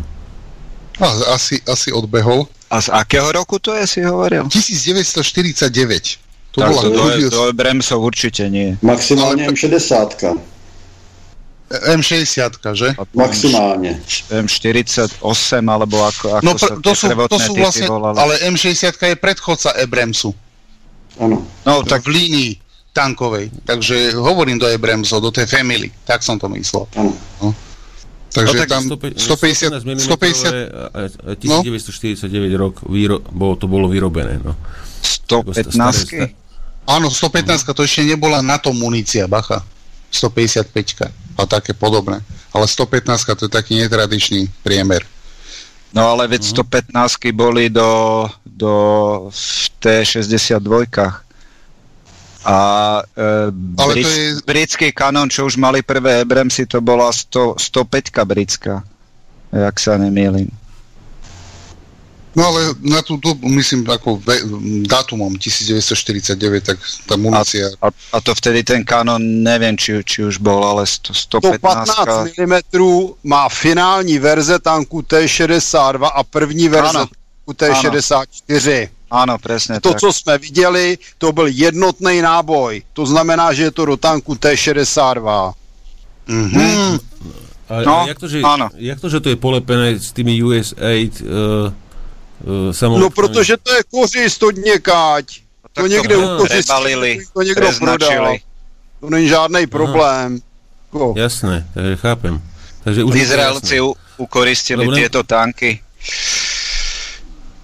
A, asi, asi odbehol. A z akého roku to je, si hovoril? 1949. To tak bola to do, do Abramsov určite nie. Maximálne Ale... M60. M60, že? Maximálne. M48, alebo ako, ako no, pr- to, sú, to sú vlastne, volali. ale M60 je predchodca Abramsu. Áno. No, tak v línii tankovej. Takže hovorím do Abramsov, do tej family. Tak som to myslel. No. Takže no, tak tam 150, 150, 1949 no? rok výro, bolo, to bolo vyrobené. No. 115 Áno, 115 to ešte nebola na to munícia, bacha. 155 a také podobné. Ale 115 to je taký netradičný priemer. No ale veď uh-huh. 115 boli do, do v T62 a e, brit, je... britský kanon, čo už mali prvé Abramsy, to bola 100, 105 britská, ak sa nemýlim. No ale na tú dobu, myslím, ako ve, dátumom 1949, tak tá munícia... A, a, a to vtedy ten kanon, neviem, či, či už bol, ale 100, 115 mm má finální verze tanku T-62 a první verze tanku T-64. Ano, přesně To, tak. co jsme viděli, to byl jednotný náboj. To znamená, že je to do tanku T-62. Mm-hmm. A, no, a jak, to, že, ano. jak to, že to je polepené s tými US-8 uh, uh, No, protože to je kořist od někáť. No, to někde to, ukořistili, to někdo prodal. To není žádný problém. Ko. Jasné, takže chápem. Takže už Izraelci ukoristili tieto tanky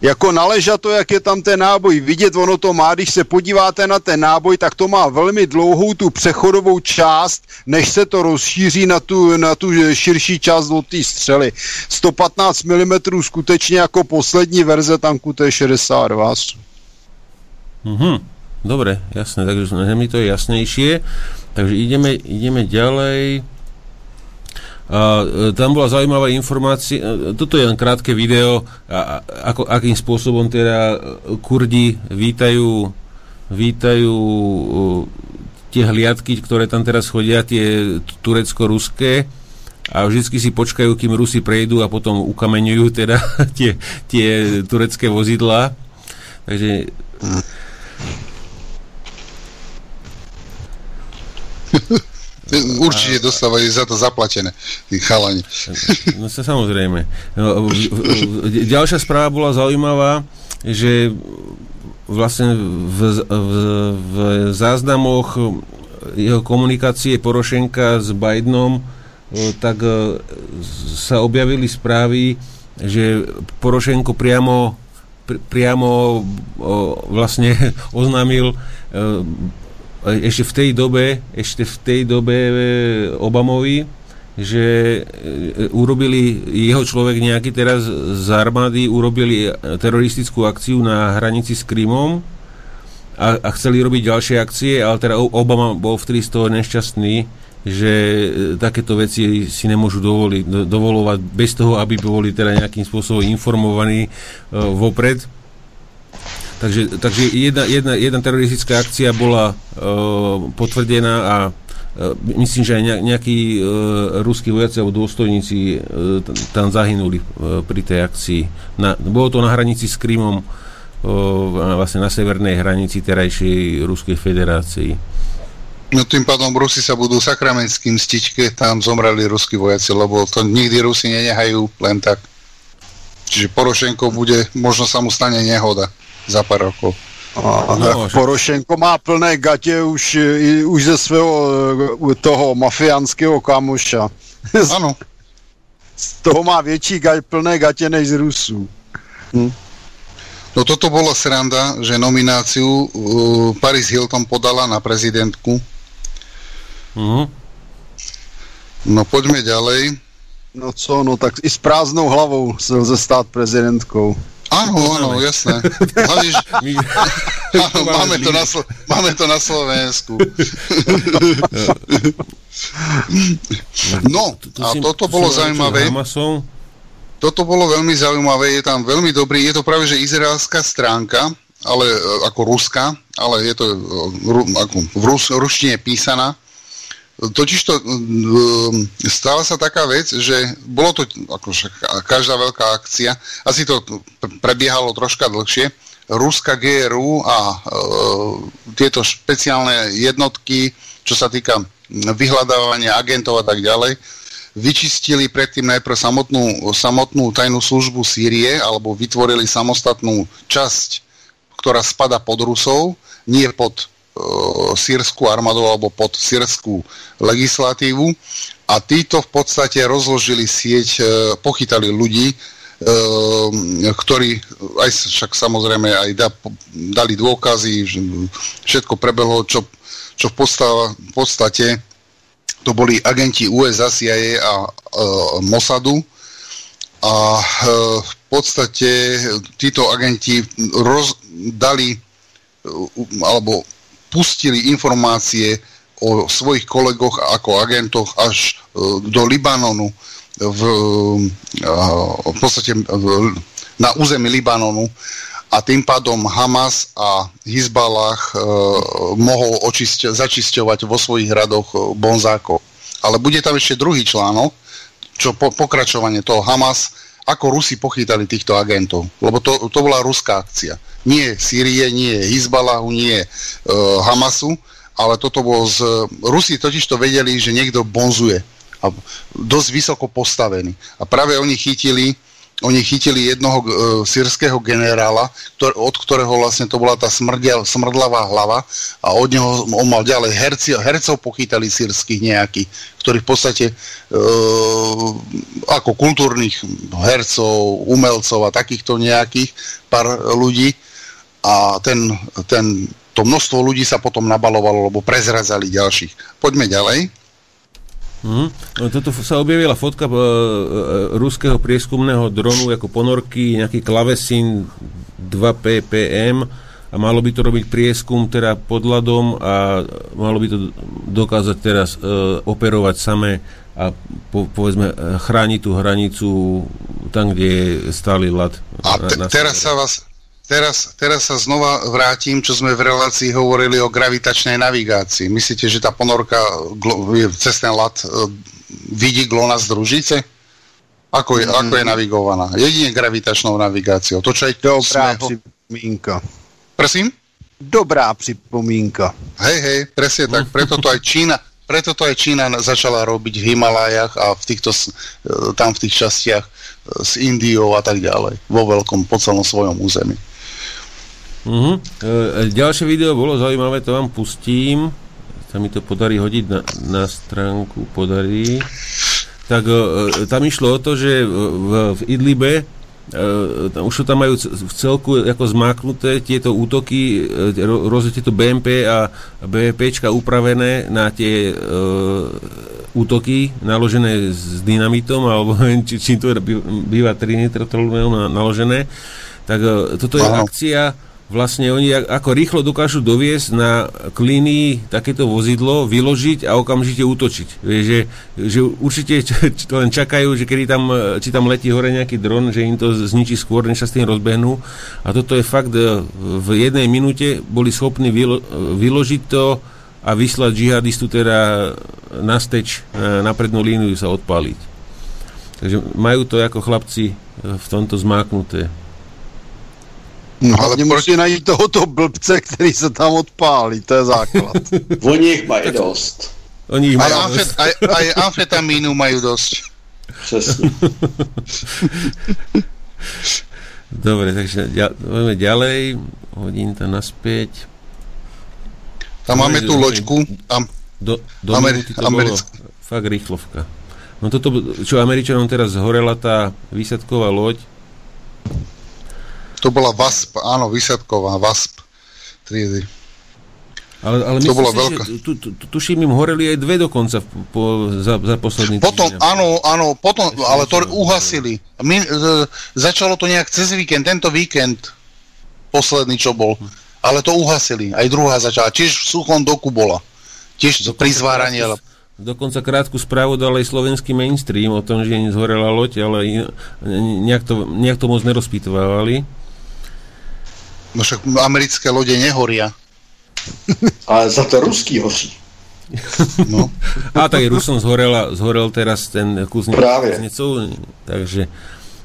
jako naleža to, jak je tam ten náboj vidět, ono to má, když se podíváte na ten náboj, tak to má velmi dlouhou tu přechodovou část, než se to rozšíří na tu, na tu širší část od té střely. 115 mm skutečně jako poslední verze tanku T62. Mhm, dobre, jasné, takže mi to je jasnejšie. Takže ideme, ideme ďalej. A e, tam bola zaujímavá informácia, e, toto je len krátke video, a, ako, akým spôsobom teda Kurdi vítajú, vítajú tie hliadky, ktoré tam teraz chodia, tie turecko-ruské a vždycky si počkajú, kým Rusi prejdú a potom ukameňujú teda <laughs> tie, tie turecké vozidla. Takže Určite dostávajú za to zaplatené, tí chalani. No sa samozrejme. No, ďalšia správa bola zaujímavá. že vlastne v, v, v záznamoch jeho komunikácie Porošenka s Bidenom tak sa objavili správy, že Porošenko priamo, priamo vlastne <laughs> oznámil ešte v tej dobe, ešte v tej dobe Obamovi, že urobili jeho človek nejaký teraz z armády, urobili teroristickú akciu na hranici s Krymom a, a chceli robiť ďalšie akcie, ale teda Obama bol vtedy z toho nešťastný, že takéto veci si nemôžu dovoliť, do, dovolovať bez toho, aby boli teda nejakým spôsobom informovaní uh, vopred. Takže, takže jedna, jedna, jedna teroristická akcia bola uh, potvrdená a uh, myslím, že aj nejakí uh, ruskí vojaci alebo dôstojníci uh, tam zahynuli uh, pri tej akcii. Na, bolo to na hranici s Krymom, uh, vlastne na severnej hranici terajšej Ruskej federácii. No tým pádom Rusi sa budú sakramentským mstiť, keď tam zomreli ruskí vojaci, lebo to nikdy Rusi nenehajú len tak. Čiže Porošenko bude, možno sa mu stane nehoda za pár rokov. A, no, Porošenko má plné gatě už, už ze svého toho mafiánského kamoša. <laughs> Ano. Z toho má větší gať, plné gatě než z Rusů. Hm. No toto bola sranda, že nomináciu uh, Paris Hilton podala na prezidentku. Uh-huh. No poďme ďalej. No co, no tak i s prázdnou hlavou se lze stát prezidentkou. Áno, áno, jasné. <laughs> Hlavne, že... <laughs> áno, máme, to na, Slo- máme to na Slovensku. <laughs> no, a toto bolo zaujímavé toto bolo veľmi zaujímavé, je tam veľmi dobrý, je to práve že izraelská stránka, ale e, ako ruská, ale je to e, ako v rus, ruštine písaná. Totiž to e, stala sa taká vec, že bolo to ako každá veľká akcia, asi to prebiehalo troška dlhšie, Ruska GRU a e, tieto špeciálne jednotky, čo sa týka vyhľadávania agentov a tak ďalej, vyčistili predtým najprv samotnú, samotnú tajnú službu Sýrie, alebo vytvorili samostatnú časť, ktorá spada pod Rusov, nie pod sírskú armádu alebo pod sírskú legislatívu. A títo v podstate rozložili sieť, e, pochytali ľudí, e, ktorí aj však samozrejme aj da, dali dôkazy, že všetko prebehlo, čo, čo v podstate to boli agenti USA, CIA a e, Mossadu a v podstate títo agenti rozdali e, alebo pustili informácie o svojich kolegoch ako agentoch až e, do Libanonu v, e, v podstate v, na území Libanonu a tým pádom Hamas a Hizbalah mohol očisť, začisťovať vo svojich radoch bonzákov. Ale bude tam ešte druhý článok, čo po, pokračovanie toho Hamas, ako Rusi pochytali týchto agentov. Lebo to, to bola ruská akcia. Nie Sýrie, nie Hizbalahu, nie e, Hamasu, ale toto bolo z... Rusi totiž to vedeli, že niekto bonzuje. A dosť vysoko postavený. A práve oni chytili oni chytili jednoho e, sírskeho generála, ktor, od ktorého vlastne to bola tá smrdia, smrdlavá hlava a od neho on mal ďalej herci, hercov pochytali sírskych nejakých, ktorí v podstate e, ako kultúrnych hercov, umelcov a takýchto nejakých pár ľudí a ten, ten, to množstvo ľudí sa potom nabalovalo, lebo prezrazali ďalších. Poďme ďalej. Hmm. No, toto sa objavila fotka uh, ruského prieskumného dronu ako ponorky, nejaký klavesín 2 ppm a malo by to robiť prieskum teda pod ľadom a malo by to dokázať teraz uh, operovať samé a po, povedzme chrániť tú hranicu tam, kde je stály ľad. A te, na, na teraz sa vás Teraz, teraz sa znova vrátim, čo sme v relácii hovorili o gravitačnej navigácii. Myslíte, že tá ponorka cez ten lat e, vidí GLONASS družice? Ako je, mm. ako je navigovaná? Jedine gravitačnou navigáciou. To, čo aj Dobrá sme... připomínka. Prosím? Dobrá připomínka. Hej, hej, presne tak. Preto to aj Čína, preto to aj Čína začala robiť v Himalájach a v týchto, e, tam v tých častiach e, s Indiou a tak ďalej. Vo veľkom, po celom svojom území. Uh-huh. E, ďalšie video bolo zaujímavé, to vám pustím. Sa mi to podarí hodiť na, na stránku, podarí. Tak e, tam išlo o to, že v, v Idlibe Uh, už to tam majú v celku ako zmáknuté tieto útoky, rôzne tieto BMP a BVPčka upravené na tie uh, útoky naložené s dynamitom, alebo či, čím to býva trinitrotolumeom naložené. Tak uh, toto je Aha. akcia vlastne oni ako rýchlo dokážu doviesť na klíny takéto vozidlo, vyložiť a okamžite útočiť. Že, že určite to len čakajú, že kedy tam, či tam letí hore nejaký dron, že im to zničí skôr, než sa s tým rozbehnú. A toto je fakt, e, v jednej minúte boli schopní vylo, vyložiť to a vyslať džihadistu teda na steč, na prednú líniu sa odpáliť. Takže majú to ako chlapci v tomto zmáknuté. No, ale musí najít tohoto blbce, který se tam odpálí, to je základ. <laughs> Oni jich mají dost. Oni jich mají amfet, aj, aj amfetamínu majú dosť. Přesně. <laughs> Dobre, takže poďme ďalej. Hodím to naspäť. Tam máme tú loďku. Am, do, do Ameri- to americká. bolo fakt rýchlovka. No toto, čo Američanom teraz zhorela tá výsadková loď, to bola VASP, áno, výsadková VASP triedy. Ale, ale to bola si, veľká. Tu, tu, tuším, im horeli aj dve dokonca po, za, za posledný Potom, týždeň. áno, áno, potom, ale to uhasili. My, e, začalo to nejak cez víkend, tento víkend, posledný, čo bol. Ale to uhasili. Aj druhá začala. Tiež v suchom doku bola. Tiež Dokonca pri zváraní. krátku- Dokonca krátku správu dal aj slovenský mainstream o tom, že zhorela loď, ale nejak to, nejak to moc nerozpýtovali. No však americké lode nehoria. Ale za to ruský hoří. <laughs> No. A tak Rusom zhorela, zhorel teraz ten Právě. kuznecov, takže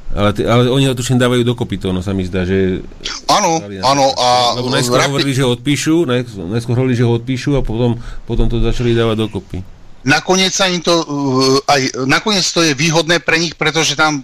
ale, ty, ale oni ho tuším dávajú dokopy to, no sa mi zdá, že... Áno, áno, a Lebo najskôr rapi- hovorili, že ho odpíšu, naj- najskôr hovorili, že ho odpíšu a potom, potom to začali dávať dokopy. Nakoniec sa im to uh, aj nakoniec to je výhodné pre nich, pretože tam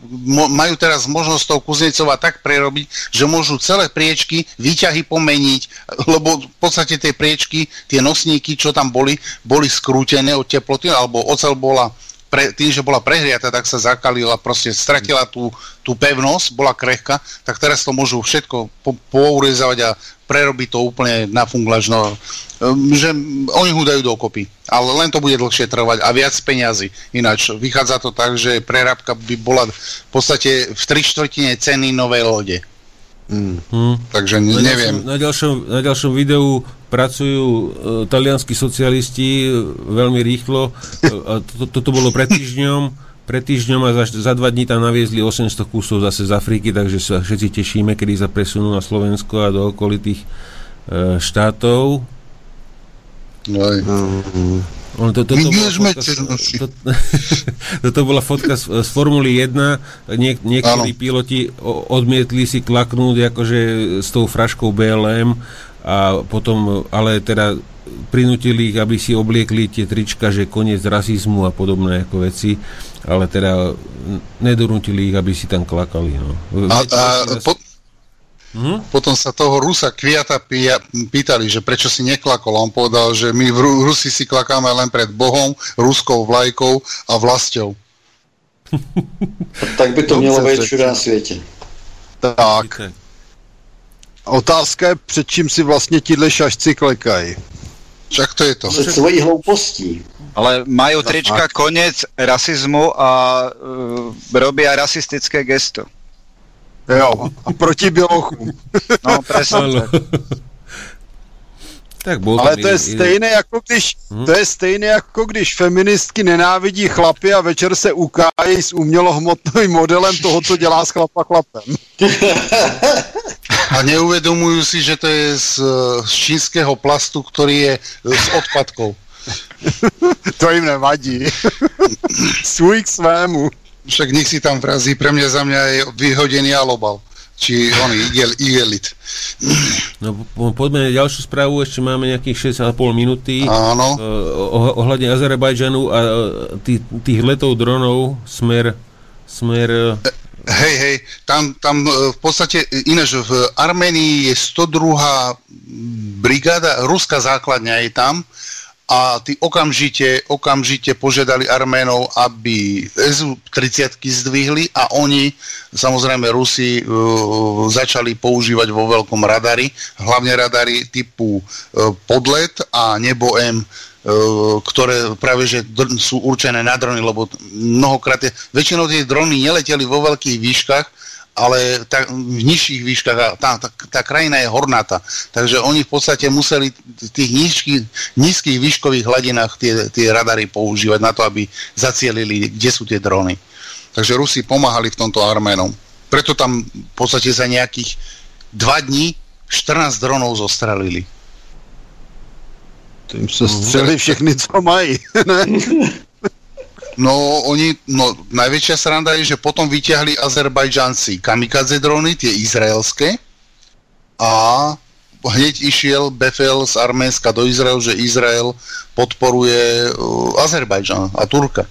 majú teraz možnosť toho Kuznecova tak prerobiť, že môžu celé priečky, výťahy pomeniť, lebo v podstate tie priečky, tie nosníky, čo tam boli, boli skrútené od teploty, alebo oceľ bola pre, tým, že bola prehriata, tak sa zakalila, proste stratila tú, tú pevnosť, bola krehká, tak teraz to môžu všetko po, pourezávať a prerobiť to úplne na funglažno. Um, že oni ho dajú dokopy, ale len to bude dlhšie trvať a viac peňazí. Ináč vychádza to tak, že prerábka by bola v podstate v tri štvrtine ceny novej lode. Hmm. Hm. Takže ďalšom, na, ďalšom, na ďalšom videu pracujú e, talianskí socialisti e, veľmi rýchlo. E, a to, toto bolo pred týždňom. Pred týždňom a za, za dva dní tam naviezli 800 kusov zase z Afriky, takže sa všetci tešíme, kedy sa presunú na Slovensko a do okolitých e, štátov. Aj. On, to, sme fotka z- černoši. to, <laughs> toto bola fotka z, z Formuly 1. Niek, niektorí Áno. piloti odmietli si klaknúť akože s tou fraškou BLM a potom, ale teda prinútili ich, aby si obliekli tie trička, že koniec rasizmu a podobné ako veci, ale teda nedonútili ich, aby si tam klakali. No. A, a po, Hm? potom sa toho Rusa Kviata pýtali, že prečo si neklakol. A on povedal, že my v Ru- Rusi si klakáme len pred Bohom, ruskou vlajkou a vlastou. Tak by to mělo být všude na světě. Tak, Tak. Otázka je, před čím si vlastně tíhle šašci klekají. Však to je to. Před svojí hloupostí. Ale majú trička koniec rasizmu a uh, robia rasistické gesto. Jo, a proti bělochům. No, Áno. tak. bol Ale to je jeden- stejné jako když, to je stejné jako když feministky nenávidí chlapy a večer se ukájí s umělohmotným modelem toho, co dělá s chlapa chlapem. <laughs> A neuvedomujú si, že to je z, z čínskeho plastu, ktorý je z odpadkov. <laughs> To jim nevadí. <laughs> Svůj k svému. Však nech si tam vrazí, pre mňa za mňa je vyhodený alobal. Či oný igel, igelit. No, po- poďme na ďalšiu správu, ešte máme nejakých 6,5 minúty. Áno. Eh, oh- ohľadne Azerbajdžanu a eh, tých, tých letov dronov smer, smer eh, Hej, hej, tam, tam e, v podstate ináč v Armenii je 102. brigáda, ruská základňa je tam a tí okamžite, okamžite požiadali Arménov, aby SU-30 zdvihli a oni, samozrejme Rusi, uh, začali používať vo veľkom radary, hlavne radary typu podlet a nebo M, ktoré práve že sú určené na drony, lebo mnohokrát, je, väčšinou tie drony neleteli vo veľkých výškach, ale tá, v nižších výškach a tá, tá, tá krajina je hornáta. Takže oni v podstate museli v tých nízkych, nízkych výškových hladinách tie, tie radary používať na to, aby zacielili, kde sú tie drony. Takže Rusi pomáhali v tomto Arménom. Preto tam v podstate za nejakých dva dní 14 dronov zostrelili. Tím se střeli všechny, co mají. <laughs> ne? No, oni, no, najväčšia sranda je, že potom vyťahli Azerbajdžanci kamikadze drony, tie izraelské, a hneď išiel Befel z Arménska do Izraelu, že Izrael podporuje uh, Azerbajdžan a Turka.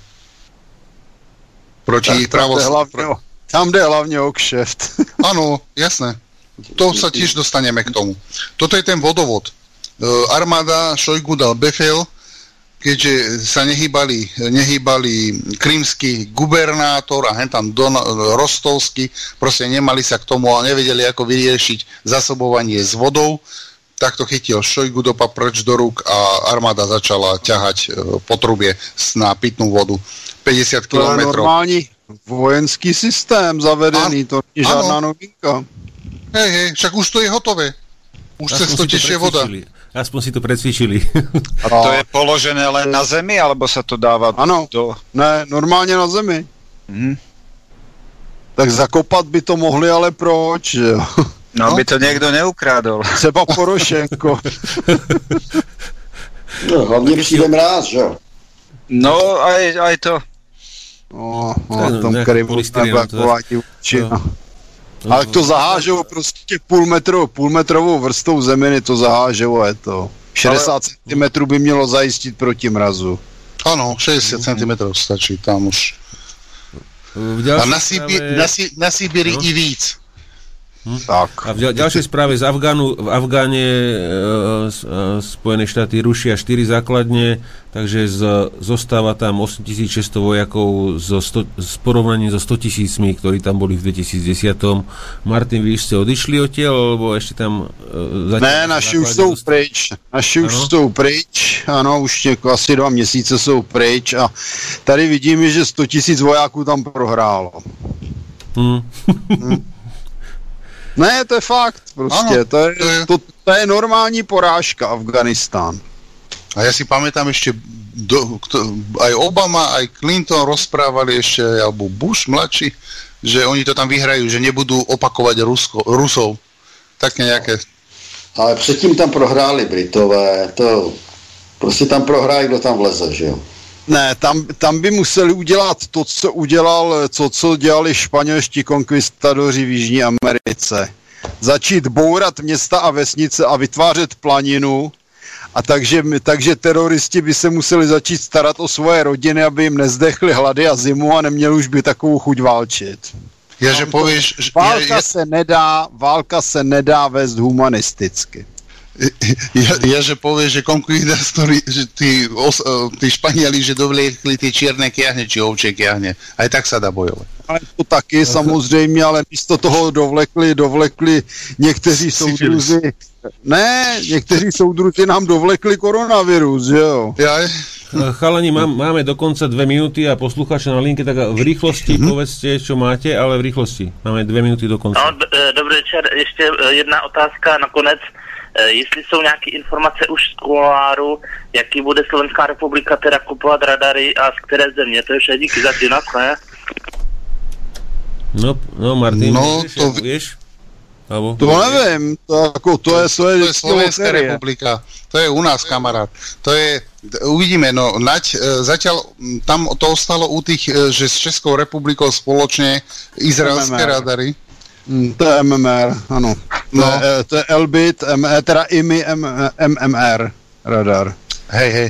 Proti tam, jde hlavně, o- tam jde hlavně o kšeft. Áno, jasné. To sa tiež dostaneme k tomu. Toto je ten vodovod. Uh, armáda Šojgu dal Befel, keďže sa nehýbali, nehýbali krímsky gubernátor a hen tam Don, Rostovský, proste nemali sa k tomu a nevedeli, ako vyriešiť zasobovanie s vodou, tak to chytil Šojgu do preč do rúk a armáda začala ťahať e, potrubie s- na pitnú vodu. 50 To je km. normální vojenský systém zavedený, to není Ano. žádná novinka. Hej, hej, však už to je hotové. Už cez to tečie voda. Aspoň si to precvičili. <laughs> A to je položené len na zemi, alebo sa to dáva ano. do... Ne, normálně na zemi. Mhm. Tak zakopat by to mohli, ale proč? jo? No, aby to niekto neukrádol. <laughs> Třeba Porošenko. No, hlavně přijde mráz, že jo? No, aj, aj to. No, no, Krymu polystyren, nebo to no. Ale to zahážou prostě půl, metro, půl metrovou vrstou zeminy, to zahážou a je to. 60 cm by mělo zajistit proti mrazu. Áno, 60 cm stačí tam už. A na, Sibi- správe- na, si- na Sibiri No. i víc. Tak. A v ďal- ďalšej správe z Afgánu, v Afgáne e, e, Spojené štáty rušia 4 základne, takže z, zostáva tam 8600 vojakov zo 100, s porovnaním so 100 tisícmi, ktorí tam boli v 2010. Martin, vy už ste odišli odtiaľ, alebo ešte tam... E, Ne, naši už jsou pryč. Naši už Ano. jsou pryč, ano, už něko, asi dva měsíce jsou pryč a tady vidíme, že 100 tisíc vojáků tam prohrálo. Hmm. Ne, to je fakt, prostě, Ano, to, je, to je- to, to je normální porážka Afganistán. A ja si pamätám ešte, do, kto, aj Obama, aj Clinton rozprávali ešte, alebo Bush mladší, že oni to tam vyhrajú, že nebudú opakovať Rusko, Rusov. Také nejaké... Ale předtím tam prohráli Britové, to prostě tam prohrají, kdo tam vleze, že jo? Ne, tam, tam by museli udělat to, co udělal, co, co dělali španělští konkvistadoři v Jižní Americe. Začít bourat města a vesnice a vytvářet planinu, a takže, takže teroristi by se museli začít starat o svoje rodiny, aby jim nezdechli hlady a zimu a neměli už by takovou chuť válčit. Ja, že povieš... že- Válka ja, se nedá, válka se nedá vést humanisticky. Ja, ja, že povieš, že konkvizítori, že tí, os, eh, tí Španieli, že dovliekli tie čierne kiahne, či ovčie kiahne. Aj tak sa dá bojovať. Ale to taky samozřejmě, ale místo toho dovlekli, dovlekli někteří soudruzi. Ne, někteří soudruzi nám dovlekli koronavirus, že jo? Ja, E, Chalani, mám, máme dokonca dve minúty a poslucháča na linke, tak v rýchlosti Mhm. povedzte, čo máte, ale v rýchlosti. Máme dvě minuty do konce. No, eh, dobrý večer. Ještě eh, jedna otázka nakonec. Eh, Jestli jsou nějaké informace už z kuloáru, jaký bude Slovenská republika teda kupovat radary a z které země. To je vše díky za ty ne? No, no Martin, No, vieš, to- vieš? Alebo, To nevím, to, jako, to je, to je, to je Slovenská loterie. republika. To je u nás, kamarát. To je, uvidíme, no, nať, e, zatiaľ m, tam to ostalo u tých, e, že s Českou republikou spoločne izraelské radary. Mm, To je MMR, ano. To, No. je, eh, to je Elbit, M, eh, teda IMI M, MMR radar. Hej, hej.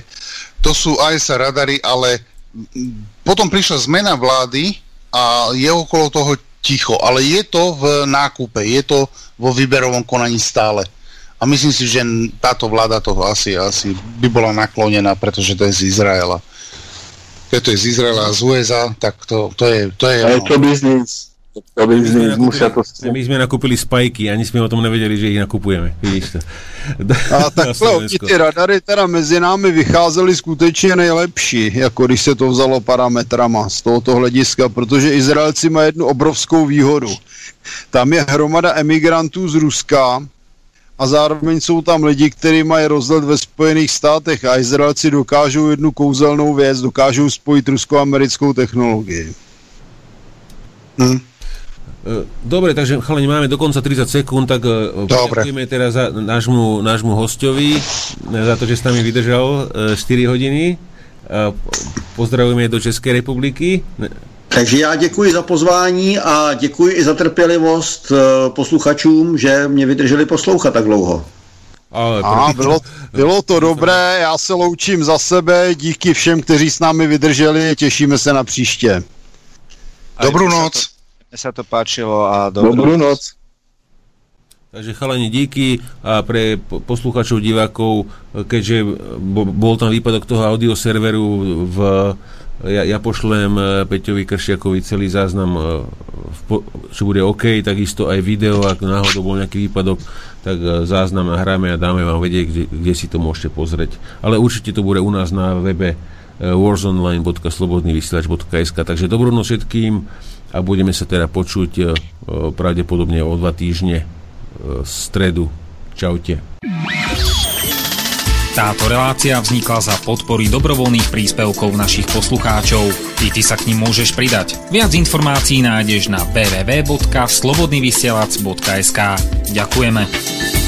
To sú ASA radary, ale potom prišla zmena vlády a je okolo toho ticho, ale je to v nákupe, je to vo výberovom konaní stále. A myslím si, že táto vláda toho asi, asi by bola naklonená, pretože to je z Izraela. Keď to je z Izraela a z USA, tak to, to je... To je, je to biznis. To biznis, musia to... My sme nakúpili spajky, ani sme o tom nevedeli, že ich nakupujeme. Vidíš to. A <laughs> takhle oni ty radary teda mezi námi vycházely skutečně nejlepší, jako když se to vzalo parametrama z tohoto hlediska, protože Izraelci mají jednu obrovskou výhodu. Tam je hromada emigrantů z Ruska, a zároveň jsou tam lidi, kteří mají rozhled ve Spojených státech a Izraelci dokážou jednu kouzelnou věc, dokážou spojit rusko-americkou technologii. Hm. Dobre, takže chalani, máme dokonca 30 sekúnd, tak e, ďakujeme teraz za nášmu, nášmu hostovi za to, že s nami vydržal 4 e, hodiny. Pozdravujeme do České republiky. Takže já děkuji za pozvání a děkuji i za trpělivost eh, posluchačům, že mě vydrželi poslouchat tak dlouho. Ale a bylo, bylo to dobré, já se loučím za sebe, díky všem, kteří s námi vydrželi, těšíme se na příště. Dobrou noc. Mne sa to páčilo a dobrú, dobrú noc. Takže chalani, díky a pre posluchačov, divákov, keďže bol tam výpadok toho audioserveru v ja, ja pošlem e, Peťovi Kršiakovi celý záznam, e, čo bude OK, takisto aj video, ak náhodou bol nejaký výpadok, tak e, záznam nahráme a dáme vám vedieť, kde, kde si to môžete pozrieť. Ale určite to bude u nás na webe warzonline.slobodnyvysielač.sk Takže dobrú noc všetkým a budeme sa teda počuť pravdepodobne o dva týždne stredu. Čaute. Táto relácia vznikla za podpory dobrovoľných príspevkov našich poslucháčov. Ty, ty sa k ním môžeš pridať. Viac informácií nájdeš na www.slobodnyvysielac.sk Ďakujeme.